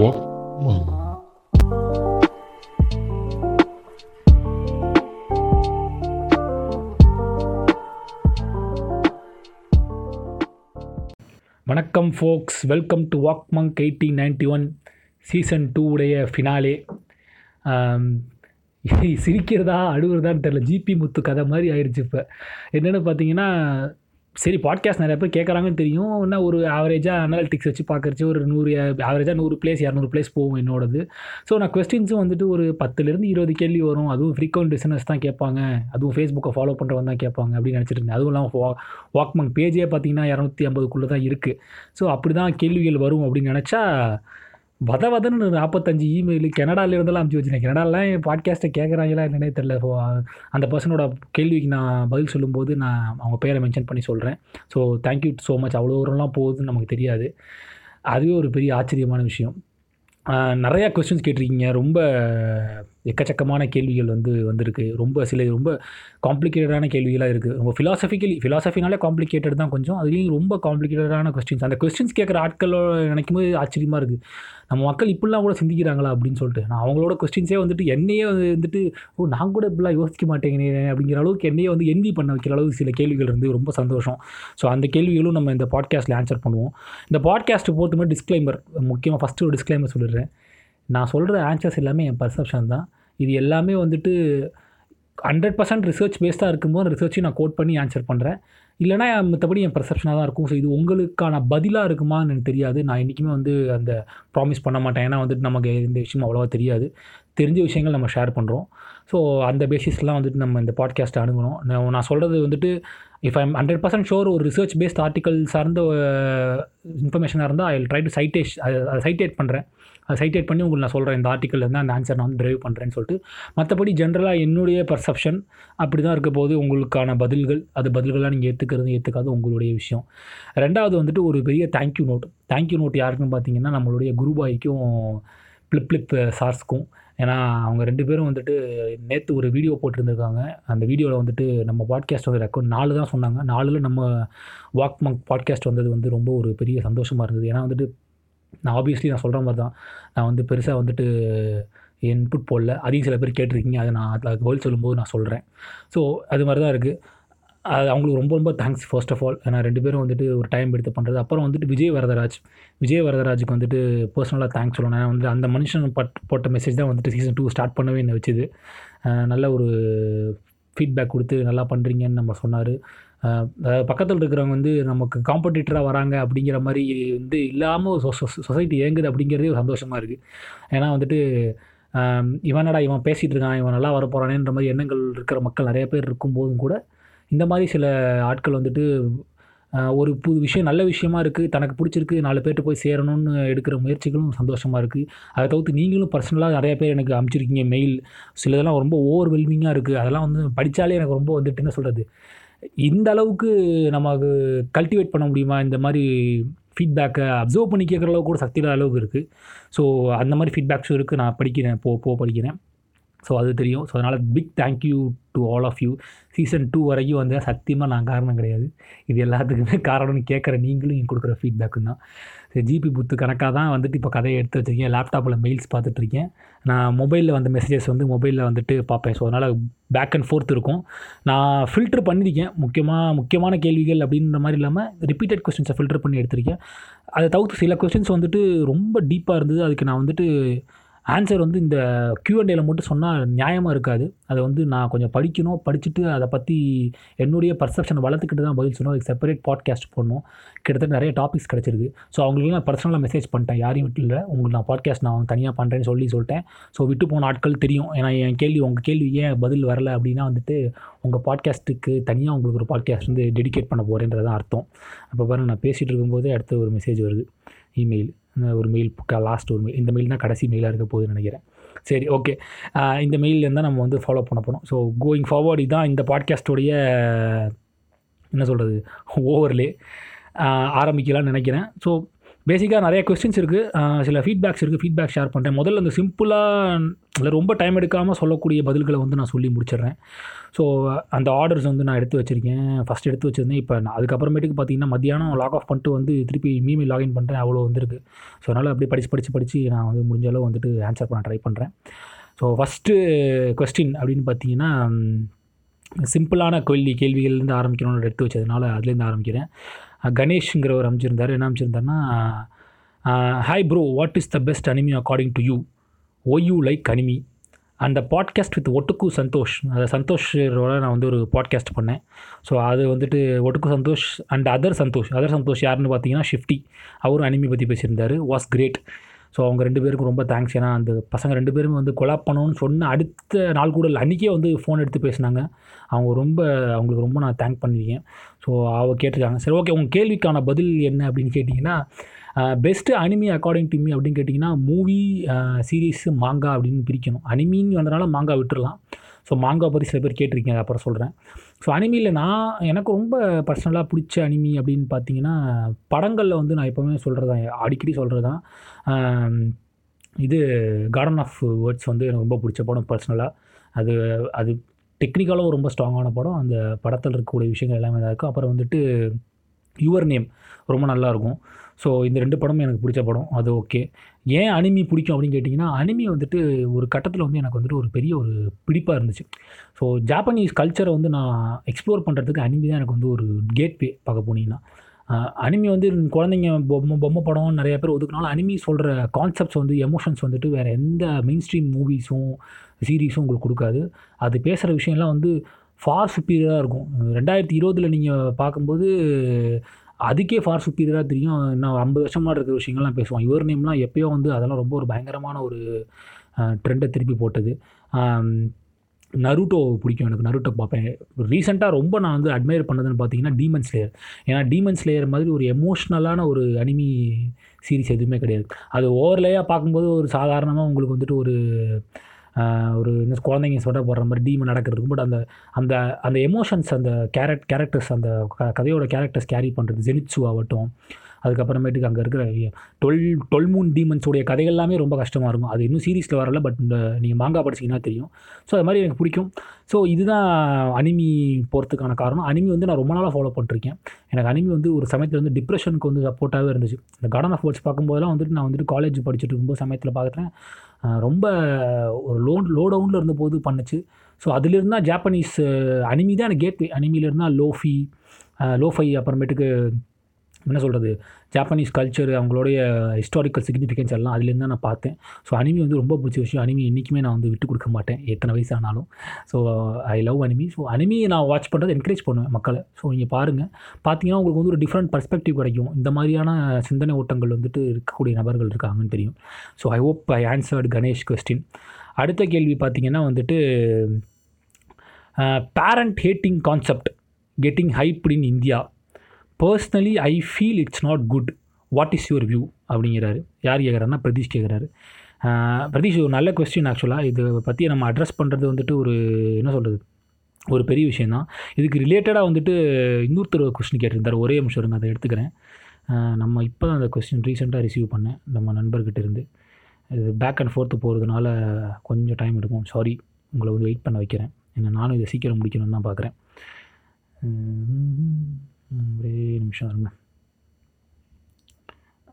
Walkman. வணக்கம் folks welcome to Walkman eighteen ninety one season two உடைய finale சிரிக்கிறதா அழுகிறதான்னு தெரில ஜிபி முத்து கதை மாதிரி ஆயிடுச்சு இப்போ. என்னென்னு பார்த்தீங்கன்னா சரி பாட்காஸ்ட் நிறைய பேர் கேட்குறாங்கன்னு தெரியும். என்ன ஒரு ஆவரேஜாக அனாலிட்டிக்ஸ் வச்சு பார்க்குறச்சு ஒரு நூறு ஆவரேஜாக நூறு பிளேஸ் இரநூறு பிளேஸ் போகும் என்னோடது. ஸோ நான் கொஸ்டின்ஸும் வந்துட்டு ஒரு பத்துலேருந்து இருபது கேள்வி வரும். அதுவும் ஃப்ரீக்வெண்ட் லிசனர்ஸ் தான் கேட்பாங்க. அதுவும் ஃபேஸ்புக்கை ஃபாலோ பண்ணுறவங்க தான் கேட்பாங்க அப்படின்னு நினச்சிட்டு இருந்தேன். அதுவும் இல்லாமல் வா வாக்மங் பேஜே பார்த்தீங்கன்னா இரநூத்தி ஐம்பதுக்குள்ளே தான் இருக்குது ஸோ அப்படி தான் கேள்விகள் வரும் அப்படின்னு நினச்சா வத வதன்னு நாற்பத்தஞ்சு இமெயில் கனடாலேருந்தெல்லாம் இருந்தெல்லாம் அனுப்பிச்சி வச்சுருக்கேன். கனடாலாம் என் பாட்காஸ்ட்டை கேட்குறாங்களா என்னன்னே தெரில ஸோ அந்த பர்சனோட கேள்விக்கு நான் பதில் சொல்லும்போது நான் அவங்க பேரை மென்ஷன் பண்ணி சொல்கிறேன் ஸோ தேங்க்யூ ஸோ மச் அவ்வளோ தூரம்லாம் போகுதுன்னு நமக்கு தெரியாது. அதுவே ஒரு பெரிய ஆச்சரியமான விஷயம். நிறையா கொஸ்டின்ஸ் கேட்டிருக்கீங்க. ரொம்ப எக்கச்சக்கமான கேள்விகள் வந்து வந்திருக்கு. ரொம்ப சில ரொம்ப காம்ப்ளிகேட்டடான கேள்விகளாக இருக்குது ரொம்ப ஃபிலாசபிக்கலி ஃபிலாசபினாலே காம்ப்ளிகேட்டட் தான் கொஞ்சம். அதுலேயும் ரொம்ப காம்ப்ளிகேட்டடான கொஸ்டின்ஸ் அந்த கொஸ்டின்ஸ் கேட்குற ஆட்களோட நினைக்கும் போது ஆச்சரியமாக இருக்குது நம்ம மக்கள் இப்படிலாம் கூட சிந்திக்கிறாங்களா அப்படின்னு சொல்லிட்டு. நான் அவங்களோட கொஸ்டின்ஸே வந்துட்டு என்னையே வந்துட்டு ஓ நான் கூட இப்படிலாம் யோசிக்க மாட்டேங்கிறேன் அப்படிங்கிற அளவுக்கு என்னையே வந்து என்வி பண்ண வைக்கிற அளவுக்கு சில கேள்விகள் இருந்து ரொம்ப சந்தோஷம். ஸோ அந்த கேள்விகளும் நம்ம இந்த பாட்காஸ்ட்டில் ஆன்சர் பண்ணுவோம். இந்த பாட்காஸ்ட் போட்டுமே டிஸ்க்ளைமர் முக்கியமாக ஃபஸ்ட்டு ஒரு டிஸ்க்ளைமர் சொல்லிடுறேன். நான் சொல்கிற ஆன்சர்ஸ் எல்லாமே என் பர்செப்ஷன் தான். இது எல்லாமே வந்துட்டு ஹண்ட்ரட் பர்சன்ட் ரிசர்ச் பேஸ்டாக இருக்கும்போது ரிசர்ச்சையும் நான் கோட் பண்ணி ஆன்சர் பண்ணுறேன் இல்லைனா மற்றபடி என் பர்செப்ஷனாக தான் இருக்கும். ஸோ இது உங்களுக்கான பதிலாக இருக்குமான்னு எனக்கு தெரியாது. நான் என்றைக்குமே வந்து அந்த ப்ராமிஸ் பண்ண மாட்டேன். ஏன்னா வந்துட்டு நமக்கு இந்த விஷயம் அவ்வளோவா தெரியாது. தெரிஞ்ச விஷயங்கள் நம்ம ஷேர் பண்ணுறோம் ஸோ அந்த பேசிஸ்லாம் வந்துட்டு நம்ம இந்த பாட்காஸ்ட்டை அணுகணும். நான் நான் சொல்கிறது வந்துட்டு if I'm hundred percent sure ஒரு ரிசர்ச் பேஸ்ட் ஆர்டிக்கல் சார்ந்த இன்ஃபர்மேஷனாக இருந்தால் ஐ ட்ரை டு சைட்டேஷ் அதை சைட்டேட் பண்ணுறேன் சைட்டேட் பண்ணி உங்களுக்கு நான் சொல்கிறேன் இந்த ஆர்டிக்கல் இருந்தால் அந்த ஆன்சர் நான் வந்து ட்ரைவ் பண்ணுறேன்னு சொல்லிட்டு. மற்றபடி ஜென்ரலாக என்னுடைய பர்செப்ஷன் அப்படி தான் இருக்க போது உங்களுக்கான பதில்கள் அது பதில்களாக நீங்கள் ஏற்றுக்கிறது ஏற்றுக்காது உங்களுடைய விஷயம். ரெண்டாவது வந்துட்டு ஒரு பெரிய தேங்க்யூ நோட் தேங்க்யூ நோட் யாருக்குன்னு பார்த்தீங்கன்னா நம்மளுடைய குருபாய்க்கும் ப்ளிப் ப்ளிப் சார்ஸ்க்கும். ஏன்னா அவங்க ரெண்டு பேரும் வந்துட்டு நேற்று ஒரு வீடியோ போட்டிருந்துருக்காங்க. அந்த வீடியோவில் வந்துட்டு நம்ம பாட்காஸ்ட் வந்து ரெக்கார்ட் நாலு தான் சொன்னாங்க. நாலில் நம்ம வாக் மங்க் பாட்காஸ்ட் வந்தது வந்து ரொம்ப ஒரு பெரிய சந்தோஷமாக இருந்தது. ஏன்னா வந்துட்டு நான் ஆப்வியஸ்லி நான் சொல்கிற மாதிரி தான். நான் வந்து பெருசாக வந்துட்டு இன்புட் போடல. அதையும் சில பேர் கேட்டிருக்கீங்க. அதை நான் அதுக்கு பதில் சொல்லும்போது நான் சொல்கிறேன் ஸோ அது மாதிரி தான் இருக்குது அது அவங்களுக்கு ரொம்ப ரொம்ப தேங்க்ஸ் ஃபர்ஸ்ட் ஆஃப் ஆல் ஏன்னா ரெண்டு பேரும் வந்துட்டு ஒரு டைம் எடுத்து பண்ணுறது அப்புறம் வந்துட்டு விஜய் வரதராஜ். விஜய் வரதராஜுக்கு வந்துட்டு பர்சனலாக தேங்க்ஸ் சொல்லணும். ஏன்னா வந்து அந்த மனுஷன் பட் போட்ட மெசேஜ் தான் வந்துட்டு சீசன் டூ ஸ்டார்ட் பண்ணவே என்ன வச்சுது. நல்ல ஒரு ஃபீட்பேக் கொடுத்து நல்லா பண்ணுறீங்கன்னு நம்ம சொன்னார். பக்கத்தில் இருக்கிறவங்க வந்து நமக்கு காம்படிட்டராக வராங்க அப்படிங்கிற மாதிரி வந்து இல்லாமல் சொசைட்டி இயங்குது அப்படிங்கிறதே ஒரு சந்தோஷமாக இருக்குது ஏன்னா வந்துட்டு இவனடா இவன் பேசிகிட்டு இருக்கான் இவன் நல்லா வரப்போகிறானேன்ற மாதிரி எண்ணங்கள் இருக்கிற மக்கள் நிறைய பேர் இருக்கும்போதும் கூட இந்த மாதிரி சில ஆட்கள் வந்துட்டு ஒரு புது விஷயம் நல்ல விஷயமா இருக்குது தனக்கு பிடிச்சிருக்கு நாலு பேர்கிட்ட போய் சேரணும்னு எடுக்கிற முயற்சிகளும் சந்தோஷமாக இருக்குது அதை தவிர்த்து நீங்களும் பர்சனலாக நிறைய பேர் எனக்கு அனுப்பிச்சிருக்கீங்க மெயில் சிலதெல்லாம் ரொம்ப ஓவர் வெல்மிங்காக இருக்குது அதெல்லாம் வந்து படித்தாலே எனக்கு ரொம்ப வந்துட்டு என்ன சொல்கிறது இந்த அளவுக்கு நமக்கு கல்டிவேட் பண்ண முடியுமா? இந்த மாதிரி ஃபீட்பேக்கை அப்சர்வ் பண்ணி கேட்குற அளவுக்கு கூட சக்தியில்லாத அளவுக்கு இருக்குது ஸோ அந்த மாதிரி ஃபீட்பேக்ஸும் இருக்குது நான் படிக்கிறேன். போ போ படிக்கிறேன். ஸோ அது தெரியும். ஸோ அதனால் big thank you to all of you season two வரைக்கும் வந்து சத்தியமாக நான் காரணம் கிடையாது. இது எல்லாத்துக்குமே காரணம்னு கேட்குற நீங்களும் கொடுக்குற ஃபீட்பேக்கு தான். ஜிபி புத்து கணக்காக தான் வந்துட்டு இப்போ கதையை எடுத்து வச்சுருக்கேன். லேப்டாப்பில் மெயில்ஸ் பார்த்துட்ருக்கேன். நான் மொபைலில் வந்த மெசேஜஸ் வந்து மொபைலில் வந்துட்டு பார்ப்பேன். ஸோ அதனால் பேக் அண்ட் ஃபோர்த் இருக்கும். நான் ஃபில்டர் பண்ணியிருக்கேன். முக்கியமாக முக்கியமான கேள்விகள் அப்படின்ற மாதிரி இல்லாமல் ரிப்பீட்டட் கொஸ்டின்ஸை ஃபில்டர் பண்ணி எடுத்திருக்கேன். அதை தவிர்த்து சில கொஸ்டின்ஸ் வந்துட்டு ரொம்ப டீப்பாக இருந்தது. அதுக்கு நான் வந்துட்டு ஆன்சர் வந்து இந்த கியூஎன்டேல மட்டும் சொன்னால் நியாயமாக இருக்காது. அதை வந்து நான் கொஞ்சம் படிக்கணும் படிச்சுட்டு அதை பற்றி என்னுடைய பர்செப்ஷனை வளர்த்துக்கிட்டு தான் பதில் சொன்னோம் அதுக்கு செப்பரேட் பாட்காஸ்ட் போடணும். கிட்டத்தட்ட நிறைய டாபிக்ஸ் கிடச்சிருக்கு. ஸோ அவங்களுக்கு நான் பர்சனலாக மெசேஜ் பண்ணிட்டேன். யாரையும் விட்டு இல்லை. உங்களுக்கு நான் பாட்காஸ்ட் நான் தனியாக பண்ணுறேன்னு சொல்லி சொல்லிட்டேன். ஸோ விட்டு போன ஆட்கள் தெரியும். ஏன்னா என் கேள்வி உங்கள் கேள்வி ஏன் பதில் வரலை அப்படின்னா வந்துட்டு உங்கள் பாட்காஸ்ட்டுக்கு தனியாக உங்களுக்கு ஒரு பாட்காஸ்ட் வந்து டெடிகேட் பண்ண போகிறேன்றதான் அர்த்தம். அப்போ பாருங்கள் நான் பேசிகிட்டு இருக்கும்போதே அடுத்து ஒரு மெசேஜ் வருது. இமெயில் ஒரு மெயில் லாஸ்ட் ஒரு மெயில் இந்த மெயில் தான் கடைசி மெயிலாக இருக்க போகுதுன்னு நினைக்கிறேன். சரி ஓகே இந்த மெயிலேருந்து தான் நம்ம வந்து ஃபாலோ பண்ண போகிறோம் ஸோ கோயிங் ஃபார்வர்ட் இதுதான் இந்த பாட்காஸ்டோடைய என்ன சொல்கிறது ஓவர்லே ஆரம்பிக்கலாம்னு நினைக்கிறேன். ஸோ பேசிக்காக நிறைய கொஸ்டின்ஸ் இருக்குது சில ஃபீட்பேக்ஸ் இருக்குது ஃபீட்பேக் ஷேர் பண்ணுறேன் முதல்ல அந்த சிம்பிளாக இல்லை ரொம்ப டைம் எடுக்காமல் சொல்லக்கூடிய பதில்களை வந்து நான் சொல்லி முடிச்சிடுறேன். ஸோ அந்த ஆர்டர்ஸ் வந்து நான் எடுத்து வச்சுருக்கேன். ஃபஸ்ட் எடுத்து வச்சுருந்தேன். இப்போ நான் அதுக்கப்புறமேட்டுக்கு பார்த்தீங்கன்னா மத்தியானம் லாக் ஆஃப் பண்ணிட்டு வந்து திருப்பி மீமெயில் லாகின் பண்ணுறேன் அவ்வளோ வந்திருக்கு. ஸோ அதனால் அப்படியே படித்து படித்து படித்து நான் வந்து முடிஞ்ச அளவு வந்துட்டு ஆன்சர் பண்ண ட்ரை பண்ணுறேன் ஸோ ஃபஸ்ட்டு கொஸ்டின் அப்படின்னு பார்த்தீங்கன்னா சிம்பிளான கேள்வி கேள்விகள்லேருந்து ஆரம்பிக்கணும்னு எடுத்து வச்சதுனால அதுலேருந்து ஆரம்பிக்கிறேன். கணேஷ்ங்கிறவர் அமைச்சிருந்தார். என்ன அமைச்சிருந்தாருன்னா hi bro what is the best anime according to you oh you like anime அந்த பாட்காஸ்ட் வித் ஒட்டுக்கு சந்தோஷ் அந்த சந்தோஷோட நான் வந்து ஒரு பாட்காஸ்ட் பண்ணேன். ஸோ அது வந்துட்டு ஒட்டுக்கு Santhosh and other Santhosh other Santhosh யாருன்னு பார்த்தீங்கன்னா ஷிஃப்டி அவரும் அனிமி பற்றி பேசியிருந்தார். வாஸ் கிரேட் ஸோ அவங்க ரெண்டு பேருக்கும் ரொம்ப தேங்க்ஸ் ஏன்னா அந்த பசங்க ரெண்டு பேரும் வந்து கொலாப் பண்ணணும்னு சொன்ன அடுத்த நாள் கூட இல்லை அன்றைக்கே வந்து ஃபோன் எடுத்து பேசினாங்க. அவங்க ரொம்ப அவங்களுக்கு ரொம்ப நான் தேங்க் பண்ணியிருக்கேன். ஸோ அவ கேட்டிருக்காங்க. சரி ஓகே உங்கள் கேள்விக்கான பதில் என்ன அப்படின்னு கேட்டிங்கன்னா best anime according to me அப்படின்னு கேட்டிங்கன்னா மூவி சீரீஸு மாங்கா அப்படின்னு பிரிக்கணும். அனிமின்னு வந்தனால மாங்கா விட்டுடலாம் ஸோ மாங்கா பற்றி சில பேர் கேட்டிருக்கீங்க அப்புறம் சொல்கிறேன் ஸோ அனிமியில் நான் எனக்கு ரொம்ப பர்சனலாக பிடிச்ச அனிமி அப்படின்னு பார்த்தீங்கன்னா படங்களில் வந்து நான் எப்போவுமே சொல்கிறது தான் அடிக்கடி சொல்கிறது தான் இது கார்டன் ஆஃப் வேர்ட்ஸ் வந்து எனக்கு ரொம்ப பிடிச்ச படம் பர்சனலாக அது அது டெக்னிக்கலாகவும் ரொம்ப ஸ்ட்ராங்கான படம். அந்த படத்தில் இருக்கக்கூடிய விஷயங்கள் எல்லாமே தான் இருக்கும். அப்புறம் வந்துட்டு யுவர் நேம் ரொம்ப நல்லாயிருக்கும் ஸோ இந்த ரெண்டு படமும் எனக்கு பிடிச்ச படம். அது ஓகே ஏன் அனிமி பிடிக்கும் அப்படின்னு கேட்டிங்கன்னா அனிமி வந்துட்டு ஒரு கட்டத்தில் வந்து எனக்கு வந்துட்டு ஒரு பெரிய ஒரு பிடிப்பாக இருந்துச்சு. ஸோ ஜாப்பனீஸ் கல்ச்சரை வந்து நான் எக்ஸ்ப்ளோர் பண்ணுறதுக்கு அனிமி தான் எனக்கு வந்து ஒரு கேட்வே பார்க்க போனீங்கன்னா. அனிமி வந்து குழந்தைங்க பொம்மை பொம்மை படம் நிறைய பேர் ஒதுக்குனாலும் அனிமி சொல்கிற கான்செப்ட்ஸ் வந்து எமோஷன்ஸ் வந்துட்டு வேறு எந்த மெயின் ஸ்ட்ரீம் மூவிஸும் சீரீஸும் உங்களுக்கு கொடுக்காது. அது பேசுகிற விஷயம்லாம் வந்து ஃபார் சுப்பீரியராக இருக்கும். ரெண்டாயிரத்தி இருபதில் நீங்கள் பார்க்கும்போது அதுக்கே ஃபார் சுப்பீரியராக தெரியும். நான் ஐம்பது வருஷமாக இருக்கிற விஷயங்கள்லாம் பேசுவோம் யுவர் நேம்லாம் எப்போயோ வந்து அதெல்லாம் ரொம்ப ஒரு பயங்கரமான ஒரு ட்ரெண்டை திருப்பி போட்டது. நருட்டோ பிடிக்கும் எனக்கு. நருட்டோ பார்ப்பேன். ரீசெண்டாக ரொம்ப நான் வந்து அட்மையர் பண்ணதுன்னு பார்த்தீங்கன்னா டீமன் ஸ்லேயர் ஏன்னா டீமன் ஸ்லேயர் மாதிரி ஒரு எமோஷ்னலான ஒரு அனிமி சீரிஸ் எதுவுமே கிடையாது. அது ஓவர்லேயாக பார்க்கும்போது ஒரு சாதாரணமாக உங்களுக்கு வந்துட்டு ஒரு ஒரு என்ன குழந்தைங்க சொல்கிற போடுற மாதிரி டீமன் நடக்கிறதுக்கு பட் அந்த அந்த அந்த எமோஷன்ஸ் அந்த கேரக்ட் கேரக்டர்ஸ் அந்த க கதையோட கேரக்டர்ஸ் கேரி பண்ணுறது ஜெனிட்ஸு ஆகட்டும் அதுக்கப்புறமேட்டுக்கு அங்கே இருக்கிற டொல் டுவெல் மூன் டீமன்ஸோடைய கதைகள் எல்லாமே ரொம்ப கஷ்டமாக இருக்கும். அது இன்னும் சீரீஸில் வரல பட் இந்த நீங்கள் மாங்கா படிச்சிங்கன்னா தெரியும். ஸோ அது மாதிரி எனக்கு பிடிக்கும். ஸோ இதுதான் அனிமி போகிறதுக்கான காரணம். அனிமி வந்து நான் ரொம்ப நாளாக ஃபாலோ பண்ணிருக்கேன். எனக்கு அனிமி வந்து ஒரு சமயத்தில் வந்து டிப்ரெஷனுக்கு வந்து சப்போர்ட்டாகவே இருந்துச்சு. இந்த கார்டன் ஆஃப் வேர்ட்ஸ் பார்க்கும்போதெல்லாம் வந்துட்டு நான் வந்துட்டு காலேஜ் படிச்சுட்டு இருக்கும்போது சமயத்தில் பார்க்குறேன் ரொம்ப ஒரு லோ லோ டவுனில் இருந்தபோது பண்ணுச்சு. ஸோ அதுலேருந்து தான் ஜாப்பனீஸ் அனிமி தான் எனக்கு கேட்வே அனிமிலேருந்து லோஃபி லோஃபை அப்புறமேட்டுக்கு என்ன சொல்கிறது ஜாப்பனீஸ் கல்ச்சர் அவங்களுடைய ஹிஸ்டாரிக்கல் சிக்னிஃபிகன்ஸ் எல்லாம் அதுலேருந்து தான் நான் பார்த்தேன். ஸோ அனிமி வந்து ரொம்ப பிடிச்ச விஷயம். அனிமி என்றைக்குமே நான் வந்து விட்டு கொடுக்க மாட்டேன். எத்தனை வயசு ஆனாலும். So I love anime so anime நான் வாட்ச் பண்ணுறது என்கரேஜ் பண்ணுவேன் மக்களை. ஸோ நீங்கள் பாருங்கள் பார்த்தீங்கன்னா உங்களுக்கு வந்து ஒரு டிஃப்ரெண்ட் பர்ஸ்பெக்டிவ் கிடைக்கும். இந்த மாதிரியான சிந்தனை ஓட்டங்கள் வந்துட்டு இருக்கக்கூடிய நபர்கள் இருக்காங்கன்னு தெரியும். So I hope I answered Ganesh question அடுத்த கேள்வி பார்த்திங்கன்னா வந்துட்டு parent hating concept getting hyped in India personally I feel it's not good what is your view அப்படிங்கிறாரு. யார் கேட்குறாருன்னா பிரதீஷ் கேட்குறாரு பிரதீஷ் ஒரு நல்ல கொஸ்டின் ஆக்சுவலாக இதை பற்றி நம்ம அட்ரஸ் பண்ணுறது வந்துட்டு ஒரு என்ன சொல்கிறது ஒரு பெரிய விஷயந்தான் இதுக்கு ரிலேட்டடாக வந்துட்டு இன்னொருத்தர் கொஸ்டின் கேட்டிருந்தார். ஒரே நிமிஷம் இருங்க அதை எடுத்துக்கிறேன். நம்ம இப்போ தான் அந்த கொஸ்டின் ரீசெண்டாக ரிசீவ் பண்ணேன். நம்ம நண்பர்கிட்ட இருந்து. இது பேக் அண்ட் ஃபோர்த்து போகிறதுனால கொஞ்சம் டைம் எடுக்கும். சாரி உங்களை வந்து வெயிட் பண்ண வைக்கிறேன். ஏன்னா நானும் இதை சீக்கிரம் முடிக்கணும்னு தான் பார்க்குறேன் ஒரே நிமிஷம் இருங்க.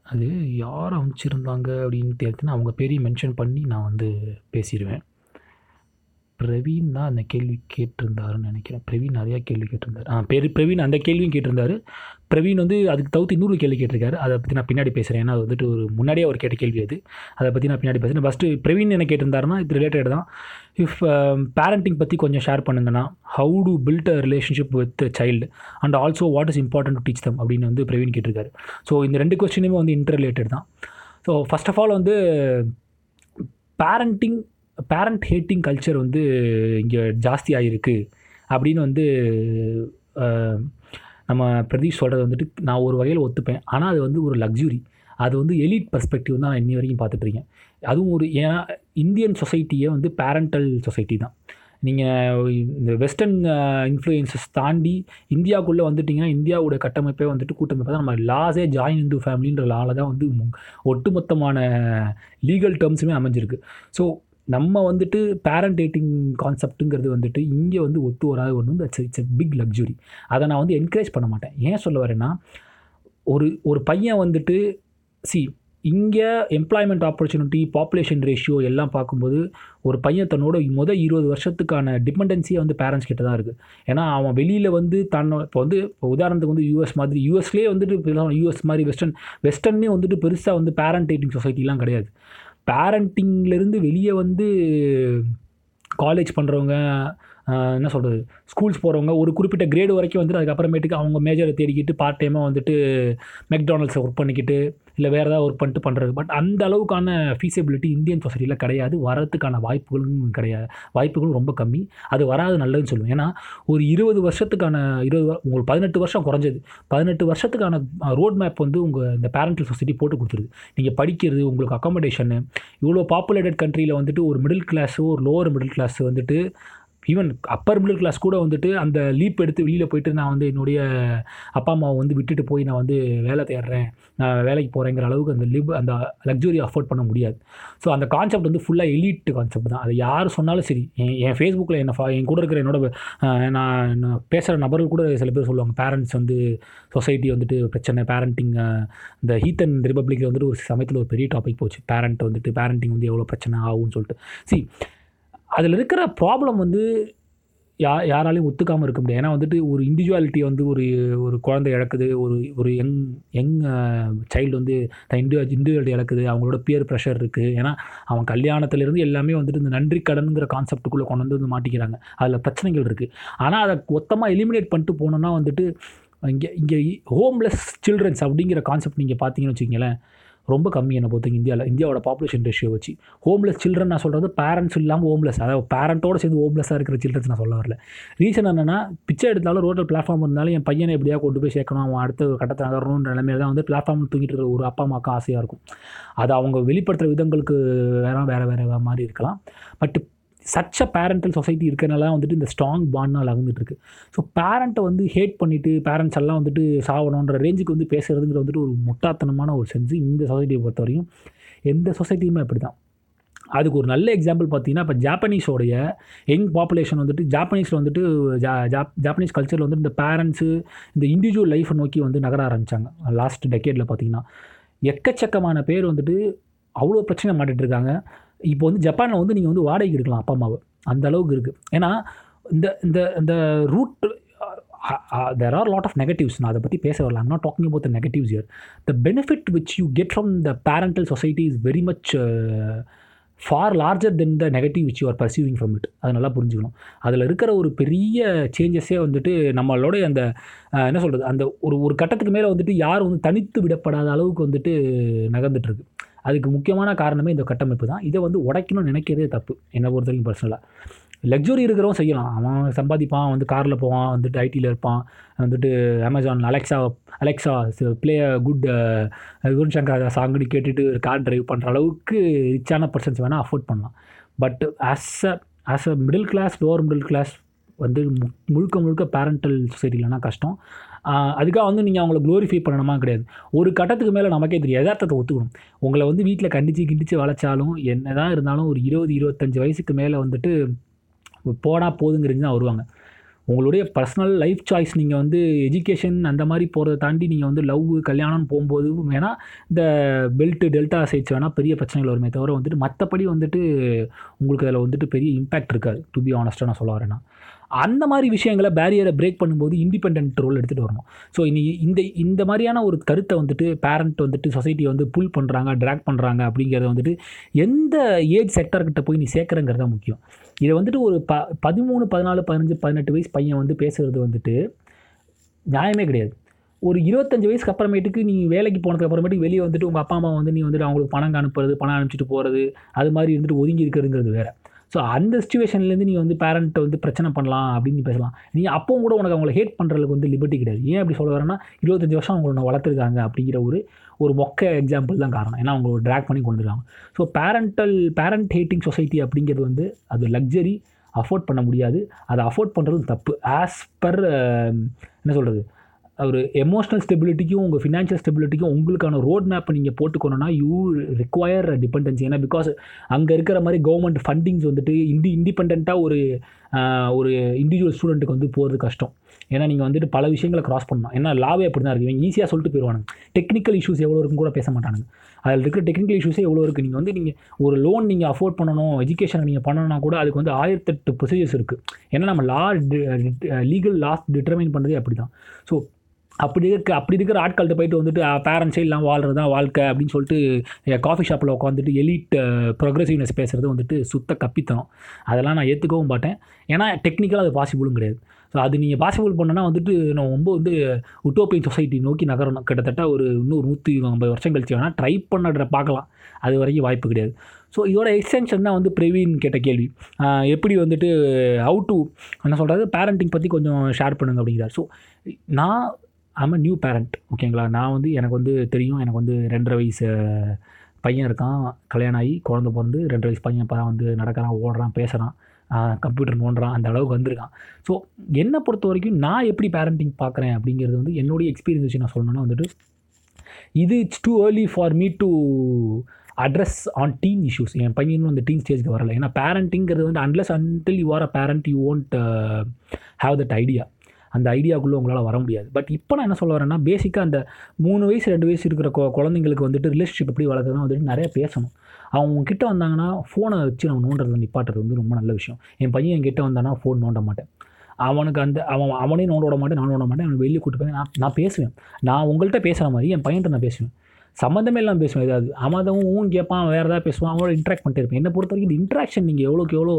அது யார் அமைச்சிருந்தாங்க அப்படின்னு தெரிஞ்சுன்னா அவங்க பெரிய மென்ஷன் பண்ணி நான் வந்து பேசிடுவேன். பிரவீன் தான் அந்த கேள்வி கேட்டிருந்தாருன்னு நினைக்கிறேன். பிரவீன் நிறையா கேள்வி கேட்டிருந்தார். ஆ பெரு பிரவீன் அந்த கேள்வியும் கேட்டிருந்தாரு. பிரவீன் வந்து அதுக்கு தவிர்த்து இன்னொரு கேள்வி கேட்டிருக்காரு. அதை பற்றி நான் பின்னாடி பேசுகிறேன் ஏன்னா அது வந்துட்டு ஒரு முன்னாடியே அவர் கேட்ட கேள்வி அது. அதை பற்றி நான் பின்னாடி பேசுகிறேன் ஃபஸ்ட்டு பிரவீன் என்ன கேட்டிருந்தாருன்னா இது ரிலேட்டட் தான். இஃப் பேரண்டிங் பற்றி கொஞ்சம் ஷேர் பண்ணுங்கன்னா how to build a relationship with child and also what is important to teach them அப்படின்னு வந்து பிரவீன் கேட்டிருக்காரு. ஸோ இந்த ரெண்டு கொஸ்டினுமே வந்து இன்டர் ரிலேட்டட் தான். ஸோ ஃபஸ்ட் ஆஃப் ஆல் வந்து பேரண்டிங் பேரண்ட் ஹேட்டிங் கல்ச்சர் வந்து இங்கே ஜாஸ்தி அப்படின்னு வந்து நம்ம பிரதீஷ் சொல்கிறது வந்துட்டு நான் ஒரு வகையில் ஒத்துப்பேன். ஆனால் அது வந்து ஒரு லக்ஸுரி அது வந்து எலிட் பர்ஸ்பெக்டிவ் தான் நான் இன்னி வரைக்கும் பார்த்துட்ருக்கேன். அதுவும் ஒரு ஏன்னா இந்தியன் சொசைட்டியே வந்து பேரண்டல் சொசைட்டி தான். நீங்கள் இந்த வெஸ்டர்ன் இன்ஃப்ளூயன்சஸ் தாண்டி இந்தியாவுக்குள்ளே வந்துட்டிங்கன்னா இந்தியாவோட கட்டமைப்பே வந்துட்டு கூட்டமைப்பை தான். நம்ம லாஸே ஜாயின் இந்து ஃபேமிலின்ற லாவில் தான் வந்து ஒட்டுமொத்தமான லீகல் டேர்ம்ஸுமே அமைஞ்சிருக்கு. ஸோ நம்ம வந்துட்டு பேரண்ட் டேட்டிங் கான்செப்ட்டுங்கிறது வந்துட்டு இங்கே வந்து ஒத்து வராது ஒன்று வந்து இட்ஸ் எ பிக் லக்ஸுரி அதை நான் வந்து என்கரேஜ் பண்ண மாட்டேன். ஏன் சொல்ல வரேன்னா ஒரு ஒரு பையன் வந்துட்டு சி இங்கே எம்ப்ளாய்மெண்ட் ஆப்பர்ச்சுனிட்டி பாப்புலேஷன் ரேஷியோ எல்லாம் பார்க்கும்போது ஒரு பையன் தன்னோட மொதல் இருபது வருஷத்துக்கான டிபெண்டன்சியே வந்து பேரண்ட்ஸ் கிட்ட தான் இருக்குது ஏன்னா அவன் வெளியில் வந்து தன்னை இப்போ வந்து இப்போ உதாரணத்துக்கு வந்து யூஎஸ் மாதிரி யூஎஸ்லேயே வந்துட்டு யூஎஸ் மாதிரி வெஸ்டர்ன் வெஸ்டர்னே வந்துட்டு பெருசாக வந்து பேரண்ட் டேட்டிங் சொசைட்டிலாம் கிடையாது. பேரண்டிங்லேருந்து வெளியே வந்து காலேஜ் பண்ணுறவங்க என்ன சொல்கிறது ஸ்கூல்ஸ் போகிறவங்க ஒரு குறிப்பிட்ட கிரேடு வரைக்கும் வந்துட்டு அதுக்கப்புறமேட்டுக்கு அவங்க மேஜரை தேடிக்கிட்டு பார்ட் டைமாக வந்துட்டு மெக்டானல்ஸை ஒர்க் பண்ணிக்கிட்டு இல்லை வேறு ஏதாவது ஒர்க் பண்ணிட்டு பண்ணுறது பட் அந்த அளவுக்கான ஃபீஸபிலிட்டி இந்தியன் சொசைட்டியில் கிடையாது. வரத்துக்கான வாய்ப்புகளும் கிடையாது வாய்ப்புகளும் ரொம்ப கம்மி. அது வராது நல்லதுன்னு சொல்லுவேன். ஏன்னா ஒரு இருபது வருஷத்துக்கான இருபது உங்களுக்கு பதினெட்டு வருஷம் குறைஞ்சது. பதினெட்டு வருஷத்துக்கான ரோட் மேப் வந்து உங்கள் இந்த பேரண்டல் சொசைட்டி போட்டு கொடுத்துருது. நீங்கள் படிக்கிறது உங்களுக்கு அக்காமடேஷனு இவ்வளோ பாப்புலேட்டட் கண்ட்ரியில் வந்துட்டு ஒரு மிடில் கிளாஸோ ஒரு லோவர் மிடில் கிளாஸ் வந்துட்டு ஈவன் அப்பர் மிடில் கிளாஸ் கூட வந்துட்டு அந்த லீப் எடுத்து வெளியில் போயிட்டு நான் வந்து என்னுடைய அப்பா அம்மாவை வந்து விட்டுட்டு போய் நான் வந்து வேலை தேடுறேன் நான் வேலைக்கு போகிறேங்கிற அளவுக்கு அந்த லிப் அந்த லக்ஸுரி அஃபோர்ட் பண்ண முடியாது. ஸோ அந்த கான்செப்ட் வந்து ஃபுல்லாக எலீட் கான்செப்ட் தான். அது யார் சொன்னாலும் சரி. என் என் ஃபேஸ்புக்கில் என்ன என் கூட இருக்கிற என்னோட நான் நான் பேசுகிற நபர்கள் கூட சில பேர் சொல்லுவாங்க பேரண்ட்ஸ் வந்து சொசைட்டி வந்துட்டு பிரச்சனை பேரண்டிங் இந்த ஹீத்தன் ரிப்பப்ளிக்கில் வந்துட்டு ஒரு சமயத்தில் ஒரு பெரிய டாபிக் போச்சு. பேரண்ட் வந்துட்டு பேரண்டிங் வந்து எவ்வளோ பிரச்சனை ஆகும்னு சொல்லிட்டு. சி அதில் இருக்கிற ப்ராப்ளம் வந்து யா யாராலையும் ஒத்துக்காமல் இருக்க முடியாது. ஏன்னா வந்துட்டு ஒரு இண்டிவிஜுவாலிட்டி வந்து ஒரு ஒரு குழந்தை இழக்குது ஒரு ஒரு யங் யங் சைல்டு வந்து தன் இண்டிவிஜுவல் இண்டிவிஜுவாலிட்டி இழக்குது அவங்களோட பியர் ப்ரெஷர் இருக்குது ஏன்னா அவன் கல்யாணத்துலேருந்து எல்லாமே வந்துட்டு இந்த நன்றி கடனுங்கிற கான்செப்ட்டுக்குள்ளே கொண்டு வந்து வந்து மாட்டிக்கிறாங்க. அதில் பிரச்சனைகள் இருக்குது ஆனால் அதை மொத்தமாக எலிமினேட் பண்ணிட்டு போனோன்னா வந்துட்டு இங்கே இங்கே ஹோம்லெஸ் சில்ட்ரன்ஸ் அப்படிங்கிற கான்செப்ட் நீங்கள் பார்த்தீங்கன்னு வச்சுக்கிங்களேன் ரொம்ப கம்மி என்னை பொறுத்தவங்க இந்தியாவில். இந்தியாவோட பாப்புலேஷன் ரேஷியோ வச்சு. ஹோம்லெஸ் சில்ட்ரன் நான் சொல்கிறது பேரண்ட்ஸ் இல்லாமல் ஹோம்லெஸ் அதாவது பேரண்ட்டோடு சேர்ந்து ஹோம்லெஸ்ஸாக இருக்கிற சில்ட்ரன்ஸ் நான் சொல்ல வரல. ரீசன் என்னென்னா பிச்சை எடுத்தாலும் ரோட்டில் பிளாட்ஃபார்ம் இருந்தாலும் என் பையனை எப்படியா கொண்டு போய் சேர்க்கணும். அவன் அடுத்த ஒரு கட்டத்தை நகரணுன்ற நிலைமையில தான் வந்து பிளாட்ஃபார்ம் தூங்கிட்டு இருக்கிற ஒரு அப்பா அம்மாவுக்கு ஆசையாக இருக்கும். அது அவங்க வெளிப்படுத்துகிற விதங்களுக்கு வேற வேறு வேறு மாதிரி இருக்கலாம். பட் சச்ச பேரண்டல் சொசைட்டி இருக்கிறனால வந்துட்டு இந்த ஸ்ட்ராங் பாண்ட்னால் அகந்துட்டு இருக்கு ஸோ பேரண்ட்டை வந்து ஹேட் பண்ணிவிட்டு பேரண்ட்ஸ் எல்லாம் வந்துட்டு சாவணுன்ற ரேஞ்சுக்கு வந்து பேசுகிறதுங்கிற வந்துட்டு ஒரு முட்டாத்தனமான ஒரு சென்ஸ் இந்த சொசைட்டியை பொறுத்த வரையும் எந்த சொசைட்டியுமே அப்படி தான் அதுக்கு ஒரு நல்ல எக்ஸாம்பிள் பார்த்தீங்கன்னா இப்போ ஜாப்பனீஸோடைய யங் பாப்புலேஷன் வந்துட்டு ஜாப்பனீஸில் வந்துட்டு ஜா ஜாப்பனீஸ் கல்ச்சரில் வந்துட்டு இந்த பேரண்ட்ஸு இந்த இண்டிவிஜுவல் லைஃப்பை நோக்கி வந்து நகர ஆரம்பித்தாங்க லாஸ்ட் டெக்கேடில் பார்த்தீங்கன்னா. எக்கச்சக்கமான பேர் வந்துட்டு அவ்வளோ பிரச்சனை மாட்டிகிட்டு இருக்காங்க. இப்போ வந்து ஜப்பானில் வந்து நீங்கள் வந்து வாடகைக்கு எடுக்கலாம் அப்பா அம்மாவை. அந்த அளவுக்கு இருக்குது ஏன்னா இந்த இந்த இந்த root there are lot of negatives நான் அதை பற்றி பேச வரல. I'm not talking about the negatives here the benefit which you get from the parental society is very much far larger than the negative which you are perceiving from it அது நல்லா புரிஞ்சுக்கணும். அதில் இருக்கிற ஒரு பெரிய சேஞ்சஸே வந்துட்டு நம்மளோட அந்த என்ன சொல்கிறது அந்த ஒரு ஒரு கட்டத்துக்கு மேலே வந்துட்டு யாரும் வந்து தனித்து விடப்படாத அளவுக்கு வந்துட்டு நகர்ந்துட்டுருக்கு அதுக்கு முக்கியமான காரணமே இந்த கட்டமைப்பு தான். இதை வந்து உடைக்கணும்னு நினைக்கிறதே தப்பு என்னை பொறுத்த வரைக்கும் பர்சனலாக லக்ஸுரி இருக்கிறவன் செய்யலாம். அவன் சம்பாதிப்பான் வந்து காரில் போவான் வந்துட்டு ஐடியில் இருப்பான் வந்துட்டு Amazon Alexa Alexa play good Guru Shankar சாங்குன்னு கேட்டுட்டு கார் டிரைவ் பண்ணுற அளவுக்கு ரிச்சான பர்சன்ஸ் வேணால் அஃபோர்ட் பண்ணலாம். But as a as a middle class lower middle class வந்து மு- முழுக்க முழுக்க பேரண்டல் சொசைட்டிலனா கஷ்டம். அதுக்காக வந்து நீங்கள் அவங்கள க்ளோரிஃபை பண்ணணுமா கிடையாது. ஒரு கட்டத்துக்கு மேலே நமக்கே தெரியும் யதார்த்தத்தை ஒத்துக்கணும். உங்களை வந்து வீட்டில் கண்டிச்சு கிண்டிச்சு வளைச்சாலும் என்ன தான் இருந்தாலும் ஒரு இருபது இருபத்தஞ்சு வயசுக்கு மேலே வந்துட்டு போனால் போதுங்கிறது தான் வருவாங்க. உங்களுடைய பர்சனல் லைஃப் சாய்ஸ் நீங்கள் வந்து எஜுகேஷன் அந்த மாதிரி போகிறத தாண்டி நீங்கள் வந்து லவ் கல்யாணம்னு போகும்போது வேணால் இந்த பெல்ட்டு டெல்டா சைட்ஸ் வேணால் பெரிய பிரச்சனைகள் வருமே தவிர வந்துட்டு மற்றபடி வந்துட்டு உங்களுக்கு அதில் வந்துட்டு பெரிய இம்பேக்ட் இருக்காது. டு பி ஆனஸ்ட்டாக நான் சொல்ல வரேன்னா. அந்த மாதிரி விஷயங்களை பேரியரை பிரேக் பண்ணும்போது இண்டிபெண்ட் ரோல் எடுத்துகிட்டு வரணும். ஸோ இனி இந்த இந்த மாதிரியான ஒரு கருத்தை வந்துட்டு பேரண்ட் வந்துட்டு சொசைட்டியை வந்து புல் பண்ணுறாங்க ட்ராக் பண்ணுறாங்க அப்படிங்கிறத வந்துட்டு எந்த ஏஜ் செக்டர்கிட்ட போய் நீ சேர்க்குறங்கிறது தான் முக்கியம். இதை வந்துட்டு ஒரு ப பதிமூணு பதினாலு பதினஞ்சு பதினெட்டு வயசு பையன் வந்து பேசுகிறது வந்துட்டு நியாயமே கிடையாது. ஒரு இருபத்தஞ்சு வயசுக்கு அப்புறமேட்டுக்கு நீ வேலைக்கு போனதுக்கு அப்புறமேட்டுக்கு வெளியே வந்துட்டு உங்கள் அப்பா அம்மா வந்து நீ வந்துட்டு அவங்களுக்கு பணம் அனுப்புறது பணம் அனுப்பிச்சிட்டு போகிறது அது மாதிரி இருந்துட்டு ஒதுங்கி இருக்கிறதுங்கிறது வேறு. ஸோ அந்த சுச்சுவேஷன்லேருந்து நீ வந்து பேரண்ட்டை வந்து பிரச்சனை பண்ணலாம் அப்படின்னு நீ பேசலாம். நீ அப்பவும் கூட உனக்கு அவங்கள ஹேட் பண்ணுறதுக்கு வந்து லிபர்ட்டி கிடையாது. ஏன் அப்படி சொல்ல வரேன்னா இருபத்தஞ்சு வருஷம் அவங்கள வளர்த்துருக்காங்க அப்படிங்கிற ஒரு ஒரு மொக்க எக்ஸாம்பிள் தான் காரணம். ஏன்னா அவங்க ட்ராக் பண்ணி கொண்டுருக்காங்க. So parental parent hating society அப்படிங்கிறது வந்து அது லக்ஸரி அஃபோர்ட் பண்ண முடியாது. அதை அஃபோர்ட் பண்ணுறது தப்பு. ஆஸ் பர் என்ன சொல்கிறது ஒரு எமோஷ்னல் ஸ்டெபிலிட்டிக்கும் உங்கள் ஃபினான்ஷியல் ஸ்டெபிலிட்டிக்கும் உங்களுக்கான ரோட் மேப்பை நீங்கள் போட்டுக்கணும்னா யூ ரிக்வயர் டிபெண்டன்சி ஏன்னா பிகாஸ் அங்கே இருக்கிற மாதிரி கவர்மெண்ட் ஃபண்டிங்ஸ் வந்துட்டு இண்டி இண்டிபெண்ட்டாக ஒரு ஒரு இண்டிவிஜுவல் ஸ்டூடெண்ட்டுக்கு வந்து போகிறது கஷ்டம். ஏன்னா நீங்கள் வந்துட்டு பல விஷயங்களை கிராஸ் பண்ணணும். ஏன்னா லாவே அப்படி தான் இருக்குது இவங்க ஈஸியாக சொல்லிட்டு போயிடுவாங்க டெக்னிக்கல் இஷ்யூஸ் எவ்வளோ இருக்குன்னு கூட பேச மாட்டானுங்க. அதில் இருக்கிற டெக்னிக்கல் இஷ்யூஸே எவ்வளோ இருக்குது நீங்கள் வந்து நீங்கள் ஒரு லோன் நீங்கள் அஃபோர்ட் பண்ணணும் எஜுகேஷன் நீங்கள் பண்ணணும்னா கூட அதுக்கு வந்து ஆயிரத்தெட்டு ப்ரொசீஜர்ஸ் இருக்குது ஏன்னா நம்ம லா லீகல் லாஸ் டிட்டர்மைன் பண்ணுறதே அப்படி தான் ஸோ அப்படி இருக்க அப்படி இருக்கிற ஆட்கள்கிட்ட போயிட்டு வந்துட்டு பேரண்ட்ஸே இல்லாமல் வாழ்றது தான் வாழ்க்கை அப்படின்னு சொல்லிட்டு காஃபி ஷாப்பில் உட்காந்துட்டு எலிட் ப்ரொக்ரெசிவ்னஸ் பேசுகிறது வந்துட்டு சுத்த கப்பித்தனம். அதெல்லாம் நான் ஏற்றுக்கவும் மாட்டேன். ஏன்னா டெக்னிக்கலாக அது பாசிபிளும் கிடையாது. ஸோ அது நீங்கள் பாசிபிள் பண்ணனா வந்துட்டு நான் ரொம்ப வந்து உட்டோப்பியன் சொசைட்டி நோக்கி நகரணும். கிட்டத்தட்ட ஒரு இன்னொரு நூற்றி ஐம்பது வருஷம் கழிச்சு வேணால் ட்ரை பண்ணுற பார்க்கலாம். அது வரைக்கும் வாய்ப்பு கிடையாது. ஸோ இதோட எக்ஸ்டென்ஷன் தான் வந்து பிரவீன் கேட்ட கேள்வி. எப்படி வந்துட்டு ஹவு டு என்ன சொல்கிறது பேரண்டிங் பற்றி கொஞ்சம் ஷேர் பண்ணுங்க அப்படிங்கிறார். ஸோ நான் ஐம் அ நியூ பேரண்ட் ஓகேங்களா? நான் வந்து எனக்கு வந்து தெரியும் எனக்கு வந்து ரெண்டரை வயசு பையன் இருக்கான் கல்யாணம் ஆகி குழந்த பிறந்து ரெண்டரை வயசு பையன் இப்போ வந்து நடக்கிறான் ஓடுறான் பேசுகிறான் கம்ப்யூட்டர் நோண்டுறான் அந்த அளவுக்கு வந்திருக்கான். ஸோ என்னை பொறுத்த வரைக்கும் நான் எப்படி பேரண்டிங் பார்க்குறேன் அப்படிங்கிறது வந்து என்னுடைய எக்ஸ்பீரியன்ஸ் வச்சு நான் சொல்லணும்னா வந்துட்டு இது it's too early for me to address on teen issues என் பையனும் அந்த டீன் ஸ்டேஜ்க்கு வரல. ஏன்னா பேரண்டிங்கிறது வந்து unless until you are a parent you won't have that idea அந்த ஐடியாக்குள்ளே உங்களால் வர முடியாது. பட் இப்போ நான் என்ன சொல்ல வரேன்னா பேசிக்காக அந்த மூணு வயசு ரெண்டு வயசு இருக்கிற கொ குழந்தைங்களுக்கு வந்துட்டு ரிலேஷன்ஷிப் எப்படி வளர்க்குறதுனா வந்துட்டு நிறையா பேசணும். அவங்க கிட்ட வந்தாங்கன்னா ஃபோனை வச்சு நம்ம நோண்டுறது நிப்பாட்டுறது வந்து ரொம்ப நல்ல விஷயம். என் பையன் என் கிட்டே வந்தானா ஃபோன் நோண்ட மாட்டேன். அவனுக்கு அந்த அவன் அவனையும் நோண்ட விட மாட்டேன் நான் நோண்ட மாட்டேன். அவன் வெளியே கூட்டு போய் நான் நான் பேசுவேன். நான் உங்கள்கிட்ட பேசுகிற மாதிரி என் பையன்கிட்ட நான் பேசுவேன். சம்மந்தமே இல்லாமல் பேசுவேன். ஏதாவது அவன் ஊன் கேட்பான் வேறு ஏதாவது பேசுவான் அவங்களோட இன்ட்ராக்ட் பண்ணிட்டு இருப்பேன். என்னை பொறுத்த வரைக்கும் இந்த இன்ட்ராக்ஷன் நீங்கள் எவ்வளோக்கு எவ்வளோ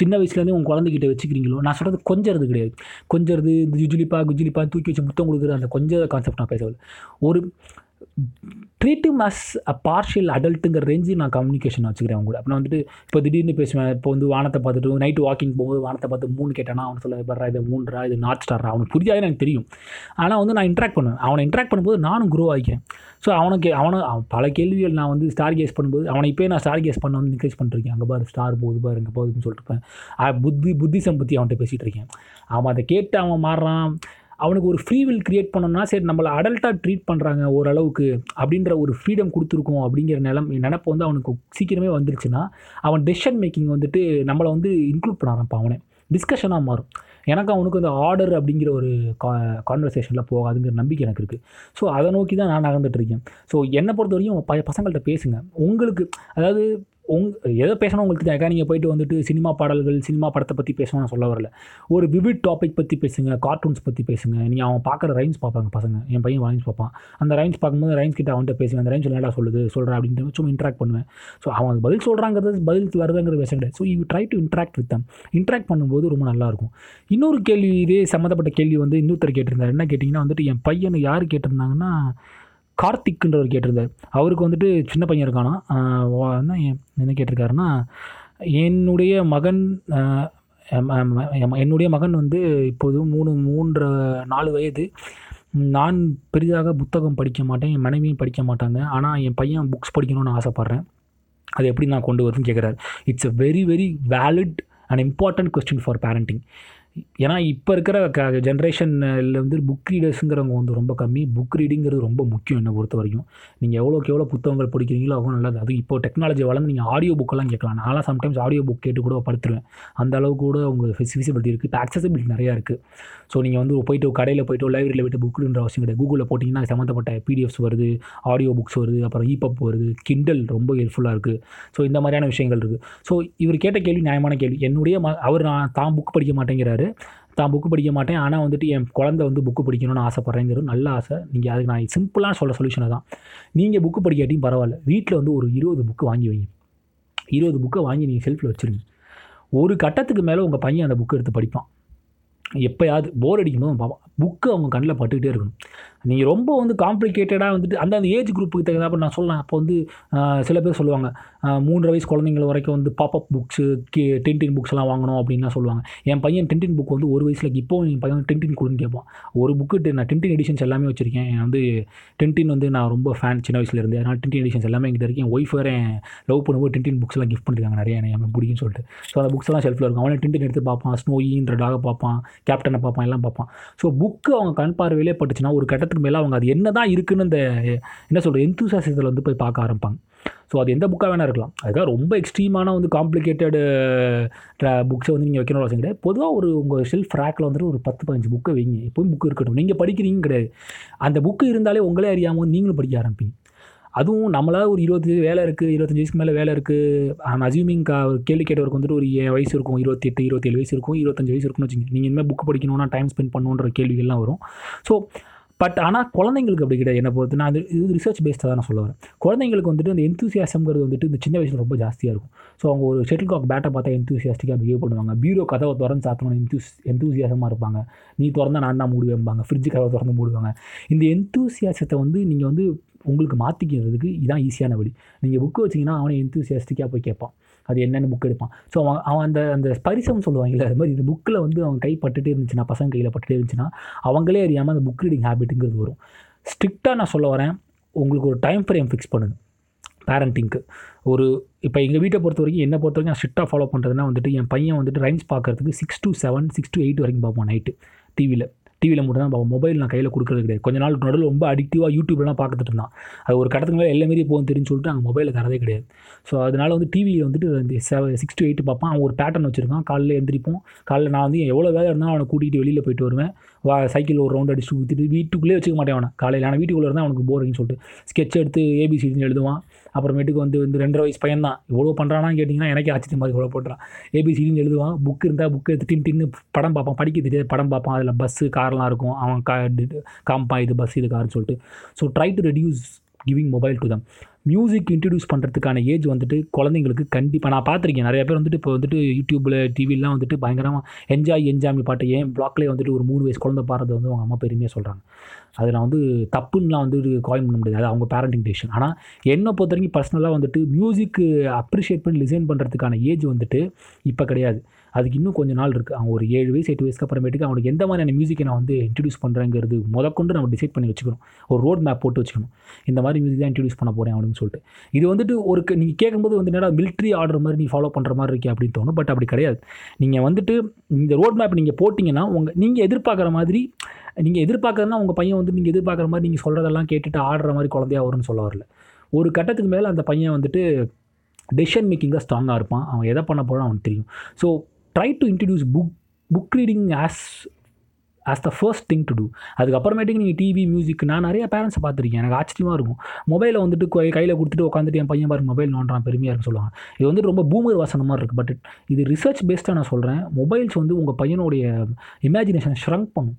சின்ன வயசுலேருந்து உங்கள் குழந்தைகிட்ட வச்சுக்கிறீங்களோ நான் சொல்கிறது கொஞ்சறது கிடையாது. கொஞ்சறது இந்த ஜுஜுலிப்பா தூக்கி வச்சு முத்தம் கொடுக்குற அந்த கொஞ்ச கான்செப்ட் நான் பேசவில்லை. ஒரு ட்ரீட்டும் அஸ் அ பார்ஷியல் அடல்ட்டுங்கிற ரேஞ்சு நான் கம்யூனிகேஷன் வச்சுக்கிறேன் அவங்க கூட. அப்போ வந்துட்டு இப்போ திடீர்னு பேசுவேன் இப்போ வந்து வானத்தை பார்த்துட்டு நைட்டு வாக்கிங் போகும்போது வானத்தை பார்த்து மூணு கேட்டானா அவன் சொல்ல பர்றா இது மூன்றா இது நார்த் ஸ்டாரா அவனுக்கு புரியாது எனக்கு தெரியும். ஆனால் வந்து நான் இன்ட்ராக்ட் பண்ணுவேன். அவனை இன்ட்ராக்ட் பண்ணும்போது நானும் குரோ ஆகிக்கிறேன். ஸோ அவனுக்கு அவனை அவன் பல கேள்விகள் நான் வந்து ஸ்டார் கேஸ் பண்ணும்போது அவனை இப்போ நான் ஸ்டார் கேஸ் பண்ண வந்து என்கரேஜ் பண்ணிருக்கேன் அங்கே பாரு ஸ்டார் போகுது பாரு இங்கே போகுதுன்னு சொல்லிட்டு இருப்பேன். புத்தி புத்திசம் பற்றி அவன்கிட்ட பேசிகிட்டு இருக்கேன் அவன் அதை கேட்டு அவன் மாறுறான். அவனுக்கு ஒரு ஃப்ரீ வில் கிரியேட் பண்ணோம்னா சரி நம்மளை அடல்ட்டாக ட்ரீட் பண்ணுறாங்க ஓரளவுக்கு அப்படின்ற ஒரு ஃப்ரீடம் கொடுத்துருக்கோம் அப்படிங்கிற நிலம் நினப்பு வந்து அவனுக்கு சீக்கிரமே வந்துருச்சுன்னா அவன் டெசிஷன் மேக்கிங் வந்துட்டு நம்மளை வந்து இன்க்ளூட் பண்ண ஆரம்பிப்பான் டிஸ்கஷனாக மாறும். எனக்கு அவனுக்கு அந்த ஆர்டர் அப்படிங்கிற ஒரு கா கான்வர்சேஷனில் போகாதுங்கிற நம்பிக்கை எனக்கு இருக்குது ஸோ அதை நோக்கி தான் நான் நகர்ந்துட்டு இருக்கேன். ஸோ என்னை பொறுத்த வரைக்கும் ப பசங்கள்கிட்ட பேசுங்க. உங்களுக்கு அதாவது உங் எதை பேசணும் உங்களுக்கு தெரியாக்கா நீங்கள் போயிட்டு வந்துட்டு சினிமா பாடல்கள் சினிமா படத்தை பற்றி பேசணும்னு நான் சொல்ல வரல. ஒரு விவிட் டாபிக் பற்றி பேசுங்க கார்ட்டூன்ஸ் பற்றி பேசுங்க. நீங்கள் அவன் பார்க்குற ரைம்ஸ் பார்ப்பாங்க பசங்க. என் பையன் ரைம்ஸ் பார்ப்பான். அந்த ரைம்ஸ் பார்க்கும்போது ரைம்ஸ் கிட்ட அவன்கிட்ட பேசுவேன். அந்த ரைம்ஸ் என்னடா சொல்லுது சொல்கிறேன் அப்படின்ட்டு சும்மா இன்ட்ராக்ட் பண்ணுவேன். ஸோ அவன் பதில் சொல்கிறாங்கிறது பதில் வருதுங்கிறது விஷயம் கிடையாது. So you try to interact with them interact பண்ணும்போது ரொம்ப நல்லாயிருக்கும் இன்னொரு கேள்வி இதே சம்மந்தப்பட்ட கேள்வி வந்து இன்னொருத்தர் கேட்டிருந்தார். என்ன கேட்டிங்கன்னா வந்துட்டு என் பையனை யார் கேட்டிருந்தாங்கன்னா கார்த்திக்ன்றவர் கேட்டிருந்தார். அவருக்கு வந்துட்டு சின்ன பையன் இருக்கானா? என்ன என்- என்ன கேட்டிருக்காருன்னா என்னுடைய மகன் என்னுடைய மகன் வந்து இப்போது மூணு மூன்று நாலு வயது. நான் பெரிதாக புத்தகம் படிக்க மாட்டேன் என் மனைவியும் படிக்க மாட்டாங்க. ஆனால் என் பையன் புக்ஸ் படிக்கணும்னு ஆசைப்பட்றேன். அது எப்படி நான் கொண்டு வருதுன்னு கேட்குறாரு. It's a very very valid and important question for parenting ஏன்னா இப்போ இருக்கிற க ஜென்ரேஷனில் வந்து புக் ரீடர்ஸுங்கிறவங்க வந்து ரொம்ப கம்மி. புக் ரீடிங்கிறது ரொம்ப முக்கியம் என்னை பொறுத்த வரைக்கும் நீங்கள் எவ்வளோக்கு எவ்வளோ புத்தகங்கள் படிக்கிறீங்களோ அவ்வளோ நல்லது. அது இப்போ டெக்னாலஜி வளர்ந்து நீங்கள் ஆடியோ புக்கெல்லாம் கேட்கலாம். நான்லாம் சம்டைம்ஸ் ஆடியோ புக் கேட்டு கூட படுத்துருவேன். அந்த அளவுக்கு கூட உங்கள் ஃபெசிபிலிட்டி இருக்குது இப்போ accessibility நிறையா இருக்குது ஸோ நீங்கள் வந்து போயிட்டு கடையில் போயிட்டு லைப்ரரியில் போயிட்டு புக்குன்ற அவசியம் கிடையாது. கூகுளில் போட்டிங்கன்னா சம்மந்தப்பட்ட பிடிஎஃப்ஸ் வருது ஆடியோ புக்ஸ் வருது அப்புறம் இபப் வருது கிண்டல் ரொம்ப ஹெல்ப்ஃபுல்லாக இருக்குது ஸோ இந்த மாதிரியான விஷயங்கள் இருக்குது ஸோ இவர் கேட்ட கேள்வி நியாயமான கேள்வி. என்னுடைய ம அவர் நான் தான் புக் படிக்க மாட்டேங்கிறாரு. தான் புக்கு படிக்க மாட்டேன். ஆனால் வந்துட்டு என் குழந்தை வந்து புக்கு படிக்கணும்னு ஆசைப்பட்றேங்கிறது நல்ல ஆசை. நீங்கள் அதுக்கு நான் சிம்பிளாக சொல்ல சொல்யூஷனை தான் நீங்கள் புக்கு படிக்காட்டியும் பரவாயில்ல. வீட்டில் வந்து ஒரு இருபது புக்கு வாங்கி வைங்க. இருபது புக்கை வாங்கி நீங்கள் செல்ஃபில் வச்சுருங்க. ஒரு கட்டத்துக்கு மேலே உங்கள் பையன் அந்த புக்கு எடுத்து படிப்பான். எப்போயாவது போர் அடிக்கும்போது பார்ப்பான் புக்கு அவங்க கண்ணில் பட்டுக்கிட்டே இருக்கணும். நீங்கள் ரொம்ப வந்து காம்ப்ளிகேட்டடாக வந்துட்டு அந்த அந்த ஏஜ் குரூப்புக்கு தகுந்தாப்ப நான் சொல்லலாம் அப்போ வந்து சில பேர் சொல்லுவாங்க மூன்றரை வயசு குழந்தைங்கள வரைக்கும் வந்து பாப்பப் புக்ஸு கே டென்டின் புக்ஸ்லாம் வாங்கணும் அப்படின்லாம் சொல்லுவாங்க. என் பையன் டென்டின் புக் வந்து ஒரு வயசில் இப்போ என் பையன் டென்டின் கொடுன்னு கேட்பான். ஒரு புக்கு நான் டென்டின் எடிஷன்ஸ் எல்லாமே வச்சுருக்கேன். என் வந்து டென்டின் வந்து நான் ரொம்ப ஃபேன் சின்ன வயசுலேருந்து அதனால் டென்டின் எடிஷன்ஸ் எல்லாமே எங்கிட்ட இருக்கேன் ஒய்ஃப் வேறு லவ் பண்ணும்போது டென்டின் புக்ஸ்லாம் கிஃப்ட் பண்ணிருக்காங்க நிறைய எனக்கு பிடிக்கும்னு சொல்லிட்டு. ஸோ அந்த புக்ஸ்லாம் ஷெல்ஃபில் இருக்கும். அவனை டென்டின் எடுத்து பார்ப்பான். ஸ்னோயின்ற டாக பார்ப்பான். கேப்டனை பார்ப்பான். எல்லாம் பார்ப்பான். ஸோ புக்கு அவங்க கண் பார்வையிலே பட்டுச்சுன்னா ஒரு கட்டத்துக்கு மேலே அவங்க அது என்ன தான் இருக்குன்னு அந்த என்ன சொல்கிறது எந்தூசாசத்தில் வந்து போய் பார்க்க ஆரம்பிப்பாங்க. ஸோ அது எந்த புக்காக வேணால் இருக்கலாம். அதுக்காக ரொம்ப எக்ஸ்ட்ரீமான வந்து காம்ப்ளிகேட்டடு புக்ஸை வந்து நீங்கள் வைக்கணும் அவசியம் கிடையாது. பொதுவாக ஒரு உங்கள் ஷெல்ஃப் ரேக்கில் வந்துட்டு ஒரு பத்து பதினஞ்சு புக்கை வைங்க. எப்பவும் புக்கு இருக்கட்டும். நீங்கள் படிக்கிறீங்க கிடையாது. அந்த புக்கு இருந்தாலே உங்களே அறியாமல் நீங்களும் படிக்க ஆரம்பிப்பீங்க. அதுவும் நம்மளால் ஒரு இருபத்தஞ்சு வேலை இருக்குது இருபத்தஞ்சு வயசுக்கு மேலே வேலை இருக்குது ஐம் அசியூமிங் கா கேள்வி கேட்டவருக்கு வந்துட்டு ஒரு ஏ வயசு இருக்கும் இருபத்தெட்டு இருபத்தேழு வயசு இருக்கும் இருபத்தஞ்சு வயசு இருக்குன்னு வச்சுங்க நீங்கள் இனிமேல் புக் படிக்கணும்னா டைம் ஸ்பெண்ட் பண்ணணுன்ற கேள்விகள்லாம் வரும். ஸோ பட் ஆனால் குழந்தைங்களுக்கு அப்படி கிடையாது. என்னை பொறுத்து நான் இது ரிசர்ச் பேஸ்டாக தான் நான் சொல்ல வரேன். குழந்தைங்களுக்கு வந்துட்டு இந்த எந்தூசியாசம்ங்கிறது வந்துட்டு இந்த சின்ன வயசில் ரொம்ப ஜாஸ்தியாக இருக்கும். ஸோ அவங்க ஒரு ஷெட்டில் காக் பேட்டை பார்த்தா எந்தூசியாஸ்டிக்காக பிஹேவ் பண்ணுவாங்க. பீரோ கதவை திறந்து சாத்தணும்னு எந்தூஸ் எந்தூசியாசமாக இருப்பாங்க. நீ திறந்தா நான் தான் மூடுவேன்பாங்க ஃப்ரிட்ஜு கதவை திறந்து மூடுவாங்க. இந்த எந்தூசியாசத்தை வந்து நீங்கள் வந்து உங்களுக்கு மாற்றிக்கிறதுக்கு இதான் ஈஸியான வழி. நீங்கள் புக்கு வச்சிங்கன்னா அவனை எந்தூசியாஸ்டிக்காக போய் கேட்பான். அது என்னென்னு புக் எடுப்பான். ஸோ அவன் அவன் அந்த அந்த ஸ்பரிசம் சொல்லுவாங்கல்ல அது மாதிரி இந்த புக்கில் வந்து அவன் கை பட்டுட்டே இருந்துச்சுன்னா பசங்க கையில் பட்டுட்டே இருந்துச்சுன்னா அவங்களே அறியாமல் அந்த புக் ரீடிங் ஹேபிட்டுங்கிறது வரும். ஸ்ட்ரிக்டாக நான் சொல்ல வரேன் உங்களுக்கு ஒரு டைம் ஃப்ரேம் ஃபிக்ஸ் பண்ணுது பேரண்டிங்க்கு ஒரு இப்போ எங்கள் வீட்டை பொறுத்த வரைக்கும் என்னை பொறுத்த வரைக்கும் நான் ஸ்ட்ரிக்டாக ஃபாலோ பண்ணுறதுனா வந்துட்டு என் பையன் வந்துட்டு ரைம்ஸ் பார்க்குறதுக்கு six to seven six to eight வரைக்கும் பார்ப்போம் நைட்டு டிவியில் டிவியில் மட்டும் தான் பார்ப்போம் மொபைல் நான் கையில் கொடுக்குறது கிடையாது. கொஞ்ச நாள் நடுவில் ரொம்ப அடிக்டிவாக யூடியூப்லாம் பார்த்துட்டு இருந்தான். அது ஒரு கடத்துக்கு மேலே எல்லாமே போகும் தெரியும்னு சொல்லிட்டு நாங்கள் மொபைலில் தரதே கிடையாது. ஸோ அதனால் வந்து டிவியில் வந்துட்டு செவன் சிக்ஸ் டு எயிட் பார்ப்பான். அவன் ஒரு பேட்டர்ன் வச்சுருக்கான். காலையில் எந்திரிப்போம் காலையில் நான் வந்து எவ்வளோ வேலை இருந்தாலும் அவனை கூட்டிகிட்டு வெளியில் போயிட்டு வருவேன். வா சைக்கிள் ஒரு ரவுண்ட் அடிச்சு ஊற்றிட்டு வீட்டுக்குள்ளே வச்சுக்க மாட்டேன் அவனை. காலையில் ஆனால் வீட்டுக்குள்ளே இருந்தால் அவனுக்கு போரிங்னு சொல்லிட்டு. ஸ்கெட்ச் எடுத்து ஏபிசிடின்னு எழுதுவான். அப்புறமேட்டுக்கு வந்து வந்து ரெண்டரை வயசு பையன் தான் இவ்வளோ பண்ணுறானான்னு கேட்டிங்கன்னா எனக்கே ஆச்சரியமாக மாதிரி இவ்வளோ போட்டுறான் ஏபிசிடின்னு எழுதுவான். புக் இருந்தால் புக் எடுத்து டின் டின்னு படம் பார்ப்பான். படிக்க தெரியாது படம் பார்ப்பான். அதில் பஸ்ஸு கார்லாம் இருக்கும். அவன் கா காம்பான் இது பஸ் இது கார்னு சொல்லிட்டு. So try to reduce giving mobile to them music introduce பண்ணுறதுக்கான ஏஜ் வந்துட்டு குழந்தைங்களுக்கு கண்டிப்பாக நான் பார்த்துருக்கேன். நிறைய பேர் வந்துட்டு இப்போ வந்துட்டு யூடியூப்பில் டிவிலாம் வந்துட்டு பயங்கரமாக என்ஜாய் என்ஜாமி பாட்டு ஏன் பிளாக்லேயே வந்துட்டு ஒரு மூணு வயசு குழந்தை பாடுறது வந்து அவங்க அம்மா பெருமையாக சொல்கிறாங்க அதில் வந்து தப்புன்னுலாம் வந்து காயின் பண்ண முடியாது. அது அவங்க பேரண்டிங் டெசிஷன் ஆனால் என்னை பொறுத்த வரைக்கும் பர்சனலாக வந்துட்டு மியூசிக்கு அப்ரிஷியேட் பண்ணி லிசைன் பண்ணுறதுக்கான ஏஜ் வந்துட்டு இப்போ கிடையாது. அதுக்கு இன்னும் கொஞ்சம் நாள் இருக்குது அவன் ஒரு ஏழு வயசு எட்டு வயசுக்கு அப்புறமேட்டுக்கு அவனுக்கு எந்த மாதிரியான மியூசிக்கை நான் வந்து இன்ட்ரடியூஸ் பண்ணுறேங்கிறது முதற்கொண்டு நம்ம டிசைட் பண்ணி வச்சுக்கணும். ஒரு ரோட் மேப் போட்டு வச்சுக்கணும். இந்த மாதிரி மியூசிக் தான் இன்ட்ரடியூஸ் பண்ண போகிறேன் அப்படின்னு சொல்லிட்டு. இது வந்துட்டு ஒரு நீங்கள் கேட்கும்போது வந்து என்னடா மிலிட்ரி ஆர்டர் மாதிரி நீ ஃபாலோ பண்ணுற மாதிரி இருக்கே அப்படின்னு தோணும். பட் அப்படி கிடையாது. நீங்கள் வந்துட்டு இந்த ரோட் மேப் நீங்கள் போட்டிங்கன்னா உங்கள் நீங்கள் எதிர்பார்க்குற மாதிரி நீங்கள் எதிர்பார்க்குறதுனா உங்கள் பையன் வந்து நீங்கள் எதிர்பார்க்குற மாதிரி நீங்கள் சொல்கிறதெல்லாம் கேட்டுட்டு ஆடுற மாதிரி குழந்தையா வரும்னு சொல்ல வரல. ஒரு கட்டத்துக்கு மேலே அந்த பையன் வந்துட்டு டெசிஷன் மேக்கிங்காக ஸ்ட்ராங்காக இருப்பான். அவன் எதை பண்ண போகிறான் அவனுக்கு தெரியும். So try to introduce book book reading as as the first thing to do அதுக்கப்புறமேட்டுக்கு நீங்கள் டிவி மியூசிக் நான் நிறைய பேரண்ட்ஸை பார்த்துருக்கேன். எனக்கு ஆச்சரியமாக இருக்கும். மொபைலை வந்துட்டு கையில் கொடுத்துட்டு உட்காந்துட்டு என் பையன் பாருங்க மொபைல் நோண்டான் பெருமையாக இருக்குன்னு சொல்லுவாங்க. இது வந்து ரொம்ப பூமர் வாசன மாதிரி இருக்குது பட் இது ரிசர்ச் பேஸ்டாக நான் சொல்கிறேன் மொபைல்ஸ் வந்து உங்கள் பையனுடைய இமேஜினேஷன் ஷ்ரங்க் பண்ணும்.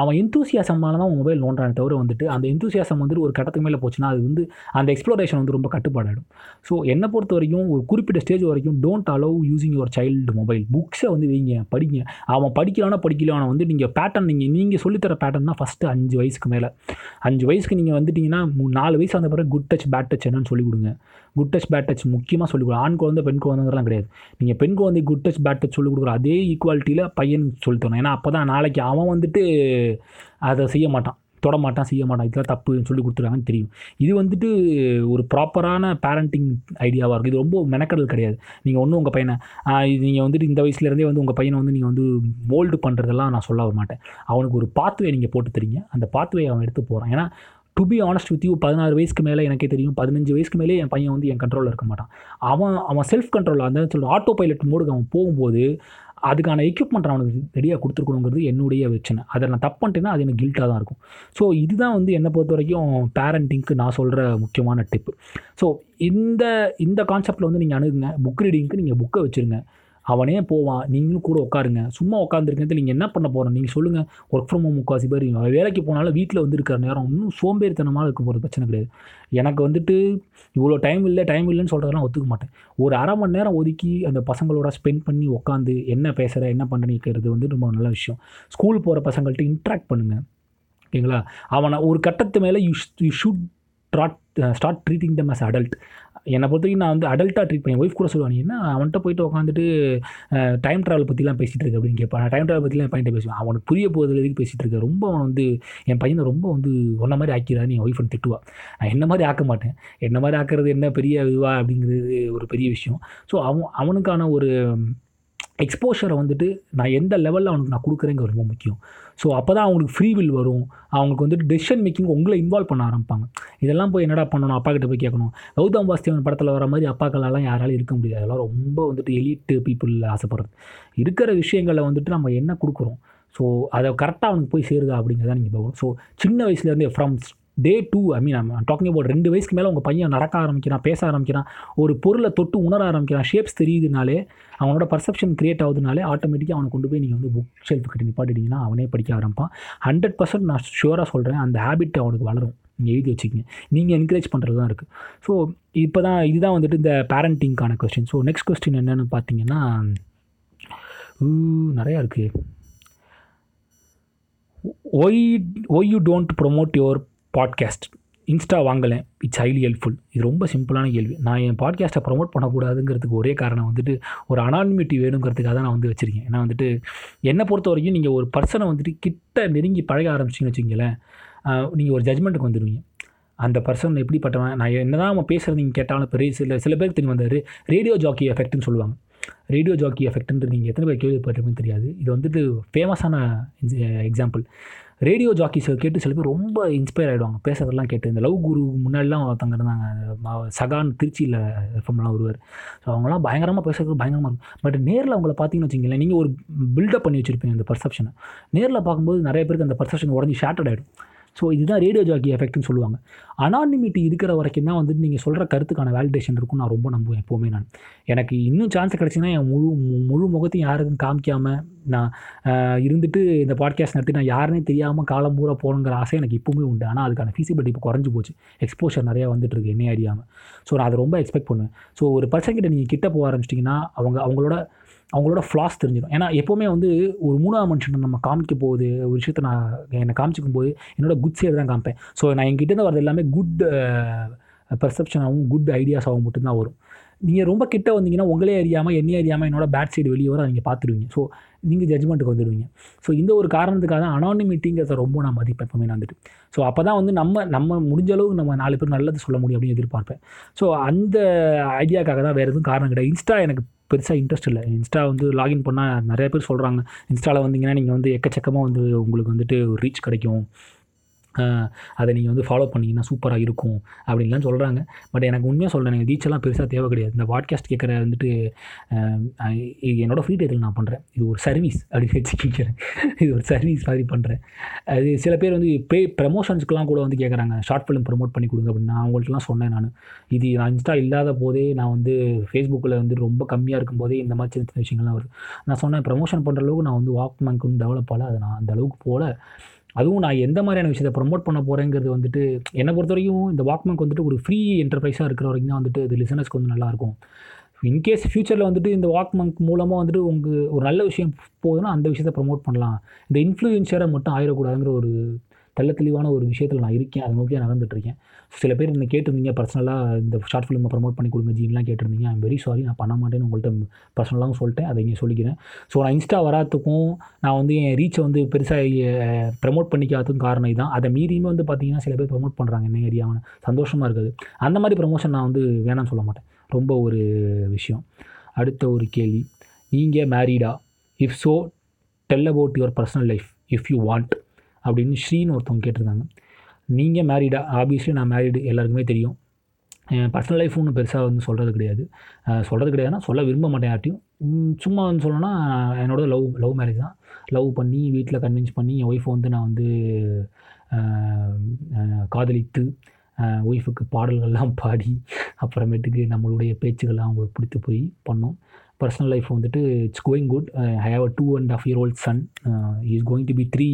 அவன் எந்தூசியாசமால தான் உங்கள் மொபைல் நோண்டான தவிர வந்துட்டு அந்த எந்தூசியாசம் வந்துட்டு ஒரு கட்டத்துக்கு மேலே போச்சுன்னா அது வந்து அந்த எக்ஸ்ப்ளோரேஷன் வந்து ரொம்ப கட்டுப்பாடாயிடும். ஸோ என்னை பொறுத்த வரைக்கும் ஒரு குறிப்பிட்ட ஸ்டேஜ் வரைக்கும் don't allow using your child mobile புக்ஸை வந்து வைங்க படிங்க. அவன் படிக்கலானா படிக்கல வந்து நீங்கள் பேட்டர்ன் நீங்கள் நீங்கள் சொல்லித்தர பேட்டர்ன் தான் ஃபஸ்ட்டு அஞ்சு வயசுக்கு மேலே. அஞ்சு வயசுக்கு நீங்கள் வந்துட்டீங்கன்னா நாலு வயசு அந்த பிறகு குட் டச் பேட் டச் என்னன்னு சொல்லிக் கொடுங்க. குட் டச் பேட் டச் முக்கியமாக சொல்லிக் கொடுக்கும் ஆண் குழந்தை பெண் குழந்தைங்கிறலாம் கிடையாது. நீங்கள் பெண் குழந்தை குட் டச் பேட் டச் சொல்லிக் கொடுக்குற அதே ஈக்குவாலிட்டியில் பையனுக்கு சொல்லித் தரணும். ஏன்னா அப்போ தான் நாளைக்கு அவன் வந்துட்டு அதை செய்ய மாட்டான் தொட மாட்டான் செய்ய மாட்டான். இதெல்லாம் தப்புன்னு சொல்லி கொடுத்துருக்காங்கன்னு தெரியும். இது வந்துட்டு ஒரு ப்ராப்பரான பேரண்டிங் ஐடியாவாக இருக்கும். இது ரொம்ப மெனக்கடல் கிடையாது. நீங்கள் ஒன்றும் உங்கள் பையனை இது நீங்கள் வந்துட்டு இந்த வயசுலேருந்தே வந்து உங்கள் பையனை வந்து நீங்கள் வந்து மோல்டு பண்ணுறதெல்லாம் நான் சொல்ல வர மாட்டேன். அவனுக்கு ஒரு பாத்வே நீங்கள் போட்டு தரீங்க. அந்த பாத்வே அவன் எடுத்து போகிறான் ஏன்னா to be honest with you பதினாறு வயசுக்கு மேலே எனக்கே தெரியும். பதினஞ்சு வயசுக்கு மேலே என் பையன் வந்து என் கண்ட்ரோலில் இருக்க மாட்டான். அவன் அவன் செல்ஃப் கண்ட்ரோல் அந்த சொல்கிற ஆட்டோ பைலட் மோடுக்கு அவன் போகும்போது அதுக்கான எக்யூப்மெண்ட் அவனுக்கு ரெடியாக கொடுத்துருக்கணுங்கிறது என்னுடைய பிரச்சனை. அதை நான் தப்பு பண்ணிட்டேன்னா அது எனக்கு கில்ட்டாக தான் இருக்கும். ஸோ இதுதான் வந்து என்னை பொறுத்த வரைக்கும் பேரண்டிங்க்கு நான் சொல்கிற முக்கியமான டிப்பு ஸோ இந்த இந்த கான்செப்டில் வந்து நீங்கள் அணுகுங்க. புக் ரீடிங்க்கு நீங்கள் புக்கை வச்சுருங்க. அவனே போவான் நீங்களும் கூட உட்காருங்க சும்மா உட்காந்துருக்கிறது நீங்கள் என்ன பண்ண போகிறோம் நீங்கள் சொல்லுங்கள் ஒர்க் ஃப்ரம் ஹோம் முக்காசி பேர் வேலைக்கு போனாலும் வீட்டில் வந்து இருக்கிற நேரம் இன்னும் சோம்பேறித்தனமாக இருக்க போகிறது பிரச்சனை கிடையாது. எனக்கு வந்துட்டு இவ்வளோ டைம் இல்லை டைம் இல்லைன்னு சொல்கிறதெல்லாம் ஒத்துக்க மாட்டேன். ஒரு அரை மணி நேரம் ஒதுக்கி அந்த பசங்களோட ஸ்பெண்ட் பண்ணி உட்காந்து என்ன பேசுகிற என்ன பண்ணுறது வந்து ரொம்ப நல்ல விஷயம். ஸ்கூல் போகிற பசங்கள்ட்ட இன்ட்ராக்ட் பண்ணுங்கள் ஓகேங்களா? அவனை ஒரு கட்டத்து மேலே you you should start start treating them as adult என்னை பொறுத்தவரைக்கும் நான் வந்து அடல்ட்டாக ட்ரீட் பண்ணி ஒய்ஃப் கூட சொல்லுவாங்க என்ன அவன்கிட்ட போயிட்டு உட்காந்துட்டு டைம் ட்ராவல் பற்றிலாம் பேசிகிட்டு இருக்கு? அப்படின்னு கேட்பான் நான் டைம் ட்ராவல் பற்றிலாம் பையன் பேசுவேன். அவனுக்கு புரிய போதில் எதுக்கு பேசிகிட்டு இருக்க. ரொம்ப அவன் வந்து என் பையனை ரொம்ப வந்து ஒன்ன மாதிரி ஆக்கிறான்னு என் ஒய்ஃப் திட்டுவா. நான் என்ன மாதிரி ஆக்க மாட்டேன்? என்ன மாதிரி ஆக்கிறது என்ன பெரிய இதுவா அப்படிங்கிறது ஒரு பெரிய விஷயம். ஸோ அவன் அவனுக்கான ஒரு எக்ஸ்போஷரை வந்துட்டு நான் எந்த லெவலில் அவனுக்கு நான் கொடுக்குறேங்க ரொம்ப முக்கியம். ஸோ அப்போ தான் அவங்களுக்கு ஃப்ரீ வில் வரும். அவங்களுக்கு வந்துட்டு டெசிஷன் மேக்கிங் உங்களை இன்வால்வ் பண்ண ஆரம்பிப்பாங்க. இதெல்லாம் போய் என்னடா பண்ணணும்? அப்பா கிட்ட போய் கேட்கணும். கௌதம் வாஸ்தேவன் படத்தில் வர மாதிரி அப்பாக்களாலாம் யாராலும் இருக்க முடியாது. அதெல்லாம் ரொம்ப வந்துட்டு எலிட்டு பீப்புள் ஆசைப்படுறது. இருக்கிற விஷயங்களை வந்துட்டு நம்ம என்ன கொடுக்குறோம்? ஸோ அதை கரெக்டாக அவனுக்கு போய் சேருதா அப்படிங்கிறத நீங்கள் பார்க்கணும். ஸோ சின்ன வயசுலேருந்தே from day two I mean I'm talking about ரெண்டு வயசுக்கு மேலே உங்கள் பையன் நடக்க ஆரம்பிக்கிறான் பேச ஆரம்பிக்கிறான் ஒரு பொருளை தொட்டு உணர ஆரம்பிக்கிறான் ஷேப்ஸ் தெரியுதுனாலே அவனோட பர்செப்ஷன் க்ரியேட் ஆகுதுனாலே ஆட்டோமேட்டிக்காக அவனை கொண்டு போய் நீங்கள் வந்து புக் ஷெல்ஃப் கிட்ட நிப்பாட்டிட்டீங்கன்னா அவனே படிக்க ஆரம்பிப்பான். ஹண்ட்ரட் பர்சன்ட் நான் ஷுவராக சொல்கிறேன் அந்த ஹேபிட் அவனுக்கு வளரும். நீங்கள் எழுதி வச்சுக்கிங்க. நீங்கள் என்கரேஜ் பண்ணுறது தான் இருக்குது ஸோ இப்போ தான் இதுதான் வந்துட்டு இந்த பேரண்டிங்க்கான கொஸ்டின் ஸோ நெக்ஸ்ட் கொஸ்டின் என்னென்னு பார்த்தீங்கன்னா நிறையா இருக்குது why why you don't promote your podcast insta வாங்கலேன் it's highly helpful இது ரொம்ப சிம்பிளான கேள்வி. நான் என் பாட்காஸ்ட்டை ப்ரொமோட் பண்ணக்கூடாதுங்கிறதுக்கு ஒரே காரணம் வந்துட்டு ஒரு அனானிமிட்டி வேணுங்கிறதுக்காக தான் நான் வந்து வச்சுருக்கேன். ஏன்னா வந்துட்டு என்னை பொறுத்த வரைக்கும் நீங்கள் ஒரு பர்சனை வந்துட்டு கிட்ட நெருங்கி பழக ஆரம்பிச்சிங்கன்னு வச்சுங்களேன் நீங்கள் ஒரு ஜட்மெண்ட்டுக்கு வந்துடுவீங்க அந்த பர்சன் எப்படிப்பட்டவன்? நான் என்ன தான் அவன் பேசுகிறது நீங்கள் கேட்டாலும் பெரிய சில சில பேருக்கு தெரியும் வந்தார் ரேடியோ ஜாக்கி எஃபெக்ட்னு சொல்லுவாங்க. ரேடியோ ஜாக்கி எஃபெக்ட்ன்றது நீங்கள் எத்தனை பேர் கேள்விப்பட்டிருக்குன்னு தெரியாது. இது வந்துட்டு ஃபேமஸான எக்ஸாம்பிள் ரேடியோ ஜாக்கிஸை கேட்டு சில பேர் ரொம்ப இன்ஸ்பயர் ஆகிடுவாங்க பேசுறதெல்லாம் கேட்டு. இந்த லவ் குரு முன்னாடிலாம் ஒருத்தங்க இருந்தாங்க. சகான் திருச்சியில் எஃப்எம்லாம் வருவார் ஸோ அவங்களாம் பயங்கரமாக பேசுறது பயங்கரமாக இருக்கும். பட் நேரில் அவங்கள பார்த்தீங்கன்னு வச்சிங்களேன் நீங்கள் ஒரு பில்டப் பண்ணி வச்சுருப்பீங்க அந்த பர்செப்ஷனை நேரில் பார்க்கும்போது நிறைய பேருக்கு அந்த பர்செப்ஷன் உடஞ்சி ஷேட்டர்ட் ஆகிடும் ஸோ இதுதான் ரேடியோ ஜாக்கி எஃபெக்ட்னு சொல்லுவாங்க. அனானிமிட்டி இருக்கிற வரைக்கும் தான் வந்துட்டு நீங்கள் சொல்கிற கருத்துக்கான வேலிடேஷன் இருக்கும் நான் ரொம்ப நம்புவேன் எப்போவுமே நான். எனக்கு இன்னும் சான்ஸ் கிடச்சின்னா என் முழு முழு முகத்தையும் யாருக்கும் காமிக்காமல் நான் இருந்துட்டு இந்த பாட்காஸ்ட் நடத்தி நான் யாருனே தெரியாமல் காலம் பூரா போகணுங்கிற ஆசை எனக்கு இப்போவுமே உண்டு. ஆனால் அதுக்கான ஃபீஸிபிலிட்டி இப்போ குறைஞ்சி போச்சு. எக்ஸ்போஷர் நிறையா வந்துட்டு இருக்கு என்னையே அறியாமல் ஸோ நான் அதை ரொம்ப எக்ஸ்பெக்ட் பண்ணுவேன். ஸோ ஒரு பர்சன் கிட்ட நீங்கள் கிட்ட போக ஆரம்பிச்சிட்டிங்கன்னா அவங்க அவங்களோட அவங்களோட ஃப்ளாஸ் தெரிஞ்சிடும் ஏன்னா எப்போவுமே வந்து ஒரு மூணாவது மனுஷன் நம்ம காமிக்க போகுது ஒரு விஷயத்தை நான் என்னை காமிச்சிக்கும் போது என்னோட குட் சைடு தான் காமிப்பேன். ஸோ நான் என்கிட்ட வரது எல்லாமே குட் பர்செப்ஷனாகவும் குட் ஐடியாஸாகவும் மட்டும்தான் வரும். நீங்கள் ரொம்ப கிட்ட வந்தீங்கன்னா உங்களே அறியாமல் என்னையே அறியாமல் என்னோட பேட் சைடு வெளியே வர நீங்கள் பார்த்துருவீங்க. ஸோ நீங்கள் ஜட்ஜ்மெண்ட்டுக்கு வந்துடுவீங்க. ஸோ இந்த ஒரு காரணத்துக்காக தான் அனானிமிட்டிங்கிறத ரொம்ப நான் மதிப்பேன் எப்பவுமே நான் வந்துட்டு. ஸோ அப்போ தான் வந்து நம்ம நம்ம முடிஞ்ச அளவுக்கு நம்ம நாலு பேர் நல்லது சொல்ல முடியும் அப்படின்னு எதிர்பார்ப்பேன். ஸோ அந்த ஐடியாக்காக தான் வேறு எதுவும் காரணம் கிடையாது. இன்ஸ்டா எனக்கு பெருசாக இன்ட்ரெஸ்ட் இல்லை. இன்ஸ்டா வந்து லாகின் பண்ணால் நிறைய பேர் சொல்கிறாங்க இன்ஸ்டாவில் வந்தீங்கன்னா நீங்கள் வந்து எக்கச்சக்கமாக வந்து உங்களுக்கு வந்துட்டு ஒரு ரீச் கிடைக்கும். அதை நீங்கள் வந்து ஃபாலோ பண்ணிங்கன்னா சூப்பராக இருக்கும் அப்படின்லாம் சொல்கிறாங்க பட் எனக்கு உண்மையாக சொல்கிறேன் எனக்கு ரீச்செல்லாம் பெருசாக தேவை கிடையாது. இந்த பாட்காஸ்ட் கேட்குற வந்துட்டு என்னோடய ஃப்ரீ டைத்தில் நான் பண்ணுறேன் இது ஒரு சர்வீஸ் அப்படின்னு வச்சுக்கிறேன் இது ஒரு சர்வீஸ் மாதிரி பண்ணுறேன் அது சில பேர் வந்து பே ப்ரமோஷன்ஸ்க்குலாம் கூட வந்து கேட்குறாங்க. ஷார்ட் ஃபிலிம் ப்ரமோட் பண்ணி கொடுங்க அப்படின்னு. நான் அவங்கள்ட்டலாம் சொன்னேன் நான். இது நான் இன்ஸ்டா இல்லாத போதே நான் வந்து ஃபேஸ்புக்கில் வந்து ரொம்ப கம்மியாக இருக்கும் போதே இந்த மாதிரி சின்ன சின்ன விஷயங்கள்லாம் வருது. நான் சொன்னேன் ப்ரமோஷன் பண்ணுற அளவுக்கு நான் வந்து வாக் மேங்க்கு டெவலப் ஆகல. அதை நான் அந்த அளவுக்கு போகல. அதுவும் நான் எந்த மாதிரியான விஷயத்தை ப்ரொமோட் பண்ண போகிறேங்கிறது வந்துட்டு என்னை பொறுத்த வரைக்கும் இந்த வாக்மேக் வந்துட்டு ஒரு ஃப்ரீ என்டர்பிரைஸாக இருக்கிற வரைக்கும் தான் வந்துட்டு இது லிசனஸ்க்கு வந்து நல்லாயிருக்கும். இன்கேஸ் ஃப்யூச்சரில் வந்துட்டு இந்த வாக்மங்க் மூலமாக வந்துட்டு உங்கள் ஒரு நல்ல விஷயம் போகுதுன்னா அந்த விஷயத்தை ப்ரொமோட் பண்ணலாம். இந்த இன்ஃப்ளூயன்சரை மட்டும் ஆயிடக்கூடாதுங்கிற ஒரு தெள்ள தெளிவான ஒரு விஷயத்தில் நான் இருக்கேன். அதை நோக்கி நடந்துட்டுருக்கேன். சில பேர் என்ன கேட்டிருந்தீங்க பர்சனலாக இந்த ஷார்ட் ஃபிலிமை ப்ரமோட் பண்ணி கொடுங்க ஜீன்லாம் கேட்டிருந்தீங்க. ஐம் வெரி சாரி நான் பண்ண மாட்டேன்னு உங்கள்கிட்ட பர்சனலாகவும் சொல்லிட்டேன். அதை இங்கே சொல்லிக்கிறேன். ஸோ நான் இன்ஸ்டா வராதுக்கும் நான் வந்து என் ரீச்சை வந்து பெருசாக ப்ரமோட் பண்ணிக்காததுக்கும் காரணம் இதுதான் அதை மீறியுமே வந்து பார்த்தீங்கன்னா சில பேர் ப்ரமோட் பண்ணுறாங்க என்ன ஏரியாவில் சந்தோஷமாக இருக்குது. அந்த மாதிரி ப்ரமோஷன் நான் வந்து வேணாம்னு சொல்ல மாட்டேன். ரொம்ப ஒரு விஷயம். அடுத்த ஒரு கேள்வி. நீங்கள் மேரீடா if so tell about your personal life if you want அப்படின்னு ஸ்ரீன்னு ஒருத்தவங்க கேட்டிருந்தாங்க நீங்கள் மேரீடா ஆப்வியஸ்லி நான் மேரீடு எல்லாருக்குமே தெரியும். என் பர்சனல் லைஃப் ஒன்றும் பெருசாக வந்து சொல்கிறது கிடையாது. சொல்கிறது கிடையாதுன்னா சொல்ல விரும்ப மாட்டேன் யார்ட்டையும் சும்மா வந்து சொல்லணும்னா என்னோட லவ் லவ் மேரேஜ் தான். லவ் பண்ணி வீட்டில் கன்வின்ஸ் பண்ணி என் ஒய்ஃபை வந்து நான் வந்து காதலித்து ஒய்ஃபுக்கு பாடல்கள்லாம் பாடி அப்புறமேட்டுக்கு நம்மளுடைய பேச்சுகள்லாம் அவங்களுக்கு பிடித்து போய் பண்ணோம். பர்சனல் லைஃப் வந்துட்டு it's going good I have a two and half year old son is going to be three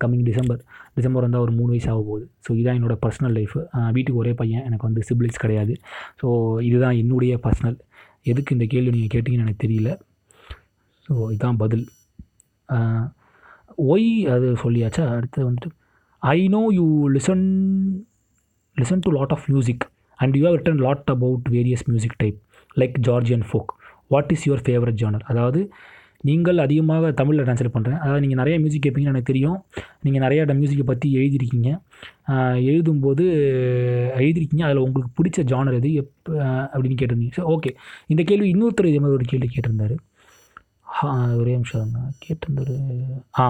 coming December December வந்தால் ஒரு மூணு வயசு ஆக போகுது ஸோ இதுதான் என்னோடய பர்சனல் லைஃப் வீட்டுக்கு ஒரே பையன் எனக்கு வந்து சிபிலிஸ் கிடையாது. ஸோ இதுதான் என்னுடைய பர்சனல் எதுக்கு இந்த கேள்வி நீங்கள் கேட்டிங்கன்னு எனக்கு தெரியல. ஸோ இதுதான் பதில். ஒய் அது சொல்லியாச்சா? அடுத்து வந்துட்டு I know you listen listen to lot of music and you have written lot about various music type like Georgian folk what is your favourite genre அதாவது நீங்கள் அதிகமாக தமிழில் ட்ரான்ஸ்லேட் பண்ணுறேன் அதாவது நீங்கள் நிறைய மியூசிக் கேட்பீங்கன்னு எனக்கு தெரியும். நீங்கள் நிறையா மியூசிக்கை பற்றி எழுதியிருக்கீங்க. எழுதும்போது எழுதியிருக்கீங்க. அதில் உங்களுக்கு பிடிச்ச ஜானர் எது? எப் அப்படின்னு கேட்டிருந்தீங்க. சார் ஓகே இந்த கேள்வி இன்னொருத்தர் இதே மாதிரி ஒரு கேள்வி கேட்டிருந்தாரு. ஒரே நிமிஷம் கேட்டிருந்தார் ஆ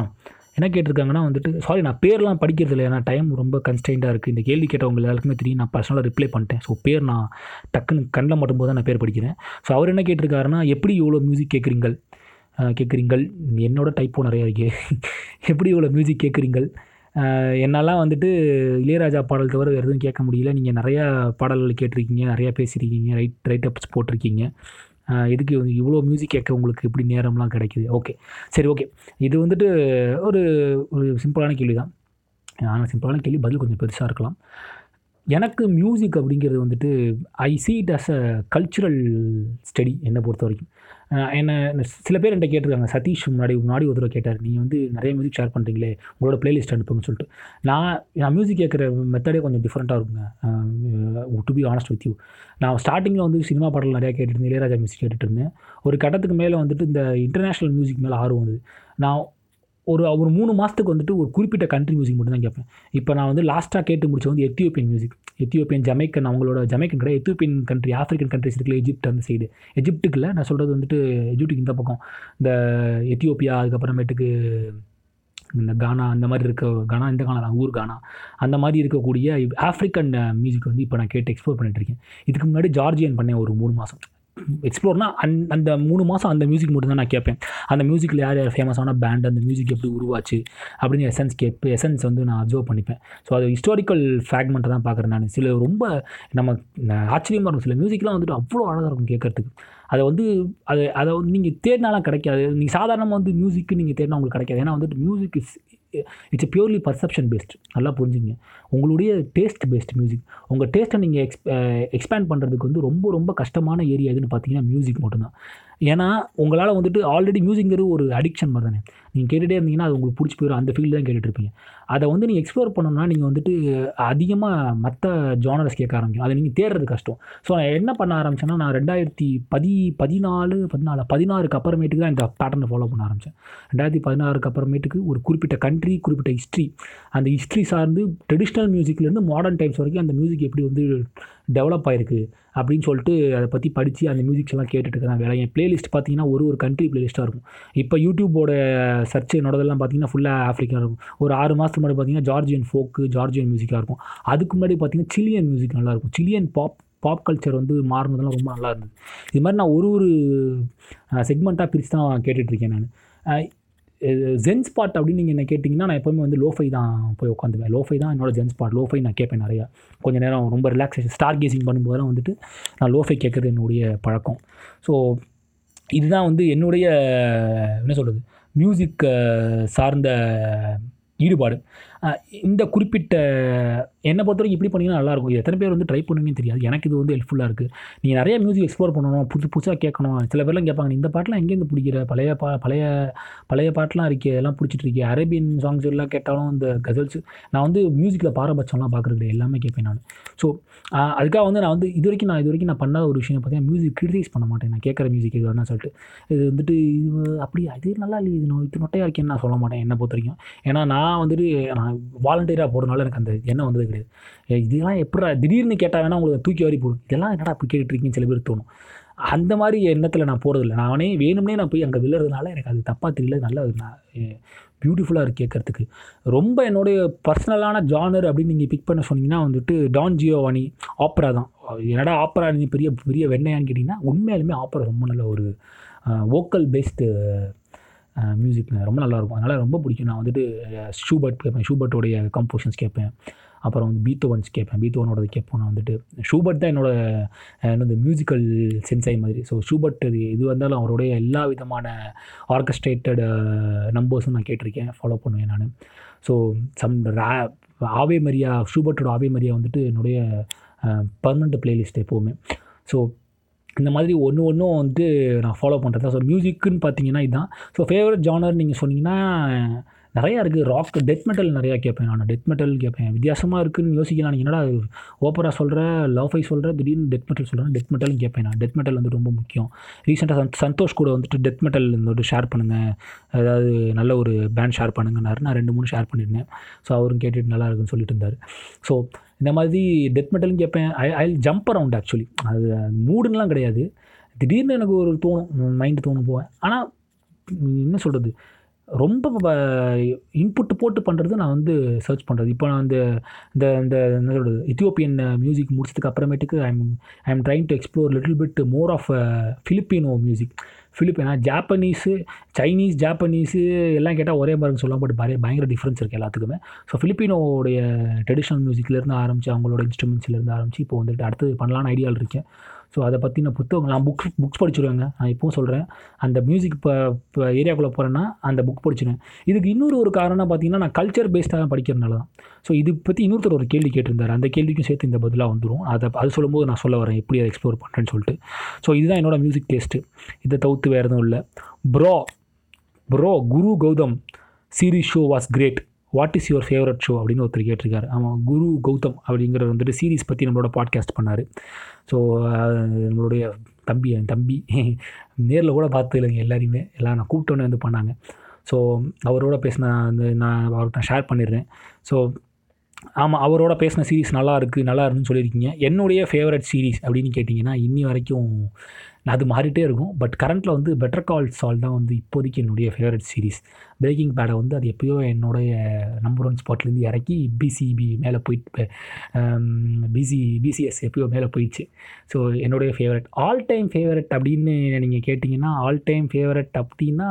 என்ன கேட்டிருக்காங்கன்னா வந்துட்டு சாரி நான் பேர்லாம் படிக்கிறது இல்லை. ஏன்னா டைம் ரொம்ப கன்ஸ்டைண்டாக இருக்குது இந்த கேள்வி கேட்டவங்க எல்லாருக்குமே தெரியும். நான் பர்சனலாக ரிப்ளை பண்ணிட்டேன். ஸோ பேர் நான் டக்குன்னு கண்ணில் மட்டும்போது தான் நான் பேர் படிக்கிறேன். ஸோ அவர் என்ன கேட்டிருக்காருன்னா எப்படி இவ்வளோ மியூசிக் கேட்குறீங்கள்? கேட்குறீங்கள் என்னோட டைப்போ நிறையா இருக்கே எப்படி இவ்வளோ மியூசிக் கேட்குறீங்கள் என்னெல்லாம் வந்துட்டு இளையராஜா பாடல் தவிர வேறு எதுவும் கேட்க முடியல. நீங்கள் நிறையா பாடல்கள் கேட்டிருக்கீங்க நிறையா பேசியிருக்கீங்க ரைட் ரைட் அப்ஸ் போட்டிருக்கீங்க இதுக்கு வந்து இவ்வளோ மியூசிக் கேட்க உங்களுக்கு எப்படி நேரம்லாம் கிடைக்குது. ஓகே சரி ஓகே இது வந்துட்டு ஒரு ஒரு சிம்பிளான கேள்வி தான் ஆனால் சிம்பிளான கேள்வி பதில் கொஞ்சம் பெருசாக இருக்கலாம். எனக்கு மியூசிக் அப்படிங்கிறது வந்துட்டு I see it as a cultural study என்னை பொறுத்த வரைக்கும். என்ன சில பேர் என்கிட்ட கேட்டிருக்காங்க சதீஷ் முன்னாடி முன்னாடி ஒரு தடவை கேட்டார். நீங்கள் வந்து நிறைய மியூசிக் ஷேர் பண்ணுறீங்களே உங்களோட பிளேலிஸ்ட் அனுப்புங்கன்னு சொல்லிட்டு. நான் நான் மியூசிக் கேட்குற மெத்தடே கொஞ்சம் டிஃப்ரெண்ட்டாக இருக்குங்க. To be honest with you நான் ஸ்டார்டிங்கில் வந்து சினிமா பாடல் நிறையா கேட்டுட்டு இருந்தேன் இளையராஜா மியூசிக் கேட்டுட்டு இருந்தேன். ஒரு கட்டத்துக்கு மேலே வந்துட்டு இந்த இன்டர்நேஷ்னல் மியூசிக் மேலே ஆர்வம் வந்தது. நான் ஒரு ஒரு மூணு மாதத்துக்கு வந்துட்டு ஒரு குறிப்பிட்ட கண்ட்ரி மியூசிக் மட்டும் தான் கேட்பேன். இப்போ நான் வந்து லாஸ்ட்டாக கேட்டு முடிச்ச வந்து எத்தியோப்பியன் மியூசிக் எத்தியோப்பியன் ஜமைக்கன் அவங்களோட ஜமைக்கன் கிடையாது எத்தியோப்பியன் கண்ட்ரி ஆஃப்ரிக்கன் கண்ட்ரிஸ் இருக்குல்ல எஜிப்ட் அந்த சைடு எஜிப்ட்டுக்கு நான் சொல்கிறது வந்துட்டு எஜிப்டுக்கு இந்த பக்கம். இந்த எத்தியோப்பியா அதுக்கப்புறமேட்டுக்கு இந்த கானா அந்த மாதிரி இருக்க கானா இந்த கானா ஊர் கானா அந்த மாதிரி இருக்கக்கூடிய ஆஃப்ரிக்கன் மியூசிக் வந்து இப்போ நான் கேட்டு எக்ஸ்ப்ளோர் பண்ணிட்டு இருக்கேன். இதுக்கு முன்னாடி ஜார்ஜியன் பண்ணேன் ஒரு மூணு மாதம் எக்ஸ்ப்ளோர்னா அந் அந்த மூணு மாதம் அந்த மியூசிக் மட்டும் தான் நான் கேட்பேன் அந்த மியூசிக்கில் யார் யார் ஃபேமஸான பேண்ட் அந்த மியூசிக் எப்படி உருவாச்சு அப்படின்னு எசன்ஸ் கேட்பேன் எசன்ஸ் வந்து நான் அப்சர்வ் பண்ணிப்பேன். ஸோ அது ஹிஸ்டாரிக்கல் ஃப்ராக்மெண்ட்டை தான் பார்க்குறேன் நான். சில ரொம்ப நம்ம ஆச்சரியமாக இருக்கும். சில மியூசிக்லாம் வந்துட்டு அவ்வளோ அழகாக இருக்கும் கேட்கறதுக்கு அதை வந்து அது அதை வந்து நீங்கள் தேடினாலாம் கிடைக்காது. நீங்கள் சாதாரணமாக வந்து மியூசிக்கு நீங்கள் தேடினா உங்களுக்கு கிடைக்காது. ஏன்னா வந்துட்டு music is it's purely perception based நல்லா புரிஞ்சுங்க. உங்களுடைய டேஸ்ட் பேஸ்ட் மியூசிக் உங்கள் டேஸ்ட்டை நீங்கள் எக்ஸ் எக்ஸ்பேண்ட் பண்ணுறதுக்கு வந்து ரொம்ப ரொம்ப கஷ்டமான ஏரியா எதுன்னு பார்த்தீங்கன்னா மியூசிக் மட்டும்தான். ஏன்னா உங்களால் வந்துட்டு ஆல்ரெடி மியூசிக்ங்கிறது ஒரு அடிக்ஷன் மாதிரி தானே. நீங்கள் கேட்டுகிட்டே இருந்தீங்கன்னா அது உங்களுக்கு பிடிச்சி போயிடும் அந்த ஃபீல்டு தான் இருப்பீங்க அதை வந்து நீங்கள் எக்ஸ்ப்ளோர் பண்ணணும்னா நீங்கள் வந்துட்டு அதிகமாக மற்ற ஜானர்ஸ் கேட்க ஆரம்பிக்கும் அதை நீங்கள் தேடுறது கஷ்டம். ஸோ நான் என்ன பண்ண ஆரம்பிச்சேன்னா நான் ரெண்டாயிரத்தி பதி பதினாலு பதினாலு பதினாறுக்கு அப்புறமேட்டுக்கு தான் இந்த பேட்டர்னை ஃபாலோ பண்ண ஆரம்பித்தேன் ரெண்டாயிரத்தி பதினாறுக்கு அப்புறமேட்டுக்கு ஒரு குறிப்பிட்ட கண்ட்ரி குறிப்பிட்ட ஹிஸ்ட்ரி அந்த ஹிஸ்ட்ரி சார்ந்து ட்ரெடிஷ்னல் மியூசிக்லேருந்து மாடர்ன் டைம்ஸ் வரைக்கும் அந்த மியூசிக் எப்படி வந்து டெவலப் ஆயிருக்கு? அப்படின்னு சொல்லிட்டு அதை பற்றி படித்து அந்த மியூசிக்ஸ் எல்லாம் கேட்டுட்டு வேலை என் பிளேலிஸ்ட் பார்த்தீங்கன்னா ஒரு ஒரு கண்ட்ரி பிளேலிஸ்ட்டாக இருக்கும். இப்போ யூடியூபோட சர்ச் என்னோடதெல்லாம் பார்த்தீங்கன்னா ஃபுல்லாக ஆஃப்ரிக்கா இருக்கும். ஒரு ஆறு மாதத்துக்கு முன்னாடி பார்த்தீங்கன்னா ஜார்ஜியன் ஃபோக்கு ஜார்ஜியன் மியூசிக்காக இருக்கும். அதுக்கு முன்னாடி பார்த்தீங்கன்னா சிலியன் மியூசிக் நல்லாயிருக்கும் சிலியன் பாப் பாப் கல்ச்சர் வந்து மாறினதெல்லாம் ரொம்ப நல்லா இருந்தது. இது மாதிரி நான் ஒரு ஒரு செக்மெண்ட்டாக பிரித்து தான் கேட்டுட்ருக்கேன் நான். ஜென் ஸ்பாட் அப்படின்னு நீங்கள் என்ன கேட்டிங்கன்னா நான் எப்போவுமே வந்து லோஃபை தான் போய் உட்காந்துவேன். லோஃபை தான் என்னோட ஜென் ஸ்பாட் லோஃபை நான் கேட்பேன் நிறையா. கொஞ்சம் நேரம் ரொம்ப ரிலாக்ஸேஷன் ஸ்டார் கேசிங் பண்ணும்போதெல்லாம் வந்துட்டு நான் லோஃபை கேட்குறது என்னுடைய பழக்கம். ஸோ இதுதான் வந்து என்னுடைய என்ன சொல்கிறது மியூசிக் சார்ந்த ஈடுபாடு. இந்த குறிப்பிட்ட என்னை பொறுத்த வரைக்கும் இப்படி பண்ணிங்கன்னா நல்லாயிருக்கும். எத்தனை பேர் வந்து ட்ரை பண்ணுவீங்கன்னு தெரியாது. எனக்கு இது வந்து ஹெல்ப்ஃபுல்லாக இருக்குது நீங்கள் நிறைய மியூசிக் எக்ஸ்ப்ளோர் பண்ணணும் புதுசு புதுசாக கேட்கணும். சில பேர்லாம் கேட்பாங்க இந்த பாட்டெலாம் எங்கேருந்து பிடிக்கிற? பழைய பா பழைய பழைய பாட்டெலாம் இருக்கே எல்லாம் பிடிச்சிட்டு இருக்கே அரேபியன் சாங்ஸ் எல்லாம் கேட்டாலும் இந்த கசல்ஸ் நான் வந்து மியூசிக்கில் பாரபட்சம்லாம் பார்க்குறது கிடையாது எல்லாமே கேட்பேன் நான். ஸோ அதுக்காக வந்து நான் வந்து இது வரைக்கும் நான் இது வரைக்கும் நான் பண்ணாத ஒரு விஷயம் பார்த்தீங்கன்னா மியூசிக் கிரிட்டிசைஸ் பண்ண மாட்டேன். நான் கேட்குற மியூசிக் இது வேணா சொல்லிட்டு. இது வந்துட்டு இது அப்படி இது நல்லா இல்லை இது இது நொட்டையாக இருக்கேன்னு நான் சொல்ல மாட்டேன் என்னை பொறுத்த வரைக்கும். ஏன்னா நான் வந்துட்டு நான் வாலண்டியராக போகிறதுனால எனக்கு அந்த எண்ணம் வந்தது கிடையாது. இதெல்லாம் எப்படா திடீர்னு கேட்டால் வேணா உங்களுக்கு தூக்கி வாரி போடும். இதெல்லாம் என்னடா அப்படி கேட்டுட்டு இருக்கீங்கன்னு சில பேர் தோணும். அந்த மாதிரி எண்ணத்தில் நான் போகிறதில்ல நான் அவனே வேணும்னே நான் போய் அங்கே விழுறதுனால எனக்கு அது தப்பாக தெரியல. நல்லா பியூட்டிஃபுல்லாக இருக்குது கேட்குறதுக்கு. ரொம்ப என்னுடைய பர்சனலான ஜானர் அப்படின்னு நீங்கள் பிக் பண்ண சொன்னீங்கன்னா வந்துட்டு டான் ஜியோவானி ஆப்ரா தான். என்னடா ஆப்ரா நீ பெரிய பெரிய வெண்ணையான்னு கேட்டிங்கன்னா உண்மையாலுமே ஆப்ரா ரொம்ப நல்ல ஒரு வோக்கல் பேஸ்டு மியூசிக் ரொம்ப நல்லாயிருக்கும் அதனால் ரொம்ப பிடிக்கும். நான் வந்துட்டு ஷூபர்ட் கேட்பேன். ஷூபர்ட்டோடைய கம்போஷன்ஸ் கேட்பேன். அப்புறம் வந்து பீத்தோவன்ஸ் கேட்பேன். பீத்தோவனோடது கேட்போம். நான் வந்துட்டு ஷூபர்ட் தான் என்னோட அஹ், மியூசிக்கல் சென்சாய் மாதிரி. ஸோ ஷூபர்ட் இது இது வந்தாலும் அவருடைய எல்லா விதமான ஆர்கஸ்ட்ரேட்டட் நம்பர்ஸும் நான் கேட்டிருக்கேன். ஃபாலோ பண்ணுவேன் நான். ஸோ சம் ரா ஆவே மரியா ஷூபர்ட்டோட ஆவே மரியா வந்துட்டு என்னுடைய பர்மனண்ட் பிளேலிஸ்ட் எப்போவுமே. ஸோ இந்த மாதிரி ஒன்று ஒன்றும் வந்து நான் ஃபாலோ பண்ணுறது தான் ஸோ மியூசிக்குன்னு பார்த்தீங்கன்னா இதுதான் ஸோ ஃபேவரட் ஜானர் நீங்கள் சொன்னீங்கன்னா நிறையா இருக்குது ராக் டெத் மெட்டல் நிறையா கேட்பேன் நான். டெத் மெட்டல் கேட்பேன் வித்தியாசமாக இருக்குன்னு யோசிக்கலாம் என்னடா ஓப்பரா சொல்கிற லவ்ஃபை சொல்கிற திடீர்னு டெத் மெட்டல் சொல்கிறேன் டெத் மெட்டலும் கேட்பேன் நான். டெத் மெட்டல் வந்து ரொம்ப முக்கியம். ரீசெண்டாக சந்தோஷ் கூட வந்துட்டு டெத் மெட்டல் வந்துட்டு ஷேர் பண்ணுங்கள் அதாவது நல்ல ஒரு பேண்ட் ஷேர் பண்ணுங்கன்னாரு. நான் ரெண்டு மூணு ஷேர் பண்ணியிருந்தேன் ஸோ அவரும் கேட்டுட்டு நல்லா இருக்குன்னு சொல்லிட்டு இருந்தார். ஸோ இந்த மாதிரி டெத் மெட்டலும் கேட்பேன் I I jump around actually அது மூடுன்னெலாம் கிடையாது. திடீர்னு எனக்கு ஒரு தோணும் மைண்டு தோணும் போவேன். ஆனால் என்ன சொல்கிறது ரொம்ப இன்புட் போட்டு பண்ணுறது நான் வந்து சர்ச் பண்ணுறது இப்போ நான் இந்த இந்த இந்த என்ன சொல்கிறது இத்தியோப்பியன் மியூசிக் முடிச்சதுக்கு அப்புறமேட்டுக்கு I am I am trying to explore little bit more of Filipino music Filipina Japanese Chinese Japanese எல்லாம் கேட்டால் ஒரே மாதிரி சொல்லலாம் பட் பயங்கர பயங்கர டிஃப்ரென்ஸ் இருக்குது எல்லாத்துக்குமே. ஸோ ஃபிலிப்பினோடைய ட்ரெடிஷ்னல் மியூசிக்லேருந்து ஆரம்பித்து அவங்களோட இன்ஸ்ட்ருமெண்ட்ஸ்லேருந்து ஆரம்பித்து இப்போ வந்துட்டு அடுத்து பண்ணலான்னு ஐடியாவில் இருக்கேன். ஸோ அதை பற்றின புத்தகம் நான் புக்ஸ் புக்ஸ் படிச்சிருவேங்க. நான் இப்போவும் சொல்கிறேன் அந்த மியூசிக் இப்போ இப்போ ஏரியாக்குள்ளே போகிறேன்னா அந்த புக் படிச்சிருவேன். இதுக்கு இன்னொரு ஒரு காரணம் பார்த்தீங்கன்னா நான் கல்ச்சர் பேஸ்டாக தான் படிக்கிறதுனால தான். ஸோ இது பற்றி இன்னொருத்தர் ஒரு கேள்வி கேட்டிருந்தார். அந்த கேள்விக்கும் சேர்த்து இந்த பதிலாக வந்துடும் அதை அது சொல்லும்போது நான் சொல்ல வரேன். எப்படி அதை எக்ஸ்ப்ளோர் பண்ணுறேன்னு சொல்லிட்டு. ஸோ இதுதான் என்னோடய மியூசிக் டேஸ்ட்டு இதை தவிர்த்து வேறு எதுவும் இல்லை. Bro bro Guru Gautam series show was great what is your favourite show அப்படின்னு ஒருத்தர் கேட்டிருக்காரு. ஆமாம் குரு கௌதம் அப்படிங்கிற வந்துட்டு சீரீஸ் பற்றி நம்மளோட பாட்காஸ்ட் பண்ணார். ஸோ நம்மளுடைய தம்பி என் தம்பி நேரில் கூட பார்த்து இல்லைங்க எல்லாரையுமே. எல்லாம் நான் கூப்பிட்டோன்னே வந்து பண்ணாங்க. ஸோ அவரோட பேசின அந்த நான் அவர்கிட்ட ஷேர் பண்ணிடுறேன். ஸோ ஆமாம் அவரோட பேசின சீரிஸ் நல்லா இருக்குது நல்லா இருக்குன்னு சொல்லியிருக்கீங்க. என்னுடைய ஃபேவரட் சீரிஸ் அப்படின்னு கேட்டிங்கன்னா இன்னி வரைக்கும் அது மாறிட்டே இருக்கும். பட் கரண்ட்டில் வந்து பெட்டர் கால் சால் தான் வந்து இப்போதைக்கு என்னுடைய ஃபேவரட் சீரிஸ் பிரேக்கிங் பேடை வந்து அது எப்போயோ என்னுடைய நம்பர் ஒன் ஸ்பாட்லேருந்து இறக்கி பிசிபி மேலே போயிட்டு பிசி பிசிஎஸ் எப்போயோ மேலே போயிடுச்சு. ஸோ என்னுடைய ஃபேவரட் ஆல் டைம் ஃபேவரட் அப்படின்னு நீங்கள் கேட்டிங்கன்னா ஆல் டைம் ஃபேவரட் அப்படின்னா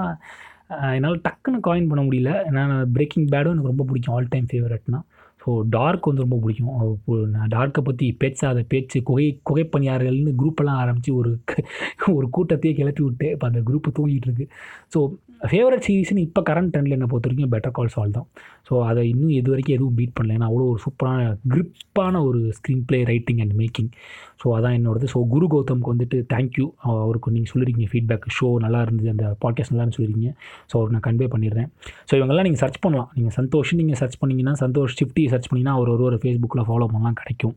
என்னால் டக்குன்னு காயின் பண்ண முடியல. நான் பிரேக்கிங் பேடும் எனக்கு ரொம்ப பிடிக்கும். ஆல் டைம் ஃபேவரட்னால் ஸோ டார்க் வந்து ரொம்ப பிடிக்கும். நான் டார்க்கை பற்றி பேச்சாத பேச்சு குகை குகைப்பணியாளர்கள்னு குரூப்பெல்லாம் ஆரம்பித்து ஒரு ஒரு கூட்டத்தையே கிளப்பி விட்டு இப்போ அந்த குரூப்பு தூங்கிட்டு இருக்கு. ஸோ ஃபேவரட் சீரிஸ்னு இப்போ கரண்ட் ட்ரெண்டில் என்ன பொறுத்த வரைக்கும் பெட்டர் கால் சால் தான். ஸோ அதை இன்னும் இது வரைக்கும் எதுவும் பீட் பண்ணல. ஏன்னா அவ்வளோ ஒரு சூப்பரான கிரிப்பான ஒரு screenplay writing and making so அதான் என்னோடது. ஸோ குரு கௌதம்க்கு வந்துட்டு தேங்க்யூ அவருக்கு நீங்கள் சொல்லியிருக்கீங்க ஃபீட்பேக் ஷோ நல்லா இருந்தது. அந்த பாட்காஸ்ட் நல்லா சொல்லியிருக்கீங்க ஸோ அவர் நான் கன்வே பண்ணிடுறேன். ஸோ இவங்கெல்லாம் நீங்கள் சர்ச் பண்ணலாம். நீங்கள் சந்தோஷ் நீங்கள் சர்ச் பண்ணிங்கன்னா சந்தோஷ் ஷிஃப்டி சர்ச் பண்ணிங்கன்னா அவர் ஒரு ஒரு ஃபேஸ்புக்கில் ஃபாலோ பண்ணலாம் கிடைக்கும்.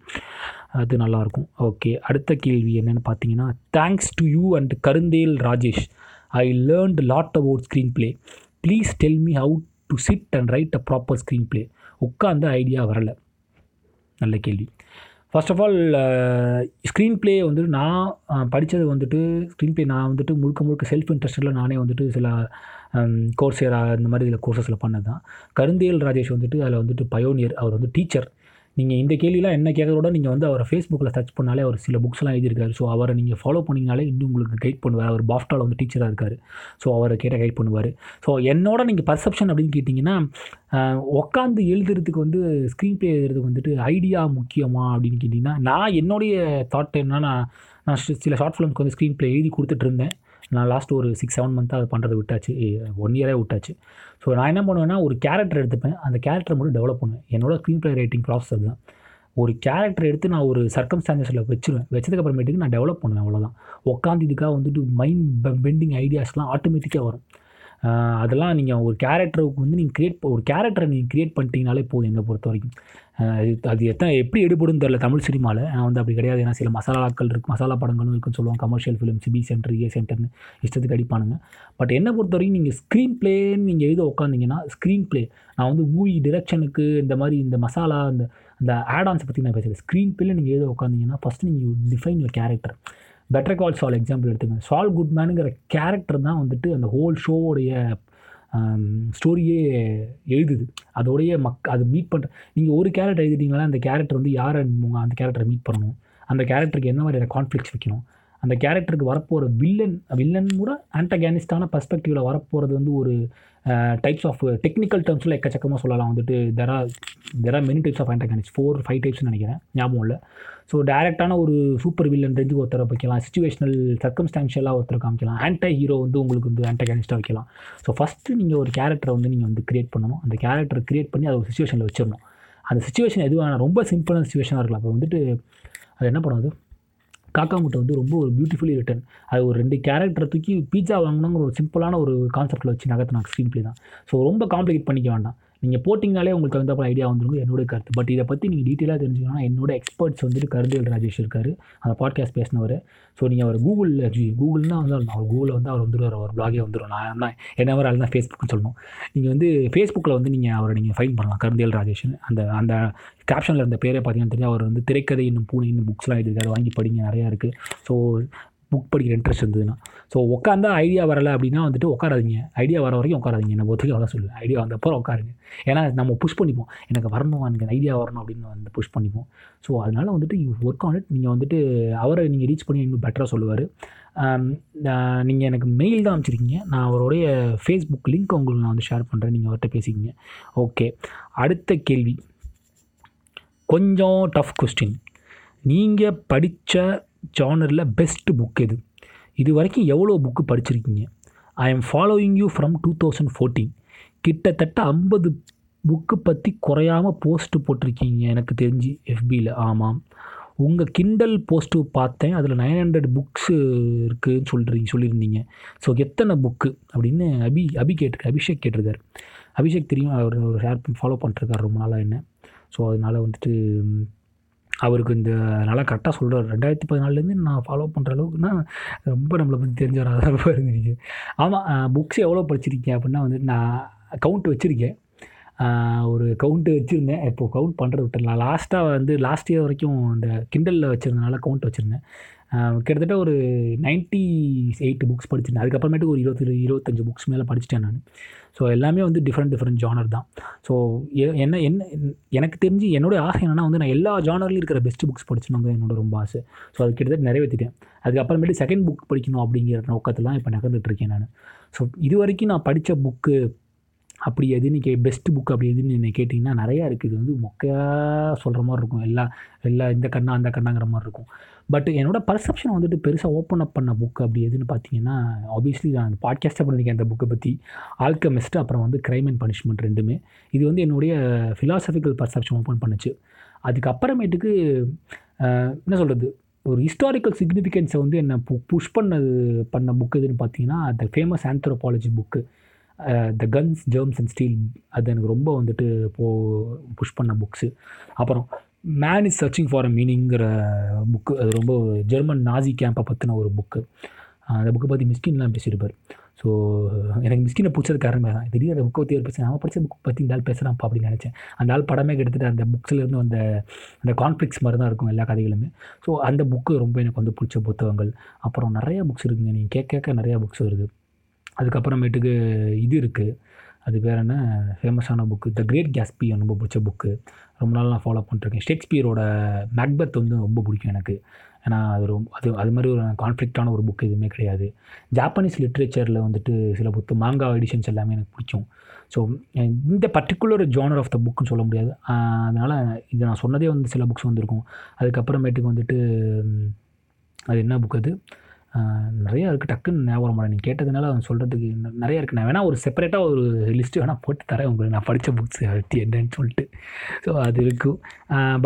அது நல்லாயிருக்கும் ஓகே அடுத்த கேள்வி என்னென்னு பார்த்தீங்கன்னா thanks to you and Karunthel Rajesh. I learned lot about screenplay please tell me how to sit and write a proper screenplay உட்காந்து ஐடியா வரல. நல்ல கேள்வி. First of all screen play வந்துட்டு நான் படித்தது வந்துட்டு ஸ்க்ரீன் ப்ளே நான் வந்துட்டு முழுக்க முழுக்க செல்ஃப் இன்ட்ரெஸ்டில் நானே வந்துட்டு சில கோர்ஸேரா இந்த மாதிரி இதில் கோர்சஸில் பண்ணது தான் கருந்தியல் ராஜேஷ் வந்துட்டு அதில் வந்துட்டு பயோனியர் அவர் வந்து டீச்சர் நீங்கள் இந்த கேள்விலாம் என்ன கேட்கறதோட நீங்கள் வந்து அவரை ஃபேஸ்புக்கில் சர்ச் பண்ணாலே அவர் சில புக்ஸ்லாம் எழுதியிருக்காரு. ஸோ அவரை நீங்கள் ஃபாலோ பண்ணிங்கனாலே இன்னும் உங்களுக்கு கைட் பண்ணுவார். அவர் பாஃப்டாவில் வந்து டீச்சராக இருக்கார். ஸோ அவரை கேட்டால் கைட் பண்ணுவார். ஸோ என்னோட நீங்கள் பர்செப்ஷன் அப்படின்னு கேட்டிங்கன்னா உட்காந்து எழுதுறதுக்கு வந்து ஸ்க்ரீன் ப்ளே எழுதுறதுக்கு வந்துட்டு ஐடியா முக்கியமா அப்படின்னு கேட்டிங்கன்னா நான் என்னுடைய தாட் என்னன்னா நான் சில ஷார்ட் ஃபிலிம்ஸ்க்கு வந்து ஸ்க்ரீன் ப்ளே எழுதி கொடுத்துட்டு இருந்தேன். நான் லாஸ்ட் ஒரு சிக்ஸ் செவன் மந்த்தாக அதை பண்ணுறது விட்டாச்சு. ஒன் இயரே விட்டாச்சு. ஸோ நான் என்ன பண்ணுவேன்னா ஒரு கேரக்டர் எடுத்துப்பேன். அந்த கேரக்டர் மட்டும் டெவலப் பண்ணுவேன். என்னோட ஸ்க்ரீன் ப்ளே ரைட்டிங் ப்ராசஸ் அதுதான். ஒரு கேரக்டர் எடுத்து நான் ஒரு சர்க்கம்ஸ்டான்சஸில் வச்சுருவேன். வச்சதுக்கப்புறமேட்டுக்கு நான் டெவலப் பண்ணுவேன் அவ்வளோதான் உட்காந்து இதுக்காக வந்துட்டு மைண்ட் பெண்டிங் ஐடியாஸ்லாம் ஆட்டோமேட்டிக்காக வரும். அதெல்லாம் நீங்கள் ஒரு கேரக்டருக்கு வந்து நீங்கள் கிரியேட் ஒரு கேரக்டரை நீங்கள் கிரியேட் பண்ணிட்டீங்கனாலே போதும் என்னை பொறுத்த வரைக்கும். அது எத்தனை எப்படி எடுபடுன்னு தெரில தமிழ் சினிமாவில் நான் வந்து அப்படி கிடையாது. ஏன்னா சில மசாலாக்கள் இருக்குது மசாலா படங்களும் இருக்குன்னு சொல்லுவாங்க. Commercial films B center A சென்டர்னு இஷ்டத்துக்கு அடிப்பானுங்க. பட் என்னை பொறுத்த வரைக்கும் நீங்கள் ஸ்க்ரீன் பிளேன்னு நீங்கள் எழுத உட்காந்திங்கன்னா ஸ்க்ரீன் பிளே நான் வந்து மூவி டிரெக்ஷனுக்கு இந்த மாதிரி இந்த மசாலா இந்த அந்த ஆடான்ஸை பற்றி நான் பேசுகிறேன் ஸ்க்ரீன் பிளே நீங்கள் எழுத உட்காந்திங்கன்னா ஃபஸ்ட்டு நீங்கள் define your character Better Call Saul example எடுத்துங்க. சால் குட்மேனுங்கிற கேரக்டர் தான் வந்துட்டு அந்த ஹோல் ஷோவோடைய ஸ்டோரியே எழுதுது. அதோடைய மக் அது மீட் பண்ணுற நீங்கள் ஒரு கேரக்டர் எழுதிட்டீங்களா அந்த கேரக்டர் வந்து யாரை உங்க அந்த கேரக்டரை மீட் பண்ணணும்? அந்த கேரக்டருக்கு என்ன மாதிரியான கான்ஃப்ளிக்ஸ் வைக்கணும்? அந்த கேரக்டருக்கு வரப்போகிற வில்லன் வில்லன் கூட ஆன்டகானிஸ்டான பர்ஸ்பெக்டிவில் வரப்போகிறது வந்து ஒரு டைப்ஸ் ஆஃப் டெக்னிக்கல் டேர்ம்ஸில் எக்கச்சக்கமாக சொல்லலாம். வந்துட்டு there are there are many types of antagonist four five டைப்ஸ்னு நினைக்கிறேன். ஞாபகம் இல்லை. ஸோ டேரெக்டான ஒரு சூப்பர் வில்லன் ரேஞ்சுக்கு ஒருத்தரை வைக்கலாம். சுச்சுவேஷனல் சர்க்கம்ஸ்டான்ஷியலாக ஒருத்தர் காமிக்கலாம். ஆன்டை ஹீரோ வந்து உங்களுக்கு வந்து ஆன்டகானிஸ்ட்டாக வைக்கலாம். ஸோ ஃபஸ்ட்டு நீங்கள் ஒரு கேரக்டரை வந்து நீங்கள் வந்து க்ரியேட் பண்ணணும். அந்த கேரக்டரை க்ரியேட் பண்ணி அதை ஒரு சுச்சுவேஷனில் வச்சிடணும் அந்த சுச்சுவேஷன் எதுவான ரொம்ப சிம்பிளான சுச்சுவேஷனாக இருக்கலாம். அப்போ வந்துட்டு அது என்ன பண்ணுறது காக்கா முட்டை வந்து ரொம்ப ஒரு பியூட்டிஃபுல்லி ரிட்டன் அது ஒரு ரெண்டு கேரக்டரை தூக்கி பீட்சா வாங்கணுங்கிற ஒரு சிம்பிளான ஒரு கான்செப்ட்டில் வச்சு நகர்த்தினாங்க ஸ்க்ரீன் ப்ளே தான். ஸோ ரொம்ப காம்ப்ளிகேட் பண்ணிக்க வேண்டாம். நீங்கள் போட்டிங்கனாலே உங்களுக்கு தகுந்த ஐடியா வந்துருங்க என்னோட கருத்து. பட் இதை பற்றி நீங்கள் டீட்டெயிலாக தெரிஞ்சுக்கணும்னா என்னோட எக்ஸ்பர்ட்ஸ் வந்துட்டு கருதியல் ராஜேஷ் இருக்கார். அந்த பாட்காஸ்ட் பேசினவர். ஸோ நீங்கள் அவர் கூகுளில் கூகுள்னா வந்து அவர் கூகுளில் வந்து அவர் வந்துடுவார் அவர் பிளாகே வந்துடும் நான் தான் என்ன வர தான் ஃபேஸ்புக்னு சொல்லணும். நீங்கள் வந்து ஃபேஸ்புக்கில் வந்து நீங்கள் அவரை நீங்கள் ஃபைன் பண்ணலாம் கருந்தியல் ராஜேஷன். அந்த அந்த கேப்ஷனில் இருந்த பேரே பார்த்தீங்கன்னா தெரியும் அவர் வந்து திரைக்கதை இன்னும் பூனை இன்னும் புக்ஸ்லாம் எழுதியிருக்காரு. வாங்கி படிங்க நிறையா இருக்குது ஸோ புக் படிக்கிற இன்ட்ரெஸ்ட் இருந்ததுன்னா. ஸோ உட்காந்தா ஐடியா வரலை அப்படின்னா வந்துட்டு உட்காராதீங்க ஐடியா வர வரைக்கும் உட்காராதீங்க என்ன ஒத்துக்கு அவ்வளோ சொல்லுவேன். ஐடியா வந்தப்போ உட்காருங்க ஏன்னா நம்ம புஷ் பண்ணிப்போம். எனக்கு வரணும் எனக்கு ஐடியா வரணும் அப்படின்னு வந்து புஷ் பண்ணிப்போம். ஸோ அதனால் வந்துட்டு யூ ஒர்க் ஆன் இட் நீங்கள் வந்துட்டு அவரை நீங்கள் ரீச் பண்ணி இன்னும் பெட்டராக சொல்லுவார். Um, நீங்கள் எனக்கு மெயில் தான் அனுப்பிச்சிருக்கீங்க. நான் அவருடைய ஃபேஸ்புக் லிங்க் உங்களுக்கு நான் வந்து ஷேர் பண்ணுறேன் நீங்கள் அவர்கிட்ட பேசிக்கிங்க. ஓகே அடுத்த கேள்வி. கொஞ்சம் டஃப் கொஸ்டின் நீங்கள் படித்த ஜானரில் பெஸ்ட் புக் எது? இது வரைக்கும் எவ்வளோ புக்கு படிச்சிருக்கீங்க? I am following you from two thousand fourteen கிட்டத்தட்ட ஐம்பது புக்கு பற்றி குறையாமல் போஸ்ட்டு போட்டிருக்கீங்க எனக்கு தெரிஞ்சு எஃபியில் ஆமாம். உங்கள் கிண்டல் போஸ்ட்டு பார்த்தேன். அதில் நைன் ஹண்ட்ரட் புக்ஸு இருக்குதுன்னு சொல்கிறீங்க சொல்லியிருந்தீங்க. ஸோ எத்தனை புக்கு அப்படின்னு அபி அபி கேட்டிருக்காரு அபிஷேக் கேட்டிருக்காரு. அபிஷேக் தெரியும்? அவர் ஒரு ஷேர் ஃபாலோ பண்ணிட்டுருக்காரு ரொம்ப நாளாக என்ன? ஸோ அதனால் வந்துட்டு அவருக்கு இந்த நல்லா கரெக்டாக சொல்கிறார் ரெண்டாயிரத்தி பதினாலேருந்து நான் ஃபாலோ பண்ணுற அளவுக்குன்னா ரொம்ப நம்மளை பற்றி தெரிஞ்சவராக தான் இருந்துருக்கு ஆமாம் புக்ஸ் எவ்வளோ படிச்சிருக்கேன் அப்படின்னா வந்து நான் கவுண்ட் வச்சுருக்கேன். ஒரு கவுண்ட்டு வச்சுருந்தேன். இப்போது கவுண்ட் பண்ணுறது விட்டுடலாம் லாஸ்ட்டாக வந்து லாஸ்ட் இயர் வரைக்கும் இந்த கிண்டலில் வச்சுருந்தனால கவுண்ட் வச்சுருந்தேன். கிட்டத்தட்ட ஒரு நைன்ட்டி எயிட் புக்ஸ் படிச்சிருந்தேன். அதுக்கப்புறமேட்டு ஒரு இருபத்தி இருபத்தஞ்சு புக்ஸ் மேலே படிச்சிட்டேன் நான். ஸோ எல்லாமே வந்து டிஃப்ரெண்ட் டிஃப்ரெண்ட் ஜானர் தான். ஸோ என்ன என்ன எனக்கு தெரிஞ்சு என்னோடய ஆசை என்னென்னா வந்து நான் எல்லா ஜானர்லையும் இருக்கிற பெஸ்ட் புக்ஸ் படிச்சணுங்க என்னோட ரொம்ப ஆசை. ஸோ அது கிட்டத்தட்ட நிறைவேற்றிட்டேன் அதுக்கப்புறமேட்டு செகண்ட் புக் படிக்கணும் அப்படிங்கிற நோக்கத்தெலாம் இப்போ நகர்ந்துட்டு இருக்கேன் நான். ஸோ இது வரைக்கும் நான் படித்த புக்கு அப்படி எதுன்னு கே பெஸ்ட்டு புக் அப்படி எதுன்னு என்ன கேட்டிங்கன்னா நிறையா இருக்குது. இது வந்து மொக்கையாக சொல்கிற மாதிரி இருக்கும். எல்லா எல்லா இந்த கண்ணா அந்த கண்ணாங்கிற மாதிரி இருக்கும். பட் என்னோடய பர்செப்ஷன் வந்துட்டு பெருசாக ஓப்பன் அப் பண்ண புக் அப்படி எதுன்னு பார்த்தீங்கன்னா ஆப்வியஸ்லி நான் அந்த பாட்காஸ்ட்டாக பண்ணியிருக்கேன் அந்த புக்கை பற்றி ஆல்கமிஸ்ட் அப்புறம் வந்து க்ரைம் அண்ட் பனிஷ்மெண்ட் ரெண்டுமே. இது வந்து என்னுடைய ஃபிலாசபிக்கல் பர்செப்ஷன் ஓப்பன் பண்ணுச்சு. அதுக்கப்புறமேட்டுக்கு என்ன சொல்கிறது ஒரு ஹிஸ்டாரிக்கல் சிக்னிஃபிகன்ஸை வந்து என்னை பு புஷ் பண்ணது பண்ண புக் எதுன்னு பார்த்தீங்கன்னா the famous anthropology book the guns germs and steel அது எனக்கு ரொம்ப வந்துட்டு போ புஷ் பண்ண புக்ஸு அப்புறம் man is searching for a மீனிங்கிற book அது ரொம்ப ஜெர்மன் நாசி கேம்பை பற்றின ஒரு புக்கு அந்த புக்கை பற்றி மிஸ்கின்லாம் பேசியிருப்பார். ஸோ எனக்கு மிஸ்கினை பிடிச்சது காரணமே தான் திடீர்னு அந்த புக்கை பற்றி ஒரு பேசுகிறேன் அவன் படித்த புக் பற்றி இந்த ஆள் பேசுகிறான்ப்பா அப்படின்னு நினச்சேன். அந்த ஆள் படமே கிட்டத்தட்ட அந்த புக்ஸ்லேருந்து வந்த அந்த கான்ஃப்ளிக்ஸ் மாதிரி தான் இருக்கும் எல்லா கதைகளுமே. ஸோ அந்த புக்கு ரொம்ப எனக்கு வந்து பிடிச்ச புத்தகங்கள். அப்புறம் நிறையா புக்ஸ் இருக்குங்க. நீங்கள் கேட்க கேட்க நிறையா புக்ஸ் வருது. அதுக்கப்புறமேட்டுக்கு இது இருக்குது அது வேறு என்ன? ஃபேமஸான புக்கு த கிரேட் கேஸ்பி ரொம்ப பிடிச்ச புக்கு ரொம்ப நாள் நான் ஃபாலோ பண்ணிட்டுருக்கேன். ஷேக்ஸ்பியரோட மேக்பத் வந்து ரொம்ப பிடிக்கும் எனக்கு. ஏன்னா அது ரொம்ப அது அது மாதிரி ஒரு கான்ஃப்ளிக்டான ஒரு புக் எதுவுமே கிடையாது. ஜாப்பனீஸ் லிட்ரேச்சரில் வந்துட்டு சில புக்கு மாங்கா எடிஷன்ஸ் எல்லாமே எனக்கு பிடிக்கும். ஸோ இந்த பர்டிகுலர் ஜானர் ஆஃப் த புக்குன்னு சொல்ல முடியாது. அதனால் இது நான் சொன்னதே வந்து சில புக்ஸ் வந்திருக்கும். அதுக்கப்புறமேட்டுக்கு வந்துட்டு அது என்ன புக் அது? நிறையா இருக்குது டக்குன்னு ஞாபகம் மாட்டேன். நீங்கள் கேட்டதுனால அவன் சொல்கிறதுக்கு நிறையா இருக்குது நான் வேணால் ஒரு செப்பரேட்டாக ஒரு லிஸ்ட்டு வேணால் போட்டு தரேன் உங்களுக்கு. நான் படித்த புக்ஸ் பற்றி என்னன்னு சொல்லிட்டு. ஸோ அது இருக்கும்.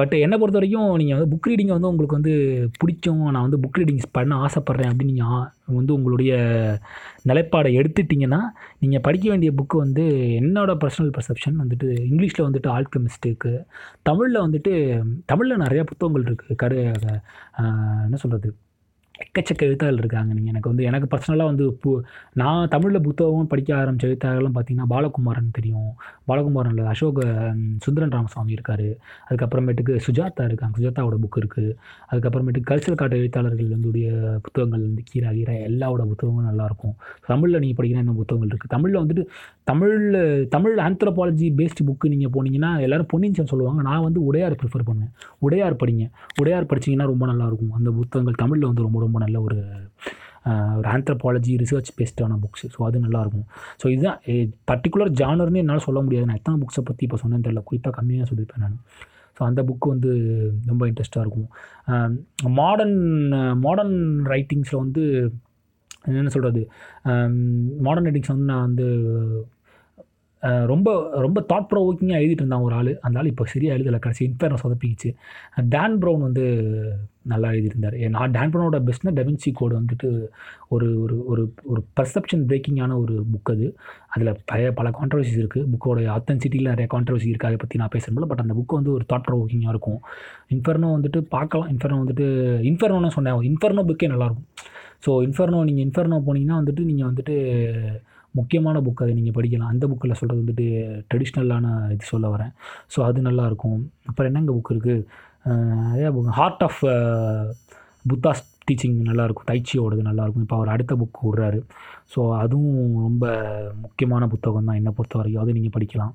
பட் என்னை பொறுத்த வரைக்கும் நீங்கள் வந்து புக் ரீடிங்கை வந்து உங்களுக்கு வந்து பிடிக்கும். நான் வந்து புக் ரீடிங்ஸ் பண்ண ஆசைப்பட்றேன் அப்படின்னு நீங்கள் வந்து உங்களுடைய நிலைப்பாடை எடுத்துட்டிங்கன்னா நீங்கள் படிக்க வேண்டிய புக்கு வந்து என்னோடய பர்சனல் பர்செப்ஷன் வந்துட்டு இங்கிலீஷில் வந்துட்டு ஆல்கமிஸ்ட்டுக்கு தமிழில் வந்துட்டு தமிழில் நிறையா புத்தகங்கள் இருக்குது கரு என்ன சொல்கிறது எக்கச்சக்க எழுத்தாளர் இருக்காங்க நீங்கள் எனக்கு வந்து எனக்கு பர்சனலாக வந்து பு நான் தமிழில் புத்தகம் படிக்க ஆரம்பித்த எழுத்தாளர்லாம் பார்த்தீங்கன்னா பாலகுமாரன் தெரியும். பாலகுமாரன் இல்லை அசோக சுந்தரன் ராமசாமி இருக்கார். அதுக்கப்புறமேட்டுக்கு சுஜாதா இருக்காங்க. சுஜாதாவோட புக் இருக்குது அதுக்கப்புறமேட்டுக்கு கல்ச்சர் காட்டு எழுத்தாளர்கள் வந்துடைய புத்தகங்கள் வந்து கீரா கீரா எல்லாவோட புத்தகங்களும் நல்லாயிருக்கும் தமிழில் நீங்கள் படிக்கிற இன்னும் புத்தகங்கள் இருக்குது தமிழில் வந்துட்டு தமிழில் தமிழ் ஆந்த்ரோபாலஜி பேஸ்டு புக்கு நீங்கள் போனீங்கன்னா எல்லோரும் பொன்னியின் செல்வன் சொல்லுவாங்க. நான் வந்து உடையார் ப்ரிஃபர் பண்ணுவேன். உடையார் படிங்க. உடையார் படிச்சிங்கன்னா ரொம்ப நல்லாயிருக்கும் அந்த புத்தகங்கள் தமிழில் வந்து ரொம்ப ரொம்ப நல்ல ஒரு ஒரு ஆந்த்ரோபாலஜி ரிசர்ச் பேஸ்டான புக்ஸ் ஸோ அது நல்லாயிருக்கும் ஸோ இதுதான் பர்டிகுலர் ஜானர்னு என்னால் சொல்ல முடியாது. நான் எத்தனை புக்ஸை பற்றி இப்போ சொன்னேன்னு தெரியல. குறிப்பாக கம்மியாக சொல்லியிருப்பேன் நான். ஸோ அந்த புக்கு வந்து ரொம்ப இன்ட்ரெஸ்ட்டாக இருக்கும். மாடர்ன் மாடர்ன் ரைட்டிங்ஸில் வந்து என்ன சொல்கிறது மாடர்ன் ரைட்டிங்ஸ் வந்து நான் வந்து ரொம்ப ரொம்ப தாட் ப்ரோவோக்கிங்காக எழுதிட்டு இருந்தான் ஒரு ஆள். அந்த ஆள் இப்போ சரியாக எழுதலை கடைசி இன்ஃபேர்னோ சொதப்பிச்சு டேன் ப்ரௌன் வந்து நல்லா எழுதியிருந்தார். நான் டேன் ப்ரௌனோட பெஸ்ட்னா டெவின்சி கோடு வந்துட்டு ஒரு ஒரு ஒரு ஒரு பர்செப்ஷன் பிரேக்கிங்கான ஒரு புக் அது. அதில் பழைய பல கான்ட்ரவர்சிஸ் இருக்குது புக்கோட ஆத்தென்சிட்டியில் நிறைய கான்ட்ரவர்சி இருக்குது அதை பற்றி நான் பேசுகிறேன் பட் அந்த புக்கு வந்து ஒரு தாட் ப்ரோவோக்கிங்காக இருக்கும். இன்ஃபர்னோ வந்துட்டு பார்க்கலாம். இன்ஃபர்னோ வந்துட்டு இன்ஃபர்னோன்னு சொன்னேன். இன்ஃபர்னோ புக்கே நல்லாயிருக்கும் ஸோ இன்ஃபர்னோ நீங்கள் இன்ஃபர்னோ போனீங்கன்னா வந்துட்டு நீங்கள் வந்துட்டு முக்கியமான புக் அதை. நீங்கள் படிக்கலாம். அந்த புக்கில் சொல்கிறது வந்துட்டு ட்ரெடிஷ்னலான இது சொல்ல வரேன். ஸோ அது நல்லாயிருக்கும் அப்புறம் என்னங்க புக் இருக்குது அதே book heart of Buddha's teaching நல்லாயிருக்கும் தைச்சியோடது நல்லாயிருக்கும் இப்போ அவர் அடுத்த புக் விடுறாரு ஸோ அதுவும் ரொம்ப முக்கியமான புத்தகம் தான். என்னை பொறுத்த வரைக்கும் அது நீங்கள் படிக்கலாம்.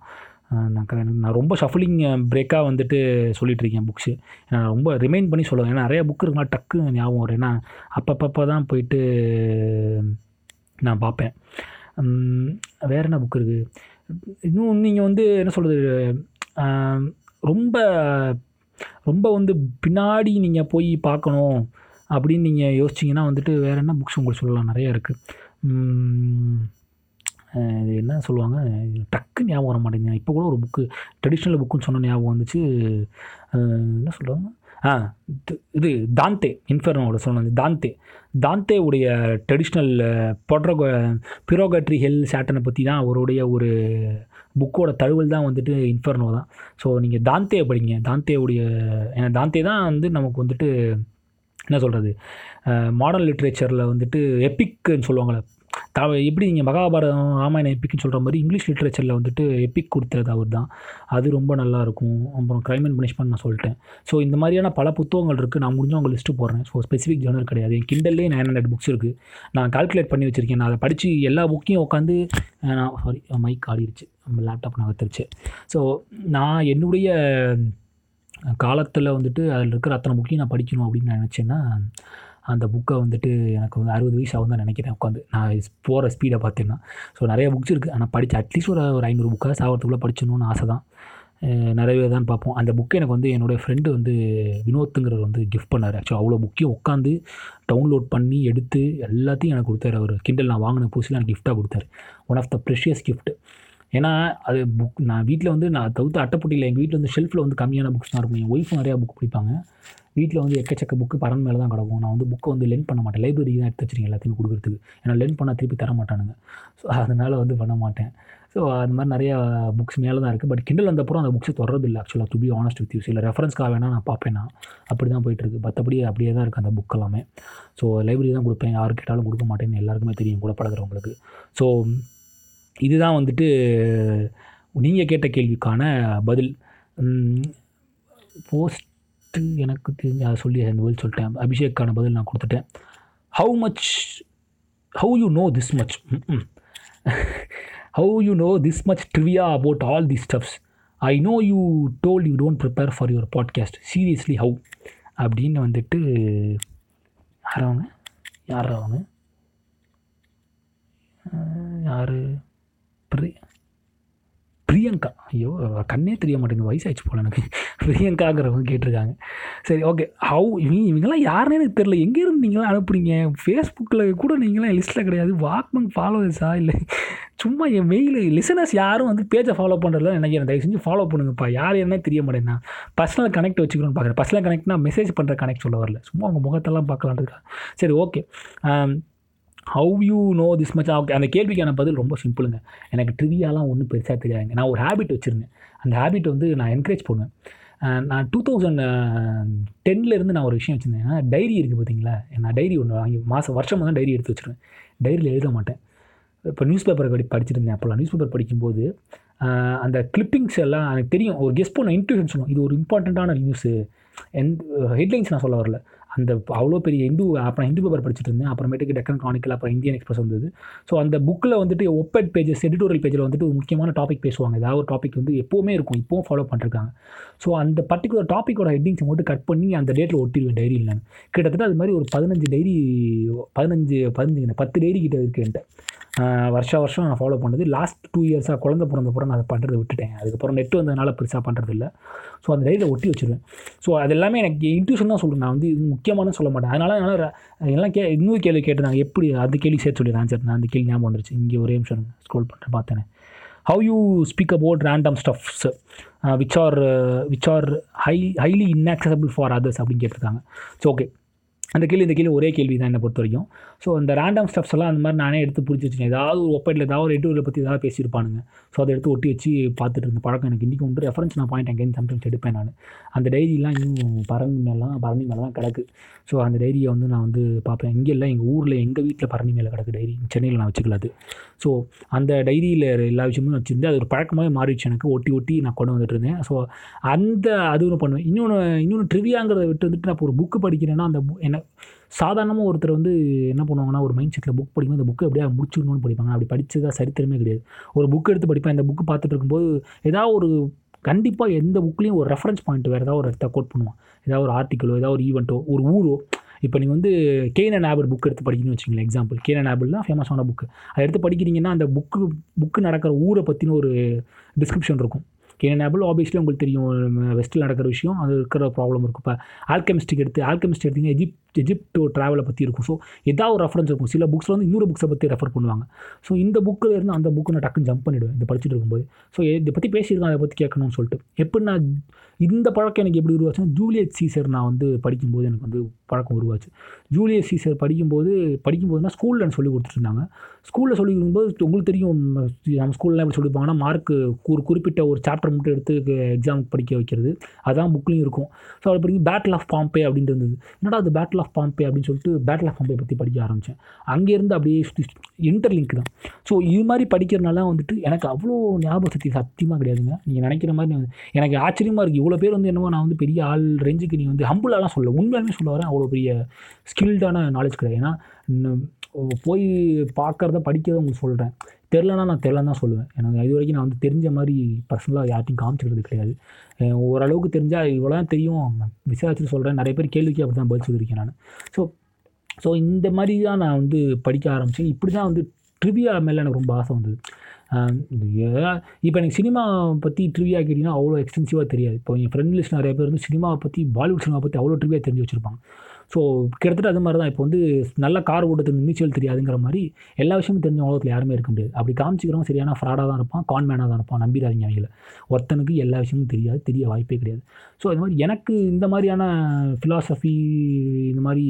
நான் நான் ரொம்ப ஷஃபலிங் பிரேக்காக வந்துட்டு சொல்லிகிட்ருக்கேன் புக்ஸு நான் ரொம்ப ரிமைண்ட் பண்ணி சொல்லுவேன். ஏன்னா நிறைய புக் இருக்குன்னா டக்கு ஞாபகம் வரும். ஏன்னா அப்பப்போ தான் போயிட்டு நான் பார்ப்பேன். வேறு என்ன புக் இருக்குது இன்னும் நீங்கள் வந்து என்ன சொல்கிறது ரொம்ப ரொம்ப வந்து பின்னாடி நீங்கள் போய் பார்க்கணும் அப்படின்னு நீங்கள் யோசிச்சிங்கன்னா வந்துட்டு வேறு என்ன புக்ஸ் உங்களுக்கு சொல்லலாம்? நிறையா இருக்குது இது என்ன சொல்லுவாங்க? டக்கு ஞாபகம் வர மாட்டேங்குது. இப்போ கூட ஒரு புக்கு ட்ரெடிஷ்னல் புக்குன்னு சொன்ன ஞாபகம் வந்துச்சு. என்ன சொல்லுவாங்க இது தாந்தே இன்ஃபெர்னோட சொன்னது தாந்தே. தாந்தேவுடைய ட்ரெடிஷ்னல் பொட்ரகோ பிரோகட்ரி ஹெல் சேட்டனை பற்றி தான் அவருடைய ஒரு புக்கோட தழுவல் தான் வந்துட்டு இன்ஃபெர்னோ தான். ஸோ நீங்கள் தாந்தே படிங்க. தாந்தேவுடைய ஏன்னா தாந்தே தான் வந்து நமக்கு வந்துட்டு என்ன சொல்கிறது மாடர்ன் லிட்ரேச்சரில் வந்துட்டு எப்பிக்குன்னு சொல்லுவாங்களே த எப்படி நீங்கள் மகாபாரதம் ராமாயணம் எப்பிக்னு சொல்கிற மாதிரி இங்கிலீஷ் லிட்ரேச்சரில் வந்துட்டு எப்பிக் கொடுத்தது அவர் தான் அது ரொம்ப நல்லாயிருக்கும் அப்புறம் க்ரைம் அண்ட் பனிஷ்மெண்ட் நான் சொல்லிட்டேன். ஸோ இந்த மாதிரியான பல புத்தகங்கள் இருக்குது நான் முடிஞ்ச உங்கள் லிஸ்ட்டு போடுறேன். ஸோ ஸ்பெசிஃபிக் ஜேர்னல் கிடையாது. என் கிண்டல்லே நைன் ஹண்ட்ரட் புக்ஸ் இருக்குது நான் கால்குலேட் பண்ணி வச்சுருக்கேன். நான் அதை படித்து எல்லா புக்கையும் உட்காந்து நான் சாரி மைக் ஆடிருச்சு. நம்ம லேப்டாப் நான் வத்துருச்சு. ஸோ நான் என்னுடைய காலத்தில் வந்துட்டு அதில் இருக்கிற அத்தனை புக்கையும் நான் படிக்கணும் அப்படின்னு நான் நினச்சேன்னா அந்த புக்கை வந்துட்டு எனக்கு வந்து அறுபது வயசு ஆகும் தான் நினைக்கிறேன் உட்காந்து. நான் போகிற ஸ்பீடை பார்த்தேன்னா. ஸோ நிறைய புக்ஸ் இருக்குது ஆனால் படித்து அட்லீஸ்ட் ஒரு ஒரு ஐநூறு புக்காக சாகிறதுக்குள்ளே படிச்சணும்னு ஆசை தான். நிறையவே தான் பார்ப்போம். அந்த புக்கை எனக்கு வந்து என்னுடைய ஃப்ரெண்டு வந்து வினோத்துங்கிறவர் வந்து கிஃப்ட் பண்ணார். ஆக்சுவலாக அவ்வளோ புக்கையும் உட்காந்து டவுன்லோட் பண்ணி எடுத்து எல்லாத்தையும் எனக்கு கொடுத்தாரு. அவர் கிண்டல் நான் வாங்கின புதுசில் எனக்கு கிஃப்ட்டாக கொடுத்தாரு. One of the precious gift ஏன்னா அது புக் நான் வீட்டில் வந்து நான் தவிர்த்து அட்டைப்பட்டியில் எங்கள் வீட்டில் வந்து ஷெல்ஃபில் வந்து கம்மியான புக்ஸ் தான் இருக்கும். என் ஒய்ஃப் நிறையா புக் படிப்பாங்க. வீட்டில் வந்து எக்கச்சக்க புக்கு பரன் மேலே தான் கிடக்கும். நான் வந்து புக்கை வந்து லென் பண்ண மாட்டேன். லைப்ரரி தான் எடுத்து வச்சிருக்கேன் எல்லாத்தையுமே கொடுக்குறதுக்கு. ஏன்னா லென் பண்ணால் திருப்பி தர மாட்டானுங்க. ஸோ அதனால் வந்து பண்ண மாட்டேன். ஸோ அது மாதிரி நிறையா புக்ஸ் மேலே தான் இருக்குது பட் கிண்டல் வந்தப்பறம் அந்த புக்ஸை தொடர்றது இல்லை ஆக்சுவலாக to be honest with you சில ரெஃபரன்ஸ்க்காக வேணால் நான் பார்ப்பேன்? நான் அப்படி தான் போயிட்டுருக்கு மற்றபடி அப்படியே தான் இருக்குது அந்த புக் எல்லாமே. ஸோ லைப்ரரி தான் கொடுப்பேன். யார் கேட்டாலும் கொடுக்க மாட்டேன்னு எல்லாருக்குமே தெரியும். கூட பழகிறவங்களுக்கு ஸோ இதுதான் வந்துட்டு நீங்கள் கேட்ட கேள்விக்கான பதில். போஸ்ட் எனக்கு தெரிஞ்சு அதை சொல்லி அந்த பதில் சொல்லிட்டேன். அபிஷேக்கான பதில் நான் கொடுத்துட்டேன். How much how you know this much how you know this much trivia about all the stuffs I know you told you don't prepare for your podcast seriously how அப்படின்னு வந்துட்டு யார் அவங்க? யார் அவங்க? யார்? பிரியங்கா. ஐயோ கண்ணே தெரிய மாட்டேங்குது வயசாகிச்சு போல் எனக்கு. பிரியங்காங்கிறவங்க கேட்டிருக்காங்க. சரி ஓகே ஹவு இவங்க இவங்கெல்லாம் யாருன்னு எனக்கு தெரில எங்கேருந்து நீங்களாம் அனுப்புறீங்க ஃபேஸ்புக்கில் கூட நீங்களாம் லிஸ்ட்டில் கிடையாது. வாக்மங் ஃபாலோவர்ஸா இல்லை. சும்மா என் மெயில் லிசனர்ஸ் யாரும் வந்து பேஜை ஃபாலோ பண்ணுறதுல நினைக்கிறேன் தயவு செஞ்சு ஃபாலோ பண்ணுங்கப்பா. யார் என்ன தெரிய மாட்டேன்னா பர்சனல் கனெக்ட் வச்சுக்கணும்னு பார்க்குறேன். பர்சனல் கனெக்ட்னா மெசேஜ் பண்ணுற கனெக்ட் சொல்ல வரல. சும்மா அவங்க முகத்தெல்லாம் பார்க்கலான்ட்டு சரி okay um, how you know this much okay அந்த கேள்விக்கான பதில் ரொம்ப சிம்பிளுங்க. எனக்கு ட்ரிவியாலாம் ஒன்றும் பெருசாக தெரியாதுங்க. நான் ஒரு ஹேபிட் வச்சுருந்தேன். அந்த ஹேபிட் வந்து நான் என்கரேஜ் பண்ணுவேன். நான் டூ தௌசண்ட் டென்லேருந்து நான் ஒரு விஷயம் வச்சுருந்தேன். டைரி இருக்குது பார்த்தீங்களா நான் டைரி ஒன்று வாங்கி மாதம் வருஷம் தான் டைரி எடுத்து வச்சுருவேன். டைரியில் எழுத மாட்டேன். இப்போ நியூஸ் பேப்பர் படி படிச்சிருந்தேன் அப்போல்லாம் நியூஸ் பேப்பர் படிக்கும்போது அந்த கிளிப்பிங்ஸ் எல்லாம் எனக்கு தெரியும். ஒரு கெஸ்ட் பண்ண இன்ட்யூஷன் சொல்லுவோம். இது ஒரு இம்பார்ட்டண்ட்டான நியூஸு எந்த ஹெட்லைன்ஸ் நான் சொல்ல வரல. அந்த அவ்வளோ பெரிய இந்து அப்புறம் இந்து பேப்பர் படிச்சுட்டு இருந்தேன். அப்புறமேட்டுக்கு டெக்கன் கானிக்கல் அப்புறம் இந்தியன் எக்ஸ்பிரஸ் வந்தது. ஸோ அந்த புக்கில் வந்துட்டு ஒப்பட் பேஜஸ் எடிட்டோரியல் பேஜில் வந்துட்டு ஒரு முக்கியமான டாபிக் பேசுவாங்க. ஏதாவது ஒரு டாபிக் வந்து எப்போவுமே இருக்கும். இப்போவும் ஃபாலோ பண்ணிருக்காங்க. ஸோ அந்த பர்டிகுலர் டாப்பிக்கோட ஹெட்டிங்ஸை மட்டும் கட் பண்ணி அந்த டேட்டில் ஒட்டிடுவேன் டைரியில் நான் கிட்டத்தட்ட அது மாதிரி ஒரு பதினஞ்சு டைரி பதினஞ்சு பதினஞ்சு பத்து டைரி கிட்ட இருக்கு என்கிட்ட. வருஷா வருஷம் நான் ஃபாலோ பண்ணது. லாஸ்ட் டூ இயர்ஸாக குழந்த பிறந்தப்புறம் நான் அதை பண்ணுறதை விட்டுட்டேன். அதுக்கப்புறம் நெட் வந்ததுனால பெருசாக பண்ணுறது இல்லை. ஸோ அந்த டைரியில் ஒட்டி வச்சுருவேன். ஸோ அது எல்லாமே எனக்கு இன்ட்யூஷன் தான் சொல்கிறேன் நான் வந்து இது முக்கியமான சொல்ல மாட்டேன். அதனால் என்னால் எல்லாம் கே இன்னொரு கேள்வி கேட்டிருந்தாங்க. எப்படி அந்த கேள்வி சேர்த்து சொல்லிடுறேன். ஆன்சர் நான் அந்த கேள்வி ஞாபகம் வந்துருச்சு. இங்கே ஒரே நிமிஷம் ஸ்க்ரோல் பண்ணுறேன் பார்த்தேனே. How you speak about random stuffs which are which are high highly inaccessible for others அப்படின்னு கேட்டிருக்காங்க. ஸோ ஓகே அந்த கேள்வி இந்த கேள்வி ஒரே கேள்வி தான் என்னை பொறுத்த வரைக்கும் ஸோ அந்த ரேண்டம் ஸ்டெப்ஸ் எல்லாம் அந்த மாதிரி நானே எடுத்து பிடிச்சி வச்சுருக்கேன் ஏதாவது ஒரு ஒப்பைட்டில் ஏதாவது ஒரு எட்டுவில் பற்றி ஏதாவது பேசியிருப்பானுங்க. ஸோ அதை எடுத்து ஒட்டி வச்சு பார்த்துட்டு இருந்த பழக்கம் எனக்கு இன்றைக்கி உண்டு. ரெஃபரன்ஸ் நான் பாயிண்ட் எங்கேயும் சம்டைம்ஸ் எடுப்பேன் நான். அந்த டைரிலாம் இன்னும் பரணி மேலாம் பரணி மேலே தான் கிடக்கு. ஸோ அந்த டைரியை வந்து நான் வந்து பார்ப்பேன். இங்கே இல்லை எங்கள் ஊரில் எங்கள் வீட்டில் பரணி மேலே கிடக்கு டைரி சென்னையில் நான் வச்சுக்கல அது. ஸோ அந்த டைரியில் எல்லா விஷயமும் வச்சுருந்து அது ஒரு பழக்கமாகவே மாறிடுச்சு எனக்கு. ஒட்டி ஒட்டி நான் கொண்டு வந்துட்டு இருந்தேன். ஸோ அந்த அது ஒன்று பண்ணுவேன். இன்னொன்று இன்னொன்று ட்ரிவியாங்கிறத விட்டு வந்துட்டு நான் இப்போ ஒரு புக்கு படிக்கிறேன்னா அந்த என்ன சாதாரணமாக ஒருத்தர் வந்து என்ன பண்ணுவாங்கன்னா ஒரு மைண்ட் செட்டில் புக் படிக்கும்போது அந்த புக்கை எப்படியா முடிச்சிடணும்னு படிப்பாங்க. அப்படி படிச்சதா சரித்திரமே கிடையாது. ஒரு புக் எடுத்து படிப்பேன் இந்த புக்கு பார்த்துட்டு இருக்கும்போது ஏதாவது ஒரு கண்டிப்பாக எந்த புக்லேயும் ஒரு ரெஃபரன்ஸ் பாயிண்ட் வேறு ஏதாவது ஒரு இடத்த கோட் பண்ணுவான். ஏதாவது ஒரு ஆர்டிக்கலோ ஏதாவது ஒரு ஈவெண்ட்டோ ஒரு ஊரோ. இப்போ நீங்கள் வந்து கேனன் ஆபர் புக் எடுத்து படிக்கணும்னு வச்சுங்களேன் எக்ஸாம்பிள் கேனன் தான் ஃபேமஸான புக்கு அதை எடுத்து படிக்கிறீங்கன்னா அந்த புக்கு புக்கு நடக்கிற ஊரை பற்றின ஒரு டிஸ்கிரிப்ஷன் இருக்கும். கேனன் ஆபிள் ஆப்வியஸ்லி உங்களுக்கு தெரியும் வெஸ்ட்டில் நடக்கிற விஷயம் அது இருக்கிற ப்ராப்ளம் இருக்கும். இப்போ ஆல்கெமிஸ்டிக் எடுத்து ஆல்கெமிஸ்ட் எடுத்தீங்கன்னா எஜிப்ட் எஜிப்ட் ட்ராவலை பற்றி இருக்கும். ஸோ ஏதாவது ஒரு ரெஃபரன்ஸ் இருக்கும். சில புக்ஸில் வந்து இன்னொரு புக்ஸை பற்றி ரெஃபர் பண்ணுவாங்க. ஸோ இந்த புக்கில் இருந்து அந்த புக்கு நான் டக்குன்னு ஜம்ப் பண்ணிவிடுவேன் இது படிச்சுட்டு இருக்கும்போது. ஸோ இதை பற்றி பேசியிருக்கேன் அதை பற்றி கேட்கணும்னு சொல்லிட்டு. எப்படி நான் இந்த பழக்கம் எனக்கு எப்படி உருவாச்சுன்னா ஜூலியட் சீசர் நான் வந்து படிக்கும்போது எனக்கு வந்து பழக்கம் உருவாச்சு. ஜூலியஸ் சீசர் படிக்கும்போது படிக்கும்போதுனா ஸ்கூலில் சொல்லி கொடுத்துருந்தாங்க ஸ்கூலில் சொல்லி கொடுக்கும்போது உங்களுக்கு தெரியும் நம்ம ஸ்கூல்லாம் எப்படி சொல்லியிருப்பாங்கன்னா மார்க்கு ஒரு குறிப்பிட்ட ஒரு சாப்டர் மட்டும் எடுத்து எக்ஸாமுக்கு படிக்க வைக்கிறது. அதான் புக்லேயும் இருக்கும். ஸோ அது படிக்கும் பேட்டில் ஆஃப் பாம்பே அப்படின்ட்டு இருந்தது. என்னடா அது பேட்டில் ஆஃப் பாம்பே அப்படின்னு சொல்லிட்டு பேட்டில் ஆஃப் பாம்பே பற்றி படிக்க ஆரம்பித்தேன் அங்கேருந்து அப்படியே இன்டர்லிங்க் தான். ஸோ இது மாதிரி படிக்கிறனால வந்துட்டு எனக்கு அவ்வளோ ஞாபக சக்தி சத்தியமாக கிடையாதுங்க. நீங்கள் நினைக்கிற மாதிரி எனக்கு ஆச்சரியமாக இருக்குது இவ்வளோ பேர் வந்து என்னமோ நான் வந்து பெரிய ஆள் ரேஞ்சுக்கு நீ வந்து ஹம்புலாலாம் சொல்ல உண்மையாலுமே சொல்ல வரேன். அவ்வளோ பெரிய ஸ்கில்டான நாலேஜ் கிடையாது. ஏன்னா போய் பார்க்குறத படிக்கிறத உங்களுக்கு சொல்கிறேன் தெரிலனா நான் தெரிலன்னு தான் சொல்லுவேன். எனக்கு இது வரைக்கும் நான் வந்து தெரிஞ்ச மாதிரி பர்சனலாக யார்ட்டையும் காமிச்சிக்கிறது கிடையாது. ஓரளவுக்கு தெரிஞ்சால் இவ்வளோ தான் தெரியும். விசாரிச்சுட்டு சொல்கிறேன் நிறைய பேர் கேள்விக்கு அப்படி தான் பதில் சொல்லியிருக்கேன் நான். ஸோ ஸோ இந்த மாதிரி தான் நான் வந்து படிக்க ஆரம்பித்தேன் இப்படி தான் வந்து ட்ரிவியா மேலே எனக்கு ரொம்ப ஆசை வந்தது. இப்போ எனக்கு சினிமா பற்றி ட்ரிவியா கேட்டிங்கன்னா அவ்வளோ எக்ஸ்டென்சிவாக தெரியாது. இப்போ என் ஃப்ரெண்ட் லிஸ்ட் நிறைய பேர் வந்து சினிமாவை பற்றி பாலிவுட் சினிமா பற்றி அவ்வளோ ட்ரிவியா தெரிஞ்சு வச்சுருப்பாங்க. ஸோ கிட்டத்தட்ட அது மாதிரி தான் இப்போ வந்து நல்ல கார் ஓட்டத்துக்கு நீச்சல் தெரியாதுங்கிற மாதிரி எல்லா விஷயமும் தெரிஞ்ச உலகத்தில் யாருமே இருக்க முடியாது. அப்படி காமிச்சிக்கிறவங்க சரியான ஃப்ராடாக தான் இருப்பான் கான்மேனாக தான் இருப்பான். நம்பிடாதீங்க அவங்கள. ஒருத்தனுக்கு எல்லா விஷயமும் தெரியாது தெரிய வாய்ப்பே கிடையாது. ஸோ இது மாதிரி எனக்கு இந்த மாதிரியான ஃபிலாசபி இந்த மாதிரி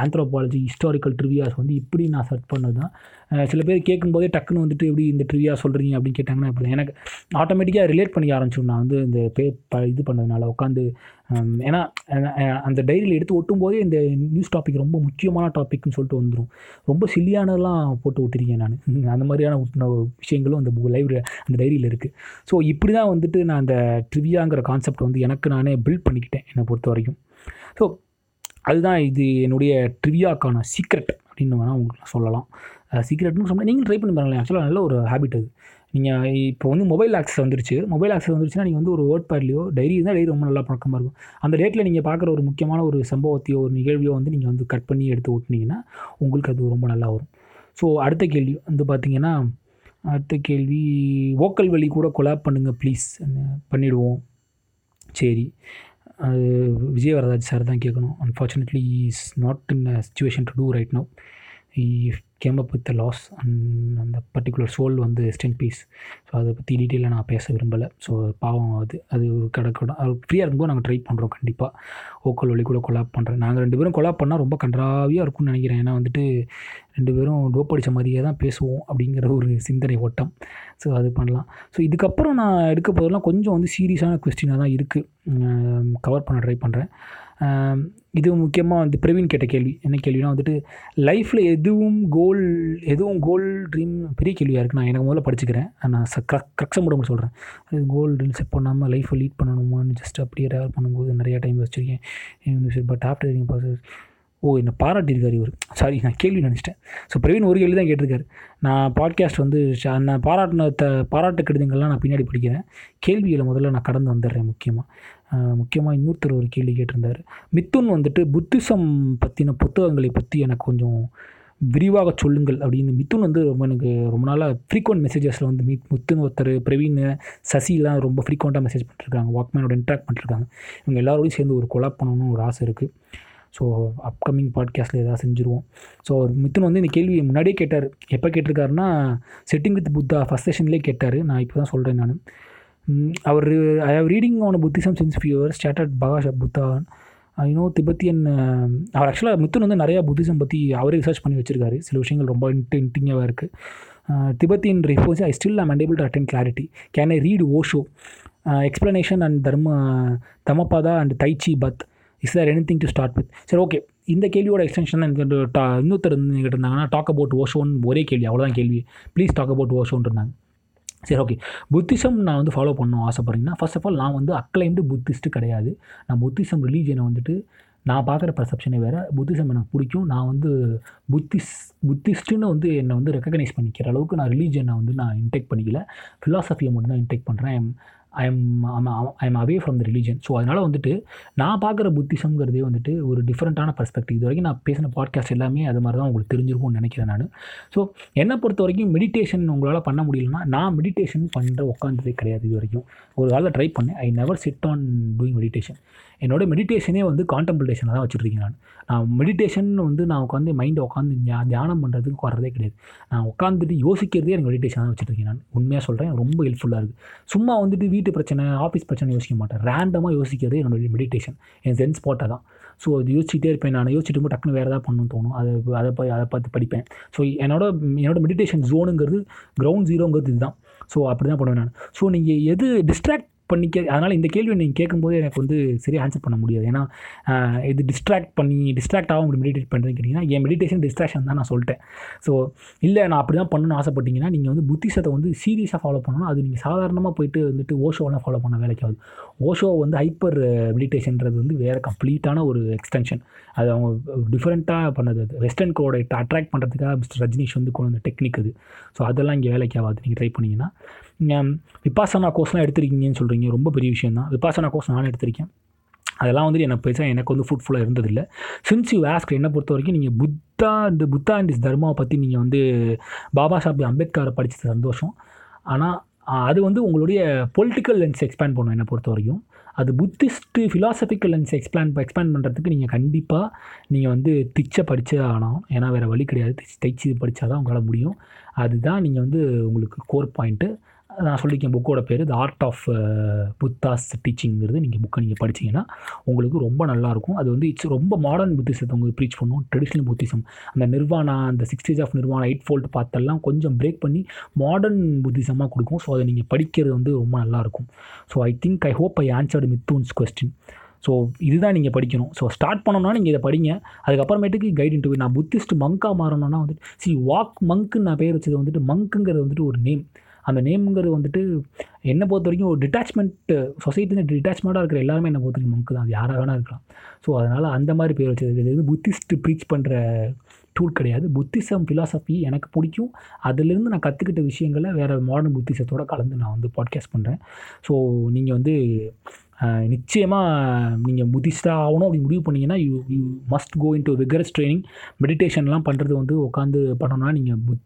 ஆந்த்ரோபாலஜி ஹிஸ்டாரிக்கல் ட்ரிவியாஸ் வந்து இப்படி நான் சர்ச் பண்ணது தான் சில பேர் கேட்கும்போதே டக்குன்னு வந்துட்டு எப்படி இந்த ட்ரிவியா சொல்கிறீங்க அப்படின்னு கேட்டாங்கன்னா இப்படி எனக்கு ஆட்டோமேட்டிக்காக ரிலேட் பண்ணிக்க ஆரம்பிச்சோம் நான் வந்து இந்த பே இது பண்ணதுனால உட்காந்து ஏன்னா அந்த டைரியில் எடுத்து ஒட்டும் போதே இந்த நியூஸ் டாபிக் ரொம்ப முக்கியமான டாபிக்னு சொல்லிட்டு வந்துடும் ரொம்ப சில்லியானதெல்லாம் போட்டு விட்டுருக்கேன் நான். அந்த மாதிரியான விஷயங்களும் அந்த லைப்ரரி அந்த டைரியில் இருக்குது ஸோ இப்படி தான் வந்துட்டு நான் அந்த ட்ரிவியாங்கிற கான்செப்ட் வந்து எனக்கு நானே பில்ட் பண்ணிக்கிட்டேன் என்னை பொறுத்த வரைக்கும் ஸோ அதுதான் இது என்னுடைய ட்ரிவியாக்கான சீக்ரெட் அப்படின்னு வேணால் உங்களுக்கு சொல்லலாம். சீக்ரெட்னு சொன்னால் நீங்களும் ட்ரை பண்ணி பாருங்களேன். ஆக்சுவலாக நல்ல ஒரு ஹேபிட் அது. நீங்கள் இப்போ வந்து மொபைல் ஆக்சஸ் வந்துருச்சு. மொபைல் ஆக்சஸ் வந்துருச்சுன்னா நீங்கள் வந்து ஒரு வேர்ட் பேட்லையோ டைரி இருந்தால் டைரி ரொம்ப நல்லா பழக்கமாக இருக்கும். அந்த டேட்டில் நீங்கள் பார்க்குற ஒரு முக்கியமான ஒரு சம்பவத்தையோ ஒரு நிகழ்வையோ வந்து நீங்கள் வந்து கட் பண்ணி எடுத்து ஓட்டுனீங்கன்னா உங்களுக்கு அது ரொம்ப நல்லா வரும். ஸோ அடுத்த கேள்வி வந்து பார்த்தீங்கன்னா அடுத்த கேள்வி வோக்கல் வழி கூட கொலாப் பண்ணுங்கள் ப்ளீஸ் பண்ணிவிடுவோம் சரி. அது விஜய் வரதாஜ் சார் தான் கேட்கணும். Unfortunately is not in a situation to do right now if came up with the loss and அந்த பர்டிகுலர் சோல் வந்து ஸ்டென் பீஸ் ஸோ அதை பற்றி டீட்டெயிலாக நான் பேச விரும்பலை. ஸோ பாவம் அது அது ஒரு கடக்கூட அது ஃப்ரீயாக இருக்கும்போது நாங்கள் ட்ரை பண்ணுறோம் கண்டிப்பாக ஓக்கல் வழி கூட கொலாப் பண்ணுறேன் நாங்கள் ரெண்டு பேரும் கொலாப் பண்ணால் ரொம்ப கன்றாவியாக இருக்கும்னு நினைக்கிறேன். ஏன்னா வந்துட்டு ரெண்டு பேரும் டோப் அடித்த மாதிரியே தான் பேசுவோம் அப்படிங்கிற ஒரு சிந்தனை ஓட்டம். ஸோ அது பண்ணலாம். ஸோ இதுக்கப்புறம் நான் எடுக்க போதெல்லாம் கொஞ்சம் வந்து சீரியஸான கொஸ்டினாக தான் இருக்குது கவர் பண்ண ட்ரை பண்ணுறேன் இது முக்கியமாக வந்து பிரவீன் கேட்ட கேள்வி. என்ன கேள்வினா வந்துட்டு லைஃப்பில் எதுவும் கோல் எதுவும் கோல் ட்ரீம் பெரிய கேள்வியாக இருக்குது நான் எனக்கு முதல்ல படிச்சுக்கிறேன். நான் ச க்ரக்ஸை மூட சொல்கிறேன் அது கோல் ட்ரீம் செட் பண்ணாமல் லைஃப்பை லீட் பண்ணணுமான்னு ஜஸ்ட் அப்படியே ட்ராவல் பண்ணும்போது நிறையா டைம் வச்சுருக்கேன். பட் ஆஃப்டர் ப்ராசஸ் ஓ என்னை பாராட்டியிருக்காரு இவர். சாரி நான் கேள்வி நினச்சிட்டேன். ஸோ பிரவீன் ஒரு கேள்வி தான் கேட்டிருக்காரு. நான் பாட்காஸ்ட் வந்து நான் பாராட்டின த பாராட்டு கடிதங்கள்லாம் நான் பின்னாடி படிக்கிறேன். கேள்விகளை முதல்ல நான் கடந்து வந்துடுறேன் முக்கியமாக முக்கியமாக இன்னொருத்தர் ஒரு கேள்வி கேட்டிருந்தார். மித்துன் வந்துட்டு புத்திசம் பற்றின புத்தகங்களை பற்றி எனக்கு கொஞ்சம் விரிவாக சொல்லுங்கள் அப்படின்னு மித்துன் வந்து ரொம்ப எனக்கு ரொம்ப நாளாக ஃப்ரீக்வெண்ட் மெசேஜஸில் வந்து மித் முத்துன்னு ஒருத்தர் பிரவீன் சசிலாம் ரொம்ப ஃப்ரீக்வெண்ட்டாக மெசேஜ் பண்ணிருக்காங்க. வாக்மேனோட இன்ட்ராக்ட் பண்ணிருக்காங்க. இவங்க எல்லாரோடையும் சேர்ந்து ஒரு கொலாப் பண்ணணும்னு ஒரு ஆசை இருக்குது ஸோ அப்கமிங் பாட்காஸ்ட்டில் ஏதாவது செஞ்சுருவோம். ஸோ மித்துன் வந்து இந்த கேள்வியை முன்னாடியே கேட்டார். எப்போ கேட்டிருக்காருன்னா செட்டிங் வித் புத்தா ஃபஸ்ட் செஷன்லேயே கேட்டார். நான் இப்போ தான் சொல்கிறேன் நான். அவர் I have reading on Buddhism since fewer started பகாஷ் புத்தான் ஐ நோ அவர் ஆக்சுவலாக மித்துன் வந்து நிறையா புத்திசம் பற்றி அவரே ரிசர்ச் பண்ணி வச்சிருக்காரு. சில விஷயங்கள் ரொம்ப இன்ட்ரெஸ்டிங்காக இருக்குது Tibetan ரிஃபோஸ் I still I'm unable to attain clarity can I read Osho explanation and Dharma Dhammapada and tai chi but is there anything to start with சரி ஓகே இந்த கேள்வியோட எக்ஸ்டென்ஷன் எனக்கு இன்னொருத்தர் வந்து டாக் அபவுட் ஓஷோன்னு ஒரே கேள்வி அவ்வளோதான் கேள்வி. ப்ளீஸ் டாக் அபவுட் ஓஷோன்னு இருந்தாங்க சரி ஓகே புத்திசம் நான் வந்து ஃபாலோ பண்ணணும் ஆசைப்பட்றீங்கன்னா ஃபர்ஸ்ட் ஆஃப் ஆல் நான் வந்து அக்ளைம்டு புத்திஸ்ட்டு கிடையாது. நான் புத்திசம் ரிலீஜியனை வந்துட்டு நான் பார்க்குற பர்செப்ஷனே வேறு. புத்திசம் எனக்கு பிடிக்கும். நான் வந்து புத்திஸ் புத்திஸ்ட்டுன்னு வந்து என்னை வந்து ரெக்கக்னைஸ் பண்ணிக்கிற அளவுக்கு நான் ரிலீஜியனை வந்து நான் இன்டேக் பண்ணிக்கல. ஃபிலாசபியை மட்டும் தான் இன்டேக் பண்ணுறேன் I am I am away from the religion so அதனால் வந்துட்டு நான் பார்க்குற புத்திசம்ங்கிறதே வந்துட்டு ஒரு டிஃப்ரெண்ட்டான பர்ஸ்பெக்டிவ் இது வரைக்கும் நான் பேசின பாட்காஸ்ட் எல்லாமே அது மாதிரி தான் உங்களுக்கு தெரிஞ்சிருக்கும்னு நினைக்கிறேன் நான். ஸோ என்னை பொறுத்த வரைக்கும் மெடிடேஷன் உங்களால் பண்ண முடியலன்னா நான் மெடிடேஷன் பண்ணுற உட்காந்ததே கிடையாது இது வரைக்கும். ஒரு காலத்தில் ட்ரை பண்ணேன். I never sit on doing meditation என்னோட மெடிடேஷனே வந்து கான்டெம்ப்ளேஷனாக தான் வச்சுருக்கேன் நான். நான் மெடிடேஷன் வந்து நான் உட்காந்து மைண்டை உட்காந்து தியானம் பண்ணுறதுக்கு வர்றதே கிடையாது. நான் உட்காந்துட்டு யோசிக்கிறதே எனக்கு மெடிடேஷனாக தான் வச்சுருக்கேன் நான். உண்மையாக சொல்கிறேன் ரொம்ப ஹெல்ப்ஃபுல்லாக இருக்குது சும்மா வந்துட்டு வீட்டு பிரச்சனை ஆஃபீஸ் பிரச்சனை யோசிக்க மாட்டேன். ரேண்டமாக யோசிக்கிறதே என்னோடய மெடிடேஷன் என் சென்ஸ் போட்டால் தான். ஸோ அது யோசிச்சுட்டே இருப்பேன் நான். யோசிச்சுட்டு இருக்கும்போது டக்குனு வேறு ஏதாவது பண்ணணும்னு தோணும். அதை அதை அதை பார்த்து படிப்பேன். ஸோ என்னோட என்னோட மெடிடேஷன் ஜோனுங்கிறது கிரவுண்ட் ஜீரோங்கிறது இதுதான். ஸோ அப்படி தான் பண்ணுவேன் நான். ஸோ நீங்கள் எது டிஸ்ட்ராக்ட் பண்ணிக்க அதனால் இந்த கேள்வி நீங்கள் கேட்கும்போது எனக்கு வந்து சரியாக ஆன்சர் பண்ண முடியாது. ஏன்னா இது டிஸ்ட்ராக்ட் பண்ணி டிஸ்ட்ராக்ட் ஆகும் மெடிடேட் பண்ணுறேன்னு கேட்டிங்கன்னா என் மெடிடேஷன் டிஸ்ட்ராக்ஷன் தான் நான் சொல்லிட்டேன். ஸோ இல்லை நான் அப்படி தான் பண்ணணும்னு ஆசைப்பட்டீங்கன்னா நீங்கள் வந்து புத்திசத்தை வந்து சீரியஸாக ஃபாலோ பண்ணணும். அது நீங்கள் சாதாரணமாக போயிட்டு வந்துட்டு ஓஷோவெல்லாம் ஃபாலோ பண்ண வேலைக்கு ஓஷோ வந்து ஹைப்பர் மெடிடேஷன்றது வந்து வேறு கம்ப்ளீட்டான ஒரு எக்ஸ்டென்ஷன் அது அவங்க டிஃப்ரெண்ட்டாக பண்ணது. அது வெஸ்டர்ன் கோடை அட்ராக்ட் பண்ணுறதுக்காக மிஸ்டர் ரஜினிஷ் வந்து கொண்டு வந்த டெக்னிக் அது. ஸோ அதெல்லாம் இங்கே வேலைக்கு ஆகாது. நீங்கள் ட்ரை பண்ணிங்கன்னா நீங்கள் விபாசனா கோர்ஸ்லாம் எடுத்திருக்கீங்கன்னு சொல்கிறீங்க ரொம்ப பெரிய விஷயம் தான் விபாசனா கோர்ஸ் நானும் எடுத்திருக்கேன். அதெல்லாம் வந்துட்டு எனக்கு பெருசாக எனக்கு வந்து ஃப்ரூட்ஃபுல்லாக இருந்ததில்லை. சின்ஸ் யூ ஆஸ்க் என்னை பொறுத்த வரைக்கும் நீங்கள் புத்தா இந்த புத்தா அண்ட் இஸ் தர்மாவை பற்றி நீங்கள் வந்து பாபா சாஹிப் அம்பேத்கரை படித்தது சந்தோஷம். ஆனால் அது வந்து உங்களுடைய பொலிட்டிக்கல் லென்ஸ் எக்ஸ்பேண்ட் பண்ணும் என்னை பொறுத்த வரைக்கும். அது Buddhist philosophical lens expand expand பண்ணுறதுக்கு நீங்கள் கண்டிப்பாக நீங்கள் வந்து திச்சை படித்தே ஆகணும். ஏன்னா வேறு வழி கிடையாது. தைச்சி படித்தா தான் உங்களால் முடியும். அதுதான் நீங்கள் வந்து உங்களுக்கு கோர் பாயிண்ட்டு நான் சொல்லியிருக்கேன் புக்கோட பேர் த ஆர்ட் ஆஃப் புத்தாஸ் டீச்சிங்கிறது நீங்கள் புக்கை நீங்கள் படிச்சீங்கன்னா உங்களுக்கு ரொம்ப நல்லாயிருக்கும். அது வந்து இட்ஸ் ரொம்ப மாடர்ன் புத்திசத்தை உங்களுக்கு ப்ரீச் பண்ணும். ட்ரெடிஷ்னல் புத்திசம் அந்த நிர்வாணா அந்த six stage of nirvana eight fold பார்த்தெல்லாம் கொஞ்சம் பிரேக் பண்ணி மாடர்ன் புத்திசமாக கொடுக்கும். ஸோ அதை நீங்கள் படிக்கிறது வந்து ரொம்ப நல்லாயிருக்கும். So I think I hope I answered Mithun's question so இதுதான் நீங்கள் படிக்கணும். ஸோ ஸ்டார்ட் பண்ணோம்னா நீங்கள் இதை படிங்க. அதுக்கப்புறமேட்டுக்கு கைட் இன்டர்வியூ நான் புத்திஸ்ட் மங்காக மாறணும்னா வந்துட்டு சி வாக் மங்க்குன்னு நான் பேர் வச்சது வந்துட்டு மங்க்குங்கிறது வந்துட்டு ஒரு நேம் அந்த நேம்ங்கிறது வந்துட்டு என்னை பொறுத்த வரைக்கும் ஒரு டிட்டாச்மெண்ட் சொசைட்டியில் டிட்டாச்மெண்ட்டாக இருக்கிற எல்லாருமே என்னை பொறுத்த வரைக்கும் மங்கு தான். அது யாராக வேணா இருக்கலாம். ஸோ அதனால் அந்த மாதிரி பேர் வச்சது. இது வந்து புத்திஸ்ட் ப்ரீச் பண்ணுற டூல் கிடையாது. புத்திசம் ஃபிலாசபி எனக்கு பிடிக்கும். அதுலேருந்து நான் கற்றுக்கிட்ட விஷயங்களை வேறு மாடர்ன் புத்திசத்தோடு கலந்து நான் வந்து பாட்காஸ்ட் பண்ணுறேன் ஸோ நீங்கள் வந்து நிச்சயமாக நீங்கள் புத்திஸ்டாக ஆகணும் அப்படி முடிவு பண்ணீங்கன்னா you you must go into vigorous training மெடிடேஷன்லாம் பண்ணுறது வந்து உட்காந்து பண்ணணும்னா நீங்கள் புத்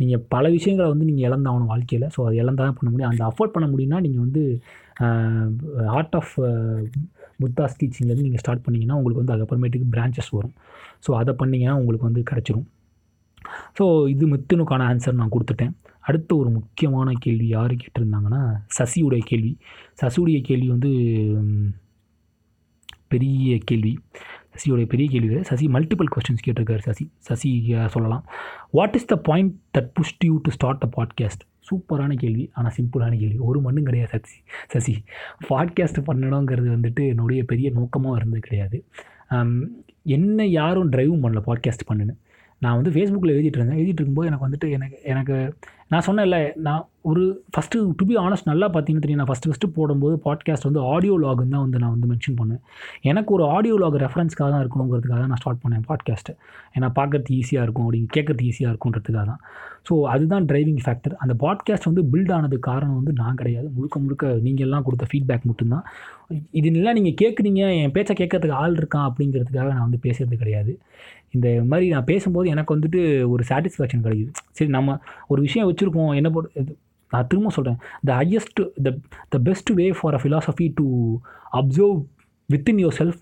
நீங்கள் பல விஷயங்களை வந்து நீங்கள் இழந்தாகணும் வாழ்க்கையில். ஸோ அது இழந்தால் தான் பண்ண முடியும். அந்த அஃபோர்ட் பண்ண முடியும்னா நீங்கள் வந்து ஆர்ட் ஆஃப் புத்தாஸ் டீச்சிங்லேருந்து நீங்கள் ஸ்டார்ட் பண்ணிங்கன்னா உங்களுக்கு வந்து அதுக்கப்புறமேட்டுக்கு பிரான்ச்சஸ் வரும். ஸோ அதை பண்ணிங்கன்னா உங்களுக்கு வந்து கிடச்சிரும். ஸோ இது மித்துனுக்கான ஆன்சர் நான் கொடுத்துட்டேன். அடுத்த ஒரு முக்கியமான கேள்வி யார் கேட்டிருந்தாங்கன்னா சசியுடைய கேள்வி. சசியுடைய கேள்வி வந்து பெரிய கேள்வி. சசியோடைய பெரிய கேள்வி சசி மல்டிபிள் கொஸ்டின்ஸ் கேட்டிருக்காரு சசி. சசி சொல்லலாம். What is the point that pushed you to start a podcast சூப்பரான கேள்வி ஆனால் சிம்பிளான கேள்வி. ஒரு மண்ணும் கிடையாது சசி. சசி பாட்காஸ்ட் பண்ணணுங்கிறது வந்துட்டு என்னுடைய பெரிய நோக்கமாக இருந்தது கிடையாது. என்ன யாரும் ட்ரைவும் பண்ணல பாட்காஸ்ட் பண்ணுன்னு. நான் வந்து ஃபேஸ்புக்கில் எழுதிட்டு இருந்தேன் எழுதிட்டு இருக்கும்போது எனக்கு வந்துட்டு எனக்கு எனக்கு நான் சொன்னேன்ல நான் ஒரு ஃபஸ்ட்டு டு பி ஆனஸ்ட் நல்லா பார்த்தீங்கன்னு தெரியும். நான் ஃபஸ்ட்டு ஃபஸ்ட்டு போடும்போது பாட்காஸ்ட் வந்து ஆடியோ லாகுன்னு தான் வந்து நான் வந்து மென்ஷன் பண்ணேன். எனக்கு ஒரு ஆடியோ லாக் ரெஃபரன்ஸ்க்காக தான் இருக்கணுங்கிறதுக்காக தான் நான் ஸ்டார்ட் பண்ணேன் பாட்காஸ்ட்டு ஏன்னா பார்க்குறது ஈஸியாக இருக்கும் அப்படின்னு கேட்குறது ஈஸியாக இருக்கும்ன்றதுக்காக தான். ஸோ அதுதான் டிரைவிங் ஃபேக்டர் அந்த பாட்காஸ்ட் வந்து பில்ட் ஆனது காரணம் வந்து நான் கிடையாது. முழுக்க முழுக்க நீங்கள் எல்லாம் கொடுத்த ஃபீட்பேக் மட்டும்தான். இதெல்லாம் நீங்கள் கேட்குறீங்க என் பேச்சை கேட்கறதுக்கு ஆள் இருக்கான் அப்படிங்கிறதுக்காக நான் வந்து பேசுகிறது கிடையாது. இந்த மாதிரி நான் பேசும்போது எனக்கு வந்துட்டு ஒரு சாட்டிஸ்ஃபேக்ஷன் கிடைக்குது. சரி நம்ம ஒரு விஷயம் வச்சுருக்கோம் என்ன போட்டு நான் திரும்ப சொல்கிறேன் the highest the the best way for a philosophy to observe within yourself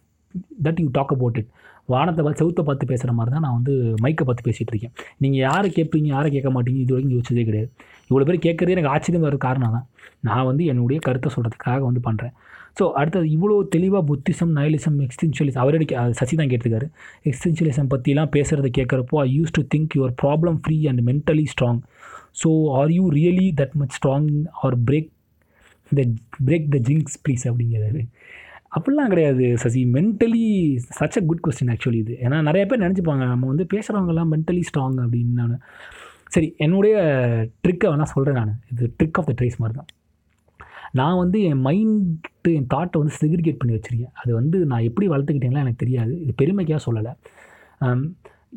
that you talk about it வானத்தை பார்த்து செவுத்தை பார்த்து பேசுகிற மாதிரி தான் நான் வந்து மைக்கை பார்த்து பேசிகிட்டு இருக்கேன். நீங்கள் யாரை கேட்பீங்க யாரை கேட்க மாட்டீங்க இது வரைக்கும் யோசிச்சதே கிடையாது. இவ்வளோ பேர் கேட்குறதே எனக்கு ஆச்சரியம் வர காரணம் தான் நான் வந்து என்னுடைய கருத்தை சொல்கிறதுக்காக வந்து பண்ணுறேன் ஸோ அடுத்தது இவ்வளோ தெளிவாக புத்திசம் நயலிசம் எக்ஸ்டென்ஷியலிசம் அவரே சசி தான் கேட்டிருக்காரு. எக்ஸ்டென்ஷியலிசம் பற்றிலாம் பேசுகிறத கேட்குறப்போ I use to think your problem free and mentally strong so are you really that much strong are break the break the jinx please அப்படிங்கிறாரு. அப்படிலாம் கிடையாது Sasi. Mentally such a good question actually இது. ஏன்னா நிறைய பேர் நினச்சிப்பாங்க நம்ம வந்து பேசுகிறவங்கலாம் mentally strong அப்படின்னு. நான் சரி என்னுடைய ட்ரிக்கை வேணால் சொல்கிறேன் நான். இது ட்ரிக் ஆஃப் த ட்ரேஸ் மாதிரி தான் நான் வந்து என் மைண்டு என் தாட்டை வந்து செக்ரிகேட் பண்ணி வச்சுருக்கேன். அது வந்து நான் எப்படி வளர்த்துக்கிட்டேங்களா எனக்கு தெரியாது. இது பெருமைக்காக சொல்லலை.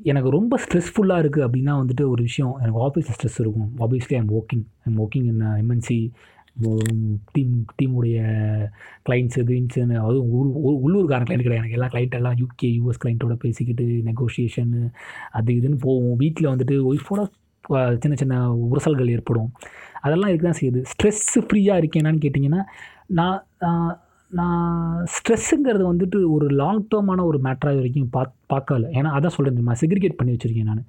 எனக்கு ரொம்ப ஸ்ட்ரெஸ்ஃபுல்லாக இருக்குது அப்படின்னா வந்துட்டு ஒரு விஷயம். எனக்கு ஆஃபீஸில் ஸ்ட்ரெஸ் இருக்கும். Obviously I'm working I'm working in MNC team டீமுடைய clients கிரீன்ஸுன்னு அதுவும் ஊர் உள்ளூர்காரன் கிளைண்ட் கிடையாது. எனக்கு எல்லா கிளைண்ட் எல்லாம் யூகே யூஎஸ் கிளைண்ட்டோட பேசிக்கிட்டு நெகோஷியேஷனு அது இதுன்னு போவோம் வீட்டில் வந்துட்டு ஒய்ஃபோட சின்ன சின்ன உரசல்கள் ஏற்படும். அதெல்லாம் இருக்க தான் செய்யுது ஸ்ட்ரெஸ் ஃப்ரீயாக இருக்கேனான்னு கேட்டிங்கன்னா நான் நான் நான் ஸ்ட்ரெஸ்ஸுங்கிறது வந்துட்டு ஒரு லாங் டேர்மான ஒரு மேட்டராக வரைக்கும் பா பார்க்கல ஏன்னா அதான் சொல்கிறேன் தெரியுமா? செக்ரிகேட் பண்ணி வச்சுருக்கேன் நான்.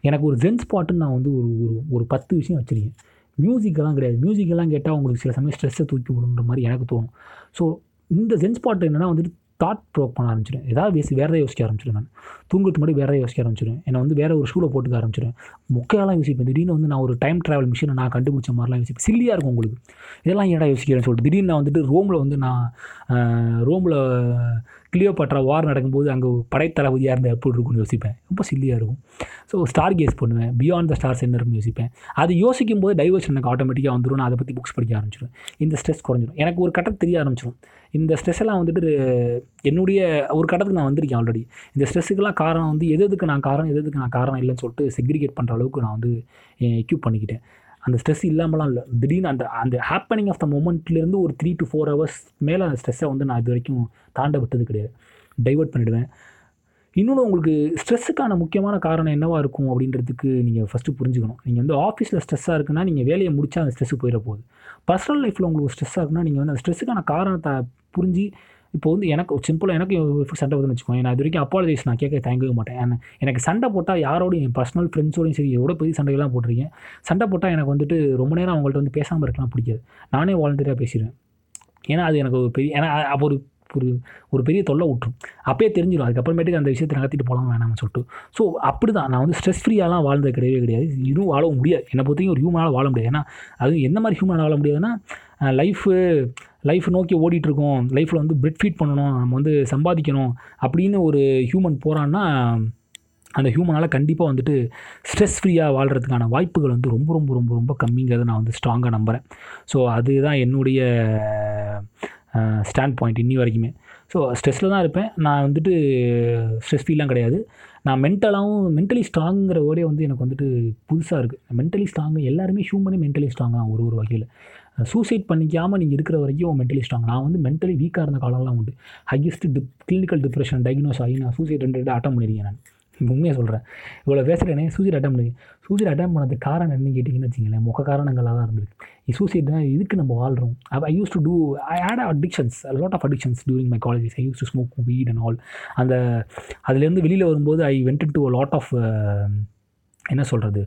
எனக்கு ஒரு ஜென் ஸ்பாட்டுன்னு நான் வந்து ஒரு ஒரு ஒரு பத்து விஷயம் வச்சுருக்கேன். மியூசிக்கெல்லாம் கிடையாது. மியூசிக்கெல்லாம் கேட்டால் உங்களுக்கு சில சமயம் ஸ்ட்ரெஸ்ஸை தூக்கி விடுன்ற மாதிரி எனக்கு தோணும். ஸோ இந்த ஜென் ஸ்பாட் என்னென்னா வந்துட்டு தாட் ப்ரோக் பண்ண ஆரம்பிச்சிடும் ஏதாவது பேசி வேறதை யோசிக்க ஆரம்பிச்சிடும் நான். தூங்குறதுக்கு முன்னாடி வேறதை யோசிக்க ஆரம்பிச்சிடும் என்னை வந்து வேறு ஒரு ஷூவில் போட்டுக்க ஆரம்பிச்சிடும் முக்கியெல்லாம் யோசிப்பேன். திடீர்னு வந்து நான் ஒரு டைம் ட்ராவல் மிஷினை நான் கண்டுபிடிச்ச மாதிரிலாம் யோசிப்பேன். சில்லியாக இருக்கும் உங்களுக்கு. இதெல்லாம் ஏடா யோசிக்கிறேன்னு சொல்லிட்டு திடீர்னு நான் வந்துட்டு ரோமில் வந்து நான் ரோமில் கிளியோபாட்ரா வார் நடக்கும்போது அங்கே படைத்தளபதியாக இருந்தால் எப்படி இருக்கும்னு யோசிப்பேன். ரொம்ப சில்லியாக இருக்கும். ஸோ ஸ்டார் கேஸ் பண்ணுவேன் பியாண்ட் த ஸ்டார்ஸ் என்ன இருக்குன்னு யோசிப்பேன். அது யோசிக்கும் போது டைவர்ஷன் எனக்கு ஆட்டோமேட்டிக்காக வந்துடும் நான் அதை பற்றி புக்ஸ் படிக்க ஆரம்பிச்சிடும் இந்த ஸ்ட்ரெஸ் குறைஞ்சிடும் எனக்கு ஒரு கட்டம் தெரிய ஆரம்பிச்சிடும் இந்த ஸ்ட்ரெஸ் எல்லாம் வந்துட்டு என்னுடைய ஒரு கட்டத்துக்கு நான் வந்திருக்கேன் ஆல்ரெடி இந்த ஸ்ட்ரெஸ்ஸுக்கெல்லாம் காரணம் வந்து எது எதுக்கு நான் காரணம் எது எதுக்கு நான் காரணம் இல்லைன்னு சொல்லிட்டு செக்ரிகேட் பண்ணுற அளவுக்கு நான் வந்து எக்யூப் பண்ணிக்கிட்டேன். அந்த ஸ்ட்ரெஸ் இல்லாமலாம் இல்லை. திடீர்னு அந்த அந்த ஹேப்பனிங் ஆஃப் த மூமெண்ட்லேருந்து ஒரு த்ரீ டு ஃபோர் ஹவர்ஸ் மேலே அந்த ஸ்ட்ரெஸ்ஸை வந்து நான் இது வரைக்கும் தாண்ட விட்டது கிடையாது. டைவர்ட் பண்ணிவிடுவேன் இன்னொன்று உங்களுக்கு ஸ்ட்ரெஸ்ஸுக்கான முக்கியமான காரணம் என்னவாக இருக்கும் அப்படின்றதுக்கு நீங்கள் ஃபஸ்ட்டு புரிஞ்சுக்கணும். நீங்கள் வந்து ஆஃபீஸில் ஸ்ட்ரெஸ்ஸாக இருக்குன்னா நீங்கள் வேலையை முடிச்சா அந்த ஸ்ட்ரெஸ்ஸு போயிட போகுது. பர்சனல் லைஃப்பில் உங்களுக்கு ஸ்ட்ரெஸ்ஸாக இருக்குன்னா நீங்கள் வந்து அந்த ஸ்ட்ரெஸ்ஸுக்கான காரணத்தை புரிஞ்சு இப்போ வந்து எனக்கு சிம்பிளாக எனக்கு சண்டை போதுன்னு வச்சுக்கோங்க நான் இது வரைக்கும் அப்பாலஜைஸ் நான் கேட்க தேங்கவே மாட்டேன். ஏன்னா எனக்கு சண்டை போட்டால் யாரோடையும் என் பர்சனல் ஃப்ரெண்ட்ஸோடையும் சரி எவ்வளோ பெரிய சண்டைகள்லாம் போட்டிருக்கேன். சண்டை போட்டால் எனக்கு வந்துட்டு ரொம்ப நேரம் அவங்கள்ட்ட வந்து பேசாமல் இருக்கலாம் பிடிக்காது. நானே வாலண்டியராக பேசிடுவேன். ஏன்னா அது எனக்கு ஒரு பெரிய ஏன்னா அப்போ ஒரு ஒரு ஒரு பெரிய தொல்லை விட்டுரும் அப்பயே தெரிஞ்சிடும் அதுக்கப்புறமேட்டுக்கு அந்த விஷயத்தை நகர்த்திட்டு போகலாம் வேணாம்னு சொல்லிட்டு. ஸோ அப்படி தான் நான் வந்து ஸ்ட்ரெஸ் ஃப்ரீயாலாம் வாழ்ந்தது கிடையவே கிடையாது. இதுவும் வாழவும் முடியாது. என்னை பொறுத்தவரைக்கும் ஒரு ஹியூமனால் வாழ முடியாது. ஏன்னா அது எந்த மாதிரி ஹியூமனால் வாழ முடியாதுன்னா லைஃபு லைஃப் நோக்கி ஓடிட்டுருக்கோம். லைஃப்பில் வந்து பிரெட் ஃபீட் பண்ணணும். நம்ம வந்து சம்பாதிக்கணும். அப்படின்னு ஒரு ஹியூமன் போகிறான்னா அந்த ஹியூமனால் கண்டிப்பாக வந்துட்டு ஸ்ட்ரெஸ் ஃப்ரீயாக வாழ்கிறதுக்கான வாய்ப்புகள் வந்து ரொம்ப ரொம்ப ரொம்ப ரொம்ப கம்மிங்கிறத நான் வந்து ஸ்ட்ராங்காக நம்புகிறேன் ஸோ அதுதான் என்னுடைய ஸ்டாண்ட் பாயிண்ட் இன்னி வரைக்குமே. ஸோ ஸ்ட்ரெஸ்ஸில் தான் இருப்பேன். நான் வந்துட்டு ஸ்ட்ரெஸ் ஃபீல்லாம் கிடையாது. நான் மென்டலாகவும் மென்டலி ஸ்ட்ராங்கிற வேர்டே வந்து எனக்கு வந்துட்டு புதுசாக இருக்குது மென்டலி ஸ்ட்ராங் எல்லாருமே ஹியூமனே மென்டலி ஸ்ட்ராங்காக ஒரு ஒரு வகையில். சூசைட் பண்ணிக்காமல் நீங்கள் இருக்கிற வரைக்கும் மென்டலி ஸ்ட்ராங் நான் வந்து மென்டலி வீக்காக இருந்த காலம்லாம் உண்டு. Highest dip clinical depression diagnose ஆகி நான் சூசைட் ரெண்டு அட்டம் பண்ணியிருக்கேன் நான். உண்மையாக சொல்கிறேன் இவ்வளோ பேசுகிறேனே சூசைட் அட்டம் பண்ணி. சூசைட் அட்டம் பண்ணதுக்கு காரணம் என்னன்னு கேட்டிங்கன்னு வச்சிங்களேன் முக காரணங்களாக தான் இருந்திருக்கு. தான் இதுக்கு நம்ம வாழ்கிறோம் I use to do I hate addictions lot of addictions during my colleges I use to smoke weed and all அந்த அதுலேருந்து வெளியில் வரும்போது I went to lot of என்ன சொல்கிறது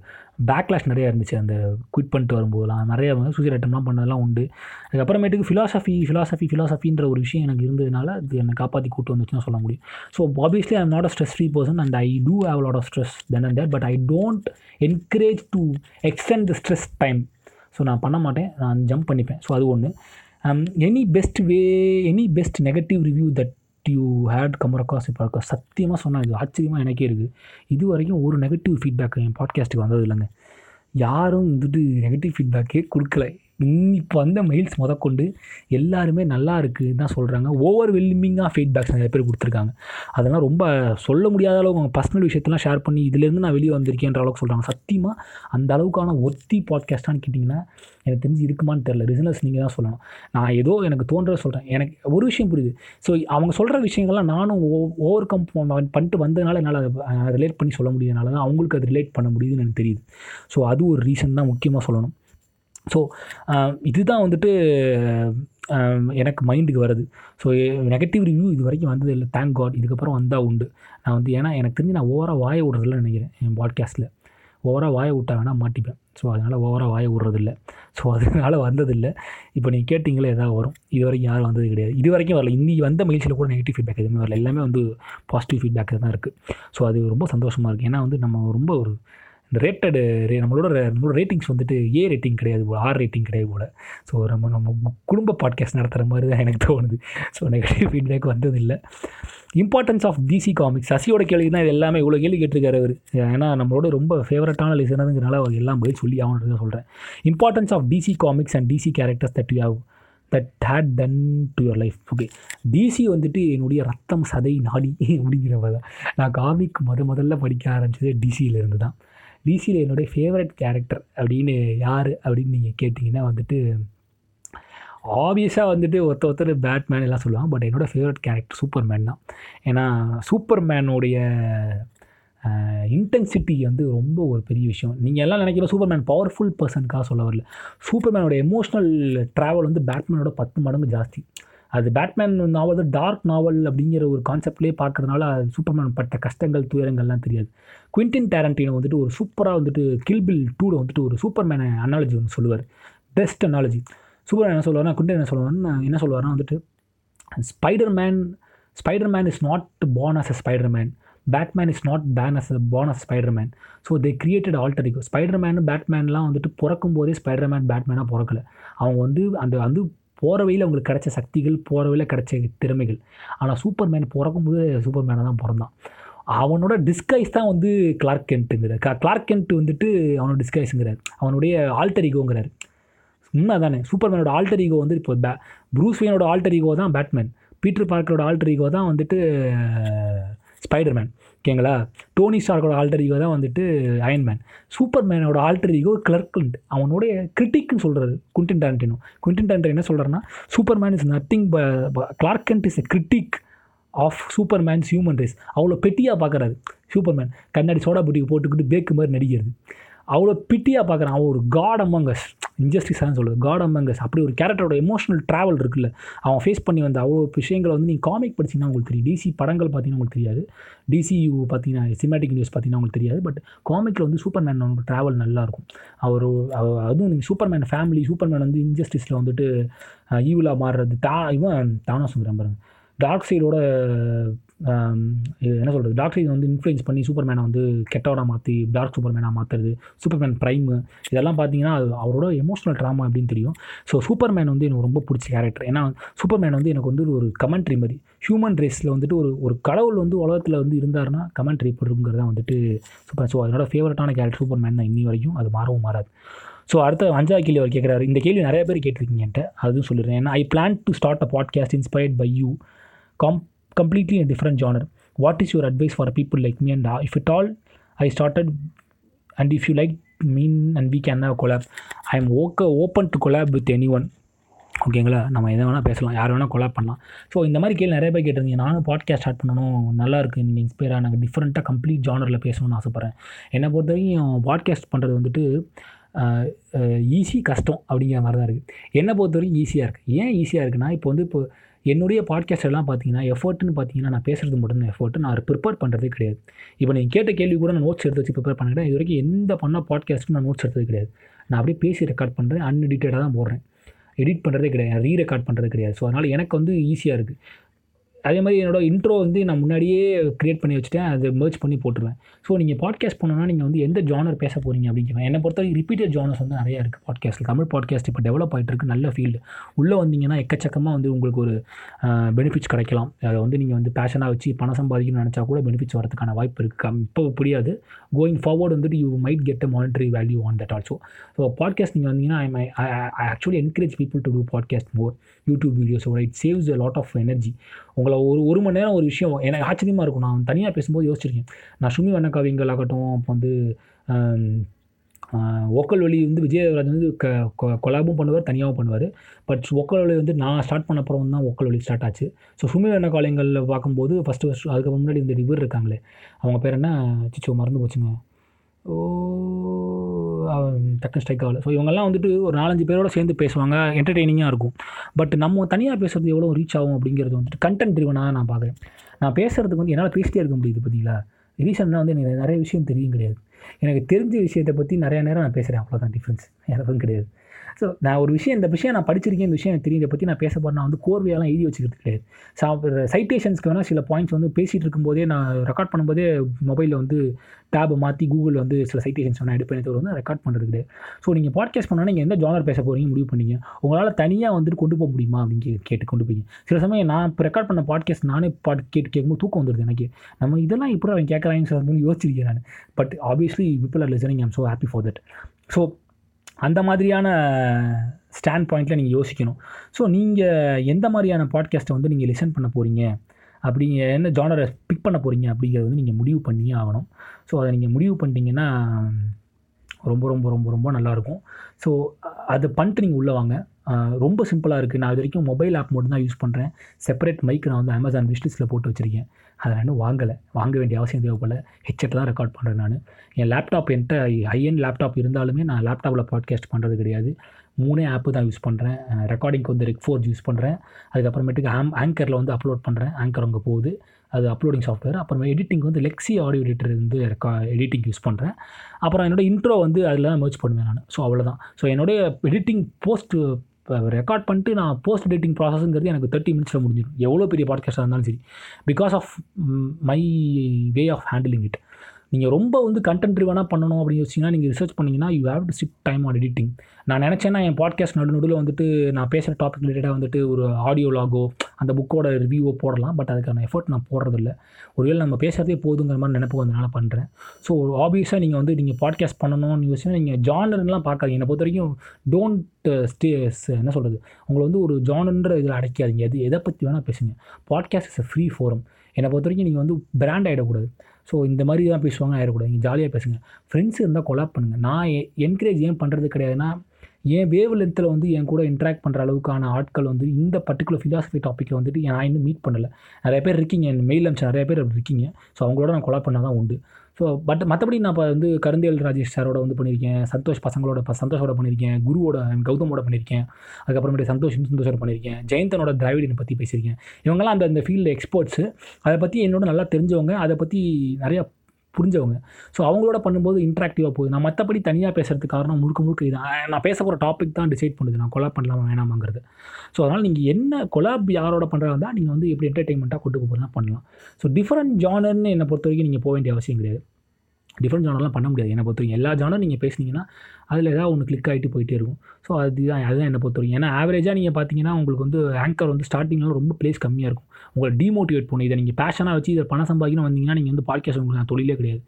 பேக்லாஷ் நிறையா இருந்துச்சு. அந்த குவிட் பண்ணிட்டு வரும்போதெல்லாம் நிறைய வந்து சூசைட் அட்டம்லாம் பண்ணதெல்லாம் உண்டு. அதுக்கப்புறமேட்டுக்கு ஃபிலாசபி ஃபிலாசபி ஃபிலாசபின்ற ஒரு விஷயம் எனக்கு இருந்ததுனால அது என்னை காப்பாற்றி கூட்டு வந்துச்சுன்னு சொல்ல முடியும். So obviously I am not a stress free person and I do have lot of stress then and that but I don't encourage to extend the stress time so நான் பண்ண மாட்டேன். நான் ஜம்ப் பண்ணிப்பேன். ஸோ அது ஒன்று any best way any best negative review that you had come across இப்போ சத்தியமாக சொன்னால் இது ஆச்சரியமாக எனக்கே இருக்குது இது வரைக்கும் ஒரு நெகட்டிவ் ஃபீட்பேக் என் பாட்காஸ்ட்டுக்கு வந்தது இல்லைங்க. யாரும் வந்துட்டு நெகட்டிவ் ஃபீட்பேக்கே கொடுக்கல. இப்போ வந்த மெயில்ஸ் முதற்கொண்டு எல்லாருமே நல்லா இருக்குது தான் சொல்கிறாங்க ஓவர் வெல்மிங்காக ஃபீட்பேக்ஸ் நிறைய பேர் கொடுத்துருக்காங்க. அதெல்லாம் ரொம்ப சொல்ல முடியாத அளவுக்கு அவங்க பர்சனல் விஷயத்தெல்லாம் ஷேர் பண்ணி இதுலேருந்து நான் வெளியே வந்திருக்கேன்ற அளவுக்கு சொல்கிறாங்க சத்தியமாக அந்த அளவுக்கான ஒத்தி பாட்காஸ்ட்டான்னு கேட்டிங்கன்னா எனக்கு தெரிஞ்சு இருக்குமான்னு தெரில ரிசனஸ் நீங்கள் தான் சொல்லணும். நான் ஏதோ எனக்கு தோன்றத சொல்கிறேன் எனக்கு ஒரு விஷயம் புரியுது. ஸோ அவங்க சொல்கிற விஷயங்கள்லாம் நானும் ஓ ஓவர் கம் பண்ணிட்டு வந்ததுனால என்னால் அதை ரிலேட் பண்ணி சொல்ல முடியாதனால தான் அவங்களுக்கு அது ரிலேட் பண்ண முடியுதுன்னு எனக்கு தெரியுது. ஸோ அது ஒரு ரீசன் தான் முக்கியமாக சொல்லணும். ஸோ இதுதான் வந்துட்டு எனக்கு மைண்டுக்கு வருது ஸோ நெகட்டிவ் ரிவ்யூ இது வரைக்கும் வந்தது இல்லை. தேங்க் காட் இதுக்கப்புறம் வந்தால் உண்டு. நான் வந்து ஏன்னா எனக்கு தெரிஞ்சு நான் ஓவராக வாயை விடுறதில்ல நினைக்கிறேன் என் பாட்காஸ்ட்டில் ஓவராக வாயை விட்டா வேணால் மாட்டிப்பேன். ஸோ அதனால் ஓவராக வாயை விட்றதில்ல. ஸோ அதனால் வந்ததில்லை. இப்போ நீங்கள் கேட்டிங்களே எதாவது வரும். இது வரைக்கும் யாரும் வந்தது கிடையாது. இது வரைக்கும் வரல. இன்றைக்கி வந்த மகிழ்ச்சியில் கூட நெகட்டிவ் ஃபீட்பேக் எதுவுமே வரல. எல்லாமே வந்து பாசிட்டிவ் ஃபீட்பேக் தான் இருக்குது ஸோ அது ரொம்ப சந்தோஷமாக இருக்குது ஏன்னா வந்து நம்ம ரொம்ப ஒரு ரேட்டடு ரே நம்மளோட நம்மளோட ரேட்டிங்ஸ் வந்துட்டு ஏ ரேட்டிங் கிடையாது போல் ஆர் ரேட்டிங் கிடையாது போல். ஸோ நம்ம நம்ம குடும்ப பாட்காஸ்ட் நடத்துகிற மாதிரி தான் எனக்கு தோணுது. ஸோ நெகட்டிவ் ஃபீட்பேக் வந்ததில்லை. இம்பார்ட்டன்ஸ் ஆஃப் டிசி காமிக்ஸ் சசியோட கேள்வி தான் இது எல்லாமே இவ்வளோ கேள்வி கேட்டிருக்காரு அவர். ஏன்னா நம்மளோட ரொம்ப ஃபேவரட்டான லிசனருங்கிறனால அவர் எல்லாம் பதில் சொல்லி ஆகணுன்றதை சொல்கிறேன் importance of DC comics and DC characters that you have that had done to your life okay DC வந்துட்டு என்னுடைய ரத்தம் சதை நாடி அப்படிங்கிறவ தான். நான் காமிக் முத முதல்ல படிக்க ஆரம்பித்தது டிசியிலேருந்து தான். டிசியில் என்னுடைய ஃபேவரட் கேரக்டர் அப்படின்னு யார் அப்படின்னு நீங்கள் கேட்டிங்கன்னா வந்துட்டு ஆப்வியஸாக வந்துட்டு ஒருத்த ஒருத்தர் பேட்மேன் எல்லாம் சொல்லுவாங்க. பட் என்னோடய ஃபேவரட் கேரக்டர் சூப்பர் மேன் தான். ஏன்னா சூப்பர் மேனுடைய இன்டென்சிட்டி வந்து ரொம்ப ஒரு பெரிய விஷயம். நீங்கள் எல்லாம் நினைக்கிற சூப்பர் மேன் பவர்ஃபுல் பர்சனுக்காக சொல்ல வரல. சூப்பர் மேனோட எமோஷ்னல் ட்ராவல் வந்து பேட்மேனோட பத்து மடங்கு ஜாஸ்தி. அது பேட்மேன் நாவல் டார்க் நாவல் அப்படிங்கிற ஒரு கான்செப்ட்லேயே பார்க்குறதுனால சூப்பர்மேன் பட்ட கஷ்டங்கள் துயரங்கள்லாம் தெரியாது. குவிண்டின் டேரண்டினோ வந்துட்டு ஒரு சூப்பராக வந்துட்டு கில்பில் டூவில் வந்துட்டு ஒரு சூப்பர்மேனை அனாலஜி ஒன்று சொல்லுவார். பெஸ்ட் அனாலஜி சூப்பர் என்ன சொல்லுவார்னா குவிண்டன் என்ன சொல்லுவார்னா என்ன சொல்லுவார்னா வந்துட்டு Spiderman Spiderman is not born as a Spiderman Batman is not born as born as Spiderman so they created alter ego Spider பேட்மேன்லாம் வந்துட்டு பிறக்கும் போதே ஸ்பைடர் மேன் பேட்மேனாக பிறக்கல. அவங்க வந்து அந்த வந்து போகிற வழியில் அவங்களுக்கு கிடைச்ச சக்திகள் போகிற வழியில் கிடைச்ச திறமைகள். ஆனால் சூப்பர் மேன் பிறக்கும்போது சூப்பர் மேனை தான் பிறந்தான். அவனோட டிஸ்கைஸ் தான் வந்து கிளார்க் கென்ட்டுங்கிறார் கிளார்க் கென்ட் வந்துட்டு அவனோட டிஸ்கைஸுங்கிறார் அவனுடைய ஆல்டர் ஈகோங்கிறார் உண்மை தானே சூப்பர் மேனோட ஆல்டர் ஈகோ வந்து இப்போ பே ப்ரூஸ் வேனோட ஆல்டர் ஈகோ தான் பேட்மேன் பீட்டர் பார்க்கரோட ஆல்டர் ஈகோ தான் வந்துட்டு ஸ்பைடர்மேன் ஓகேங்களா? டோனி ஸ்டார்க்கோட ஆல்டர் ஈகோ தான் வந்துட்டு அயன்மேன் சூப்பர் மேனோட ஆல்டர் ஈகோ கிளர்க்லண்ட் அவனுடைய கிரிட்டிக்னு சொல்கிறாரு குண்டின் டான்டினோ குண்டின் டான்டினோ என்ன சொல்கிறாருன்னா Superman is nothing Clark Kent is a critic of Superman's human race அவ்வளோ பெட்டியாக பார்க்குறாரு சூப்பர் மேன் கண்ணாடி சோடா புட்டிக்கு போட்டுக்கிட்டு பேக்கு மாதிரி நடிக்கிறது. அவ்வளோ பிட்டியாக பார்க்குறான் அவன் ஒரு காட் அமங்கஸ் இன்ஜஸ்டிஸாக சொல்லுது. காட் அம்மங்கஸ் அப்படி ஒரு கேரக்டரோட எமோஷனல் ட்ராவல் இருக்குல்ல. அவன் ஃபேஸ் பண்ணி வந்த அவ்வளோ விஷயங்களை வந்து நீங்கள் காமிக் படிச்சிங்கன்னா உங்களுக்கு தெரியும். டிசி படங்கள் பார்த்தீங்கன்னா உங்களுக்கு தெரியாது. டிசியூ பார்த்தீங்கன்னா சினிமாட்டிக் நியூஸ் பார்த்தீங்கன்னா உங்களுக்கு தெரியாது. பட் காமிக்கில் வந்து சூப்பர் மேன் ட்ராவல் நல்லாயிருக்கும் அவர் அதுவும் நீங்கள் Superman family Superman வந்து இன்ஜஸ்டிஸில் வந்துட்டு ஈவிலாக மாறுறது தா இவன் தானா சுந்தரம் பாருங்க டார்க் சைடோட என்ன சொல்கிறது டாக்டர் வந்து இன்ஃப்ளூயன்ஸ் பண்ணி சூப்பர் மேனை வந்து கெட்டவராக மாற்றி டார்க் சூப்பர் மேனாக மாற்றுறது சூப்பர் மேன் ப்ரைமு இதெல்லாம் பார்த்தீங்கன்னா அது அவரோட எமோஷனல் ட்ராமா அப்படின்னு தெரியும். ஸோ சூப்பர் மேன் வந்து எனக்கு ரொம்ப பிடிச்ச கேரக்டர் ஏன்னா சூப்பர் மேன் வந்து எனக்கு வந்து ஒரு கமெண்ட்ரி மாதிரி ஹியூமன் ரேஸில் வந்துட்டு ஒரு ஒரு கடவுள் வந்து உலகத்தில் வந்து இருந்தாருன்னா கமெண்ட்ரி போடுங்கிறது தான் வந்துட்டு சூப்பர் ஸோ அதனோட ஃபேவரட்டான கேரக்டர் சூப்பர் மேன் தான் இன்னி வரைக்கும். அது மாறவும் மாறாது. ஸோ அடுத்த அஞ்சாவது கேள்வி அவர் கேட்குறாரு இந்த கேள்வி நிறைய பேர் கேட்டிருக்கீங்க என்கிட்ட அதுவும் சொல்லிடுறேன். ஏன்னா I plan to start a podcast inspired by you calm completely a different genre. What is your advice for people like me? And uh, if at all I started, and if you like me and we can have collab, okay okay, open to collab with anyone. ஓகேங்களா நம்ம எதை வேணால் பேசலாம். யார் வேணால் collab பண்ணலாம். So இந்த மாதிரி கேள்வி நிறைய பேர் கேட்டிருந்தீங்க. நானும் பாட்காஸ்ட் ஸ்டார்ட் பண்ணணும். நல்லாயிருக்கு நீங்கள் இன்ஸ்பயர் நாங்கள் டிஃப்ரெண்ட்டாக கம்ப்ளீட் ஜானரில் பேசணும்னு ஆசைப்பட்றேன். என்னை பொறுத்த வரைக்கும் பாட்காஸ்ட் பண்ணுறது வந்துட்டு ஈஸி கஷ்டம் அப்படிங்கிற மாதிரி தான் இருக்குது என்னை பொறுத்த வரைக்கும் ஈஸியாக இருக்குது ஏன் ஈஸியாக இருக்குன்னா இப்போ வந்து இப்போ என்னுடைய பாட்காஸ்ட் எல்லாம் பார்த்தீங்கன்னா எஃபர்ட்னு பார்த்தீங்கன்னா நான் பேசுகிறது மட்டும் தான் எஃபர்ட் நான் ப்ரிப்பேர் பண்ணுறதே கிடையாது. இப்போ நீங்கள் கேட்ட கேள்வி கூட நான் நோட்ஸ் எடுத்து வச்சு ப்ரிப்பேர் பண்ணிக்கிறேன். இது வரைக்கும் எந்த பண்ண பாட்காஸ்ட்டும் நான் நோட்ஸ் எடுத்தது கிடையாது. நான் அப்படியே பேசி ரெக்கார்ட் பண்ணுறேன் அன்எடிட்டடாக தான் போடுறேன். எடிட் பண்ணுறதே கிடையாது. ரீ ரெக்கார்ட் பண்ணுறது கிடையாது. ஸோ அதனால் எனக்கு வந்து ஈஸியாக இருக்குது அதே மாதிரி என்னோட இன்ட்ரோ வந்து நான் முன்னாடியே க்ரியேட் பண்ணி வச்சுட்டேன். அதை மர்ச் பண்ணி போட்டுருவேன். ஸோ நீங்கள் பாட்காஸ்ட் பண்ணணும்னா நீங்கள் வந்து எந்த ஜானர் பேச போகிறீங்க அப்படிங்கிறேன் என்னை பொறுத்தவரைக்கும் ரிப்பீட்டட் ஜானர்ஸ் வந்து நிறையா இருக்குது பாட்காஸ்ட்டில் தமிழ் பாட்காஸ்ட் இப்போ டெவலப் ஆகிட்டு இருக்கு நல்ல ஃபீல்டு உள்ளே வந்தீங்கன்னா எக்கச்சக்கமாக வந்து உங்களுக்கு ஒரு பெனிஃபிட்ஸ் கிடைக்கலாம். அதை வந்து நீங்கள் வந்து பேஷனாக வச்சு பணம் சம்பாதிக்கணும்னு நினச்சா கூட பெனிஃபிட்ஸ் வரதுக்கான வாய்ப்பு இருக்குது இப்போ புரியாது. கோயிங் ஃபார்வர்ட் வந்துட்டு you might get a monetary value on that also so podcast நீங்கள் வந்தீங்கன்னா I I actually encourage people to do podcast more YouTube வீடியோஸோட it saves a lot of energy உங்களை ஒரு ஒரு மணி நேரம் ஒரு விஷயம் எனக்கு ஆச்சரியமாக இருக்கும். நான் தனியாக பேசும்போது யோசிச்சிருக்கேன். நான் சுமி வண்ணக்காவியங்கள் ஆகட்டும் அப்போ வந்து ஓக்கல் வழி வந்து விஜயராஜ் வந்து க கொலாபும் பண்ணுவார் தனியாகவும் பண்ணுவார். பட் ஓக்கல் வழி வந்து நான் ஸ்டார்ட் பண்ண அப்புறம் தான் ஒக்கல் வழி ஸ்டார்ட் ஆச்சு. ஸோ சுமி வண்ணக்காவியங்களில் பார்க்கும்போது ஃபஸ்ட்டு ஃபஸ்ட்டு அதுக்கு முன்னாடி இந்த இவர் இருக்காங்களே அவங்க பேர் என்ன? சிச்சோ மறந்து போச்சுங்க. ஓ டக்குன்னு ஸ்ட்ரைக் ஆகலை. ஸோ இவங்கெல்லாம் வந்துட்டு ஒரு நாலஞ்சு பேரோட சேர்ந்து பேசுவாங்க. என்டர்டெய்னிங்காக இருக்கும். பட் நம்ம தனியாக பேசுகிறது எவ்வளோ ரீச் ஆகும் அப்படிங்கிறது வந்துட்டு கண்டென்ட் ட்ரிவனாக நான் பார்க்குறேன். நான் பேசுகிறதுக்கு வந்து என்னால் பேசிட்டே இருக்க முடியுது பார்த்தீங்களா ரீசன்னா வந்து எனக்கு நிறைய விஷயம் தெரியும் கிடையாது. எனக்கு தெரிஞ்ச விஷயத்தை பற்றி நிறையா நேரம் நான் பேசுகிறேன் அவ்வளோதான் டிஃப்ரென்ஸ் எனக்கும் கிடையாது. ஸோ நான் ஒரு விஷயம் இந்த விஷயம் நான் படிச்சிருக்கேன் இந்த விஷயம் எனக்கு தெரியும். இதை பற்றி நான் பேச போகிறேன் நான் வந்து கோர்வையெல்லாம் எழுதி வச்சுக்கிறது கிடையாது சா சைட்டேஷன்ஸ்க்கு வேணால் சில பாயிண்ட்ஸ் வந்து பேசிகிட்டு இருக்கும்போதே நான் ரெக்கார்ட் பண்ணும்போதே மொபைலில் வந்து டேபை மாற்றி கூகுளில் வந்து சில சைட்டேஷன்ஸ் வேணால் எடுப்பேன் தவிர வந்து ரெக்கார்ட் பண்ணுறது கிடையாது ஸோ நீங்கள் பாட்காஸ்ட் பண்ணால் நீங்கள் எந்த ஜானர் பேச போகிறீங்க முடிவு பண்ணீங்க? உங்களால் தனியாக வந்துட்டு கொண்டு போக முடியுமா அப்படின்னு கே கேட்டு கொண்டு போய். சில சமயம் நான் இப்போ ரெக்கார்ட் பண்ண பாட்காஸ்ட் நானே பாட் கேட்டு கேட்கும்போது தூக்கம் வந்துடுது எனக்கு. நம்ம இதெல்லாம் இப்படி அவன் கேட்குறாங்கன்னு சொல்லி யோசிச்சிருக்கேன் நான். But obviously people are listening I'm so happy for that so அந்த மாதிரியான ஸ்டாண்ட் பாயிண்டில் நீங்கள் யோசிக்கணும். ஸோ நீங்கள் எந்த மாதிரியான பாட்காஸ்ட்டை வந்து நீங்கள் லிசன் பண்ண போகிறீங்க அப்படிங்க என்ன ஜானரை பிக் பண்ண போகிறீங்க அப்படிங்கிறது வந்து நீங்கள் முடிவு பண்ணியே ஆகணும். ஸோ அதை நீங்கள் முடிவு பண்ணிட்டீங்கன்னா ரொம்ப ரொம்ப ரொம்ப ரொம்ப நல்லாயிருக்கும் ஸோ அதை பண்ணிட்டு நீங்கள் உள்ளே வாங்க. ரொம்ப சிம்பிளாக இருக்குது நான் இது வரைக்கும் மொபைல் ஆப் மட்டும் தான் யூஸ் பண்ணுறேன் செப்பரேட் மைக் நான் வந்து அமேசான் விஷ்லிஸ்ட்டில் போட்டு வச்சுருக்கேன். அதை நான் இன்னும் வாங்கலை. வாங்க வேண்டிய அவசியம் தேவைப்படல. ஹெட்செட் தான் ரெக்கார்ட் பண்ணுறேன் நான். என் லேப்டாப் என்கிட்ட ஹையன் லேப்டாப் இருந்தாலுமே நான் லேப்டாப்பில் பாட்காஸ்ட் பண்ணுறது கிடையாது. மூணே ஆப்பு தான் யூஸ் பண்ணுறேன் ரெக்கார்டிங்க்கு வந்து ரெக் ஃபோர்ஸ் யூஸ் பண்ணுறேன் அதுக்கப்புறமேட்டுக்கு ஆம் ஆங்கரில் வந்து அப்லோட் பண்ணுறேன் ஆங்கர் அங்கே போகுது. அது அப்லோடிங் சாஃப்ட்வேர் அப்புறம் எடிட்டிங் வந்து லெக்ஸி ஆடியோ எடிட்டர் வந்து ரெக்கா எடிட்டிங் யூஸ் பண்ணுறேன் அப்புறம் என்னோட இன்ட்ரோ வந்து அதில் தான் மேர்ச் பண்ணுவேன் நான். ஸோ அவ்வளோதான் ஸோ என்னுடைய எடிட்டிங் போஸ்ட் இப்போ ரெக்கார்ட் பண்ணிட்டு நான் போஸ்ட் எடிட்டிங் ப்ராசஸ்ங்கிறது எனக்கு தேர்ட்டி மினிட்ஸில் முடிஞ்சிடும். எவ்வளோ பெரிய பாட்காஸ்ட்டாக இருந்தாலும் சரி. Because of my way of handling it நீங்கள் ரொம்ப வந்து கண்டென்ட் ரிவனாக பண்ணணும் அப்படின்னு யோசிச்சிங்கன்னா நீங்கள் ரிசர்ச் பண்ணிங்கன்னா you have to sit time on editing நான் நினச்சேன்னா என் பாட்காஸ்ட் நடு நடுவில் வந்துட்டு நான் பேசுகிற டாபிக் ரிலேட்டாக வந்துட்டு ஒரு ஆடியோ லாகோ அந்த புக்கோட ரிவ்யூவோ போடலாம். பட் அதுக்கான எஃபர்ட் நான் போடுறதில்ல. ஒருவேளை நம்ம பேசுகிறதே போதுங்கிற மாதிரி நினப்பு வந்தனால பண்ணுறேன் ஸோ ஆப்வியஸாக நீங்கள் வந்து நீங்கள் பாட்காஸ்ட் பண்ணணும்னு யோசிச்சுன்னா நீங்கள் ஜானர்லாம் பார்க்காதீங்க. என்னை பொறுத்த வரைக்கும் டோன்ட் ஸ்டே என்ன சொல்கிறது உங்களை வந்து ஒரு ஜானன்ற இதில் அடைக்காதீங்க. எது எதை பற்றி வேணால் பேசுங்க. Podcast is a free forum என்னை பொறுத்த வரைக்கும் நீங்கள் வந்து பிராண்ட் ஆகிடக்கூடாது ஸோ இந்த மாதிரி தான் பேசுவாங்க ஆயிடக்கூடாது. நீங்கள் ஜாலியாக பேசுங்க. ஃப்ரெண்ட்ஸ் இருந்தால் கொலாப் பண்ணுங்கள் நான் என்கரேஜ் ஏன் பண்ணுறது கிடையாதுன்னா என் வேவ் லென்த்தில் வந்து என் கூட இன்ட்ராக்ட் பண்ணுற அளவுக்கான ஆட்கள் வந்து இந்த பர்டிகுலர் ஃபிலாசபி டாப்பிக்கை வந்துட்டு நான் இன்னும் மீட் பண்ணலை. நிறைய பேர் இருக்கீங்க என் மெயில் அனுப்பிச்சு நிறைய பேர் அப்படி இருக்கீங்க. ஸோ அவங்களோட நான் கொலாப் பண்ணால் தான் உண்டு. ஸோ பட் மற்றபடி நான் இப்போ வந்து கருந்தேல் ராஜேஷ் சாரோட வந்து பண்ணியிருக்கேன். சந்தோஷ் பசங்களோட சந்தோஷோட பண்ணியிருக்கேன். குருவோட கௌதமோட பண்ணியிருக்கேன். அதுக்கப்புறமேட்டு சந்தோஷ் சந்தோஷோட பண்ணியிருக்கேன். ஜெயந்தனோட திராவிடனை பற்றி பேசியிருக்கேன். இவங்கெல்லாம் அந்த அந்த ஃபீல்டில் எக்ஸ்பர்ட்ஸு அதை பற்றி என்னோட நல்லா தெரிஞ்சவங்க அதை பற்றி நிறையா புரிஞ்சவங்க. ஸோ அவங்களோட பண்ணும்போது இன்ட்ராக்டிவாக போகுது. நான் மற்றபடி தனியாக பேசுகிறதுக்கு காரணம் முழுக்க முழுக்க இதுதான் நான் பேச போகிற டாபிக் தான் டிசைட் பண்ணுது. நான் கொலாப் பண்ணலாமா வேணாமாங்கிறது. ஸோ அதனால் நீங்கள் என்ன கொலாப் யாரோட பண்ணுறதா இருந்தால் நீங்கள் வந்து எப்படி என்டர்டெயின்மெண்ட்டாக கொண்டு போகிறதா பண்ணலாம். ஸோ டிஃப்ரெண்ட் ஜானர்னு என்னை பொறுத்த வரைக்கும் நீங்கள் போக வேண்டிய அவசியம் கிடையாது. டிஃப்ரெண்ட் ஜானர்லாம் பண்ண முடியாது என்னை பொறுத்தவரைக்கும். எல்லா ஜானர் நீங்கள் பேசுனீங்கன்னா அதில் ஏதாவது ஒன்று கிளிக் ஆகிட்டு போயிட்டே இருக்கும். ஸோ அதுதான் அதுதான் என்னை பொறுத்தவரைக்கும். ஏன்னா ஆவரேஜாக நீங்கள் பார்த்தீங்கன்னா உங்களுக்கு வந்து ஆங்கர் வந்து ஸ்டார்டிங்கில் ரொம்ப ப்ளேஸ் கம்மியாக இருக்கும். உங்களை டிமோட்டிவேட் பண்ணும். இதை நீங்கள் பேஷனாக வச்சு இதை பணம் சம்பாதிக்கணும் வந்தீங்கன்னா நீங்கள் வந்து பாட்காஸ்ட் உங்களுக்கு நான் தொழிலே கிடையாது.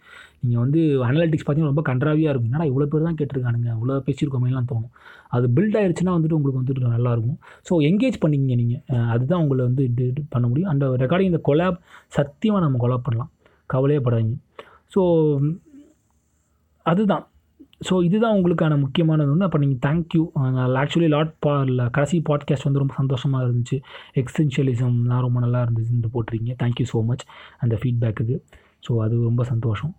நீங்கள் வந்து அனலிட்டிக்ஸ் பார்த்தீங்கன்னா ரொம்ப கன்றாவியாக இருக்கும். என்னடா இவ்வளோ பேர் தான் கேட்டிருக்கானுங்க? இவ்வளோ பேசியிருக்கோமேலாம் தோணும். அது பில்ட் ஆயிடுச்சுன்னா வந்துட்டு உங்களுக்கு வந்துட்டு நல்லாயிருக்கும். ஸோ எங்கேஜ் பண்ணிக்கிங்க நீங்கள் அதுதான் உங்களை வந்து பண்ண முடியும். அந்த ரெக்கார்டிங் இந்த கொலாப் சத்தியமாக நம்ம கொலாப் பண்ணலாம். கவலையே படாதீங்க. ஸோ அதுதான். ஸோ இதுதான் உங்களுக்கான முக்கியமானது ஒன்று அப்போ நீங்கள் தேங்க்யூ ஆக்சுவலி லாட் பா கடைசி பாட்காஸ்ட் வந்து ரொம்ப சந்தோஷமாக இருந்துச்சு. எக்ஸ்டென்ஷியலிசம்லாம் ரொம்ப நல்லா இருந்துச்சுன்னு போட்டிருக்கீங்க. தேங்க்யூ ஸோ மச் அந்த ஃபீட்பேக்குக்கு ஸோ அது ரொம்ப சந்தோஷம்.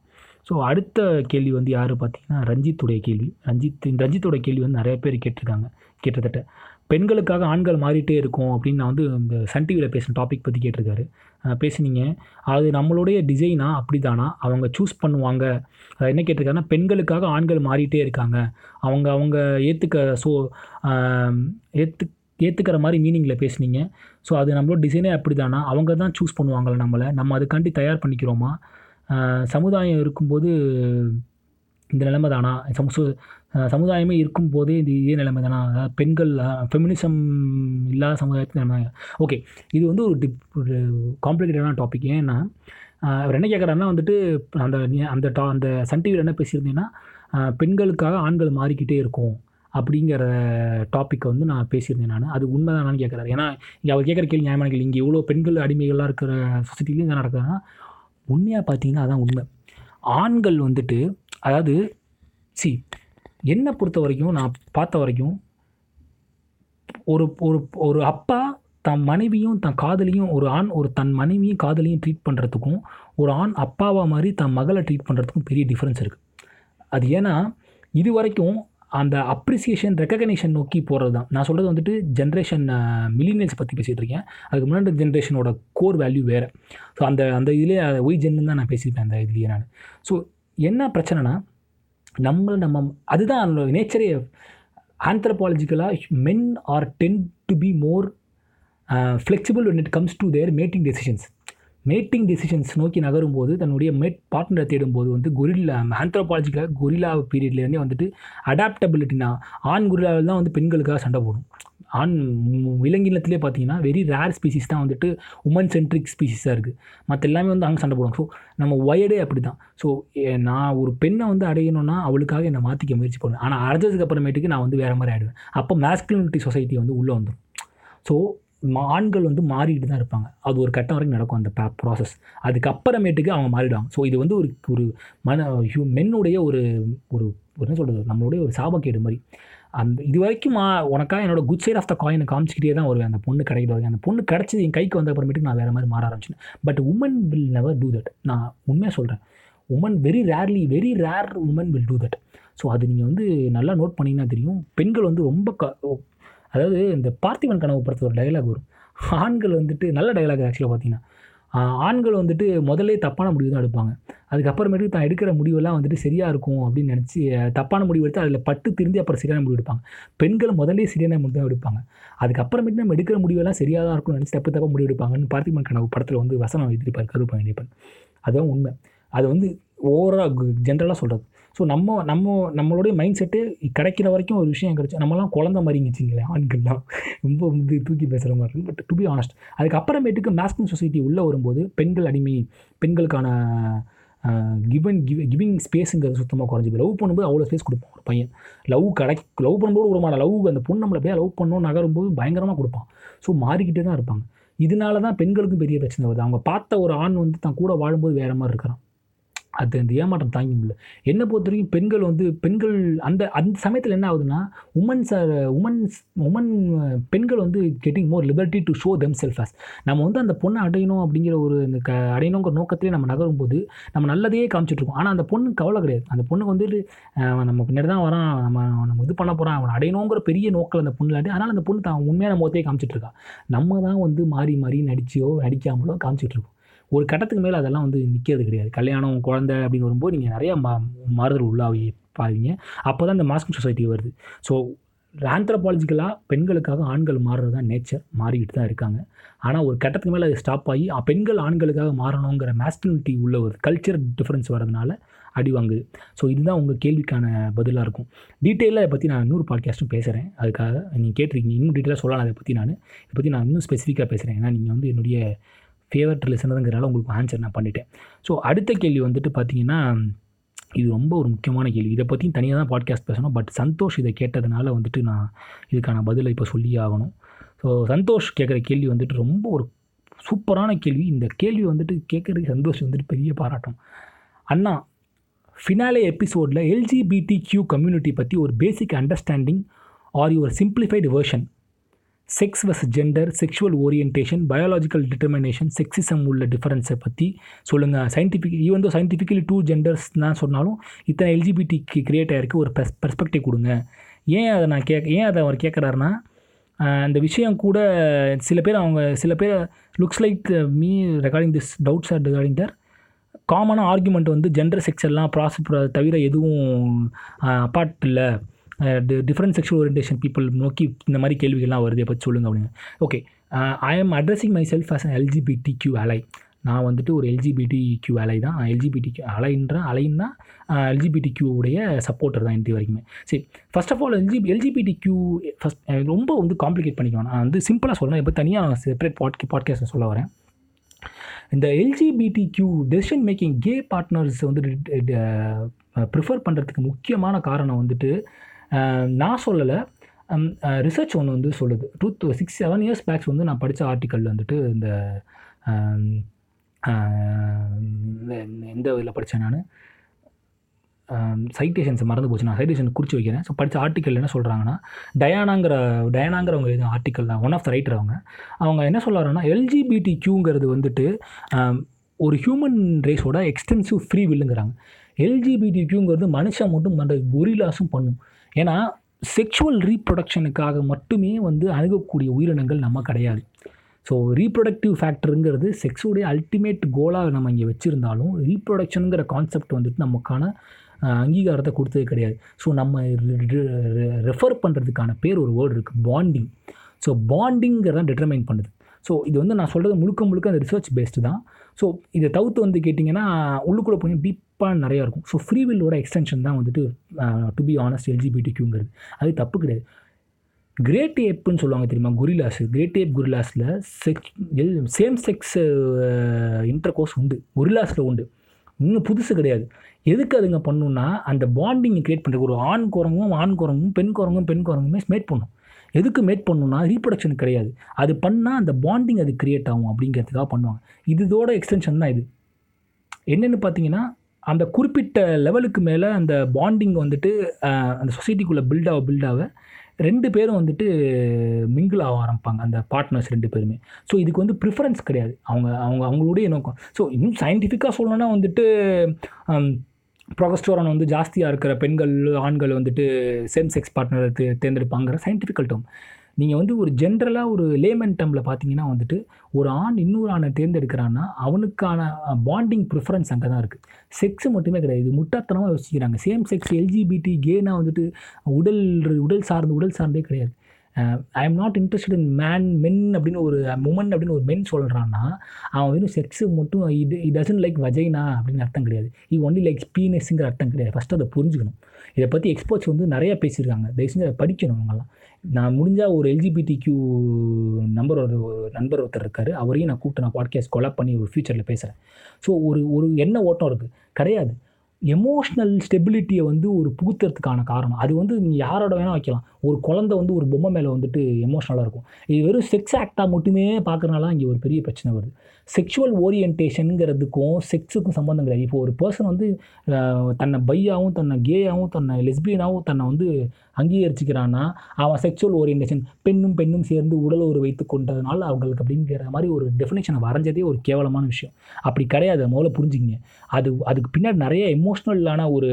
ஸோ அடுத்த கேள்வி வந்து யார் பார்த்தீங்கன்னா ரஞ்சித்துடைய கேள்வி. ரஞ்சித் ரஞ்சித்துடைய ரஞ்சித்தோட கேள்வி வந்து நிறைய பேர் கேட்டிருக்காங்க. கிட்டத்தட்ட பெண்களுக்காக ஆண்கள் மாறிட்டே இருக்கும் அப்படின்னு நான் வந்து இந்த சன் டிவியில் பேசின டாபிக் பற்றி கேட்டிருக்காரு. பேசினீங்க பேசுனீங்க. அது நம்மளுடைய டிசைனா அப்படி தானா அவங்க சூஸ் பண்ணுவாங்க. அதை என்ன கேட்டிருக்காருன்னா பெண்களுக்காக ஆண்கள் மாறிட்டே இருக்காங்க. அவங்க அவங்க ஏற்றுக்க ஸோ ஏற்று ஏற்றுக்கிற மாதிரி மீனிங்கில் பேசுனீங்க. ஸோ அது நம்மளோட டிசைனே அப்படி தானா அவங்க தான் சூஸ் பண்ணுவாங்களே நம்மளை. நம்ம அதுக்காண்டி தயார் பண்ணிக்கிறோமா? சமுதாயம் இருக்கும்போது இந்த நிலைமை தானா? சமு சமுதாயமே இருக்கும் போதே இது இதே நிலைமை தானா? அதாவது பெண்கள் ஃபெமினிசம் இல்லாத சமுதாயத்தில் நிலைமை. ஓகே இது வந்து ஒரு டிப் ஒரு காம்ப்ளிகேட்டடான டாபிக் ஏன்னா அவர் என்ன கேட்குறாருன்னா வந்துட்டு அந்த அந்த டா அந்த சன் டிவியில் என்ன பேசியிருந்தீங்கன்னா பெண்களுக்காக ஆண்கள் மாறிக்கிட்டே இருக்கும் அப்படிங்கிற டாப்பிக்கை வந்து நான் பேசியிருந்தேன் நான். அது உண்மைதானான்னு கேட்குறாரு ஏன்னா இங்கே அவர் கேட்குற கேள்வி நியாயமான கேள்வி. இங்கே இவ்வளோ பெண்கள் அடிமைகளாக இருக்கிற சொசைட்டிலையும் என்ன நடக்குதுன்னா உண்மையாக பார்த்தீங்கன்னா அதான் உண்மை. ஆண்கள் வந்துட்டு அதாவது சி என்னை பொறுத்த வரைக்கும் நான் பார்த்த வரைக்கும் ஒரு ஒரு ஒரு அப்பா தன் மனைவியும் தன் காதலியும் ஒரு ஆண் ஒரு தன் மனைவியும் காதலியும் ட்ரீட் பண்ணுறதுக்கும் ஒரு ஆண் அப்பாவா மாதிரி தன் மகளை ட்ரீட் பண்ணுறதுக்கும் பெரிய டிஃப்ரென்ஸ் இருக்குது அது ஏன்னா இது வரைக்கும் அந்த அப்ரிசியேஷன் ரெக்கக்னேஷன் நோக்கி போகிறது தான் நான் சொல்கிறது வந்துட்டு ஜென்ரேஷன் மில்லினியல்ஸ் பற்றி பேசிகிட்டு இருக்கேன். அதுக்கு முன்னாடி ஜென்ரேஷனோட கோர் வேல்யூ வேறு. ஸோ அந்த அந்த இதிலே ஒய் ஜென்னு தான் நான் பேசியிருப்பேன் அந்த இதுலேயே நான். ஸோ என்ன பிரச்சனைனா நம்ம நம்ம அதுதான் நேச்சரே ஆந்த்ரபாலஜிக்கலாக men are tend to be more flexible when it comes to their mating decisions mating decisions நோக்கி நகரும்போது தன்னுடைய மேட் பார்ட்னரை தேடும்போது வந்து கொரில்லா ஆந்த்ரோபாலஜிக்கலாக கொரில்லா பீரியட்லேருந்தே வந்துட்டு அடாப்டபிலிட்டினா ஆண் கொரில்லாவில் தான் வந்து பெண்களுக்காக சண்டை போடும். ஆண் விலங்கினத்திலே பார்த்தீங்கன்னா வெரி ரேர் ஸ்பீசிஸ் தான் வந்துட்டு உமன் சென்ட்ரிக் ஸ்பீசிஸாக இருக்குது மற்ற எல்லாமே வந்து அங்கே சண்டை போடுவாங்க ஸோ நம்ம ஒயர்டே அப்படி தான் ஸோ நான் ஒரு பெண்ணை வந்து அடையணும்னா அவளுக்காக என்னை மாற்றிக்க முயற்சி பண்ணுவேன். ஆனால் அடைஞ்சதுக்கு அப்புறமேட்டுக்கு நான் வந்து வேறு மாதிரி ஆகிடுவேன் அப்போ மேஸ்குலினிட்டி சொசைட்டி வந்து உள்ளே வந்துடும் ஸோ ஆண்கள் வந்து மாறிட்டு தான் இருப்பாங்க. அது ஒரு கட்டம் வரைக்கும் நடக்கும் அந்த ப்ராசஸ் அதுக்கப்புறமேட்டுக்கு அவங்க மாறிடுவாங்க. ஸோ இது வந்து ஒரு ஒரு மன ஹியூ மென்னுடைய ஒரு ஒரு என்ன சொல்கிறது நம்மளுடைய ஒரு சாபக்கேடு மாதிரி. அந்த இது வரைக்கும் உனக்காக என்னோட குட் சைட் ஆஃப் த காயினை காமிச்சிக்கிட்டே தான் வருவேன். அந்த பொண்ணு கிடைக்கிற வரைக்கும் அந்த பொண்ணு கிடச்சது என் கைக்கு வந்த அப்புறமேட்டுக்கு நான் வேறு மாதிரி மாற ஆரம்பிச்சேன் but women will never do that நான் உண்மையாக சொல்கிறேன் women very rarely very rare women will do that so அது நீங்கள் வந்து நல்லா நோட் பண்ணிங்கன்னா தெரியும். பெண்கள் வந்து ரொம்ப க அதாவது இந்த பார்த்திபன் கனவு படத்தில் ஒரு டைலாக் வரும். ஆண்கள் வந்துட்டு நல்ல டைலாக் ஆக்சுவலாக பார்த்தீங்கன்னா. ஆண்கள் வந்துட்டு முதல்ல தப்பான முடிவு தான் எடுப்பாங்க. அதுக்கப்புறமேட்டு தான் எடுக்கிற முடிவெல்லாம் வந்துட்டு சரியாக இருக்கும் அப்படின்னு நினச்சி தப்பான முடிவு எடுத்து அதில் பட்டு திருந்தி அப்புறம் சரியான முடிவு எடுப்பாங்க. பெண்கள் முதல்ல சரியான முடிவு தான் எடுப்பாங்க. அதுக்கப்புறமேட்டு நம்ம எடுக்கிற முடிவெல்லாம் சரியாக தான் இருக்கும்னு நினச்சி தப்பு தப்பாக முடிவு எடுப்பாங்கன்னு பார்த்திபன் கனவு படத்தில் வந்து வசனம் எழுதியிருப்பார் கருப்பன் அதுதான் உண்மை. அது வந்து ஓவராக ஜென்ரலாக சொல்கிறது ஸோ நம்ம நம்ம நம்மளுடைய மைண்ட் செட்டு கிடைக்கிற வரைக்கும் ஒரு விஷயம் கிடைச்சி நம்மலாம் குழந்த மாதிரிங்க வச்சிங்களேன் ஆண்கள்லாம். ரொம்ப வந்து தூக்கி பேசுகிற மாதிரி இருக்கும் பட் டு பி ஆனஸ்ட் அதுக்கப்புறமேட்டுக்கு மேஸ்கின் சொசைட்டி உள்ளே வரும்போது பெண்கள் அடிமை பெண்களுக்கான கிவன் கிவ் கிவிங் ஸ்பேஸுங்கிறது சுத்தமாக குறைஞ்சி லவ் பண்ணும்போது அவ்வளோ ஸ்பேஸ் கொடுப்பான் ஒரு பையன். லவ் கடை லவ் பண்ணும்போது ஒரு மாதிரி லவ் அந்த பொண்ணு நம்மளை அப்படியே லவ் பண்ணணும் நகரும்போது பயங்கரமாக கொடுப்பான். ஸோ மாறிக்கிட்டே தான் இருப்பாங்க. இதனால தான் பெண்களுக்கும் பெரிய பிரச்சனை வருது. அவங்க பார்த்த ஒரு ஆண் வந்து தான் கூட வாழும்போது வேறு மாதிரி இருக்கிறான். அது அந்த ஏமாற்றம் தாங்க முடியல. என்னை பொறுத்த வரைக்கும் பெண்கள் வந்து பெண்கள் அந்த அந்த சமயத்தில் என்ன ஆகுதுன்னா உமன்ஸ் ஆர் உமன்ஸ் உமன் பெண்கள் வந்து getting more liberty to show themselves as நம்ம வந்து அந்த பொண்ணை அடையணும் அப்படிங்கிற ஒரு இந்த க அடையணுங்கிற நோக்கத்திலே நம்ம நகரும்போது நம்ம நல்லதையே காமிச்சிட்ருக்கோம் ஆனால் அந்த பொண்ணு கவலை கிடையாது. அந்த பொண்ணுக்கு வந்துட்டு நம்ம பின்னாடி தான் வரான். நம்ம நம்ம இது பண்ண போகிறான் அவனை அடையணுங்கிற பெரிய நோக்கில் அந்த பொண்ணு இல்லாட்டி அதனால் அந்த பொண்ணு தான் உண்மையான முகத்தையே காமிச்சிட்ருக்கா நம்ம தான் வந்து மாறி மாறி நடிச்சியோ நடிக்காமலோ காமிச்சிட்ருக்கோம் ஒரு கட்டத்துக்கு மேலே அதெல்லாம் வந்து நிற்கிறது கிடையாது. கல்யாணம் குழந்தை அப்படின்னு வரும்போது நீங்கள் நிறையா மா மாறுதல் உள்ளாவி பாவீங்க. அப்போ தான் இந்த மாஸ்க் சொசைட்டி வருது. ஸோ ஆந்த்ரபாலஜிக்கலாக பெண்களுக்காக ஆண்கள் மாறுறது தான் நேச்சர் மாறிக்கிட்டு தான் இருக்காங்க. ஆனால் ஒரு கட்டத்துக்கு மேலே அது ஸ்டாப் ஆகி பெண்கள் ஆண்களுக்காக மாறணுங்கிற மேஸ்டினிட்டி உள்ள ஒரு கல்ச்சர் டிஃப்ரென்ஸ் வரதுனால அடி வாங்குது. ஸோ இதுதான் உங்கள் கேள்விக்கான பதிலாக இருக்கும். டீட்டெயிலாக இதை பற்றி நான் இன்னொரு பாட்காஸ்ட்டும் பேசுகிறேன் அதுக்காக நீங்கள் கேட்டிருக்கீங்க. இன்னும் டீட்டெயிலாக சொல்லலாம் அதை பற்றி நான். இதை பற்றி நான் இன்னும் ஸ்பெசிஃபிக்காக பேசுகிறேன் ஏன்னா நீங்கள் வந்து என்னுடைய ஃபேவரட் லிசனருங்கிறனால உங்களுக்கு ஆன்சர் நான் பண்ணிட்டேன். ஸோ அடுத்த கேள்வி வந்துட்டு பார்த்தீங்கன்னா இது ரொம்ப ஒரு முக்கியமான கேள்வி. இதை பற்றியும் தனியாக தான் பாட்காஸ்ட் பேசணும். பட் சந்தோஷ் இதை கேட்டதுனால வந்துட்டு நான் இதுக்கான பதிலை இப்போ சொல்லியே ஆகணும். ஸோ சந்தோஷ் கேட்குற கேள்வி வந்துட்டு ரொம்ப ஒரு சூப்பரான கேள்வி. இந்த கேள்வி வந்துட்டு கேட்குறதுக்கு சந்தோஷ் வந்துட்டு பெரிய பாராட்டம். அண்ணா ஃபினாலே எபிசோடில் எல்ஜிபிடி கியூ கம்யூனிட்டி பற்றி ஒரு basic understanding or your simplified version sex vs gender sexual orientation biological determination sexism உள்ள டிஃபரன்ஸை பற்றி சொல்லுங்கள் scientific even though scientifically two genders தான் சொன்னாலும் இத்தனை எல்ஜிபிடிக்கு கிரியேட் ஆகிருக்கு ஒரு பெர்ஸ் பெர்ஸ்பெக்டிவ் கொடுங்க. ஏன் அதை நான் கேட்க ஏன் அதை அவர் கேட்குறாருன்னா அந்த விஷயம் கூட சில பேர் அவங்க சில பேர் looks like me regarding this doubts or regarding their காமனாக ஆர்குமெண்ட் வந்து ஜெண்டர் செக்ஸ் எல்லாம் ப்ராசஸ் தவிர எதுவும் அப்பார்ட் இல்லை. டிஃப்ரெண்ட் செக்ஷுவல் ஓரியன்டேஷன் பீப்புள் நோக்கி இந்த மாதிரி கேள்விகள்லாம் வருது. பற்றி சொல்லுங்கள் அப்படின்னு okay I am addressing myself as an LGBT Q ally நான் வந்துட்டு ஒரு எல்ஜிபிடி கியூ அலை தான். எல்ஜிபிடி கியூ அலைன்ற அலைன்னா எல்ஜிபிடி உடைய சப்போர்ட்டர் தான் இது வரைக்குமே. சரி first of all LG LGBT Q first ரொம்ப வந்து காம்ப்ளிகேட் பண்ணிக்கணும். நான் வந்து சிம்பிளாக சொல்கிறேன் இப்போ தனியாக செப்பரேட் பாட் பாட்காஸ்ட் சொல்ல வரேன். இந்த LGBT Q decision making gay partners வந்து ப்ரிஃபர் பண்ணுறதுக்கு முக்கியமான காரணம் வந்துட்டு நான் சொல்லலை. ரிசர்ச் ஒன்று வந்து சொல்லுது. Two six seven years backs வந்து நான் படித்த ஆர்டிக்கல் வந்துட்டு இந்த எந்த இதில் படித்தேன் நான். சைட்டேஷன்ஸை மறந்து போச்சு. நான் சைட்டேஷன் குறித்து வைக்கிறேன். ஸோ படித்த ஆர்டிக்கல் என்ன சொல்கிறாங்கன்னா டயானாங்கிற டயானாங்கிறவங்க எழுதின ஆர்டிக்கல் தான். ஒன் ஆஃப் த ரைட்டர் அவங்க. அவங்க என்ன சொல்கிறாங்கன்னா எல்ஜிபிடி கியூங்கிறது வந்துட்டு ஒரு ஹியூமன் ரேஸோட எக்ஸ்டென்சிவ் ஃப்ரீ வில்லுங்கிறாங்க எல்ஜிபிடி கியூங்கிறது மனுஷன் மட்டும் பண்ணுற கொரிலாஸும் பண்ணும். ஏன்னா செக்ஷுவல் ரீப்ரொடக்ஷனுக்காக மட்டுமே வந்து அணுகக்கூடிய உயிரினங்கள் நம்ம கிடையாது. ஸோ ரீப்ரொடக்டிவ் ஃபேக்டருங்கிறது செக்ஸுடைய அல்டிமேட் கோலாக நம்ம இங்கே வச்சுருந்தாலும் ரீப்ரொடக்ஷனுங்கிற கான்செப்ட் வந்துட்டு நமக்கான அங்கீகாரத்தை கொடுத்தது கிடையாது. ஸோ நம்ம ரெஃபர் பண்ணுறதுக்கான பேர் ஒரு வேர்டு இருக்குது பாண்டிங் ஸோ பாண்டிங்கிறத டிட்டர்மைன் பண்ணுது. ஸோ இது வந்து நான் சொல்கிறது முழுக்க முழுக்க அந்த ரிசர்ச் பேஸ்டு தான். ஸோ இதை தவிர்த்து வந்து கேட்டிங்கன்னா உள்ளுக்குள்ளே போய் தப்பாக நிறையா இருக்கும். ஸோ ஃப்ரீ வில்லோட எக்ஸ்டென்ஷன் தான் வந்துட்டு டு பி ஆனஸ்ட் எல்ஜிபிடி கியூங்கிறது அது தப்பு கிடையாது. கிரேட் ஏப்புன்னு சொல்லுவாங்க தெரியுமா? குரிலாஸ் கிரேட் ஏப் குரிலாஸில் செக்ஸ் எல் சேம் செக்ஸ் இன்டர் கோர்ஸ் உண்டு. குரிலாஸில் உண்டு. இன்னும் புதுசு கிடையாது. எதுக்கு அதுங்க பண்ணுன்னா அந்த பாண்டிங் கிரியேட் பண்ணுறது ஒரு ஆண் குரங்கும் ஆண் குரங்கும் பெண் குரங்கும் பெண் குரங்குமே மேட் பண்ணும். எதுக்கு மேட் பண்ணுன்னா ரீப்ரொடக்ஷன் கிடையாது. அது பண்ணால் அந்த பாண்டிங் அது கிரியேட் ஆகும் அப்படிங்கிறதுக்காக பண்ணுவாங்க. இதோட எக்ஸ்டென்ஷன் தான் இது. என்னென்னு பார்த்தீங்கன்னா அந்த குறிப்பிட்ட லெவலுக்கு மேலே அந்த பாண்டிங் வந்துட்டு அந்த சொசைட்டிக்குள்ளே பில்டாக பில்டாக ரெண்டு பேரும் வந்துட்டு மிங்கிள் ஆக ஆரம்பிப்பாங்க அந்த பார்ட்னர்ஸ் ரெண்டு பேருமே. ஸோ இதுக்கு வந்து ப்ரிஃபரன்ஸ் கிடையாது. அவங்க அவங்க அவங்களுடைய நோக்கம். ஸோ இன்னும் சயின்டிஃபிக்காக சொல்லணும்னா வந்துட்டு ப்ரொகஸ்டோரான் வந்து ஜாஸ்தியாக இருக்கிற பெண்கள் ஆண்கள் வந்துட்டு சேம் செக்ஸ் பார்ட்னரை தேர்ந்தெடுப்பாங்கிற சயின்டிஃபிக்கல் டேர்ம் நீங்கள் வந்து ஒரு ஜென்ரலாக ஒரு லேமன் டம்மில் பார்த்தீங்கன்னா வந்துட்டு ஒரு ஆண் இன்னொரு ஆணை தேர்ந்தெடுக்கிறான்னா அவனுக்கான பாண்டிங் ப்ரிஃபரன்ஸ் அங்கே தான் இருக்குது செக்ஸ் மட்டுமே கிடையாது. முட்டாத்தனமாக யோசிக்கிறாங்க. சேம் செக்ஸ் எல்ஜிபிடி கேனா வந்துட்டு உடல் உடல் சார்ந்து உடல் சார்ந்தே கிடையாது. I am not interested in man men அப்படின்னு ஒரு உமன் அப்படின்னு ஒரு மென் சொல்கிறான்னா அவன் வெறும் செக்ஸு மட்டும் இது இட் டசன்ட் லைக் வஜைனா அப்படின்னு அர்த்தம் கிடையாது. இ ஒன்லி லைக் ஸ்பீனஸுங்கிற அர்த்தம் கிடையாது. ஃபஸ்ட்டு அதை புரிஞ்சுக்கணும். இதை பற்றி எக்ஸ்பர்ட்ஸ் வந்து நிறையா பேசியிருக்காங்க. தயவு செஞ்சு அதை படிக்கணும் அவங்கெல்லாம். நான் முடிஞ்சால் ஒரு எல்ஜிபிடி கியூ நம்பர் ஒரு நண்பர் ஒருத்தர் இருக்கார். அவரையும் நான் கூப்பிட்டு நான் பாட்காஸ்ட் கொலாப் பண்ணி ஒரு ஃபியூச்சரில் பேசுகிறேன் ஸோ ஒரு ஒரு என்ன ஓட்டம் இருக்குது கிடையாது. எமோஷ்னல் ஸ்டெபிலிட்டியை வந்து ஒரு புகுத்துறதுக்கான காரணம். அது வந்து நீங்கள் யாரோட வேணால் வைக்கலாம். ஒரு குழந்தை வந்து ஒரு பொம்மை மேலே வந்துட்டு எமோஷ்னலாக இருக்கும். இது வெறும் செக்ஸ் ஆக்டாக மட்டுமே பார்க்குறனால இங்கே ஒரு பெரிய பிரச்சனை வருது. செக்ஷுவல் ஓரியன்டேஷனுங்கிறதுக்கும் செக்ஸுக்கும் சம்மந்தம் கிடையாது. இப்போ ஒரு பர்சன் வந்து தன்னை பையாகவும் தன்னை கேயாகவும் தன்னை லெஸ்பியனாகவும் தன்னை வந்து அங்கீகரிச்சுக்கிறான்னா அவன் செக்ஷுவல் ஓரியன்டேஷன் பெண்ணும் பெண்ணும் சேர்ந்து உடல் ஒரு வைத்து கொண்டதுனால அவங்களுக்கு அப்படிங்கிற மாதிரி ஒரு டெஃபினேஷனை வரைஞ்சதே ஒரு கேவலமான விஷயம். அப்படி கிடையாது. முதல்ல புரிஞ்சுக்கிங்க. அது அதுக்கு பின்னாடி நிறைய எமோஷ்னலான ஒரு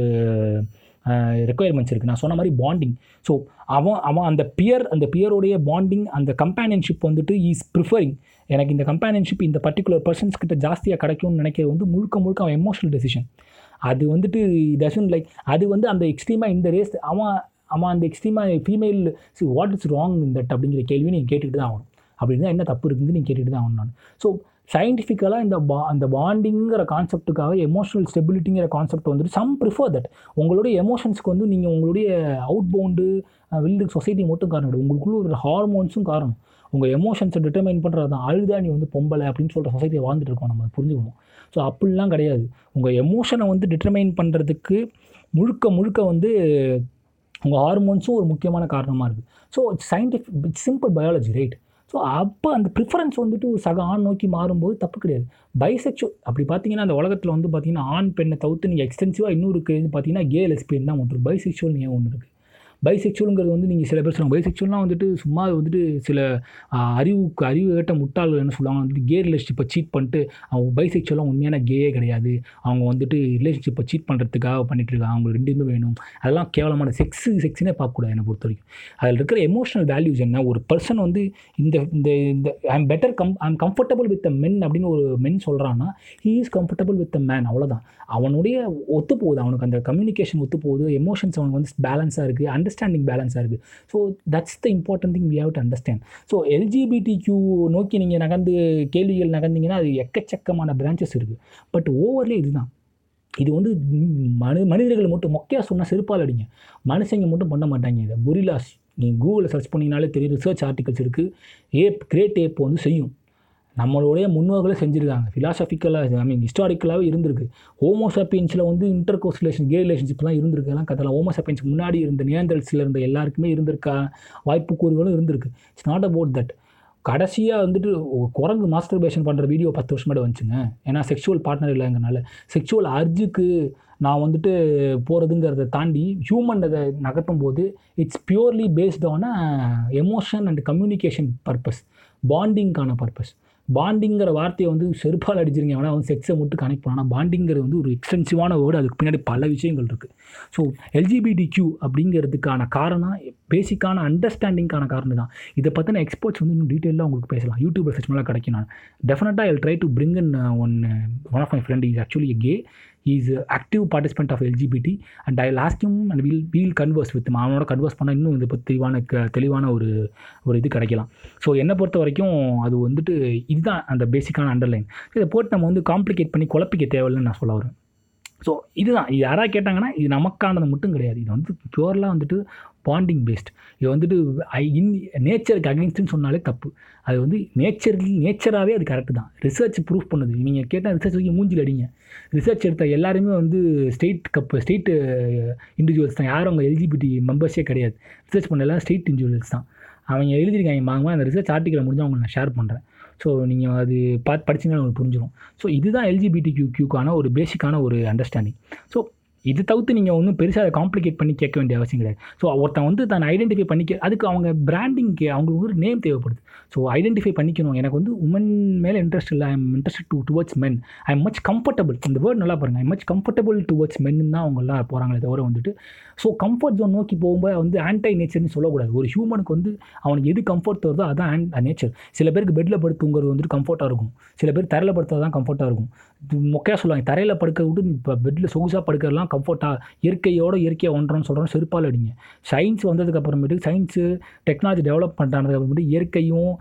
ரெக்குயர்மெண்ட்ஸ் இருக்குது நான் சொன்ன மாதிரி பாண்டிங் ஸோ அவன் அவன் அந்த பியர் அந்த பியரோடைய பாண்டிங் அந்த கம்பேனியன்ஷிப் வந்துட்டு இஸ் ப்ரிஃபரிங் எனக்கு இந்த கம்பேனியன்ஷிப் இந்த பர்டிகுலர் பர்சன்ஸ் கிட்ட ஜாஸ்தியாக கிடைக்கும்னு நினைக்கிறது வந்து முழுக்க முழுக்க அவன் எமோஷனல் டெசிஷன் அது வந்துட்டு டசன் லைக் அது வந்து அந்த எக்ஸ்ட்ரீமாக இந்த ரேஸ் அவன் அவன் அந்த எக்ஸ்ட்ரீமாக female see what is wrong in that அப்படிங்கிற கேள்வி நீங்கள் கேட்டுக்கிட்டு தான் ஆகணும். அப்படின்னா என்ன தப்பு இருக்குதுன்னு நீங்கள் கேட்டுக்கிட்டு தான் ஆகணும் நான். ஸோ சயின்டிஃபிக்கலாக இந்த பா அந்த பாண்டிங்கிற கான்செப்ட்டுக்காக எமோஷனல் ஸ்டெபிலிட்டிங்கிற கான்செப்ட் வந்துட்டு சம் ப்ரிஃபர் தட் உங்களுடைய எமோஷன்ஸ்க்கு வந்து நீங்கள் உங்களுடைய அவுட் பவுண்டு வில்டு சொசைட்டி மட்டும் காரணம் கிடையாது. உங்களுக்குள்ள ஒரு ஹார்மோன்ஸும் காரணம். உங்கள் எமோஷன்ஸை டிட்டர்மைன் பண்ணுறது தான் அழுதா நீ வந்து பொம்பளை அப்படின்னு சொல்கிற சொசைட்டியை வாழ்ந்துட்டு இருக்கோம் நம்ம புரிஞ்சுக்கணும். ஸோ அப்படிலாம் கிடையாது. உங்கள் எமோஷனை வந்து டிட்டர்மைன் பண்ணுறதுக்கு முழுக்க முழுக்க வந்து உங்கள் ஹார்மோன்ஸும் ஒரு முக்கியமான காரணமாக இருக்குது so scientific it's simple biology right so அப்போ அந்த ப்ரிஃபரன்ஸ் வந்துட்டு ஒரு சக ஆண் நோக்கி மாறும்போது தப்பு கிடையாது. பைசெக்சுவல் அப்படி பார்த்தீங்கன்னா அந்த உலகத்தில் வந்து பார்த்தீங்கன்னா ஆண் பெண்ணை தவிர்த்து நீங்கள் எக்ஸ்டென்சிவாக இன்னும் இருக்குது பார்த்தீங்கன்னா கே லெஸ்பியன் தான் ஒன்று. பைசெக்சுவல் ஏன் ஒன்று இருக்குது பைசெக்சுவலுங்கிறது வந்து நீங்கள் சில பேர் சொல்லுவாங்க. பைசெக்சுவல்னால் வந்துட்டு சும்மா வந்துட்டு சில அறிவுக்கு அறிவு கேட்ட முட்டாள்கள் என்ன சொல்லுவாங்க வந்துட்டு கே ரிலேஷன்ஷிப்பை சீட் பண்ணிட்டு அவங்க பைசெக்சுவலாக உண்மையான கேயே கிடையாது. அவங்க வந்துட்டு ரிலேஷன்ஷிப்பை சீட் பண்ணுறதுக்காக பண்ணிட்டு இருக்காங்க. அவங்களுக்கு ரெண்டுமே வேணும். அதெல்லாம் கேவலமான செக்ஸு செக்ஸ்னே பார்க்கக்கூடாது என்னை பொறுத்த வரைக்கும் அதில் இருக்கிற எமோஷனல் வேல்யூஸ் என்ன? ஒரு பர்சன் வந்து இந்த இந்த இந்த I am better come I am comfortable with a men அப்படின்னு ஒரு மென் சொல்கிறான்னா he is comfortable with the man அவ்வளோதான் அவனுடைய ஒத்து போகுது அவனுக்கு அந்த கம்யூனிகேஷன் ஒத்து போகுது எமோஷன்ஸ் அவனுக்கு வந்து பேலன்ஸாக இருக்குது அண்டர்ஸ்டாண்டிங் பேலன்ஸாக இருக்குது so that's the important thing we have to understand so LGBT Q நோக்கி நீங்கள் நகர்ந்து கேள்விகள் நகர்ந்தீங்கன்னா அது எக்கச்சக்கமான பிரான்ச்சஸ் இருக்குது பட் ஓவர்லே இதுதான். இது வந்து மனு மனிதர்கள் மட்டும் மொக்கையாக சொன்னால் செருப்பால் அடிங்க. மனுஷங்க மட்டும் பண்ண மாட்டாங்க இதை. கொரிலாஸ் நீங்கள் கூகுளில் சர்ச் பண்ணிங்கனாலே தெரியும். ரிசர்ச் ஆர்டிகல்ஸ் இருக்குது ஏப் கிரேட் ஏப் வந்து செய்யும். நம்மளுடைய முன்னோர்களை செஞ்சுருக்காங்க. ஃபிலாசபிக்கலாக ஐ மீன் ஹிஸ்டாரிக்கலாகவே இருந்திருக்கு. ஹோமோசப்பியன்ஸில் வந்து இன்டர் கோஸ்லேஷன் கே ரிலேஷன்ஷிப்லாம் இருந்திருக்கு எல்லாம் கத்தலாம் முன்னாடி இருந்த நியந்திரத்தில் இருந்த எல்லாருக்குமே இருந்திருக்கா? வாய்ப்பு கூறுகளும் இருந்திருக்கு. இட்ஸ் நாட் அபவுட் தட் கடைசியாக வந்துட்டு குரங்கு குரங்கு மாஸ்டர்பேஷன் பண்ணுற வீடியோ பத்து வருஷம் முன்னாடி வந்துச்சுங்க. ஏன்னா செக்ஷுவல் பார்ட்னர் இல்லைங்கனால செக்ஷுவல் அர்ஜுக்கு நான் வந்துட்டு போகிறதுங்கிறத தாண்டி ஹியூமன் அதை நகர்த்தும் போது it's purely based on emotion and communication purpose பாண்டிங்கான purpose பாண்டிங்கிற வார்த்தையை வந்து செருப்பால் அடிச்சிருங்க. ஆனால் வந்து செக்ஸை மட்டும் கனெக்ட் பண்ணால் பாண்டிங்கிறது வந்து ஒரு எக்ஸ்டென்சிவான வேர்டு அதுக்கு பின்னாடி பல விஷயங்கள் இருக்குது ஸோ எல்ஜிபிடி கியூ அப்படிங்கிறதுக்கான காரணம் பேசிக்கான அண்டர்ஸ்டாண்டிங்கான காரணம் தான். இதை பற்றின எக்ஸ்பர்ட்ஸ் வந்து இன்னும் டீட்டெயிலாக உங்களுக்கு பேசலாம். யூடியூப் சர்ச் மேலே கிடைக்கும். நான் டெஃபினட்டாக I try to bring in one one of my friend is actually gay is active participant of LGBT and I lost him and will we'll converse with அவனோட கன்வர்ஸ் பண்ணால் இன்னும் இதை பற்றி தெளிவான க தெளிவான ஒரு ஒரு இது கிடைக்கலாம். ஸோ என்னை பொறுத்த வரைக்கும் அது வந்துட்டு இதுதான் அந்த பேசிக்கான அண்டர்லைன் இதை போட்டு நம்ம வந்து காம்ப்ளிகேட் பண்ணி குழப்பிக்க தேவையில்லைன்னு நான் சொல்ல வரேன். ஸோ இதுதான். இது யாராவது கேட்டாங்கன்னா இது நமக்கானது மட்டும் கிடையாது. இது வந்து பியூர்லாக வந்துட்டு பாண்டிங் பேஸ்ட் இது வந்துட்டு ஐ இன் நேச்சருக்கு அகேன்ஸ்ட்னு சொன்னாலே தப்பு. அது வந்து நேச்சர் நேச்சராகவே அது கரெக்டு தான். ரிசர்ச் ப்ரூஃப் பண்ணுது. நீங்கள் கேட்டால் ரிசர்ச் வைக்க மூஞ்சில் அடிங்க. ரிசர்ச் எடுத்த எல்லாருமே வந்து ஸ்டேட் கப் ஸ்டேட் இண்டிவிஜுவல்ஸ் தான். யாரும் அவங்க எல்ஜிபிடி மெம்பர்ஸே கிடையாது. ரிசர்ச் பண்ண எல்லாம் ஸ்டேட் இண்டிவிஜுவல்ஸ் தான். அவங்க எழுதியிருக்காங்க வாங்க அந்த ரிசர்ச் ஆர்டிக்கலை முடிஞ்சு அவங்க நான் ஷேர் பண்ணுறேன் ஸோ நீங்கள் அது பார்த்து படிச்சிங்கன்னா உங்களுக்கு புரிஞ்சிடும் ஸோ இதுதான் எல்ஜிபிடி கியூ கியூக்கான ஒரு பேசிக்கான ஒரு அண்டர்ஸ்டாண்டிங் ஸோ இது தவிர்த்து நீங்கள் ஒன்றும் பெருசாக அதை காம்ப்ளிகேட் பண்ணி கேட்க வேண்டிய அவசியம் கிடையாது. ஸோ ஒருத்தன் வந்து தான் ஐடென்டிஃபை பண்ணிக்க அதுக்கு அவங்க பிராண்டிங்க்கு அவங்களுக்கு ஒரு நேம் தேவைப்படுது. ஸோ ஐடென்டிஃபை பண்ணிக்கணும். எனக்கு வந்து உமன் மேலே இன்ட்ரெஸ்ட் இல்லை. I am interest to towards men I am much comfortable இந்த வேர்ட் நல்லா பாருங்கள் ஐ மச் கம்ஃபர்டபுள் டுவர்ட்ஸ் மென்னு தான் அவங்கெல்லாம் போகிறாங்களே தவிர வந்துட்டு ஸோ கம்ஃபர்ட் ஜோன் நோக்கி போகும்போது வந்து ஆன்டை நேச்சர்னு சொல்லக்கூடாது. ஒரு ஹியூமனுக்கு வந்து அவனுக்கு எது கம்ஃபர்ட் வருதோ அதான் ஆன் நேச்சர் சில பேருக்கு பெட்டில் படுத்து தூங்குறது வந்துட்டு கம்ஃபர்ட்டாக இருக்கும். சில பேர் தரல படுத்தா தான் கம்ஃபர்ட்டாக இருக்கும். மொக்கையாக சொல்லுவாங்க தரையில் படுக்க விட்டு இப்போ பெட்டில் சொகுசாக படுக்கிறதுலாம் கம்ஃபர்ட்டாக இயற்கையோட இயற்கையாக ஒன்றோன்னு சொல்கிறோம் செருப்பால் அடிங்க. சயின்ஸ் வந்ததுக்கு அப்புறமேட்டு சயின்ஸு டெக்னாலஜி டெவலப் பண்ணுறதுக்கு அப்புறமேட்டு இயற்கையும்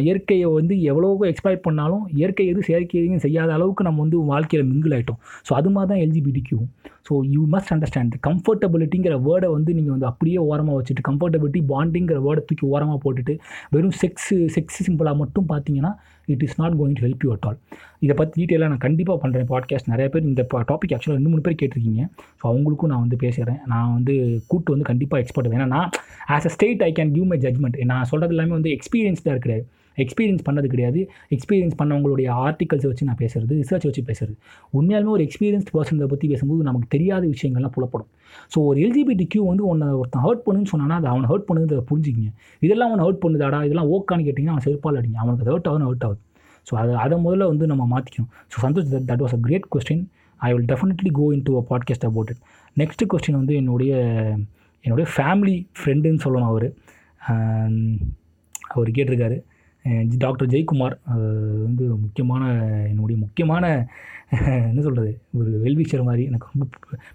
இயற்கையை வந்து எவ்வளோவோ எக்ஸ்பைர் பண்ணாலும் இயற்கை எது செயற்கை எதுவும் செய்யாத அளவுக்கு நம்ம வந்து வாழ்க்கையில் மிங்கில் ஆகிட்டோம் ஸோ அது மாதிரி தான் எல்ஜிபிடிக்கும் ஸோ யூ மஸ்ட் அண்டர்ஸ்டாண்ட் கம்ஃபர்டபிலிட்டிங்கிற வேர்டை வந்து நீங்கள் வந்து அப்படியே ஓரமாக வச்சுட்டு கம்ஃபர்டபிலிட்டி பாண்டிங்கிற வேர்டை தூக்கி ஓரமாக போட்டுட்டு வெறும் செக்ஸு செக்ஸ் சிம்பிளாக மட்டும் பார்த்தீங்கன்னா it is not going to help you at all இதை பற்றி டீட்டெயிலாக நான் கண்டிப்பாக பண்ணுறேன் பாட்காஸ்ட் நிறைய பேர் இந்த டாபிக் ஆக்சுவலாக ரெண்டு மூணு பேர் கேட்டிருக்கீங்க. ஸோ அவங்களுக்கும் நான் வந்து பேசுகிறேன் நான் வந்து கூட்டு வந்து கண்டிப்பாக எக்ஸ்பர்ட் ஏன்னா நான் as a state I can give my judgment நான் சொல்கிறது எல்லாமே வந்து எக்ஸ்பீரியன்ஸ்டாக இருக்கிறது எக்ஸ்பீரியன்ஸ் பண்ணது கிடையாது. எக்ஸ்பீரியன்ஸ் பண்ணவங்களுடைய ஆர்டிகல்ஸை வச்சு நான் பேசுகிறது ரிசர்ச் வச்சு பேசுகிறது உண்மையாலுமே ஒரு எக்ஸ்பீரியன்ஸ்ட் பர்சனை பற்றி பேசும்போது நமக்கு தெரியாத விஷயங்கள்லாம் புலப்படும். ஸோ ஒரு எல்ஜிபிடி கியூ வந்து உன்னை ஒருத்தன் ஹர்ட் பண்ணுன்னு சொன்னால் அது அவனை ஹர்ட் பண்ணுறதை புரிஞ்சுக்கிங்க. இதெல்லாம் அவனை ஹர்ட் பண்ணுதாடா இதெல்லாம் ஓக்கான்னு கேட்டிங்கன்னா அவன் செருப்பால் அடிங்க. அவனுக்கு அது ஹர்ட் ஆகுது ஹர்ட் ஆகுது. ஸோ அதை அதை முதல்ல வந்து நம்ம மாற்றிக்கணும் so Santhosh that that was a great question I will definitely go into a podcast about it next question வந்து என்னுடைய என்னுடைய ஃபேமிலி ஃப்ரெண்டுன்னு சொல்லணும் அவர். அவர் கேட்டிருக்காரு. டாக்டர் ஜெயக்குமார். வந்து முக்கியமான என்னுடைய முக்கியமான என்ன சொல்கிறது ஒரு வெல்விச்சர் மாதிரி எனக்கு ரொம்ப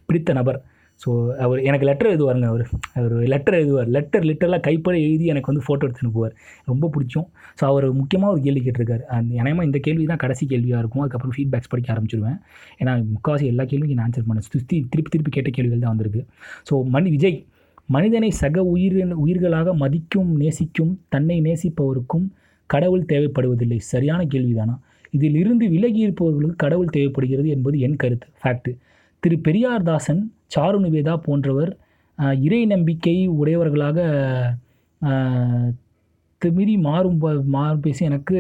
பிடித்த நபர். ஸோ அவர் எனக்கு லெட்டர் எழுதுவாருங்க அவர். அவர் லெட்டர் எழுதுவார். லெட்டர் லிட்டரெலாம் கைப்பட எழுதி எனக்கு வந்து ஃபோட்டோ எடுத்து அனுப்புவார். ரொம்ப பிடிக்கும். ஸோ அவர் முக்கியமாக ஒரு கேள்வி கேட்டிருக்காரு. அந்த எனமா இந்த கேள்வி தான் கடைசி கேள்வியாக இருக்கும். அதுக்கப்புறம் ஃபீட்பேக்ஸ் படிக்க ஆரம்பிச்சிருவேன். ஏன்னா முக்கால்வாசி எல்லா கேள்வியும் நான் ஆன்சர் பண்ணேன். திருப்பி திருப்பி திருப்பி கேட்ட கேள்விகள் தான் வந்திருக்கு. ஸோ மணி விஜய். மனிதனை சக உயிர் உயிர்களாக மதிக்கும் நேசிக்கும் தன்னை நேசிப்பவருக்கும் கடவுள் தேவைப்படுவதில்லை. சரியான கேள்விதானா? இதில் இருந்து விலகி இருப்பவர்களுக்கு கடவுள் தேவைப்படுகிறது என்பது என் கருத்து. ஃபேக்ட் திரு பெரியார்தாசன் சாரு நிவேதா போன்றவர் இறை நம்பிக்கை உடையவர்களாக திமிரி மாறும் மாறும் பேசி எனக்கு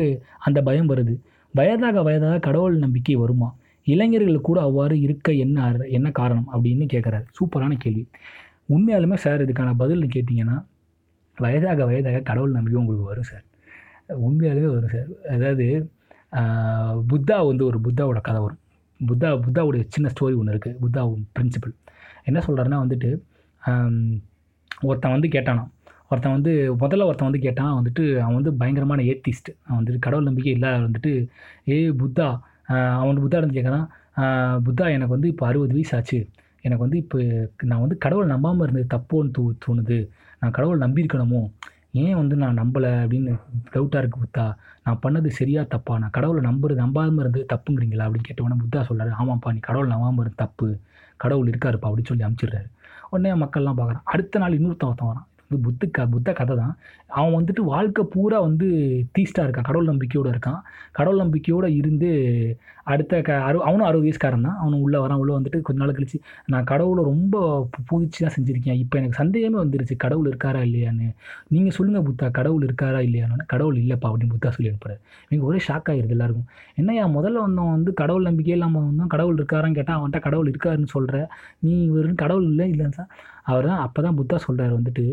அந்த பயம் வருது. வயதாக வயதாக கடவுள் நம்பிக்கை வருமா? இளைஞர்கள் கூட அவ்வாறு இருக்க என்ன என்ன காரணம் அப்படின்னு கேட்குறாரு. சூப்பரான கேள்வி. உண்மையாலுமே சார் இதுக்கான பதில் கேட்டிங்கன்னா வயதாக வயதாக கடவுள் நம்பிக்கை உங்களுக்கு வரும் சார். உண்மையாலுமே வரும் சார் அதாவது புத்தா வந்து ஒரு புத்தாவோட கதை வரும். புத்தா புத்தாவுடைய சின்ன ஸ்டோரி ஒன்று இருக்குது புத்தா பிரின்சிபல் என்ன சொல்கிறாருன்னா வந்துட்டு ஒருத்தன் வந்து கேட்டானான் ஒருத்தன் வந்து முதல்ல ஒருத்தன் வந்து கேட்டான் வந்துட்டு அவன் வந்து பயங்கரமான ஏத்திஸ்ட் அவன் வந்துட்டு கடவுள் நம்பிக்கை இல்லாத வந்துட்டு ஏ புத்தா அவன் புத்தா இருந்து கேட்குறான் புத்தா எனக்கு வந்து இப்போ அறுபது வயசு ஆச்சு. எனக்கு வந்து இப்போ நான் வந்து கடவுள் நம்பாமல் இருந்தது தப்போன்னு தோ தோணுது. நான் கடவுளை நம்பியிருக்கணுமோ? ஏன் வந்து நான் நம்பலை அப்படின்னு டவுட்டாக இருக்குது புத்தா? நான் பண்ணது சரியா தப்பா? நான் கடவுளை நம்புறது நம்பாமல் இருந்தது தப்புங்கிறீங்களா? அப்படின்னு கேட்டவொடனே புத்தா சொல்கிறாரு ஆமாப்பா நீ கடவுள் நம்பாமல் இருந்து தப்பு. கடவுள் இருக்காருப்பா அப்படின்னு சொல்லி அமுச்சிடுறாரு உடனே மக்கள்லாம் பார்க்குறான் அடுத்த நாள் இன்னொருத்தன் ஒருத்தன் வரான். இது புத்து க புத்த கதை தான். அவன் வந்துட்டு வாழ்க்கை பூரா வந்து தீஸ்டாக இருக்கான் கடவுள் நம்பிக்கையோடு இருக்கான். கடவுள் நம்பிக்கையோடு இருந்து அடுத்த க அறு அவனும் அறுபது வயசுக்காரன் தான். அவனும் உள்ளே வரான் உள்ளே வந்துட்டு கொஞ்ச நாள் கழிச்சு நான் கடவுளை ரொம்ப பூச்சி தான் செஞ்சுருக்கேன். இப்போ எனக்கு சந்தேகமே வந்துருச்சு. கடவுள் இருக்காரா இல்லையான்னு. நீங்கள் சொல்லுங்கள் புத்தா கடவுள் இருக்காரா இல்லையான்னு. கடவுள் இல்லைப்பா அப்படின்னு புத்தா சொல்லி அனுப்புறாரு. நீங்கள் ஒரே ஷாக் ஆகிருது எல்லாருக்கும். என்னையா முதல்ல வந்தவன் வந்து கடவுள் நம்பிக்கை இல்லாமல் வந்தோம் கடவுள் இருக்காரான்னு கேட்டால் அவன்கிட்ட கடவுள் இருக்காருன்னு சொல்கிற நீ இவருன்னு கடவுள் இல்லை இல்லைன்னு சார் அவர் தான் அப்போ தான் புத்தா சொல்கிறார் வந்துட்டு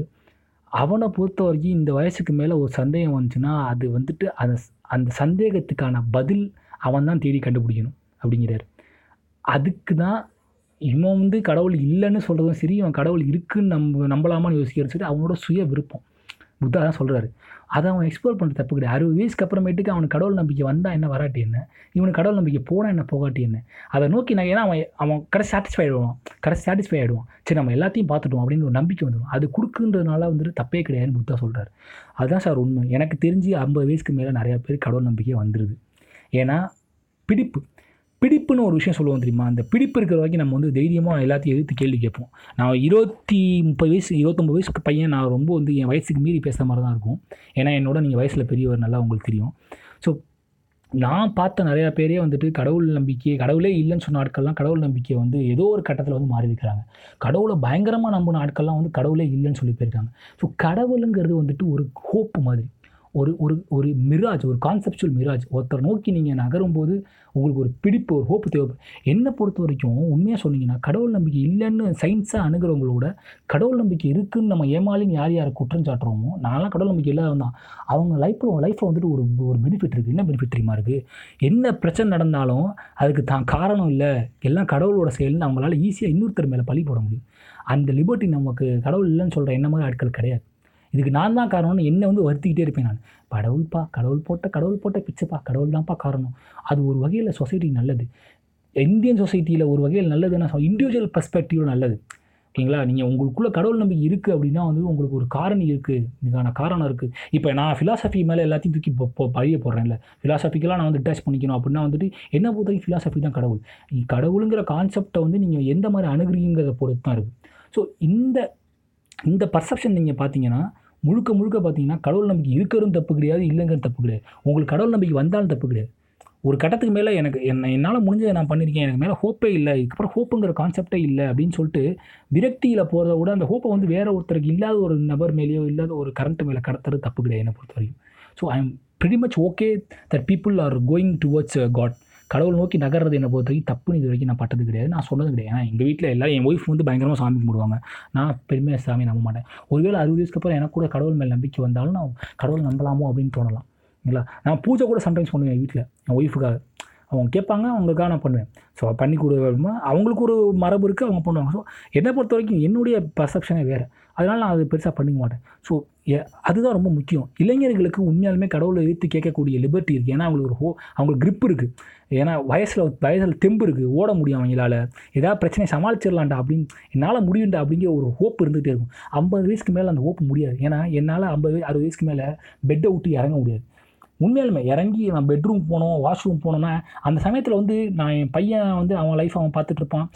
அவனை பொறுத்த வரைக்கும் இந்த வயசுக்கு மேலே ஒரு சந்தேகம் வந்துச்சுன்னா அது வந்துட்டு அந்த அந்த சந்தேகத்துக்கான பதில் அவன் தான் தேடி கண்டுபிடிக்கணும் அப்படிங்கிறார். அதுக்கு தான் இவன் வந்து கடவுள் இல்லைன்னு சொல்கிறதும் சரி இவன் கடவுள் இருக்குன்னு நம்ப நம்பலாமான்னு யோசிக்கிறது சரி அவனோட சுய விருப்பம். புத்தா தான் சொல்கிறாரு அதை அவன் எக்ஸ்ப்ளோர் பண்ணுற தப்பு கிடையாது அறுபது வயசுக்கு அப்புறமேட்டுக்கு அவனுக்கு கடவுள் நம்பிக்கை வந்தால் என்ன வராட்டி என்ன? இவனுக்கு கடவுள் நம்பிக்கை போனால் என்ன போகாட்டி என்ன? அதை நோக்கி நான் ஏன்னா அவன் அவன் கடை சாட்டிஸ்ஃபை ஆகிடுவான் கடை சாட்டிஸ்ஃபை ஆகிடுவான் சரி நம்ம எல்லாத்தையும் பார்த்துட்டோம் அப்படின்னு ஒரு நம்பிக்கை வந்துடும் அது கொடுக்குன்றதுனால வந்துட்டு தப்பே கிடையாதுன்னு புத்தா சொல்கிறார் அதுதான் சார் உண்மை. எனக்கு தெரிஞ்சு ஐம்பது வயசுக்கு மேலே நிறையா பேர் கடவுள் நம்பிக்கை வந்துடுது ஏன்னா பிடிப்பு. பிடிப்புன்னு ஒரு விஷயம் சொல்லுவோம் தெரியுமா? அந்த பிடிப்பு இருக்கிற வரைக்கும் நம்ம வந்து தைரியமாக எல்லாத்தையும் எதிர்த்து கேள்வி கேட்போம். நான் இருபத்தி முப்பது வயசு இருபத்தொம்பது வயசுக்கு பையன் நான் ரொம்ப வந்து என் வயசுக்கு மீறி பேசுகிற மாதிரி தான் இருக்கும். ஏன்னா என்னோட நீங்கள் வயசில் பெரியவர் நல்லா உங்களுக்கு தெரியும். ஸோ நான் பார்த்த நிறையா பேரே வந்துட்டு கடவுள் நம்பிக்கை கடவுளே இல்லைன்னு சொன்ன ஆட்கள்லாம் கடவுள் நம்பிக்கை வந்து ஏதோ ஒரு கட்டத்தில் வந்து மாறி இருக்கிறாங்க. கடவுளை பயங்கரமாக நம்பின ஆட்கள்லாம் வந்து கடவுளே இல்லைன்னு சொல்லி போயிருக்காங்க. ஸோ கடவுளுங்கிறது வந்துட்டு ஒரு ஹோப்பு மாதிரி. ஒரு ஒரு ஒரு மிராஜ் ஒரு கான்செப்சுவல் மிராஜ் ஒருத்தர் நோக்கி நீங்கள் நகரும்போது உங்களுக்கு ஒரு பிடிப்பு ஒரு ஹோப்பு தேவைப்படும் என்னை பொறுத்த வரைக்கும் உண்மையாக சொன்னீங்கன்னா கடவுள் நம்பிக்கை இல்லைன்னு சயின்ஸாக அணுகிறவங்களோட கடவுள் நம்பிக்கை இருக்குதுன்னு நம்ம ஏமாலின்னு யார் யாரை குற்றம் சாட்டுறோமோ நான்லாம் கடவுள் நம்பிக்கை இல்லாதவன் தான். அவங்க லைஃப்பில் லைஃப்பில் வந்துட்டு ஒரு ஒரு பெனிஃபிட் இருக்குது என்ன பெனிஃபிட் தெரியுமா இருக்குது என்ன பிரச்சனை நடந்தாலும் அதுக்கு தான் காரணம் இல்லை. எல்லாம் கடவுளோட செயல்னு அவங்களால ஈஸியாக இன்னொருத்தர் மேலே பழி போட முடியும். அந்த லிபர்ட்டி நமக்கு கடவுள் இல்லைன்னு சொல்கிற என்ன மாதிரி ஆட்கள் கிடையாது. இதுக்கு நான் தான் காரணம்னு என்னை வந்து வருத்திக்கிட்டே இருப்பேன் நான். கடவுள்ப்பா கடவுள் போட்ட கடவுள் போட்ட பிச்சைப்பா கடவுள் தான்ப்பா காரணம். அது ஒரு வகையில் சொசைட்டிக்கு நல்லது. இந்தியன் சொசைட்டியில் ஒரு வகையில் நல்லதுன்னா இண்டிவிஜுவல் பர்ஸ்பெக்டிவ் நல்லது. ஓகேங்களா? நீங்கள் உங்களுக்குள்ளே கடவுள் நம்பிக்கை இருக்குது அப்படின்னா வந்து உங்களுக்கு ஒரு காரணம் இருக்குது இதுக்கான காரணம் இருக்குது இப்போ நான் ஃபிலாசபி மேலே எல்லாத்தையும் தூக்கி இப்போ பழிய போடுறேன்ல. ஃபிலாசபிக்கெலாம் நான் வந்து அட்டாச் பண்ணிக்கணும் அப்படின்னா வந்துட்டு என்ன பொறுத்த வரைக்கும் ஃபிலாசபி தான் கடவுள். கடவுளுங்கிற கான்செப்டை வந்து நீங்கள் எந்த மாதிரி அணுகிறீங்கிறத பொறுத்து தான் இருக்குது ஸோ இந்த இந்த பர்செப்ஷன் நீங்கள் பார்த்தீங்கன்னா முழுக்க முழுக்க பார்த்தீங்கன்னா கடவுள் நம்பிக்கை இருக்கிறதும் தப்பு கிடையாது இல்லைங்கிறது தப்பு கிடையாது. உங்களுக்கு கடவுள் நம்பிக்கை வந்தாலும் தப்பு கிடையாது. ஒரு கட்டத்துக்கு மேலே எனக்கு என்ன என்னால் முடிஞ்சதை நான் பண்ணியிருக்கேன். எனக்கு மேலே ஹோப்பே இல்லை. இதுக்கப்புறம் ஹோப்புங்கிற கான்செப்டே இல்லை அப்படின்னு சொல்லிட்டு விரக்தியில் போகிறத விட அந்த ஹோப்பை வந்து வேறு ஒருத்தருக்கு இல்லாத ஒரு நபர் மேலேயோ இல்லாத ஒரு கரண்ட் மேலே கடத்துறது தப்பு கிடையாது என்னை பொறுத்த வரைக்கும் so I am pretty much okay that people are going towards God கடவுள் நோக்கி நகர்றது என்னை பொறுத்த வரைக்கும் தப்புன்னு இது வரைக்கும் நான் பட்டது கிடையாது. நான் சொன்னது கிடையாது. ஏன்னா எங்கள் வீட்டில் எல்லாரும் என் ஒய்ஃப் வந்து பயங்கரமாக சாமி கும்பிடுவாங்க. நான் பெருமையாக சாமி நம்ப மாட்டேன். ஒருவேளை அறுபது வயசுக்கு அப்புறம் எனக்கு கூட கடவுள் மேல் நம்பிக்கை வந்தாலும் நான் கடவுள் நம்பலாமோ அப்படின்னு தோணலாம். இல்லைங்களா? நான் பூஜை கூட சம்டைம்ஸ் பண்ணுவேன் வீட்டில் என் ஒய்ஃபுக்காக அவங்க கேட்பாங்க அவங்களுக்காக நான் பண்ணுவேன். ஸோ பண்ணி கொடுக்கணுமா அவங்களுக்கு ஒரு மரபு இருக்குது அவங்க பண்ணுவாங்க. ஸோ என்னை பொறுத்த வரைக்கும் என்னுடைய பர்செப்ஷனே வேறு. அதனால் நான் அது பெருசாக பண்ணிக்க மாட்டேன். ஸோ அதுதான் ரொம்ப முக்கியம். இளைஞர்களுக்கு உண்மையாலுமே கடவுளை எதிர்த்து கேட்கக்கூடிய லிபர்ட்டி இருக்குது ஏன்னா அவங்களுக்கு ஒரு ஹோ அவங்களுக்கு க்ரிப் இருக்குது ஏன்னா வயசில் வயசில் தெம்பு இருக்குது ஓட முடியும் அவங்களால. ஏதாவது பிரச்சனை சமாளிச்சிடலாம்டா அப்படின்னு என்னால் முடியும்டா அப்படிங்கிற ஒரு ஹோப் இருந்துகிட்டே இருக்கும். ஐம்பது வயசுக்கு மேலே அந்த ஹோப் முடியாது. ஏன்னா என்னால் ஐம்பது அறுபது வயசுக்கு மேலே பெட்டை விட்டு இறங்க முடியாது. உண்மையாலுமே இறங்கி நான் பெட்ரூம் போனோம் வாஷ்ரூம் போனோன்னா அந்த சமயத்தில் வந்து நான் என் பையன் வந்து அவன் லைஃப் அவன் பார்த்துட்ருப்பான்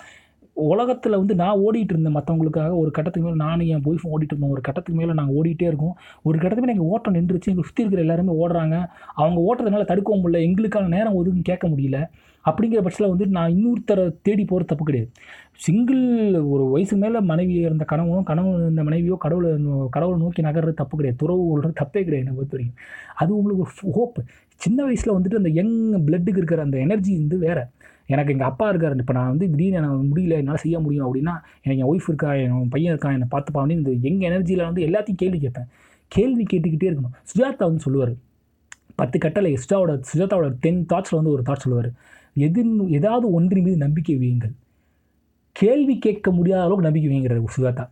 உலகத்தில் வந்து நான் ஓடிட்டு இருந்தேன் மற்றவங்களுக்காக ஒரு கட்டத்துக்கு மேலே நானும் என் ஒய்ஃபும் ஓடிட்டு இருந்தோம். ஒரு கட்டத்துக்கு மேலே நாங்கள் ஓடிட்டே இருக்கோம். ஒரு கட்டத்துக்கு மேலே எங்கள் ஓட்டம் நின்றுச்சு. எங்கள் சுற்றி இருக்கிற எல்லாருமே ஓடுறாங்க. அவங்க ஓட்டுறதுனால தடுக்கவும் முடியல. எங்களுக்கான நேரம் ஒதுன்னு கேட்க முடியல. அப்படிங்கிற பட்சத்தில் வந்து நான் இன்னொருத்தரை தேடி போகிறது தப்பு கிடையாது. சிங்கிள் ஒரு வயசு மேலே மனைவி இருந்த கணவனோ கணவன் இருந்த மனைவியோ கடவுளை நோ- கடவுளை நோக்கி நகர்றது தப்பு கிடையாது. துறவு ஓடுறது தப்பே கிடையாது என்னை பொறுத்த வரைக்கும் அது உங்களுக்கு ஒரு ஹோப் சின்ன வயசில் வந்துட்டு அந்த யங் பிளட்டுக்கு இருக்கிற அந்த எனர்ஜி வந்து வேறு. எனக்கு எங்கள் அப்பா இருக்கார். இப்போ நான் வந்து திடீர்னு எனக்கு முடியல என்னால் செய்ய முடியும் அப்படின்னா எனக்கு என் ஒய்ஃப் இருக்கா என் பையன் இருக்கான் என்னை பார்த்துப்பா அப்படின்னு இந்த எங்கள் எனர்ஜியில் வந்து எல்லாத்தையும் கேள்வி கேட்பேன். கேள்வி கேட்டுக்கிட்டே இருக்கணும். சுஜாதா வந்து சொல்லுவார். பத்து கட்டளை சுஜாவோட சுஜாதாவோட டென் தாட்ஸில் வந்து ஒரு தாட் சொல்லுவார். எது ஏதாவது ஒன்றின் மீது நம்பிக்கை வையுங்கள். கேள்வி கேட்க முடியாத அளவுக்கு நம்பிக்கை வைங்கிறார் சுஜாதா.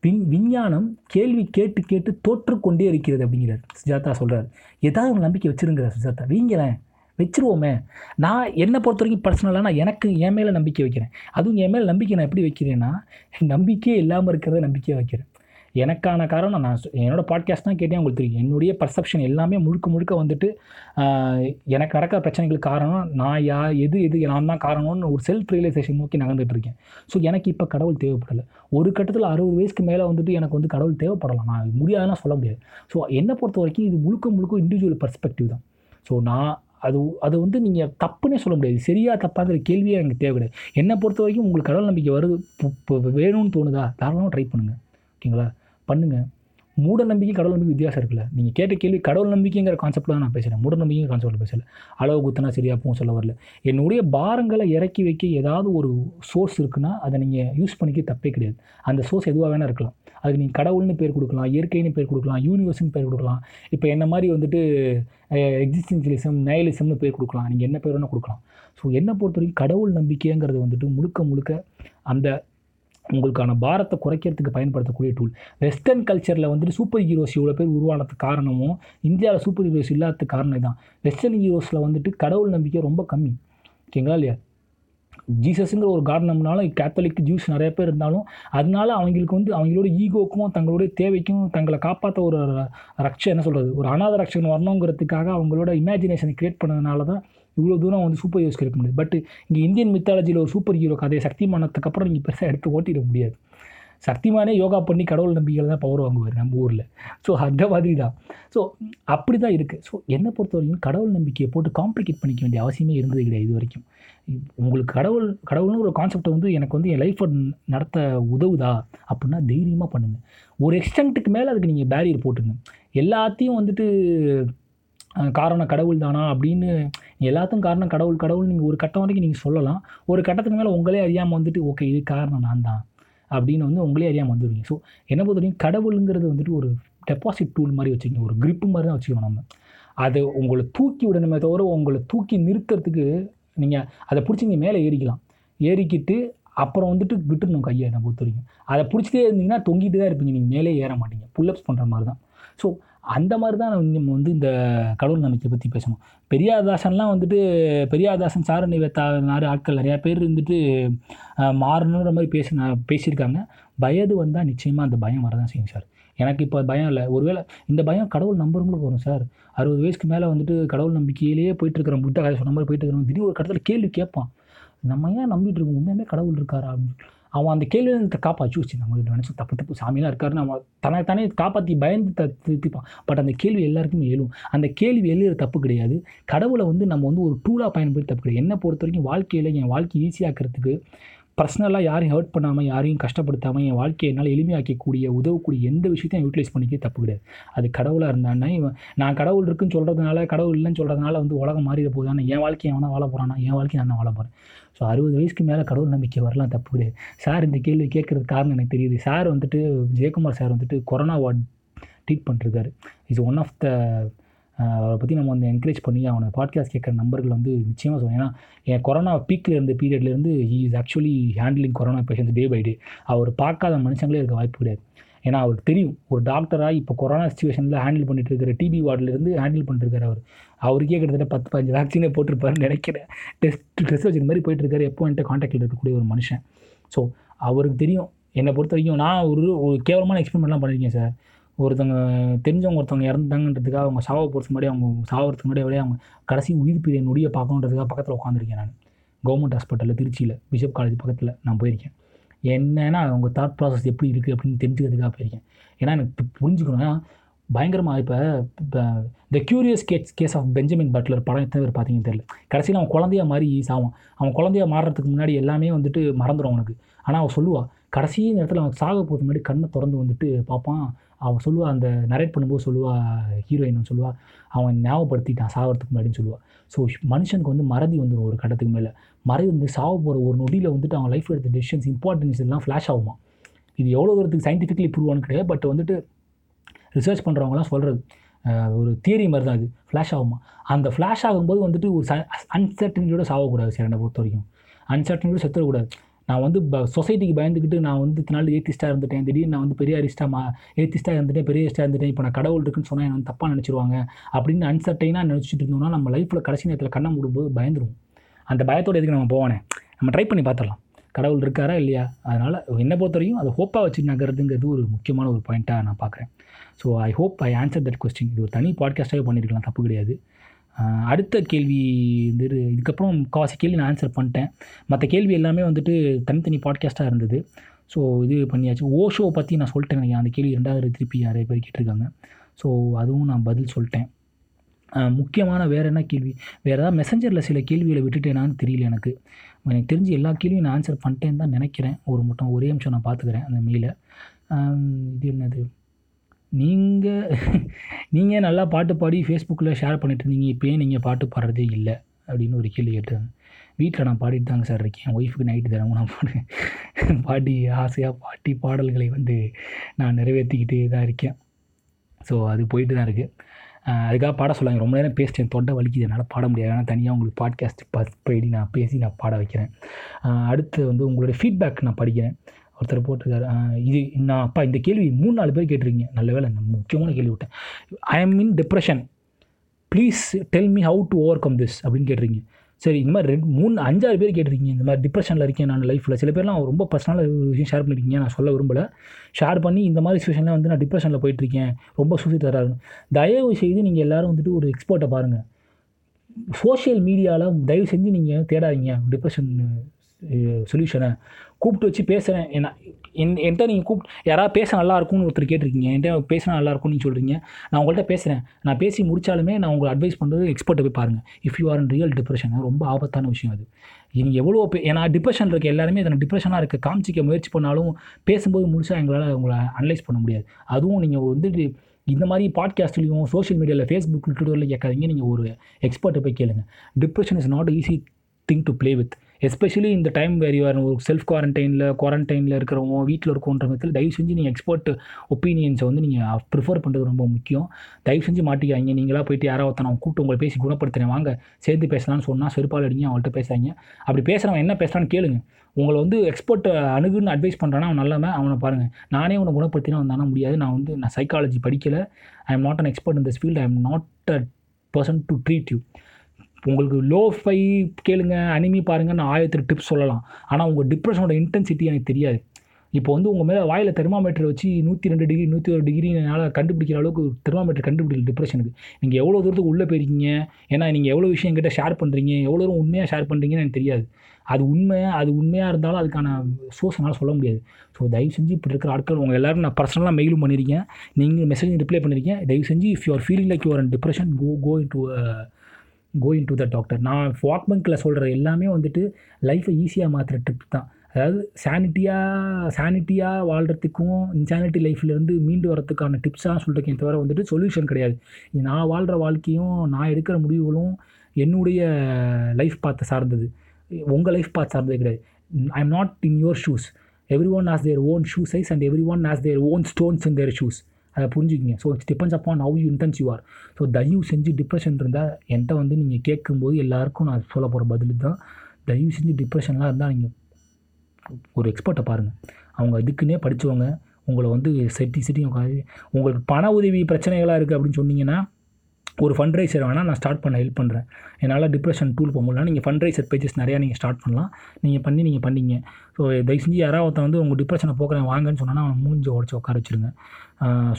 விண் விஞ்ஞானம் கேள்வி கேட்டு கேட்டு தோற்றுக்கொண்டே இருக்கிறது அப்படிங்கிறார். சுஜாதா சொல்கிறார் ஏதாவது நம்பிக்கை வச்சுருங்கிறார் சுஜாதா. வீங்கிறேன் வச்சிருவோமே. நான் என்னை பொறுத்த வரைக்கும் பர்சனலாக நான் எனக்கு என் மேலே நம்பிக்கை வைக்கிறேன். அதுவும் என் மேலே நம்பிக்கை நான் எப்படி வைக்கிறேன்னா நம்பிக்கையே இல்லாமல் இருக்கிறத நம்பிக்கையை வைக்கிறேன். எனக்கான காரணம் நான் என்னோடய என்னோட பாட்காஸ்ட் தான் கேட்டேன் உங்களுக்கு தெரியும். என்னுடைய பர்செப்ஷன் எல்லாமே முழுக்க முழுக்க வந்துட்டு எனக்கு நடக்கிற பிரச்சனைகளுக்கு காரணம் நான் யா எது எது நான் தான் காரணம்னு ஒரு செல்ஃப் ரியலைசேஷன் நோக்கி நகர்ந்துட்டு இருக்கேன். ஸோ எனக்கு இப்போ கடவுள் தேவைப்படலை. ஒரு கட்டத்தில் அறுபது வயசுக்கு மேலே வந்துட்டு எனக்கு வந்து கடவுள் தேவைப்படலாம். நான் முடியாதுன்னா சொல்ல முடியாது. ஸோ என்னை பொறுத்த வரைக்கும் இது முழுக்க முழுக்க இண்டிவிஜுவல் பர்ஸ்பெக்டிவ் தான். ஸோ நான் அது அது வந்து நீங்கள் தப்புன்னே சொல்ல முடியாது. சரியா தப்பாங்கிற கேள்வியே எனக்கு தேவை கிடையாது என்னை பொறுத்த வரைக்கும் உங்களுக்கு கடவுள் நம்பிக்கை வருது. வேணும்னு தோணுதா? தாராளமாக ட்ரை பண்ணுங்கள் ஓகேங்களா? பண்ணுங்கள் மூட நம்பிக்கை கடவுள் நம்பிக்கை வித்தியாசம் இருக்குல்ல. நீங்கள் கேட்ட கேள்வி கடவுள் நம்பிக்கைங்கிற கான்செப்டில் தான் நான் பேசுகிறேன் மூட நம்பிக்கைங்கிற கான்செப்டில் பேசலை. அளவு குத்தினா சரியாக போகும் சொல்ல வரல. என்னுடைய பாரங்களை இறக்கி வைக்க ஏதாவது ஒரு சோர்ஸ் இருக்குன்னா அதை நீங்கள் யூஸ் பண்ணிக்க தப்பே கிடையாது. அந்த சோர்ஸ் எதுவாக வேணால் இருக்கலாம். அதுக்கு நீங்கள் கடவுள்னு பேர் கொடுக்கலாம் இயற்கைன்னு பேர் கொடுக்கலாம் யூனிவர்ஸ்னு பேர் கொடுக்கலாம். இப்போ என்ன மாதிரி வந்துட்டு எக்ஸிஸ்டன்ஷியலிசம் நயலிசம்னு பேர் கொடுக்கலாம். நீங்கள் என்ன பேர் வேணால் கொடுக்கலாம். ஸோ என்னை பொறுத்த வரைக்கும் கடவுள் நம்பிக்கைங்கிறது வந்துட்டு முழுக்க முழுக்க அந்த உங்களுக்கான பாரத்தை குறைக்கிறதுக்கு பயன்படுத்தக்கூடிய டூல் வெஸ்டர்ன் கல்ச்சரில் வந்துட்டு சூப்பர் ஹீரோஸ் இவ்வளோ பேர் உருவானதுக்கு காரணமும் இந்தியாவில் சூப்பர் ஹீரோஸ் இல்லாததுக்கு காரணம் தான் வெஸ்டர்ன் ஹீரோஸில் வந்துட்டு கடவுள் நம்பிக்கை ரொம்ப கம்மி. ஓகேங்களா இல்லையா? ஜீசஸுங்கிற ஒரு காரணம்னாலும் கேத்தலிக் ஜூஸ் நிறைய பேர் இருந்தாலும் அதனால அவங்களுக்கு வந்து அவங்களோட ஈகோக்கும் தங்களுடைய தேவைக்கும் தங்களை காப்பாற்ற ஒரு ரக்ஷ என்ன சொல்கிறது ஒரு அநாத ரக்ஷன் வரணுங்கிறதுக்காக அவங்களோட இமேஜினேஷனை க்ரியேட் பண்ணதுனால தான் இவ்வளோ தூரம் வந்து சூப்பர் ஹீரோஸ் கிடைக்க முடியாது. பட் இங்கே இந்தியன் மித்தாலஜியில் ஒரு சூப்பர் ஹீரோ கதையை சக்திமானத்துக்கு அப்புறம் நீங்கள் பெருசாக எடுத்து ஓட்டிட முடியாது. சக்திமானே யோகா பண்ணி கடவுள் நம்பிக்கையில் தான் பவர் வாங்குவார் நம்ம ஊரில். ஸோ அந்த மாதிரி தான் ஸோ அப்படி தான் இருக்குது ஸோ என்னை பொறுத்த வரைக்கும் கடவுள் நம்பிக்கையை போட்டு காம்ப்ளிகேட் பண்ணிக்க வேண்டிய அவசியமே இருந்தது கிடையாது இது வரைக்கும் உங்களுக்கு கடவுள் கடவுள்னு ஒரு கான்செப்டை வந்து எனக்கு வந்து என் லைஃப்பை நடத்த உதவுதா? அப்படின்னா தைரியமாக பண்ணுங்கள் ஒரு எக்ஸ்டென்ட்டுக்கு மேலே அதுக்கு நீங்கள் பேரியர் போட்டுங்க எல்லாத்தையும் வந்துட்டு காரணம் கடவுள் தானா அப்படின்னு எல்லாத்துக்கும் காரணம் கடவுள் கடவுள் நீங்கள் ஒரு கட்டம் வரைக்கும் நீங்கள் சொல்லலாம். ஒரு கட்டத்துக்கு மேலே உங்களே அறியாமல் வந்துட்டு ஓகே இது காரணம் நான் தான் அப்படின்னு வந்து உங்களே அறியாமல் வந்துடுவீங்க ஸோ என்ன பொறுத்த வரைக்கும் கடவுளுங்கிறது வந்துட்டு ஒரு டெபாசிட் டூல் மாதிரி வச்சுக்கோங்க. ஒரு கிரிப்பு மாதிரி தான் வச்சுக்கணும் நம்ம. அது உங்களை தூக்கி விடணுமே தவிர உங்களை தூக்கி நிறுத்துறதுக்கு நீங்கள் அதை பிடிச்சி நீங்கள் மேலே ஏறிக்கலாம். ஏறிக்கிட்டு அப்புறம் வந்துட்டு விட்டுடணும் கையை நான் பொறுத்த வரைக்கும். அதை பிடிச்சிட்டே இருந்தீங்கன்னா தொங்கிட்டு தான் இருப்பீங்க. நீங்கள் மேலே ஏற மாட்டீங்க. புல்லப்ஸ் பண்ணுற மாதிரி தான். ஸோ அந்த மாதிரி தான் நம்ம வந்து இந்த கடவுள் நம்பிக்கை பற்றி பேசணும். பெரியாதாசன்லாம் வந்துட்டு பெரியாதாசன் சாரணி நிவேத்தா மாதிரி ஆட்கள் நிறையா பேர் இருந்துட்டு மாறணுன்ற மாதிரி பேசின பேசியிருக்காங்க. வயது வந்தால் நிச்சயமாக அந்த பயம் வரதான் செய்யும் சார். எனக்கு இப்போ பயம் இல்லை. ஒருவேளை இந்த பயம் கடவுள் நம்புறவங்களுக்கு வரும் சார். அறுபது வயசுக்கு மேலே வந்துட்டு கடவுள் நம்பிக்கையிலேயே போயிட்டு இருக்கிற புத்த கதை சொன்ன மாதிரி போயிட்டு இருக்கிறோம் திடீர் ஒரு கடத்தில் கேள்வி கேட்பான். நம்ம ஏன் நம்பிட்டு இருக்கோம்? உண்மையுமே கடவுள் இருக்காரா அப்படின்னு. அவன் அந்த கேள்வியை காப்பாற்றி வச்சு நம்ம நினச்சி தப்பு தப்பு சாமியெல்லாம் இருக்காருன்னு அவன் தனக்கு தானே காப்பாற்றி பயந்து த திருத்திப்பான். பட் அந்த கேள்வி எல்லாருக்குமே எழும். அந்த கேள்வி எழுதுற தப்பு கிடையாது. கடவுளை வந்து நம்ம வந்து ஒரு டூலாக பயன்படுத்தி தப்பு கிடையாது. என்னை பொறுத்த வரைக்கும் வாழ்க்கையில் என் வாழ்க்கை ஈஸியாக்கிறதுக்கு பர்சனலாக யாரையும் ஹர்ட் பண்ணாமல் யாரையும் கஷ்டப்படுத்தாமல் என் வாழ்க்கையை என்னால் எளிமையாக்கக்கூடிய உதவக்கூடிய எந்த விஷயத்தையும் யூட்டிலைஸ் பண்ணிக்க தப்பு கிடையாது. அது கடவுளாக இருந்தான்னா இவன் நான் கடவுள் இருக்குன்னு சொல்கிறதுனால கடவுள் இல்லைன்னு சொல்கிறதுனால வந்து உலகம் மாறிட போகுதானே என் வாழ்க்கையை அவனா வாழ போகிறானா என் வாழ்க்கையை நான் வாழ போகிறேன் ஸோ அறுபது வயசுக்கு மேலே கடவுள் நம்பிக்கை வரலாம் தப்பு கிடையாது. சார் இந்த கேள்வி கேட்குறது காரணம் எனக்கு தெரியுது. சார் வந்துட்டு ஜெயக்குமார் சார் வந்துட்டு கொரோனா வார்டு ட்ரீட் பண்ணிருக்காரு இஸ் ஒன் ஆஃப் த அவரை பற்றி நம்ம வந்து என்கரேஜ் பண்ணி அவனை பாட்காஸ்ட் கேட்குற நம்பர்கள் வந்து நிச்சயமாக சொல்லுவேன் ஏன்னா என் கொரோனா பீக்கில் இருந்த பீரியட்லேருந்து he is actually handling corona patients day by day அவர் பார்க்காத மனுஷங்களே இருக்க வாய்ப்பு கிடையாது. ஏன்னா அவருக்கு தெரியும் ஒரு டாக்டராக இப்போ கொரோனா சுச்சுவேஷனில் ஹேண்டில் பண்ணிட்டு இருக்கிற டிபி வார்டிலேருந்து ஹேண்டில் பண்ணிட்டுருக்காரு அவர். அவருக்கே கிட்டத்தட்ட பத்து பதினஞ்சு வேக்சினே போட்டிருப்பாருன்னு நினைக்கிறேன். டெஸ்ட் டெஸ்ட் வச்சுக்க மாதிரி போயிட்டுருக்காரு எப்போ என்கிட்ட காண்டாக்டில் இருக்கக்கூடிய ஒரு மனுஷன். ஸோ அவருக்கு தெரியும். என்னை பொறுத்த வரைக்கும் நான் ஒரு ஒரு கேவலமான எக்ஸ்பெரிமெண்ட்லாம் பண்ணியிருக்கேன் சார் ஒருத்தவங்க தெரிஞ்சவங்க ஒருத்தவங்க இறந்துட்டாங்கன்றதுக்காக அவங்க சாவ போகிறதுக்கு முன்னாடி அவங்க சாவறதுக்கு முன்னாடி அப்படியே அவங்க கடைசி உயிர் பிரிய நொடியை பார்க்கணுன்றதுக்காக பக்கத்தில் உட்காந்துருக்கேன் நான். கவர்மெண்ட் ஹாஸ்பிட்டலில் திருச்சியில் பிஷப் காலேஜ் பக்கத்தில் நான் போயிருக்கேன். என்னென்னா அவங்க தாட் ப்ராசஸ் எப்படி இருக்குது அப்படின்னு தெரிஞ்சுக்கிறதுக்காக போயிருக்கேன். ஏன்னா எனக்கு புரிஞ்சுக்கணும்னா பயங்கரமாக இப்போ இப்போ the curious case case of Benjamin Butler படம் எத்தனை பேர் பார்த்தீங்கன்னு தெரியல. கடைசியில் அவன் குழந்தையாக மாதிரி சாவான். அவன் குழந்தையாக மாறுறதுக்கு முன்னாடி எல்லாமே வந்துட்டு மறந்துடும் அவனுக்கு. ஆனால் அவன் சொல்லுவாள் கடைசி நேரத்தில் அவன் சாக போகிறதுக்கு முன்னாடி கண்ணை திறந்து வந்துட்டு பார்ப்பான். அவன் சொல்லுவா அந்த நரேட் பண்ணும்போது சொல்லுவா ஹீரோயின் சொல்லுவா அவன் ஞாபகப்படுத்திட்டான் சாகிறதுக்கு முன்னாடின்னு சொல்லுவாள் ஸோ மனுஷனுக்கு வந்து மறதி வந்துடும் ஒரு கட்டத்துக்கு மேலே. மறதி வந்து சாவ போகிற ஒரு நொடியில் வந்துட்டு அவன் லைஃப் எடுத்த டெசிஷன்ஸ் இம்பார்ட்டன்ஸ் எல்லாம் ஃப்ளாஷ் ஆகுமா? இது எவ்வளோ தூரத்துக்கு சயின்டிஃபிக்கலி ப்ரூவானு கிடையாது பட் வந்துட்டு ரிசர்ச் பண்ணுறவங்களாம் சொல்கிறது ஒரு தியரி மாதிரி தான் அது ஃப்ளாஷ் ஆகுமா? அந்த ஃப்ளாஷ் ஆகும்போது வந்துட்டு ஒரு அன்சர்டனிட்டியோட சாகக்கூடாது சார் என்னை பொறுத்த வரைக்கும் அன்சர்டனிட்டியோட செத்துடக்கூடாது நான் வந்து ப சொசைட்டிக்கு பயந்துக்கிட்டு நான் வந்து இத்தனை நாள் ஏத்திஸ்டாக இருந்துட்டேன். திடீர்னு நான் வந்து பெரிய அரிஸ்டாக மா ஏத்திஸ்டாக இருந்துட்டேன் பெரிய அரிஸ்டாக இருந்துட்டேன். இப்போ நான் கடவுள் இருக்குன்னு சொன்னால் என்ன வந்து தப்பாக நினச்சிருவாங்க. அப்படின்னு அன்சர்டைனாக நினச்சிட்டு இருந்தோம்னா நம்ம லைஃப்பில் கடைசி நேரத்தில் கண்ணை மூடும்போது பயந்துரும் அந்த பயத்தோட எதுக்கு நம்ம போவானே? நம்ம ட்ரை பண்ணி பார்த்துடலாம். கடவுள் இருக்காரா இல்லையா? அதனால் என்னை பொறுத்தவரையும் அதை ஹோப்பாக வச்சு நகர்றதுங்கிறது ஒரு முக்கியமான ஒரு பாயிண்ட்டாக நான் பார்க்குறேன். So I hope I answer that question இது ஒரு தனி பாட்காஸ்ட்டாகவே பண்ணியிருக்கலாம் தப்பு கிடையாது. அடுத்த கேள்வி வந்து இதுக்கப்புறம் முக்கால்வாசி கேள்வி நான் ஆன்சர் பண்ணிட்டேன். மற்ற கேள்வி எல்லாமே வந்துட்டு தனித்தனி பாட்காஸ்ட்டாக இருந்தது. ஸோ இது பண்ணியாச்சு. ஓஷோ பற்றி நான் சொல்லிட்டேன் நினைக்கிறேன். அந்த கேள்வி ரெண்டாவது திருப்பி நிறைய பேர் கேட்டிருக்காங்க. ஸோ அதுவும் நான் பதில் சொல்லிட்டேன். முக்கியமான வேறு என்ன கேள்வி? வேறு ஏதாவது மெசஞ்சரில் சில கேள்விகளை விட்டுட்டேனான்னு தெரியல எனக்கு. எனக்கு தெரிஞ்சு எல்லா கேள்வியும் நான் ஆன்சர் பண்ணிட்டேன்னு தான் நினைக்கிறேன். ஒரு மட்டும் ஒரே நிமிஷம் நான் பார்த்துக்கிறேன் அந்த மெயிலை இது என்னது? நீங்கள் நீங்கள் நல்லா பாட்டு பாடி ஃபேஸ்புக்கில் ஷேர் பண்ணிட்டு இருந்தீங்க இப்போயே நீங்கள் பாட்டு பாடுறதே இல்லை அப்படின்னு ஒரு கேள்வி கேட்டாங்க வீட்டில் நான் பாடிட்டு தாங்க சார் இருக்கேன். என் ஒய்ஃபுக்கு நைட்டு தினமும் நான் பாடு பாடி ஆசையாக பாட்டி பாடல்களை வந்து நான் நிறைவேற்றிக்கிட்டே தான் இருக்கேன். ஸோ அது போயிட்டு தான் இருக்குது அதுக்காக பாட சொல்லாங்க ரொம்ப நேரம் பேசிட்டேன். தொண்டை வலிக்குது. என்னால் பாட முடியாது. ஆனால் தனியாக உங்களுக்கு பாட்காஸ்ட் பஸ் படி நான் பேசி நான் பாட வைக்கிறேன். அடுத்து வந்து உங்களுடைய ஃபீட்பேக் நான் படிக்கிறேன். ஒருத்தர் போட்டிருக்காரு. இது நான் அப்பா இந்த கேள்வி மூணு நாலு பேர் கேட்டிருக்கீங்க. நல்ல வேலை நான் முக்கியமான கேள்வி விட்டேன். I am in depression please tell me how to overcome this அப்படின்னு கேட்டிருக்கீங்க. சரி இந்த மாதிரி ரெண்டு மூணு அஞ்சாறு பேர் கேட்டிருக்கீங்க. இந்த மாதிரி டிப்ரெஷனில் இருக்கேன் நான் லைஃப்பில் சில பேர்லாம் ரொம்ப பர்சனலாக ஒரு விஷயம் ஷேர் பண்ணியிருக்கீங்க நான் சொல்ல விரும்பலை. ஷேர் பண்ணி இந்த மாதிரி சுச்சுவேஷனில் வந்து நான் டிப்ரெஷனில் போயிட்டுருக்கேன் ரொம்ப சூசைட் தராருன்னு. தயவு செய்து நீங்கள் எல்லோரும் வந்துட்டு ஒரு எக்ஸ்பர்ட்டை பாருங்கள் சோஷியல் மீடியாவில் தயவு செஞ்சு நீங்கள் தேடாதீங்க. டிப்ரெஷன் சொல்யூஷனை கூப்பிட்டு வச்சு பேசுகிறேன் என்ன என் என்கிட்ட நீங்கள் கூப்பிட்டு யாராவது பேச நல்லா இருக்கும்னு ஒருத்தர் கேட்டிருக்கீங்க. என்கிட்ட பேசினா நல்லா இருக்கும்னு நீங்கள் சொல்கிறீங்க நான் உங்கள்கிட்ட பேசுகிறேன் நான் பேசி முடித்தாலுமே நான் உங்களுக்கு அட்வைஸ் பண்ணுறது எக்ஸ்பர்ட்டை போய் பாருங்கள் if you are in real depression ரொம்ப ஆபத்தான விஷயம் அது. நீங்கள் எவ்வளோ பே ஏன்னா டிப்ரெஷன் இருக்க எல்லாருமே இதில் டிப்ரெஷனாக இருக்க காமிச்சிக்க முயற்சி பண்ணாலும் பேசும்போது முழுசாக எங்களால் உங்களை அனலைஸ் பண்ண முடியாது. அதுவும் நீங்கள் வந்துட்டு இந்த மாதிரி பாட்காஸ்ட்லேயும் சோஷியல் மீடியாவில் ஃபேஸ்புக் ட்விட்டரில் கேட்காதீங்க. நீங்கள் ஒரு எக்ஸ்பர்ட்டை போய் கேளுங்க. Depression is not easy thing to play with especially இந்த டைம் வேறு யூஆர் ஒரு செல்ஃப் குவாரண்டைனில் குவாரண்டைனில் இருக்கிறவங்க வீட்டில் இருக்கோன்ற விதத்தில் தயவு செஞ்சு நீங்கள் எக்ஸ்பர்ட் ஒப்பீனியன்ஸை வந்து நீங்கள் ப்ரிஃபர் பண்ணுறது ரொம்ப முக்கியம். தயவு செஞ்சு மாட்டிக்காங்க நீங்களாக போயிட்டு யாராவது ஒருத்தன் கூப்பிட்டு உங்களை பேசி குணப்படுத்துகிறேன் வாங்க சேர்ந்து பேசலாம்னு சொன்னால் செருப்பால் அடிங்க அவங்கள்ட்ட பேசாதீங்க. அப்படி பேசுகிறவன் என்ன பேசுகிறான்னு கேளுங்க. உங்களை வந்து எக்ஸ்பர்ட் அணுகுன்னு அட்வைஸ் பண்ணுறான்னா அவன் நல்லவன் அவனை பாருங்கள் நானே உன்னை குணப்படுத்தினா வந்தானா முடியாது. நான் வந்து நான் சைக்காலஜி படிக்கலை. I am not an expert in this field I am not a person to treat you உங்களுக்கு லோ ஃபை கேளுங்க அனிமி பாருங்கன்னு நான் ஆயிரத்தி டிப்ஸ் சொல்லலாம். ஆனால் உங்கள் டிப்ரெஷனோட இன்டென்சிட்டி எனக்கு தெரியாது. இப்போ வந்து உங்கள் மேலே வாயில் தெர்மாமீட்டர் வச்சு நூற்றி ரெண்டு டிகிரி நூற்றி ஒரு டிகிரி என்னால் கண்டுபிடிக்கிற அளவுக்கு தெர்மாமீட்டர் கண்டுபிடிக்கல டிப்ரெஷனுக்கு நீங்கள் எவ்வளோ தூரத்துக்கு உள்ளே போயிருக்கீங்க? ஏன்னா நீங்கள் எவ்வளோ விஷயம் எங்கிட்ட ஷேர் பண்ணுறீங்க எவ்வளோ தூரம் உண்மையாக ஷேர் பண்ணுறீங்கன்னு எனக்கு தெரியாது. அது உண்மை அது உண்மையாக இருந்தாலும் அதுக்கான சோர்ஸ் என்னால் சொல்ல முடியாது. ஸோ தயவு செஞ்சு இப்படி இருக்கிற ஆட்கள் உங்கள் எல்லோரும் நான் பர்சனலாக மெயிலும் பண்ணியிருக்கேன். நீங்கள் மெசேஜ் ரிப்ளை பண்ணியிருக்கேன். தயவு செஞ்சு if you're feeling like you're depression go go into going to the doctor நான் வாக் பங்கில் சொல்கிற எல்லாமே வந்துட்டு லைஃப்பை ஈஸியாக மாற்றுற ட்ரிப் தான். அதாவது சானிட்டியாக சானிட்டியாக வாழ்கிறதுக்கும் இன்சானிட்டி லைஃப்லேருந்து மீண்டு வரதுக்கான டிப்ஸாக சொல்லிருக்கேன் தவிர வந்துட்டு சொல்யூஷன் கிடையாது. நான் வாழ்கிற வாழ்க்கையும் நான் எடுக்கிற முடிவுகளும் என்னுடைய லைஃப் பார்த்து சார்ந்தது. உங்கள் லைஃப் பார்த்து சார்ந்தது கிடையாது. I am not in your shoes everyone has their own shoe size and everyone has their own stones in their shoes அதை புரிஞ்சுக்கிங்க. So it's depends upon how you intense you are so தயவு செஞ்சு depression இருந்தால் என்கிட்ட வந்து நீங்கள் கேட்கும்போது எல்லாருக்கும் நான் சொல்ல போகிற பதில் தான் தயவு செஞ்சு டிப்ரெஷன்லாம் இருந்தால் நீங்கள் ஒரு எக்ஸ்பர்ட்டை பாருங்கள் அவங்க இதுக்குன்னே படித்தவங்க உங்களை வந்து செட்டி செட்டி உட்காந்து உங்களுக்கு பண உதவி பிரச்சனைகளாக இருக்குது அப்படின்னு சொன்னீங்கன்னா ஒரு ஃபண்ட் ரைசர் வேணால் நான் ஸ்டார்ட் பண்ண ஹெல்ப் பண்ணுறேன் என்னால் டிப்ரெஷன் டூல் போக முடியல நீங்கள் ஃபண்ட் ரைசர் பேஜஸ் நிறையா நீங்கள் ஸ்டார்ட் பண்ணலாம். நீங்கள் பண்ணி நீங்கள் பண்ணீங்க. ஸோ தயவு செஞ்சு யாராவது ஒருத்தன் வந்து உங்கள் டிப்ரெஷனை போக்குறேன் வாங்கன்னு சொன்னால் அவன் மூஞ்சி உடச்சி உட்கார வச்சுருங்க.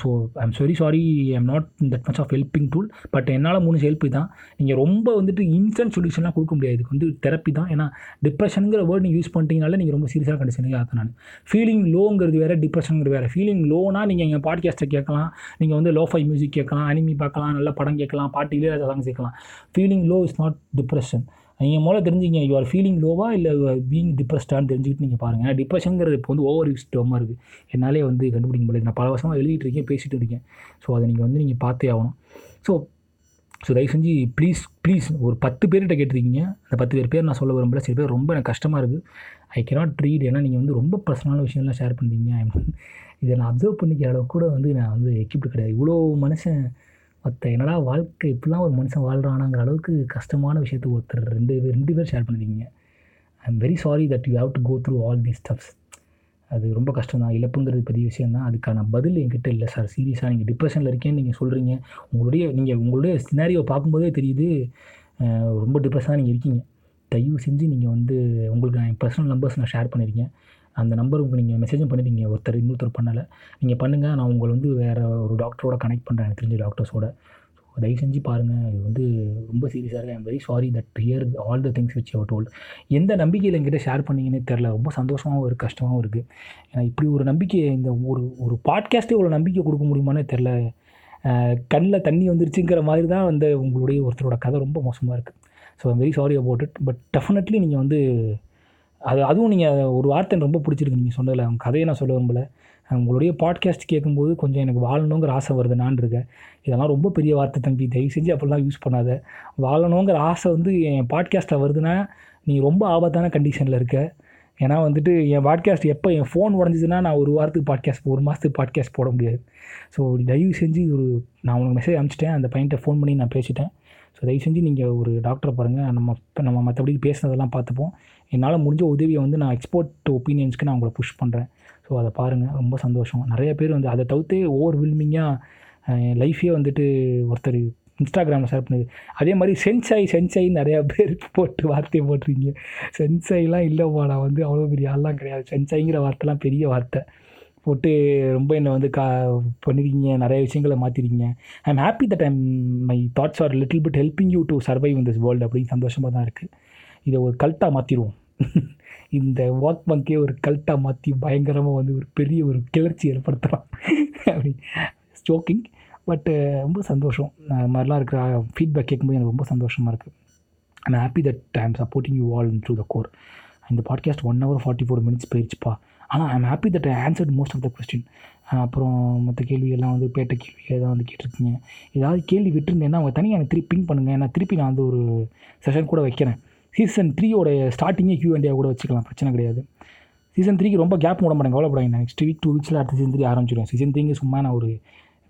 So I'm very sorry I'm not that much of helping tool but என்னால் மூணு ஹெல்ப் தான் நீங்கள் ரொம்ப வந்துட்டு இன்ஸ்டன்ட் சொல்யூஷன்லாம் கொடுக்க முடியாது. இதுக்கு வந்து தெரப்பி தான். ஏன்னா டிப்ரெஷனுங்கிற வேர்ட் நீங்கள் யூஸ் பண்ணிட்டீங்கனால நீங்கள் ரொம்ப சீரியஸாக கண்டிஷனுக்கு ஆகும் நான். ஃபீலிங் லோங்கிறது வேறு டிப்ரெஷனுங்கிறது வேறு. ஃபீலிங் லோனா நீங்கள் எங்கள் பாட்காஸ்ட்டை கேட்கலாம். நீங்கள் வந்து லோஃபை மியூசிக் கேட்கலாம் அனிமி பார்க்கலாம் நல்ல படம் கேட்கலாம் பாட்டு இளையராஜா சாங்ஸ் கேட்கலாம். Feeling low is not depression நீங்கள் முதல்ல தெரிஞ்சுங்க யூ ஆர் ஃபீலிங் லோவா இல்லை பீங் டிப்ரெஸ்டான்னு தெரிஞ்சுக்கிட்டு நீங்கள் பாருங்கள் ஏன்னா டிப்ரெஷனுங்கிறது இப்போ வந்து ஓவர் யூஸ் இருக்குது என்னாலே வந்து கண்டுபிடிக்க முடியல. நான் பல வருஷமாக எழுதிட்டு இருக்கேன் பேசிகிட்டு இருக்கேன். ஸோ அதை நீங்கள் வந்து நீங்கள் பார்த்தே ஆகணும். ஸோ ஸோ தயவு செஞ்சு ப்ளீஸ் ப்ளீஸ் ஒரு பத்து பேர்கிட்ட கேட்டிருக்கீங்க. அந்த பத்து பேர் பேர் நான் சொல்ல விரும்பல. சில பேர் ரொம்ப எனக்கு கஷ்டமாக இருக்குது ஐ கேனாட் ரீட் ஏன்னா நீங்கள் வந்து ரொம்ப பர்சனலான விஷயம்லாம் ஷேர் பண்ணுறீங்க இதை நான் அப்சர்வ் பண்ணிக்கிற அளவுக்கு கூட வந்து நான் வந்து எக்யூப்டு கிடையாது. இவ்வளோ மனுஷன் மற்ற என்னடா வாழ்க்கை இப்படிலாம் ஒரு மனுஷன் வாழ்கிறானாங்கிற அளவுக்கு கஷ்டமான விஷயத்தை ஒருத்தர் ரெண்டு பேர் ரெண்டு பேர் ஷேர் பண்ணியிருக்கீங்க I am very sorry that you have to go through all these stuffs அது ரொம்ப கஷ்டம் தான் இழப்புங்கிறது பெரிய விஷயம் தான் அதுக்கான பதில் என்கிட்ட இல்லை சார் சீரியஸாக நீங்கள் டிப்ரெஷனில் இருக்கேன்னு நீங்கள் சொல்கிறீங்க உங்களுடைய நீங்கள் உங்களுடைய சினாரியோ பார்க்கும்போதே தெரியுது. ரொம்ப டிப்ரெஷனாக நீங்கள் இருக்கீங்க. தயவு செஞ்சு நீங்கள் வந்து உங்களுக்கு நான் பர்சனல் நம்பர்ஸ் நான் ஷேர் பண்ணியிருக்கேன் அந்த நம்பருக்கு நீங்கள் மெசேஜும் பண்ணிருக்கீங்க ஒருத்தர் இன்னொருத்தர் பண்ணலை. நீங்கள் பண்ணுங்கள் நான் உங்களை வந்து வேறு ஒரு டாக்டரோட கனெக்ட் பண்ணுறேன் எனக்கு தெரிஞ்ச டாக்டர்ஸோட ஸோ தயவு செஞ்சு பாருங்கள் இது வந்து ரொம்ப சீரியஸாக இருக்குது I'm very sorry that hear all the things which our told எந்த நம்பிக்கையில் எங்கிட்ட ஷேர் பண்ணீங்கன்னே தெரில ரொம்ப சந்தோஷமாகவும் இருக்குது கஷ்டமாகவும் இருக்குது ஏன்னா இப்படி ஒரு நம்பிக்கை இந்த ஒரு ஒரு பாட்காஸ்ட்டே ஒரு நம்பிக்கை கொடுக்க முடியுமானே தெரில கண்ணில் தண்ணி வந்துருச்சுங்கிற மாதிரி தான் வந்து உங்களுடைய ஒருத்தரோட கதை ரொம்ப மோசமாக இருக்குது so I'm very sorry about it but definitely நீங்கள் வந்து அது அதுவும் நீங்கள் ஒரு வார்த்தை ரொம்ப பிடிச்சிருக்கு நீங்கள் சொன்னதில். அவங்க கதையை நான் சொல்ல விரும்பல. உங்களுடைய பாட்காஸ்ட் கேட்கும்போது கொஞ்சம் எனக்கு வாழணுங்கிற ஆசை வருது நான் இருக்கேன் இதெல்லாம் ரொம்ப பெரிய வார்த்தை தம்பி. தயவு செஞ்சு அப்படிலாம் யூஸ் பண்ணாத. வாழணுங்கிற ஆசை வந்து என் பாட்காஸ்ட்டில் வருதுன்னா நீ ரொம்ப ஆபத்தான கண்டிஷனில் இருக்க. ஏன்னா வந்துட்டு என் பாட்காஸ்ட் எப்போ என் ஃபோன் உடஞ்சிதுன்னா நான் ஒரு வாரத்துக்கு பாட்காஸ்ட் ஒரு மாதத்துக்கு பாட்காஸ்ட் போட முடியாது. ஸோ தயவு செஞ்சு ஒரு நான் உனக்கு மெசேஜ் அனுப்பிச்சிட்டேன். அந்த பையன்கிட்ட ஃபோன் பண்ணி நான் பேசிட்டேன். ஸோ தயவு செஞ்சு நீங்கள் ஒரு டாக்டரை பாருங்கள் நம்ம இப்போ நம்ம மற்றபடி பேசுனதெல்லாம் பார்த்துப்போம். என்னால் முடிஞ்ச உதவியை வந்து நான் எக்ஸ்போர்ட் ஒப்பீனியன்ஸ்க்கு நான் உங்களை புஷ் பண்ணுறேன் ஸோ அதை பாருங்கள் ரொம்ப சந்தோஷம். நிறைய பேர் வந்து அதை தவிர்த்து ஓவர் வில்மிங்காக லைஃபே வந்துட்டு ஒருத்தர் இன்ஸ்டாகிராமில் ஷேர் பண்ணுது அதே மாதிரி சென்சாய் சென்சாய் நிறையா பேர் போட்டு வார்த்தையை போட்டிருக்கீங்க. சென்சாய்லாம் இல்லைப்பா நான் வந்து அவ்வளோ பெரிய ஆள்லாம் கிடையாது. சென்சாய்ங்கிற வார்த்தைலாம் பெரிய வார்த்தை. போட்டு ரொம்ப என்னை வந்து கா பண்ணிருக்கீங்க. நிறைய விஷயங்களை மாற்றிருக்கீங்க I am happy that I'm my thoughts are little bit helping you to survive in this world அப்படின்னு சந்தோஷமாக தான் இருக்குது இதை ஒரு கல்ட்டாக மாற்றிடுவோம் இந்த வாக் பங்கே ஒரு கல்ட்டாக மாற்றி பயங்கரமாக வந்து ஒரு பெரிய ஒரு கிளர்ச்சி ஏற்படுத்தலாம் அப்படி ஸ்டோக்கிங் பட்டு uh, ரொம்ப சந்தோஷம். மாதிரிலாம் இருக்கிற ஃபீட்பேக் கேட்கும்போது எனக்கு ரொம்ப சந்தோஷமாக இருக்குது I'm happy that I supporting you all through the core இந்த podcast one hour forty four minutes போயிடுச்சுப்பா ஆனால் I'm happy that I answered most of the question அப்புறம் மற்ற கேள்வியெல்லாம் வந்து பேட்ட கேள்வி எதாவது வந்து கேட்டிருக்கீங்க. ஏதாவது கேள்வி விட்டுருந்தேன்னா அவங்க தனியாக எனக்கு திருப்பி பிங் பண்ணுங்கள் நான் திருப்பி நான் வந்து ஒரு செஷன் கூட வைக்கிறேன். சீசன் த்ரீயோடைய ஸ்டார்டிங்கே கியூ இண்டியா கூட வச்சுக்கலாம் பிரச்சனை கிடையாது. சீசன் த்ரீக்கு ரொம்ப கேப் போட மாட்டேன் கவலைப்படாங்க நெக்ஸ்ட் வீக் டூ வீக்ஸில் அடுத்த சீசன் த்ரீ ஆரம்பிச்சிடும் சீசன் த்ரீங்க சும்மா நான் ஒரு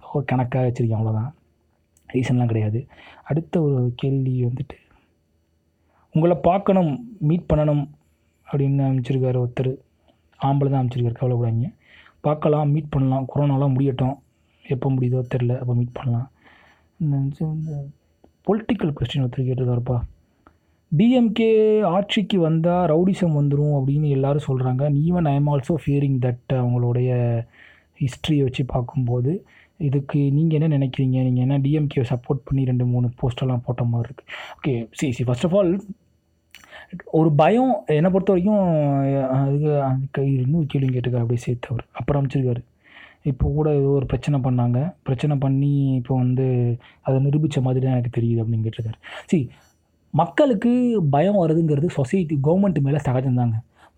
ஒரு கணக்காக வச்சுருக்கேன் அவ்வளோதான் ரீசன்லாம் கிடையாது. அடுத்த ஒரு கேள்வி வந்துட்டு உங்களை பார்க்கணும் மீட் பண்ணணும் அப்படின்னு அமைச்சிருக்காரு ஒருத்தர். ஆம்பளை தான் அமைச்சிருக்காரு கவலைப்படாங்க பார்க்கலாம் மீட் பண்ணலாம். கொரோனாலாம் முடியட்டும். எப்போ முடியுதோ தெரில அப்போ மீட் பண்ணலாம். இந்த பொலிட்டிக்கல் கொஸ்டின் ஒருத்தர் கேட்டிருக்காருப்பா. டிஎம்கே ஆட்சிக்கு வந்தால் ரவுடிசம் வந்துடும் அப்படின்னு எல்லாரும் சொல்கிறாங்க even I am also fearing that அவங்களுடைய ஹிஸ்ட்ரியை வச்சு பார்க்கும்போது இதுக்கு நீங்கள் என்ன நினைக்கிறீங்க? நீங்கள் என்ன டிஎம்கேவை சப்போர்ட் பண்ணி ரெண்டு மூணு போஸ்டெல்லாம் போட்ட மாதிரி இருக்குது okay see see first of all ஒரு பயம் என்னை பொறுத்த வரைக்கும் அதுக்கு அதுக்கு இன்னும் கேள்வி கேட்டுக்கார் அப்படியே சேர்த்தவர் அப்புறம் அமைச்சிருக்காரு இப்போ கூட ஏதோ ஒரு பிரச்சனை பண்ணாங்க. பிரச்சனை பண்ணி இப்போ வந்து அதை நிரூபித்த மாதிரி தான் எனக்கு தெரியுது அப்படின்னு கேட்டிருக்காரு. சி மக்களுக்கு பயம் வருதுங்கிறது சொசைட்டி கவர்மெண்ட் மேலே சகஜம்தாங்க.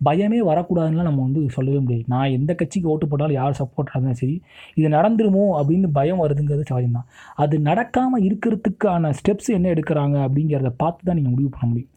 பயமே வரக்கூடாதுன்னா நம்ம வந்து சொல்லவே முடியாது. நான் எந்த கட்சிக்கு ஓட்டு போட்டாலும் யார் சப்போர்ட் இருந்தாலும் சரி இது நடந்துருமோ அப்படின்னு பயம் வருதுங்கிறது சகஜம்தான். அது நடக்காமல் இருக்கிறதுக்கான ஸ்டெப்ஸ் என்ன எடுக்கிறாங்க அப்படிங்கிறத பார்த்து தான் நீங்கள் முடிவு பண்ண முடியும்.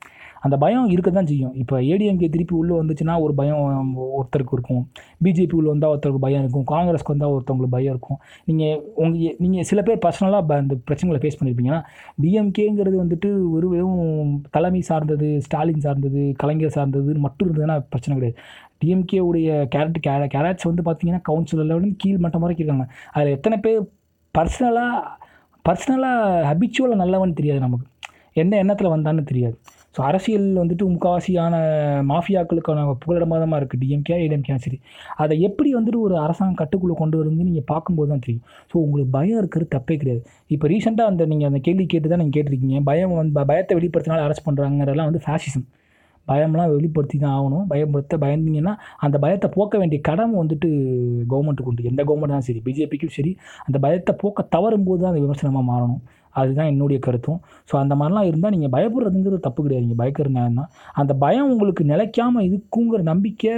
அந்த பயம் இருக்க தான் செய்யும். இப்போ ஏடிஎம்கே திருப்பி உள்ளே வந்துச்சுன்னா ஒரு பயம் ஒருத்தருக்கு இருக்கும். பிஜேபி உள்ளே வந்தால் ஒருத்தருக்கு பயம் இருக்கும். காங்கிரஸ்க்கு வந்தால் ஒருத்தவங்களுக்கு பயம் இருக்கும். நீங்கள் உங்கள் நீங்கள் சில பேர் பர்சனலாக அந்த பிரச்சனைகளை ஃபேஸ் பண்ணியிருப்பீங்கன்னா டிஎம்கேங்கிறது வந்துட்டு ஒரு வெறும் தலைமை சார்ந்தது ஸ்டாலின் சார்ந்தது கலைஞர் சார்ந்தது மட்டும் இருந்ததுன்னா பிரச்சனை கிடையாது. டிஎம்கே உடைய கேரட் கே கேரட்ஸ் வந்து பார்த்தீங்கன்னா கவுன்சிலர் லெவலில் கீழ் மட்டம் வரைக்கும் இருக்காங்க. அதில் எத்தனை பேர் பர்சனலாக பர்சனலாக ஹபிச்சுவலாக நல்லவன் தெரியாது நமக்கு. என்ன எண்ணத்தில் வந்தான்னு தெரியாது. ஸோ அரசியல் வந்துட்டு முக்காவாசியான மாஃபியாக்களுக்கான புகலிடமாக இருக்குது டிஎம்கே ஏடிஎம்கே சரி. அதை எப்படி வந்துட்டு ஒரு அரசாங்கம் கட்டுக்குள்ளே கொண்டு வருதுன்னு நீங்கள் பார்க்கும்போது தான் தெரியும். ஸோ உங்களுக்கு பயம் இருக்கிறது தப்பே கிடையாது. இப்போ ரீசெண்டாக அந்த நீங்கள் அந்த கேள்வி கேட்டு தான் நீங்கள் கேட்டிருக்கீங்க. பயம் வந்து பயத்தை வெளிப்படுத்தினால அரெஸ்ட் பண்ணுறாங்கிறதெல்லாம் வந்து ஃபேஷிசம் பயம்லாம் வெளிப்படுத்தி தான் ஆகணும். பயப்படுத்த பயந்தீங்கன்னா அந்த பயத்தை போக்க வேண்டிய கடமை வந்துட்டு கவர்மெண்ட்டுக்கு உண்டு. எந்த கவர்மெண்ட்டாக தான் சரி பிஜேபிக்கும் சரி அந்த பயத்தை போக்க தவறும் போது தான் அந்த விமர்சனமாக மாறணும். அதுதான் என்னுடைய கருத்தும். ஸோ அந்த மாதிரிலாம் இருந்தால் நீங்கள் பயப்படுறதுங்கிறது தப்பு கிடையாது. நீங்கள் பயக்கிற நேரம் தான் அந்த பயம் உங்களுக்கு நிலைக்காமல் இருக்குங்கிற நம்பிக்கை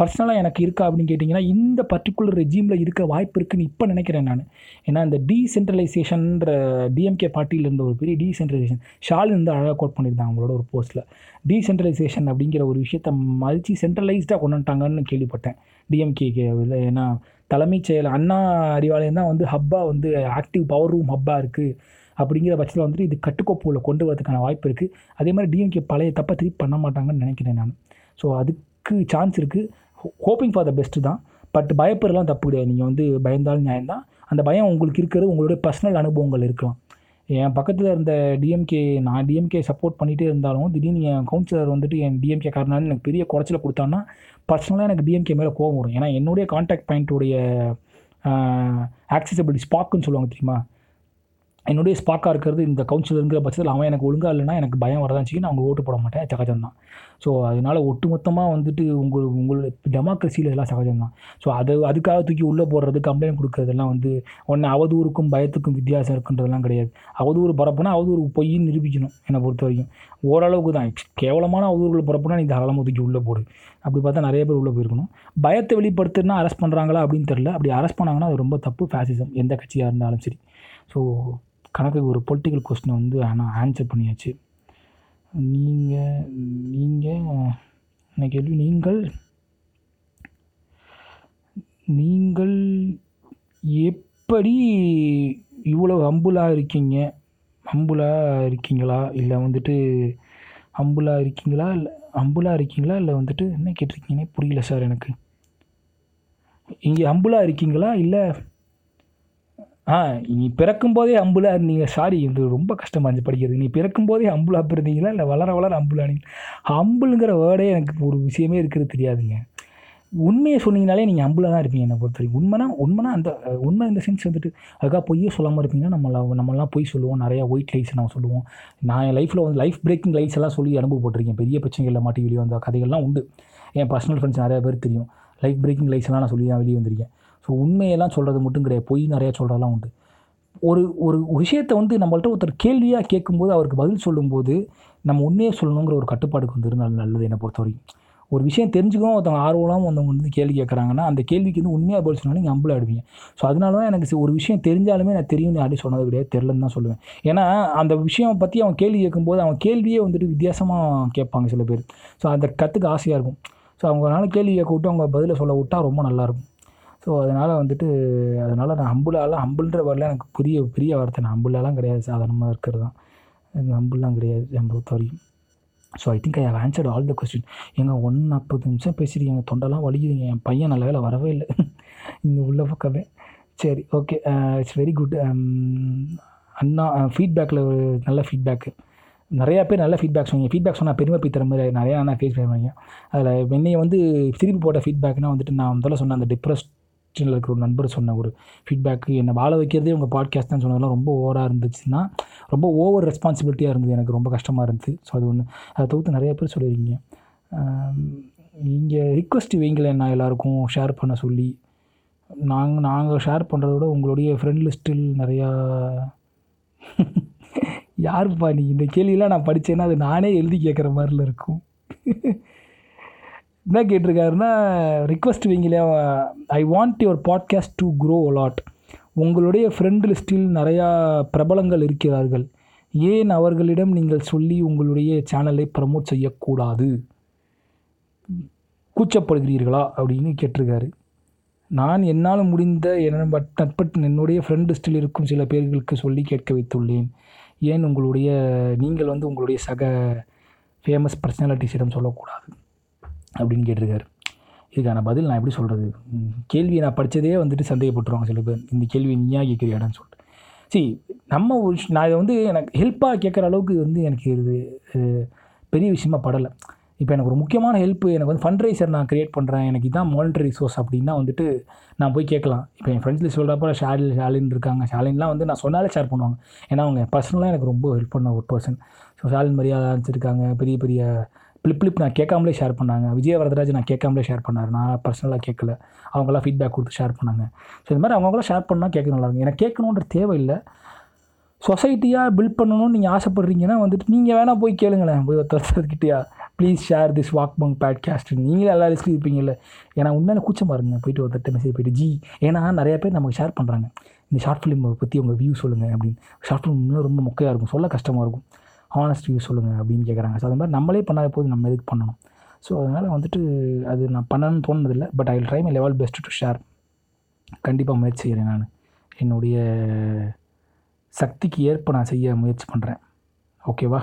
பர்சனலாக எனக்கு இருக்கா அப்படின்னு கேட்டிங்கன்னா இந்த பர்டிகுலர் ரெஜீமில் இருக்க வாய்ப்பு இருக்குன்னு இப்போ நினைக்கிறேன் நான். ஏன்னா இந்த டீசென்ட்ரலைசேஷன்ற டிஎம்கே பார்ட்டியில் இருந்த ஒரு பெரிய டீசென்ட்ரலைசேஷன் ஷாலின் வந்து அழகாக கோட் பண்ணியிருந்தாங்க அவங்களோட ஒரு போஸ்ட்டில் டீசென்ட்ரலைசேஷன் அப்படிங்கிற ஒரு விஷயத்தை மல்ச்சி சென்ட்ரலைஸ்டாக கொண்டு வந்துட்டாங்கன்னு கேள்விப்பட்டேன். டிஎம்கேக்கு ஏன்னா தலைமைச் செயல் அண்ணா அறிவாலயம் தான் வந்து ஹப்பாக வந்து ஆக்டிவ் பவர் ரூம் ஹப்பாக இருக்குது அப்படிங்கிற பட்சத்தில் வந்துட்டு இது கட்டுக்கோப்புல கொண்டு வரதுக்கான வாய்ப்பு இருக்குது அதே மாதிரி டிஎம்கே பழைய தப்பை திருப்பி பண்ண மாட்டாங்கன்னு நினைக்கிறேன் நான். ஸோ அதுக்கு சான்ஸ் இருக்குது ஹோப்பிங் ஃபார் த பெஸ்ட்டு தான். பட் பயப்படுறதுலாம் தப்பு கிடையாது. நீங்கள் வந்து பயந்தாலும் நியாயம் தான். அந்த பயம் உங்களுக்கு இருக்கிறது உங்களுடைய பர்சனல் அனுபவங்கள் இருக்கலாம். என் பக்கத்தில் இருந்த டிஎம்கே நான் டிஎம்கே சப்போர்ட் பண்ணிகிட்டே இருந்தாலும் திடீர்னு என் கவுன்சிலர் வந்துட்டு என் டிஎம்கே காரணம் எனக்கு பெரிய குறைச்சல கொடுத்தான்னா பர்சனலாக எனக்கு டிஎம்கே மேலே கோவம் வரும். ஏன்னா என்னுடைய கான்டாக்ட் பாயிண்ட்டுடைய ஆக்சசபிலிட்டி ஸ்பாக்குன்னு சொல்லுவாங்க தெரியுமா? என்னுடைய ஸ்பாக்காக இருக்கிறது இந்த கவுன்சிலருங்கிற பட்சத்தில் அவன் எனக்கு ஒழுங்காக இல்லைன்னா எனக்கு பயம் வரதான் செய்யும். நான் அவங்க ஓட்டு போட மாட்டேன். சகஜம்தான் ஸோ அதனால் ஒட்டுமொத்தமாக வந்துட்டு உங்கள் உங்களோட டெமோக்ரஸியில் எல்லாம் சகஜம்தான் ஸோ அதை அதுக்காக தூக்கி உள்ளே போடுறது கம்ப்ளைண்ட் கொடுக்குறதெல்லாம் வந்து ஒன்று அவதூறுக்கும் பயத்துக்கும் வித்தியாசம் இருக்குன்றதெல்லாம் கிடையாது. அவதூறு பரப்புனா அவதூறு பொய்ன்னு நிரூபிக்கணும் என்னை பொறுத்த வரைக்கும் ஓரளவுக்கு தான். கேவலமான அவதூறுகள் பரப்புனா நீ தாராளமாக தூக்கி உள்ளே போடு. அப்படி பார்த்தா நிறைய பேர் உள்ளே போயிருக்கணும். பயத்தை வெளிப்படுத்துனா அரெஸ்ட் பண்ணுறாங்களா அப்படின்னு தெரில அப்படி அரெஸ்ட் பண்ணாங்கன்னா அது ரொம்ப தப்பு ஃபேசிசம் எந்த கட்சியாக இருந்தாலும் சரி. ஸோ கணக்குக்கு ஒரு பொலிட்டிக்கல் கொஸ்டினை வந்து ஆனால் ஆன்சர் பண்ணியாச்சு. நீங்கள் நீங்கள் என்ன கேள்வி? நீங்கள் நீங்கள் எப்படி இவ்வளோ ஹம்புலாக இருக்கீங்க? ஹம்புலாக இருக்கீங்களா? இல்லை வந்துட்டு ஹம்புலாக இருக்கீங்களா? இல்லை ஹம்புலாக இருக்கீங்களா? இல்லை வந்துட்டு என்ன கேட்டிருக்கீங்கன்னே புரியல சார் எனக்கு. இங்கே ஹம்புலாக இருக்கீங்களா? இல்லை ஆ நீ பிறக்கும்போதே அம்புலாக இருந்தீங்க சாரி இது ரொம்ப கஷ்டமாக இருந்துச்சு படிக்கிறது. நீ பிறக்கும்போதே அம்புலாக பிறந்தீங்களா இல்லை வளர வளர அம்புலா நீங்கள் அம்புலுங்கிற வேர்டே எனக்கு ஒரு விஷயமே இருக்கிறது தெரியாதுங்க. உண்மையை சொன்னீங்கனாலே நீங்கள் அம்புலாக தான் இருப்பீங்க என்னை பொறுத்த வரைக்கும். உண்மைனா உண்மைனா அந்த உண்மை இந்த சென்ஸ் வந்துட்டு அதுக்காக பொய்யே சொல்லாமல் இருப்பீங்கன்னா நம்மள நம்மளாம் பொய் சொல்லுவோம். நிறையா ஒயிட் லைட்ஸ் நம்ம சொல்லுவோம். நான் என் லைஃப்பில் வந்து லைஃப் பிரேக்கிங் லைட்ஸ் எல்லாம் சொல்லி அனுபவப்பட்டிருக்கேன். பெரிய பிரச்சனைகளில் மாட்டி வெளியே வந்த கதைகள்லாம் உண்டு. என் பர்சனல் ஃப்ரெண்ட்ஸ் நிறையா பேர் தெரியும். லைஃப் பிரேக்கிங் லைட்ஸ் எல்லாம் நான் சொல்லி தான் வெளியே வந்திருக்கேன். ஸோ உண்மையெல்லாம் சொல்கிறது மட்டும் கிடையாது. பொய் நிறையா சொல்கிறதெல்லாம் உண்டு. ஒரு ஒரு விஷயத்தை வந்து நம்மள்ட்ட ஒருத்தர் கேள்வியாக கேட்கும்போது அவருக்கு பதில் சொல்லும்போது நம்ம உண்மையை சொல்லணுங்கிற ஒரு கட்டுப்பாடுக்கு வந்து இருந்தால் நல்லது என்னை பொறுத்த வரைக்கும் ஒரு விஷயம் தெரிஞ்சுக்கவும் ஒருத்தவங்க ஆர்வலாம் வந்தவங்க வந்து கேள்வி கேட்குறாங்கன்னா அந்த கேள்விக்கு வந்து உண்மையாக பதில் சொன்னால் நீங்கள் அம்புல ஆடுவீங்க ஸோ அதனால தான் எனக்கு ஒரு விஷயம் தெரிஞ்சாலுமே நான் தெரியும்னு யாரையும் சொன்னது கிடையாது. தெரிலன்னு தான் சொல்லுவேன். ஏன்னா அந்த விஷயம் பற்றி அவன் கேள்வி கேட்கும்போது அவன் கேள்வியே வந்துட்டு வித்தியாசமாக கேட்பாங்க சில பேர். ஸோ அந்த கற்றுக்க ஆசையாக இருக்கும். ஸோ அவங்களால கேள்வி கேட்க விட்டு அவங்க பதிலை சொல்ல விட்டால் ரொம்ப நல்லாயிருக்கும் ஸோ அதனால் வந்துட்டு அதனால் நான் ஹம்புலாலாம் ஹம்புன்ற வரல எனக்கு புரிய பெரிய வார்த்தை நான் ஹம்புலாலாம் கிடையாது சாதாரணமாக இருக்கிறது தான். எனக்கு ஹம்புலாம் கிடையாது என் பொறுத்த வரைக்கும். So I think I have answered all the question எங்க ஒன் நாற்பது நிமிஷம் பேசிருக்கீங்க தொண்டெல்லாம் வலிக்குதுங்க என் பையன் நல்ல வேலை வரவே இல்லை. இங்கே உள்ள பக்கமே. சரி ஓகே இட்ஸ் வெரி குட் அண்ணா ஃபீட்பேக்கில் ஒரு நல்ல ஃபீட்பேக்கு நிறையா பேர் நல்ல ஃபீட்பேக் சொன்னீங்க. ஃபீட்பேக் சொன்னால் பெருமை பித்தர மாதிரி நிறையா நான் ஃபேஸ் பண்ணுவீங்க அதில் என்னையை வந்து திருப்பி போட்ட ஃபீட்பேக்னால் வந்துட்டு நான் முதல்ல சொன்ன அந்த டிப்ரெஷனில் இருக்கிற ஒரு நண்பர் சொன்ன ஒரு ஃபீட்பேக்கு என்னை வாழ வைக்கிறதே உங்கள் பாட்காஸ்ட் தான் சொன்னதெல்லாம் ரொம்ப ஓவராக இருந்துச்சுன்னா ரொம்ப ஓவர் ரெஸ்பான்சிபிலிட்டியாக இருந்தது. எனக்கு ரொம்ப கஷ்டமாக இருந்துச்சு. ஸோ அது ஒன்று அதை தவிர்த்து நிறைய பேர் சொல்லியிருக்கீங்க நீங்கள் ரிக்வஸ்ட் வைங்களேன் நான் எல்லாருக்கும் ஷேர் பண்ண சொல்லி. நாங்கள் நாங்கள் ஷேர் பண்ணுறத விட உங்களுடைய ஃப்ரெண்ட் லிஸ்ட்டில் நிறையா யாருப்பா நீ? இந்த கேள்வியெல்லாம் நான் படித்தேன்னா அது நானே எழுதி கேட்குற மாதிரில இருக்கும். என்ன கேட்டிருக்காருன்னா ரிக்வஸ்ட் வைங்களே I want your podcast to grow lot உங்களுடைய ஃப்ரெண்ட் லிஸ்ட்டில் நிறையா பிரபலங்கள் இருக்கிறார்கள். ஏன் அவர்களிடம் நீங்கள் சொல்லி உங்களுடைய சேனலை ப்ரமோட் செய்யக்கூடாது? கூச்சப்படுகிறீர்களா? அப்படின்னு கேட்டிருக்காரு. நான் என்னால் முடிந்த என நட்பட்டு என்னுடைய ஃப்ரெண்ட் லிஸ்டில் இருக்கும் சில பேர்களுக்கு சொல்லி கேட்க வைத்துள்ளேன். ஏன் உங்களுடைய நீங்கள் வந்து உங்களுடைய சக ஃபேமஸ் பர்சனாலிட்டிஸிடம் சொல்லக்கூடாது? அப்படின்னு கேட்டிருக்காரு. இதுக்கான பதில் நான் எப்படி சொல்கிறது கேள்வியை நான் படித்ததே வந்துட்டு சந்தேகப்பட்டுருவாங்க சில பேர். இந்த கேள்வி நீயா கேட்குறியாடான்னு சொல்லிட்டு. சரி நம்ம ஒரு நான் இதை வந்து எனக்கு ஹெல்ப்பாக கேட்குற அளவுக்கு வந்து எனக்கு இது பெரிய விஷயமா படலை. இப்போ எனக்கு ஒரு முக்கியமான ஹெல்ப்பு எனக்கு வந்து ஃபண்ட் ரைசர் நான் க்ரியேட் பண்ணுறேன் எனக்கு இதான் மானிட்டரி ரிசோர்ஸ் அப்படின்னா வந்துட்டு நான் போய் கேட்கலாம். இப்போ என் ஃப்ரெண்ட்ஸில் சொல்கிறப்ப ஷாலின் ஷாலின் இருக்காங்க. ஷாலின்லாம் வந்து நான் சொன்னாலே ஷேர் பண்ணுவாங்க. ஏன்னா அவங்க பர்சனலாக எனக்கு ரொம்ப ஹெல்ப் பண்ண ஒரு பர்சன் ஸோ ஷாலின் மரியாதை அனுப்பிச்சிருக்காங்க. பெரிய பெரிய பிளிப் பிளிப் நான் கேட்காமலே ஷேர் பண்ணாங்க. விஜய வரதராஜ் நான் கேட்காமலே ஷேர் பண்ணார். நான் பர்சனலாக கேட்கல. அவங்களாம் ஃபீட்பேக் கொடுத்து ஷேர் பண்ணாங்க. ஸோ இந்த மாதிரி அவங்களாம் ஷேர் பண்ணால் கேட்க நல்லாயிருக்கும் எனக்கு கேட்கணுன்ற தேவையில்லை. சொசைட்டியாக பில்ட் பண்ணணும்னு நீங்கள் ஆசைப்பட்றீங்கன்னா வந்துட்டு நீங்கள் வேணால் போய் கேளுங்களேன். போய் ஒருத்தர்கிட்டயா ப்ளீஸ் ஷேர் திஸ் வாக் பங்க் பேட்காஸ்ட் நீங்களே எல்லா லிஸ்ட்லையும் இருப்பீங்கல்ல. ஏன்னா உண்மையான கூச்சம் பாருங்க. போயிட்டு ஒருத்தர்கிட்ட மெசேஜ் போயிட்டு ஜி ஏன்னா நிறைய பேர் நமக்கு ஷேர் பண்ணுறாங்க இந்த ஷார்ட் ஃபிலிம் பற்றி உங்கள் வியூ சொல்லுங்கள் அப்படின்னு. ஷார்ட் ஃபிலிம் இன்னும் ரொம்ப மொக்கையாக இருக்கும். சொல்ல கஷ்டமாக இருக்கும். ஹானஸ்ட் சொல்லுங்கள் அப்படின்னு கேட்குறாங்க ஸோ அது மாதிரி நம்மளே பண்ணாத போது நம்ம எதுக்கு பண்ணணும்? ஸோ அதனால் வந்துட்டு அது நான் பண்ணணும்னு தோணுதில்லை but I will try my level best to share கண்டிப்பாக முயற்சி செய்கிறேன் நான். என்னுடைய சக்திக்கு ஏற்ப நான் செய்ய முயற்சி பண்ணுறேன் ஓகேவா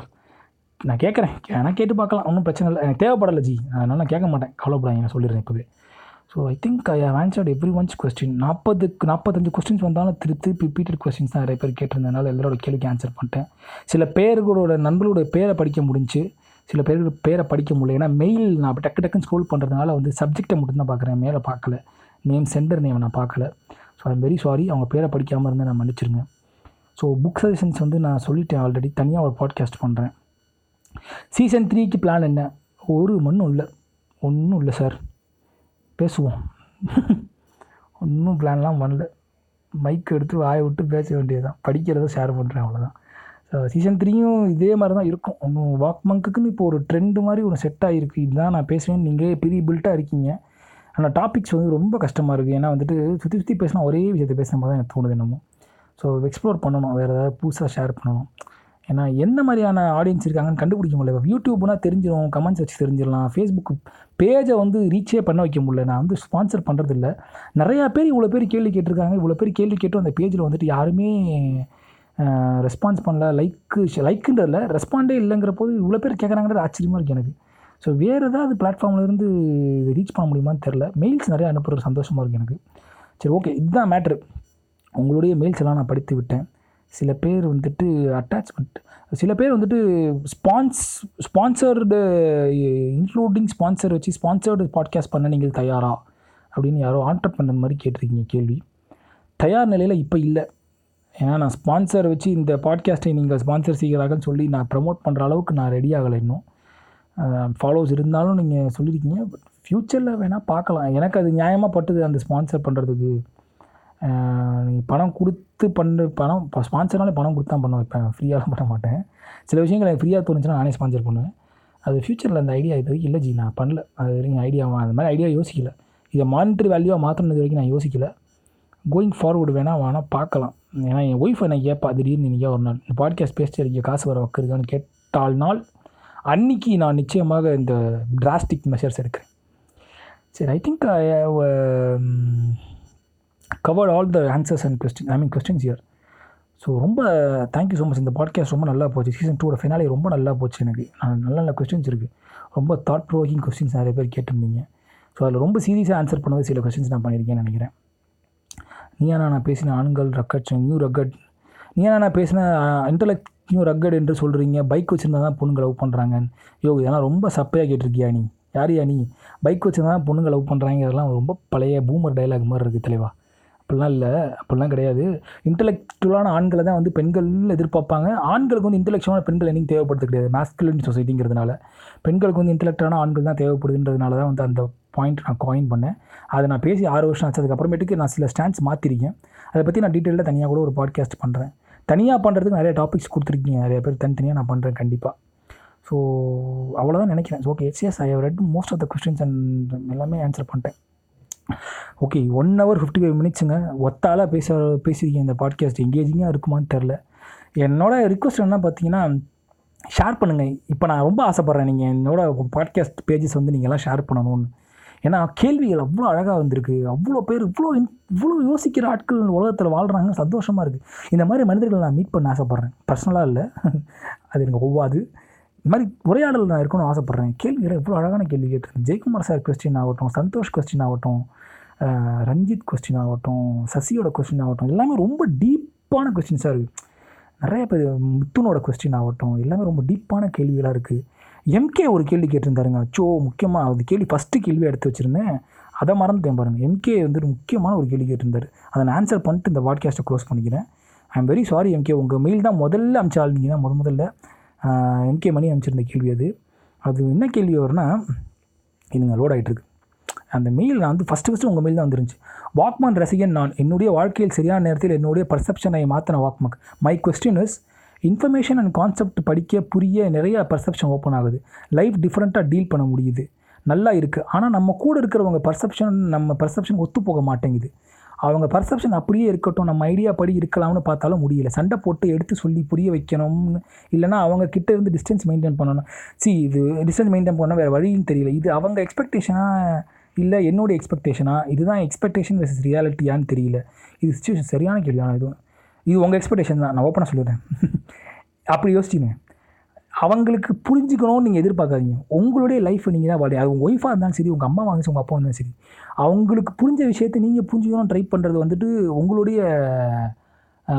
நான் கேட்குறேன் ஆனால் கேட்டு பார்க்கலாம். ஒன்றும் பிரச்சனை இல்லை. எனக்கு தேவைப்படலை ஜி. அதனால் நான் கேட்க மாட்டேன். கவலைப்படாதீங்க. நான் சொல்லிடுறேன் இப்போவே. So I think I have answered every one's question நாற்பதுக்கு நாற்பத்தஞ்சு கொஸ்டின்ஸ் வந்தாலும் திருப்பி ரிப்பீட்டட் கொஸ்டின்ஸ் தான் நிறைய பேர் கேட்டிருந்ததுனால எல்லாரோட கேள்விக்கு ஆன்சர் பண்ணிட்டேன். சில பேர்களோட நண்பர்களோட பேரை படிக்க முடிஞ்சு சில பேர் பேரை படிக்க முடியல. ஏன்னா மெயில் நான் டக்கு டக்குன்னு ஸ்க்ரோல் பண்ணுறதுனால வந்து சப்ஜெக்டை மட்டும்தான் பார்க்குறேன். மேலே பார்க்கல. நேம் சென்டர் நேம் நான் பார்க்கல. ஸோ ஐம் வெரி சாரி அவங்க பேரை படிக்காமல் இருந்தால் நான் மன்னிச்சிருங்க. ஸோ புக் சஜஷன்ஸ் வந்து நான் சொல்லிட்டேன் ஆல்ரெடி தனியாக ஒரு பாட்காஸ்ட் பண்ணுறேன் சீசன் த்ரீக்கு பிளான் என்ன? ஒரு மண்ணும் இல்லை. ஒன்றும் இல்லை சார் பேசுவோம். ஒன்றும் பிளான்லாம் பண்ணல. மைக் எடுத்து வாயை விட்டு பேச வேண்டியது தான் படிக்கிறத ஷேர் பண்ணுறேன் அவ்வளோதான் ஸோ சீசன் த்ரீயும் இதே மாதிரி தான் இருக்கும். ஒன்றும் வாக் மங்குக்குன்னு இப்போ ஒரு ட்ரெண்டு மாதிரி ஒன்று செட் ஆகிருக்கு இதுதான் நான் பேசுவேன் நீங்கள் பெரிய பில்ட்டாக இருக்கீங்க. ஆனால் டாபிக்ஸ் வந்து ரொம்ப கஷ்டமாக இருக்குது ஏன்னா வந்துட்டு சுற்றி சுற்றி பேசினா ஒரே விஷயத்தை பேசுகிற மாதிரி தான் எனக்கு தோணுது என்னமோ. ஸோ எக்ஸ்ப்ளோர் பண்ணணும். வேறு ஏதாவது புதுசாக ஷேர் பண்ணணும். ஏன்னா எந்த மாதிரியான ஆடியன்ஸ் இருக்காங்கன்னு கண்டுபிடிக்க முடியல. யூடியூப்னால் தெரிஞ்சிடும் கமெண்ட்ஸ் வச்சு தெரிஞ்சிடலாம். ஃபேஸ்புக் பேஜை வந்து ரீச்சே பண்ண வைக்க முடியல. நான் வந்து ஸ்பான்சர் பண்ணுறது இல்லை நிறையா பேர் இவ்வளோ பேர் கேள்வி கேட்டிருக்காங்க. இவ்வளோ பேர் கேள்வி கேட்டும் அந்த பேஜில் வந்துட்டு யாருமே ரெஸ்பான்ஸ் பண்ணல. லைக்கு லைக்குன்றதில்ல ரெஸ்பாண்டே இல்லைங்கிற போது இவ்வளோ பேர் கேட்குறாங்கன்றது ஆச்சரியமாக இருக்குது எனக்கு. ஸோ வேறு ஏதாவது பிளாட்ஃபார்ம்லேருந்து ரீச் பண்ண முடியுமான்னு தெரில மெயில்ஸ் நிறையா அனுப்புகிற சந்தோஷமாக இருக்குது எனக்கு. சரி ஓகே இதுதான் மேட்ரு உங்களுடைய மெயில்ஸ் எல்லாம் நான் படித்து விட்டேன். சில பேர் வந்துட்டு அட்டாச்மெண்ட் சில பேர் வந்துட்டு ஸ்பான்ஸ் ஸ்பான்சர்டு இன்க்ளூடிங் ஸ்பான்சர் வச்சு ஸ்பான்சர்டு பாட்காஸ்ட் பண்ண நீங்கள் தயாரா? அப்படின்னு யாரோ ஆன்டர் பண்ண மாதிரி கேட்டிருக்கீங்க கேள்வி. தயார் நிலையில் இப்போ இல்லை. ஏன்னா நான் ஸ்பான்சர் வச்சு இந்த பாட்காஸ்ட்டை நீங்கள் ஸ்பான்சர் செய்கிறாங்கன்னு சொல்லி நான் ப்ரமோட் பண்ணுற அளவுக்கு நான் ரெடி ஆகலை இன்னும். ஃபாலோவர்ஸ் இருந்தாலும் நீங்கள் சொல்லியிருக்கீங்க பட் ஃப்யூச்சரில் வேணால் பார்க்கலாம். எனக்கு அது நியாயமாக பட்டுது அந்த ஸ்பான்சர் பண்ணுறதுக்கு நீங்கள் பணம் கொடுத்து பண்ணு பணம் இப்போ ஸ்பான்சர்னாலே பணம் கொடுத்து தான் பண்ண வைப்பேன் ஃப்ரீயாகலாம் பண்ண மாட்டேன். சில விஷயங்கள் எனக்கு ஃப்ரீயாக தோணுச்சுன்னா நானே ஸ்பான்சர் பண்ணுவேன். அது ஃப்யூச்சரில் அந்த ஐடியா இது வரைக்கும் இல்லை ஜி நான் பண்ணல. அது வரைக்கும் ஐடியா அந்த மாதிரி ஐடியா யோசிக்கல. இதை மானிட்டரி வேல்யூவாக மாற்றணும் இது வரைக்கும் நான் யோசிக்கல. கோயிங் ஃபார்வர்டு வேணால் வேணால் பார்க்கலாம். ஏன்னா என் ஒய்ஃப் நான் கேட்பா திடீர்னு இன்றைக்கி ஒரு நாள். இந்த பாட்காஸ்ட் பேசிட்டு இருக்கீங்க காசு வர வைக்கிறதுன்னு கேட்டால் நாள். அன்னைக்கு நான் நிச்சயமாக இந்த டிராஸ்டிக் மெஷர்ஸ் எடுக்கிறேன். சரி I think I covered all the answers and question I mean questions here so ரொம்ப தேங்க்யூ ஸோ மச் இந்த பாட்காஸ்ட் ரொம்ப நல்லா போச்சு. சீசன் டூட ஃபினாலே ரொம்ப நல்லா போச்சு எனக்கு. நல்ல நல்ல கொஸ்டின்ஸ் இருக்குது ரொம்ப தாட் ப்ரோக்கிங் கொஸ்டின்ஸ் நிறைய பேர் கேட்டிருந்தீங்க. ஸோ அதில் ரொம்ப சீரியஸாக ஆன்சர் பண்ணது சில கொஸ்டின்ஸ் நான் பண்ணியிருக்கேன்னு நினைக்கிறேன். நீயா நான் பேசின ஆண்கள் ரக்கட் நியூ ரக்கட். நீயா நான் பேசின இன்டலெக்ட் நியூ ரக்கட் என்று சொல்கிறீங்க பைக் வச்சுருந்தா தான் பொண்ணுங்க லவ் பண்ணுறாங்க யோ இதெல்லாம் ரொம்ப சப்பையாக கேட்டிருக்கியா நீ? யாரியா நீ? பைக் வச்சுருந்தா தான் பொண்ணுங்க லவ் பண்ணுறாங்க இதெல்லாம் ரொம்ப பழைய பூமர் டைலாக் மாதிரி இருக்குது தெளிவாக அப்படிலாம் இல்லை. அப்படிலாம் கிடையாது. இன்டலெக்சுவலான ஆண்களை தான் வந்து பெண்கள் எதிர்பார்ப்பாங்க. ஆண்களுக்கு வந்து இன்டலெக்சுவலான பெண்கள் என்னையும் தேவைப்படுறது கிடையாது. மாஸ்குலின் சொசைட்டிங்கிறதுனால பெண்களுக்கு வந்து இன்டலெக்டான ஆண்கள் தான் தேவைப்படுதுன்றதுனால தான் வந்து அந்த பாயிண்ட் நான் காயின் பண்ணேன். அதை நான் பேசி ஆறு வருஷம் ஆச்சு அதுக்கப்புறமேட்டுக்கு நான் சில ஸ்டாண்ட்ஸ் மாற்றிருக்கேன் அதை பற்றி நான் டீட்டெயிலாக தனியாக கூட ஒரு பாட்காஸ்ட் பண்ணுறேன் தனியாக பண்ணுறதுக்கு நிறைய டாபிக்ஸ் கொடுத்துருக்கீங்க. நிறைய பேர் தனித்தனியாக நான் பண்ணுறேன் கண்டிப்பாக ஸோ அவ்வளோதான் நினைக்கிறேன். Okay yes yes I have read most of the questions and எல்லாமே ஆன்சர் பண்ணிட்டேன். Okay one hour fifty five மினிட்ஸுங்க ஒத்தாலாக பேச பேசியிருக்கீங்க இந்த பாட்காஸ்ட் எங்கேஜிங்காக இருக்குமான்னு தெரில என்னோட ரிக்வஸ்ட் என்ன பார்த்தீங்கன்னா ஷேர் பண்ணுங்கள் இப்போ நான் ரொம்ப ஆசைப்பட்றேன் நீங்கள் என்னோட பாட்காஸ்ட் பேஜஸ் வந்து நீங்கள்லாம் ஷேர் பண்ணணும்னு. ஏன்னா கேள்விகள் அவ்வளோ அழகாக வந்திருக்கு. அவ்வளோ பேர் இவ்வளோ இவ்வளோ யோசிக்கிற ஆட்கள் உலகத்தில் வாழ்கிறாங்க சந்தோஷமாக இருக்குது இந்த மாதிரி மனிதர்களை நான் மீட் பண்ண ஆசைப்பட்றேன். பர்சனலாக இல்லை. அது எனக்கு ஒவ்வாது. இது மாதிரி உரையாடல் நான் இருக்கணும்னு ஆசைப்பட்றேன். கேள்விகளை இவ்வளோ அழகான கேள்வி கேட்டிருக்கேன் ஜெயக்குமார் சார் கொஸ்டின் ஆகட்டும் சந்தோஷ் கொஸ்டின் ஆகட்டும் ரஞ்சித் கொஸ்டின் ஆகட்டும் சசியோட கொஸ்டின் ஆகட்டும் எல்லாமே ரொம்ப டீப்பான கொஸ்டின்ஸாக இருக்குது நிறைய பேர் முத்துனோட கொஸ்டின் ஆகட்டும் எல்லாமே ரொம்ப டீப்பான கேள்விகளாக இருக்குது எம்கே ஒரு கேள்வி கேட்டிருந்தாருங்க. அச்சோ முக்கியமாக அது கேள்வி ஃபஸ்ட்டு கேள்வி எடுத்து வச்சுருந்தேன். அதை மறந்துட்டேன் பாருங்கள் எம்கே வந்துட்டு முக்கியமான ஒரு கேள்வி கேட்டிருந்தார். அதை நான் ஆன்சர் பண்ணிட்டு இந்த பாட்காஸ்ட்டை க்ளோஸ் பண்ணிக்கிறேன். I am very sorry MK உங்கள் மெயில் தான் முதல்ல அமிச்சாள் நீங்கள் தான் முத முதல்ல எம்கே மணி அனுப்பிச்சிருந்த கேள்வி அது. அது என்ன கேள்வி வரும்னா இதுங்க லோட் ஆகிட்டுருக்கு அந்த மெயில் நான் வந்து ஃபஸ்ட்டு ஃபஸ்ட்டு உங்கள் மெயில் தான் வந்துருந்துச்சு. வாக்மேன் ரசிகன் நான் என்னுடைய வாழ்க்கையில் சரியான நேரத்தில் என்னுடைய பர்செப்ஷனை மாற்றின வாக்மக் my question is information and concept படிக்க புரிய நிறைய பர்செப்ஷன் ஓப்பன் ஆகுது. லைஃப் டிஃப்ரெண்ட்டாக டீல் பண்ண முடியுது. நல்லா இருக்குது ஆனால் நம்ம கூட இருக்கிறவங்க பர்செப்ஷன் நம்ம பர்செப்ஷன் ஒத்து போக மாட்டேங்குது. அவங்க பர்செப்ஷன் அப்படியே இருக்கட்டும் நம்ம ஐடியா படி இருக்கலாம்னு பார்த்தாலும் முடியல. சண்டை போட்டு எடுத்து சொல்லி புரிய வைக்கணும்னு இல்லைனா அவங்க கிட்ட இருந்து டிஸ்டன்ஸ் மெயின்டைன் பண்ணணும். சி இது டிஸ்டன்ஸ் மெயின்டைன் பண்ணால் வேறு வழியும் தெரியல. இது அவங்க எக்ஸ்பெக்டேஷனாக இல்லை என்னுடைய எக்ஸ்பெக்டேஷனா இதுதான் எக்ஸ்பெக்டேஷன் வெர்சஸ் ரியாலிட்டியான்னு தெரியல. இது சுச்சுவேஷன் சரியான கேள்வியான இதுவும் இது உங்கள் எக்ஸ்பெக்டேஷன் தான். நான் ஓப்பனாக சொல்லிடுறேன். அப்படி யோசிச்சிங்க. அவங்களுக்கு புரிஞ்சுக்கணும்னு நீங்கள் எதிர்பார்க்காதீங்க. உங்களுடைய லைஃப்பை நீங்கள் தான் வாழி அது உங்கள் ஒய்ஃபாக இருந்தாலும் சரி உங்கள் அம்மா வாங்கிச்சு உங்கள் அப்பா இருந்தாலும் சரி அவங்களுக்கு புரிஞ்ச விஷயத்தை நீங்கள் புரிஞ்சுக்கணும் ட்ரை பண்ணுறது வந்துட்டு உங்களுடைய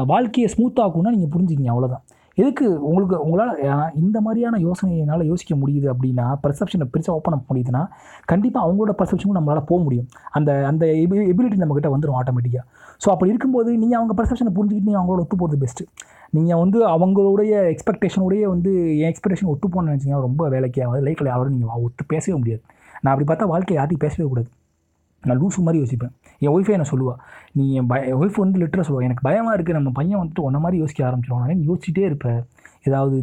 வாழ்க்கையை ஸ்மூத் நீங்கள் புரிஞ்சுக்கிங்க அவ்வளோதான் எதுக்கு உங்களுக்கு உங்களால் இந்த மாதிரியான யோசனை என்னால் யோசிக்க முடியுது அப்படின்னா பர்செப்ஷனை பெருசாக ஓப்பன் அப் முடியுதுன்னா கண்டிப்பாக அவங்களோட பர்செப்ஷனுக்கும் நம்மளால் போக முடியும். அந்த அந்த எபிலிட்டி நம்மக்கிட்ட வந்துடும் ஆட்டோமேட்டிக்காக ஸோ அப்படி இருக்கும்போது நீங்கள் அவங்க பர்செப்ஷனை புரிஞ்சுக்கிட்டு நீங்கள் அவங்களோட ஒத்து போகிறது பெஸ்ட்டு நீங்கள் வந்து அவங்களுடைய எக்ஸ்பெக்டேஷனுடைய வந்து என் எக்ஸ்பெக்டேஷன் ஒத்து போனேன் நினச்சிங்கன்னா ரொம்ப வேலைக்கு ஆகாது லைஃப்பில் யாரோட நீங்கள் ஒத்து பேசவே முடியாது. நான் அப்படி பார்த்தா வாழ்க்கை யார்ட்டையும் பேசவே கூடாது. நான் லூசு மாதிரி யோசிப்பேன். என் ஒய்ஃபை என்ன சொல்லுவா நீ என் பய என் ஒய்ஃப் வந்து லிட்டராக சொல்லுவா எனக்கு பயமாக இருக்குது நம்ம பையன் வந்துட்டு உன்ன மாதிரி யோசிக்க ஆரம்பிச்சிருவான். நான் யோசிச்சுட்டே இருப்பேன்? ஏதாவது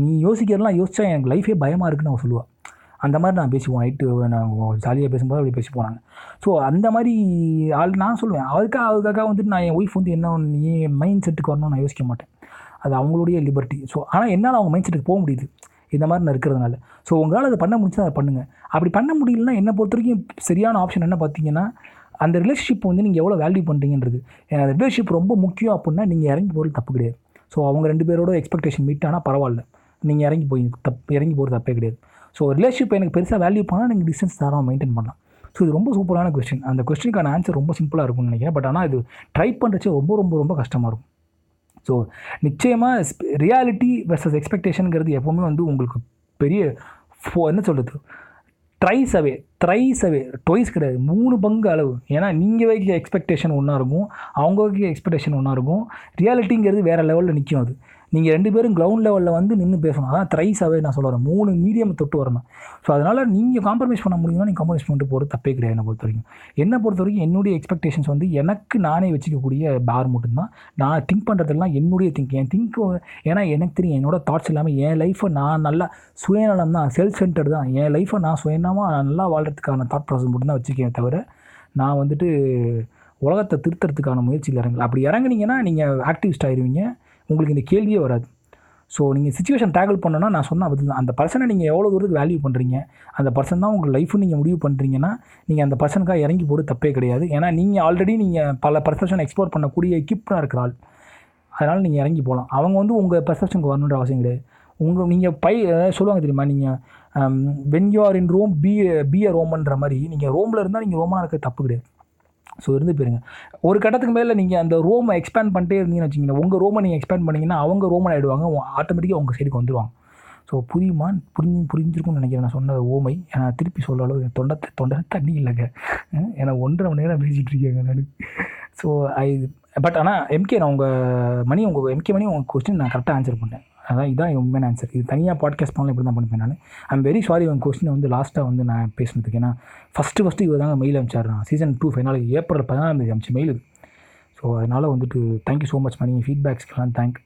நீ யோசிக்கிறதெல்லாம் யோசிச்சா எனக்கு லைஃபே பயமாக இருக்குன்னு அவன் சொல்லுவாள் அந்த மாதிரி நான் பேசிப்போம். நைட்டு நான் ஜாலியாக பேசும்போது அப்படி பேசி போனாங்க. ஸோ அந்த மாதிரி ஆள் நான் சொல்லுவேன். அதுக்காக அதுக்காக வந்துட்டு நான் என் ஒய்ஃப் வந்து என்ன நீ மைண்ட் செட்டுக்கு வரணும்னு நான் யோசிக்க மாட்டேன். அது அவங்களுடைய லிபர்ட்டி ஸோ ஆனால் என்னால் அவங்க மைண்ட் செட்டுக்கு போக முடியுது. இந்த மாதிரி நான் இருக்கிறதுனால. ஸோ உங்களால் அதை பண்ண முடிஞ்சால் அதை பண்ணுங்கள் அப்படி பண்ண முடியலன்னா என்னை பொறுத்த வரைக்கும் சரியான ஆப்ஷன் என்ன பார்த்தீங்கன்னா அந்த ரிலேஷன்ஷிப் வந்து நீங்கள் எவ்வளோ வேல்யூ பண்ணுறீங்கன்றது அந்த ரிலேஷன்ஷிப் ரொம்ப முக்கியம் அப்படின்னா நீங்கள் இறங்கி போகிறது தப்பு கிடையாது. ஸோ அவங்க ரெண்டு பேரோட எக்ஸ்பெக்டேஷன் மீட் ஆனால் பரவாயில்ல. நீங்கள் இறங்கி போய் தப் இறங்கி போகிறது தப்பே கிடையாது. ஸோ ரிலேஷன்ஷிப் எனக்கு பெருசாக வேல்யூ பண்ணால் நீங்கள் டிஸ்டன்ஸ் தாராளமாக மெயின்டைன் பண்ணலாம். ஸோ இது ரொம்ப சூப்பரான கொஸ்டின் அந்த கொஸ்டினுக்கான ஆன்சர் ரொம்ப சிம்பிளாக இருக்கும்னு நினைக்கிறேன். பட் ஆனால் இது ட்ரை பண்ணுறச்சே ரொம்ப ரொம்ப ரொம்ப கஷ்டமாக இருக்கும். ஸோ நிச்சயமாக ரியாலிட்டி வெர்சஸ் எக்ஸ்பெக்டேஷனுங்கிறது எப்போவுமே வந்து உங்களுக்கு பெரிய ஃபோ என்ன சொல்கிறது ட்ரைஸ் அவே ட்ரைஸ் அவே டொய்ஸ் கிடையாது மூணு பங்கு அளவு. ஏன்னா நீங்கள் வைக்க எக்ஸ்பெக்டேஷன் ஒன்றா இருக்கும் அவங்க வைக்க எக்ஸ்பெக்டேஷன் ஒன்றா இருக்கும். ரியாலிட்டிங்கிறது வேறு லெவலில் நிற்கும் அது. நீங்கள் ரெண்டு பேரும் கிரவுண்ட் லெவலில் வந்து நின்று பேசணும். அதான் த்ரைஸ் அவே நான் சொல்கிறேன் மூணு மீடியம் தொட்டு வரணும். ஸோ அதனால் நீங்கள் காம்ப்ரமைஸ் பண்ண முடியும்னா நீங்கள் காம்ப்ரமைஸ் பண்ணிட்டு போகிறது தப்பே கிடையாது என்னை பொறுத்த வரைக்கும். என்னை பொறுத்த வரைக்கும் என்னுடைய எக்ஸ்பெக்டேஷன்ஸ் வந்து எனக்கு நானே வச்சுக்கக்கூடிய பார் மட்டும்தான். நான் திங்க் பண்ணுறதெல்லாம் என்னுடைய திங்க் என் திங்க் ஏன்னா எனக்கு தெரியும் என்னோட தாட்ஸ் இல்லாமல் என் லைஃப்பை நான் நல்லா சுயநலம் தான் செல்ஃப் சென்டர் தான். என் லைஃப்பை நான் சுயநலமாக நல்லா வாழ்கிறதுக்கான தாட் ப்ராசஸ் மட்டும்தான் வச்சுக்கேன் தவிர நான் வந்துட்டு உலகத்தை திருத்துறதுக்கான முயற்சியில் இறங்கல. அப்படி இறங்குனீங்கன்னா நீங்கள் ஆக்டிவிஸ்ட் ஆயிடுவீங்க உங்களுக்கு இந்த கேள்வியே வராது. ஸோ நீங்கள் சுச்சுவேஷன் டேக்கிள் பண்ணணும்னா நான் சொன்ன பதில் தான். அந்த பர்சனை நீங்கள் எவ்வளோ தூரத்துக்கு வேல்யூ பண்ணுறீங்க அந்த பர்சன் தான் உங்கள் லைஃப்னு நீங்கள் முடிவு பண்ணுறீங்கன்னா நீங்கள் அந்த பர்சனுக்காக இறங்கி போகிறது தப்பே கிடையாது. ஏன்னா நீங்கள் ஆல்ரெடி நீங்கள் பல பர்செப்ஷன் எக்ஸ்ப்ளோர் பண்ணக்கூடிய எக்யூப்டாக இருக்கிற ஆள். அதனால் நீங்கள் இறங்கி போகலாம் அவங்க வந்து உங்கள் பர்செப்ஷனுக்கு வரணுன்ற அவசியம் கிடையாது. உங்கள் நீங்கள் பை சொல்லுவாங்க தெரியுமா? நீங்கள் when you are in Rome be be a ரோமன்ற மாதிரி நீங்கள் ரோமில் இருந்தால் நீங்கள் ரோமனாக இருக்க தப்பு கிடையாது. ஸோ இருந்து போயிருங்க. ஒரு கட்டத்துக்கு மேலே நீங்கள் அந்த ரோமை எக்ஸ்பேண்ட் பண்ணிட்டே இருந்தீங்கன்னு வச்சிங்கன்னா உங்கள் ரோமை நீங்கள் எக்ஸ்பேண்ட் பண்ணிங்கன்னா அவங்க ரோமன் ஆகிடுவாங்க ஆட்டோமேட்டிக்காக உங்கள் சைடுக்கு வந்துடுவாங்க ஸோ புரியுமா? புரிஞ்சு புரிஞ்சிருக்கும்னு நினைக்கிறேன் நான் சொன்ன ஓமை நான் திருப்பி சொல்ல அளவு தொண்டை தொண்டை தண்ணி இல்லைங்க. ஏன்னா ஒன்றரை மணி நேரம் பேசிகிட்டு இருக்கேங்க நான். ஸோ ஐ பட் ஆனால் எம்கே நான் உங்கள் மணி உங்கள் எம்கே மணி உங்கள் கொஸ்டின் நான் கரெக்டாக ஆன்சர் பண்ணேன். அதான் இதான் உண்மையான ஆன்சர் இது தனியாக பாட்காஸ்ட் பண்ணலாம் இப்படி தான் பண்ணிப்பேன் நான். ஐம் வெரி சாரி உங்கள் கொஸ்டினை வந்து லாஸ்ட்டாக வந்து நான் பேசினதுக்கு. ஏன்னா ஃபஸ்ட்டு ஃபஸ்ட்டு இவர் தாங்க மெயில் அனுப்பிச்சார். நான் சீசன் டூ ஃபைனல் ஏப்ரல் பதினாலாம் தேதி அமிச்சு மெயில் ஸோ அதனால் வந்துட்டு thank you so much Mani. ஃபீட்பேக்ஸ்க்கெலாம் thank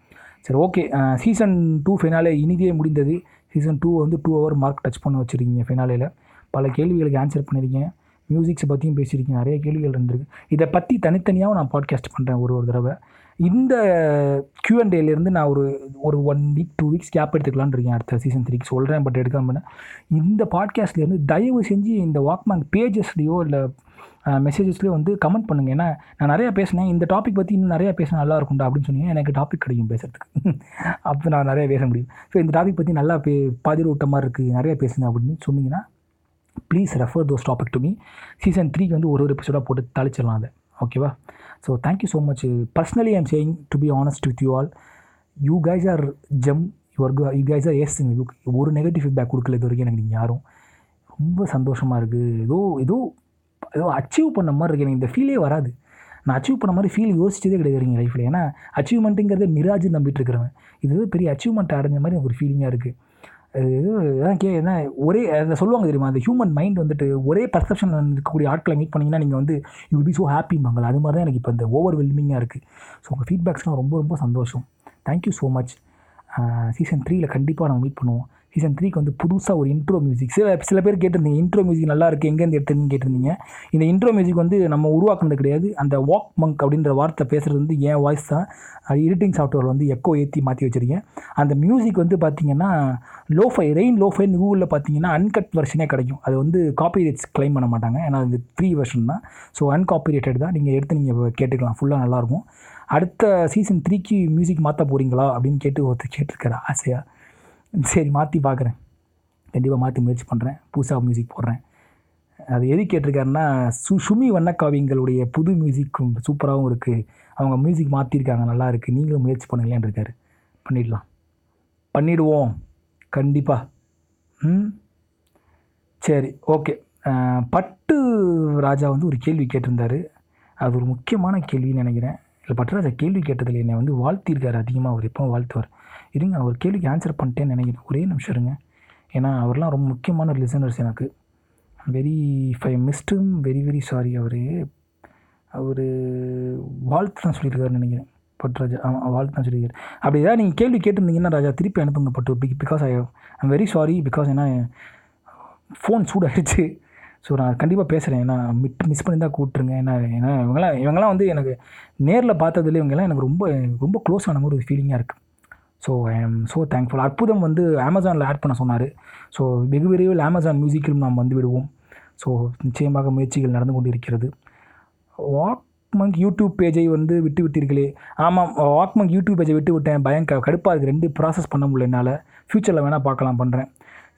சரி ஓகே சீசன் டூ ஃபைனாலே இனிதே முடிந்தது. சீசன் டூ வந்து டூ ஹவர் மார்க் டச் பண்ண வச்சுருக்கீங்க ஃபைனாலேயில் பல கேள்விகளுக்கு ஆன்சர் பண்ணியிருக்கீங்க மியூசிக்ஸை பற்றியும் பேசியிருக்கீங்க நிறைய கேள்விகள் இருந்திருக்கு. இதை பற்றி தனித்தனியாகவும் நான் பாட்காஸ்ட் பண்ணுறேன் ஒரு ஒரு தடவை. இந்த கியூஎன்டேலேருந்து நான் ஒரு ஒரு one week two weeks gap எடுத்துக்கலான்னு இருக்கேன் அடுத்த சீசன் த்ரீக்கு சொல்கிறேன் பட் எடுக்காம பண்ணேன் இந்த பாட்காஸ்ட்லேருந்து தயவு செஞ்சு இந்த வாக்மேன் பேஜஸ்லேயோ இல்லை மெசேஜஸ்லேயோ வந்து கமெண்ட் பண்ணுங்கள் ஏன்னா நான் நிறையா பேசினேன். இந்த டாபிக் பற்றி இன்னும் நிறையா பேச நல்லா இருக்கும்டா அப்படின்னு சொன்னீங்க. எனக்கு டாபிக் கிடைக்கும் பேசுறதுக்கு. அப்போ நான் நிறைய பேச முடியும். ஸோ இந்த டாபிக் பற்றி நல்லா பே பாதிரி விட்ட மாதிரி இருக்குது நிறையா பேசுங்க அப்படின்னு சொன்னீங்கன்னா please refer those topic to me season த்ரீக்கு வந்து ஒரு ஒரு எபிசோடாக போட்டு தழிச்சிடலாம் அதை. ஓகேவா so thank you so much personally I'm saying to be honest with you all you guys are gem your you guys are yes ஒரு நெகட்டிவ் ஃபீட்பேக் கொடுக்கல இது வரைக்கும் எனக்கு நீங்கள் யாரும். ரொம்ப சந்தோஷமாக இருக்குது ஏதோ ஏதோ ஏதோ அச்சீவ் பண்ண மாதிரி இருக்குது எனக்கு இந்த ஃபீலே வராது. நான் அச்சீவ் பண்ண மாதிரி ஃபீல் யோசிச்சதே கிடையாது எங்கள் லைஃப்பில் ஏன்னா அச்சீவ்மெண்ட்டுங்கிறத மிராஜ் நம்பிட்டு இருக்கிறவன். இது பெரிய அச்சீவ்மெண்ட் அடைஞ்ச மாதிரி எனக்கு ஒரு ஃபீலிங்காக இருக்குது கே என்ன ஒரே அதை சொல்லுவாங்க தெரியுமா அந்த ஹியூமன் மைண்ட் வந்துட்டு ஒரே பர்செப்ஷன் இருக்கக்கூடிய ஆட்களை மீட் பண்ணிங்கன்னா நீங்கள் வந்து யூ பி ஸோ ஹாப்பிம்பாங்க அது மாதிரி தான் எனக்கு இப்போ இந்த ஓவர் வெல்மிங்காக இருக்குது ஸோ உங்கள் ஃபீட்பேக்ஸ்லாம் ரொம்ப ரொம்ப சந்தோஷம். தேங்க்யூ ஸோ மச் சீசன் த்ரீயில் கண்டிப்பாக நம்ம மீட் பண்ணுவோம். சீசன் த்ரீக்கு வந்து புதுசாக ஒரு இன்ட்ரோ மியூசிக் சில சில பேர் கேட்டிருந்தீங்க இன்ட்ரோ மியூசிக் நல்லா இருக்குது எங்கேருந்து எடுத்துன்னு கேட்டிருந்தீங்க? இந்த இன்ட்ரோ மியூசிக் வந்து நம்ம உருவாக்குனது கிடையாது. அந்த வாக் மங்க் அப்படின்ற வார்த்தை பேசுகிறது வந்து என் வாய்ஸ் தான். அது எடிட்டிங் சாஃப்ட்வேர் வந்து எக்கோ ஏற்றி மாற்றி வச்சுருக்கேன். அந்த மியூசிக் வந்து பார்த்தீங்கன்னா லோஃபை ரெயின் லோஃபைன்னு கூகுளில் பார்த்தீங்கன்னா அன்கட் வெர்ஷனே கிடைக்கும். அது வந்து காப்பிரைட்ஸ் கிளைம் பண்ண மாட்டாங்க. ஏன்னா அது ஃப்ரீ வெர்ஷன் தான். ஸோ அன்காப்பிரேட்டட் தான். நீங்கள் எடுத்து நீங்கள் கேட்டுக்கலாம். ஃபுல்லாக நல்லாயிருக்கும் அடுத்த சீசன் த்ரீக்கு மியூசிக் மாற்ற போகிறீங்களா அப்படின்னு கேட்டு ஒருத்தர் கேட்டிருக்காரு ஆசையாக சரி மாற்றி பார்க்குறேன் கண்டிப்பாக மாற்றி முயற்சி பண்ணுறேன் புதுசாக மியூசிக் போடுறேன். அது எது கேட்டிருக்காருன்னா சு சுமி வண்ணக்காவியங்களுடைய புது மியூசிக்கும் சூப்பராகவும் இருக்குது அவங்க மியூசிக் மாற்றிருக்காங்க நல்லா இருக்குது நீங்களும் முயற்சி பண்ணுங்களேன் இருக்காரு. பண்ணிடலாம். பண்ணிடுவோம். கண்டிப்பாக ம்? சரி ஓகே. பட்டு ராஜா வந்து ஒரு கேள்வி கேட்டிருந்தார். அது ஒரு முக்கியமான கேள்வின்னு நினைக்கிறேன். இல்லை பட்டுராஜா கேள்வி கேட்டதில் என்னை வந்து வாழ்த்திருக்காரு அதிகமாக அவர் எப்போ வாழ்த்துவார். இருங்க அவர் கேள்விக்கு ஆன்சர் பண்ணிட்டேன்னு நினைக்கிறேன். ஒரே நிமிஷம் இருங்க. ஏன்னா அவர்லாம் ரொம்ப முக்கியமான லிசனர்ஸ் எனக்கு. வெரி இஃப் ஐ மிஸ்டும் வெரி வெரி சாரி அவர் அவர் வாழ்த்து தான் சொல்லியிருக்காருன்னு நினைக்கிறேன். பட்ராஜா ஆமாம் வாழ்த்து தான் சொல்லியிருக்காரு. அப்படி ஏதாவது நீங்கள் கேள்வி கேட்டிருந்தீங்கன்னா ராஜா திருப்பி அனுப்புங்க பட்டு. Because I I'm very sorry because ஏன்னா ஃபோன் சூடாகிடுச்சு ஸோ நான் கண்டிப்பாக பேசுகிறேன் ஏன்னா மிட் மிஸ் பண்ணி தான் கூப்பிட்ருங்க ஏன்னா ஏன்னா இவங்களாம் இவங்களாம் வந்து எனக்கு நேரில் பார்த்ததுல இவங்கெல்லாம் எனக்கு ரொம்ப ரொம்ப க்ளோஸ் ஆன மாதிரி ஒரு ஃபீலிங்காக இருக்குது so I am so thankful அற்புதம் வந்து அமேசானில் ஆட் பண்ண சொன்னார். ஸோ வெகு விரைவில் அமேசான் மியூசிக்கிலும் நாம் வந்து விடுவோம். ஸோ நிச்சயமாக முயற்சிகள் நடந்து கொண்டு இருக்கிறது வாக்மங்க் யூடியூப் பேஜை வந்து விட்டு விட்டீர்களே. ஆமாம் வாக்மங்க் யூடியூப் பேஜை விட்டு விட்டேன். பயம் க கடுப்பாக இருக்குது ரெண்டு ப்ராசஸ் பண்ண முடியல என்னால். ஃப்யூச்சரில் வேணால் பார்க்கலாம் பண்ணுறேன்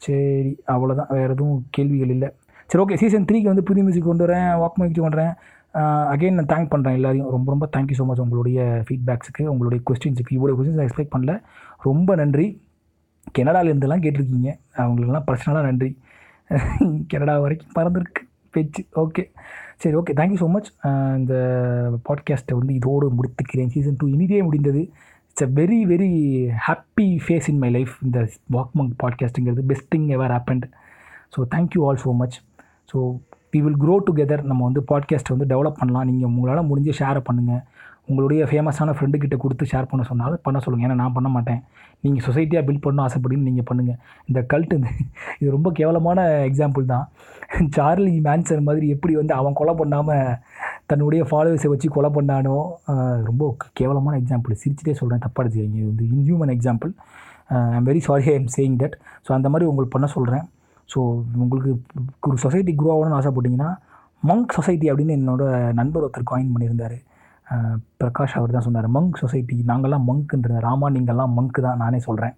சரி அவ்வளோதான் வேறு எதுவும் கேள்விகள் இல்லை. சரி ஓகே சீசன் த்ரீக்கு வந்து புது மியூசிக் கொண்டு வரேன். வாக்மங்க் கொண்டு வரேன். அகைன் நான் தேங்க் பண்ணுறேன் எல்லாரையும். ரொம்ப ரொம்ப தேங்க்யூ ஸோ மச் உங்களுடைய ஃபீட்பேக்ஸுக்கு உங்களுடைய கொஸ்டின்ஸுக்கு இவ்வளோ கொஸ்டின்ஸ் எக்ஸ்பெக்ட் பண்ணல. ரொம்ப நன்றி. கனடாலேருந்துலாம் கேட்டிருக்கீங்க. அவங்களுக்கெல்லாம் பர்சனலாக நன்றி. கனடா வரைக்கும் பறந்துருக்கு பேச்சு. ஓகே சரி ஓகே தேங்க்யூ ஸோ மச் இந்த பாட்காஸ்ட்டை வந்து இதோடு முடித்துக்கிறேன். சீசன் டூ இனிதே முடிந்தது. It's a very very happy phase in my life இந்த வாக்மங் பாட்காஸ்ட்டுங்கிறது best thing ever happened so thank you all so much so we will grow together நம்ம வந்து பாட்காஸ்ட் வந்து டெவலப் பண்ணலாம். நீங்கள் உங்களால் முடிஞ்ச ஷேரை பண்ணுங்கள் உங்களுடைய ஃபேமஸான ஃப்ரெண்டுக்கிட்ட கொடுத்து ஷேர் பண்ண சொன்னாலும் பண்ண சொல்லுங்கள் ஏன்னா நான் பண்ண மாட்டேன். நீங்கள் சொசைட்டியாக பில்ட் பண்ணணும் ஆசைப்படுன்னு நீங்கள் பண்ணுங்கள் இந்த கல்ட்டு இது ரொம்ப கேவலமான எக்ஸாம்பிள் தான். சார்லி மேன்சன் மாதிரி எப்படி வந்து அவன் கொலை பண்ணாமல் தன்னுடைய ஃபாலோவர்ஸை வச்சு கொலை பண்ணானோ ரொம்ப கேவலமான எக்ஸாம்பிள் சிரிச்சிட்டே சொல்கிறேன் தப்பாக எடுத்துக்கிறீங்க இது inhuman example I'm very sorry I am saying that so அந்த மாதிரி உங்களுக்கு பண்ண சொல்கிறேன் ஸோ உங்களுக்கு ஒரு சொசைட்டி க்ரோ ஆகணும்னு ஆசைப்பட்டீங்கன்னா மங்க் சொசைட்டி அப்படின்னு என்னோட நண்பர் ஒருத்தர் காயின் பண்ணியிருந்தார். பிரகாஷ் அவர் தான் சொன்னார் மங்க் சொசைட்டி நாங்கள்லாம் மங்க்குன்ற ராமா நீங்கள்லாம் மங்க் தான் நானே சொல்கிறேன்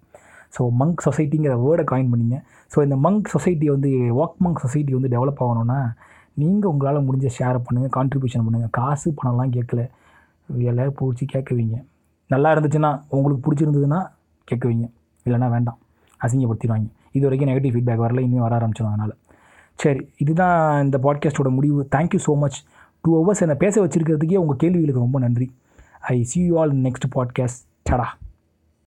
ஸோ மங்க் சொசைட்டிங்கிற வேர்டை காயின் பண்ணிங்க. ஸோ இந்த மங்க் சொசைட்டி வந்து வாக் மங்க் சொசைட்டி வந்து டெவலப் ஆகணும்னா நீங்கள் உங்களால் முடிஞ்ச ஷேர் பண்ணுங்கள் கான்ட்ரிபியூஷன் பண்ணுங்கள் காசு பணம்லாம் கேட்கல. எல்லோரும் பிடிச்சி கேட்குவீங்க. நல்லா இருந்துச்சுன்னா உங்களுக்கு பிடிச்சிருந்ததுன்னா கேட்குவீங்க. இல்லைனா வேண்டாம். அசிங்கப்படுத்திடுவாங்க. இது வரைக்கும் நெகட்டிவ் ஃபீட்பேக் வரல இனியும் வர ஆரம்பிச்சிடும் அதனால். சரி இதுதான் இந்த பாட்காஸ்ட்டோட முடிவு. Thank you so much two hours என்னை பேச வச்சுருக்கிறதுக்கே உங்கள் கேள்விகளுக்கு ரொம்ப நன்றி. I see you all next podcast tata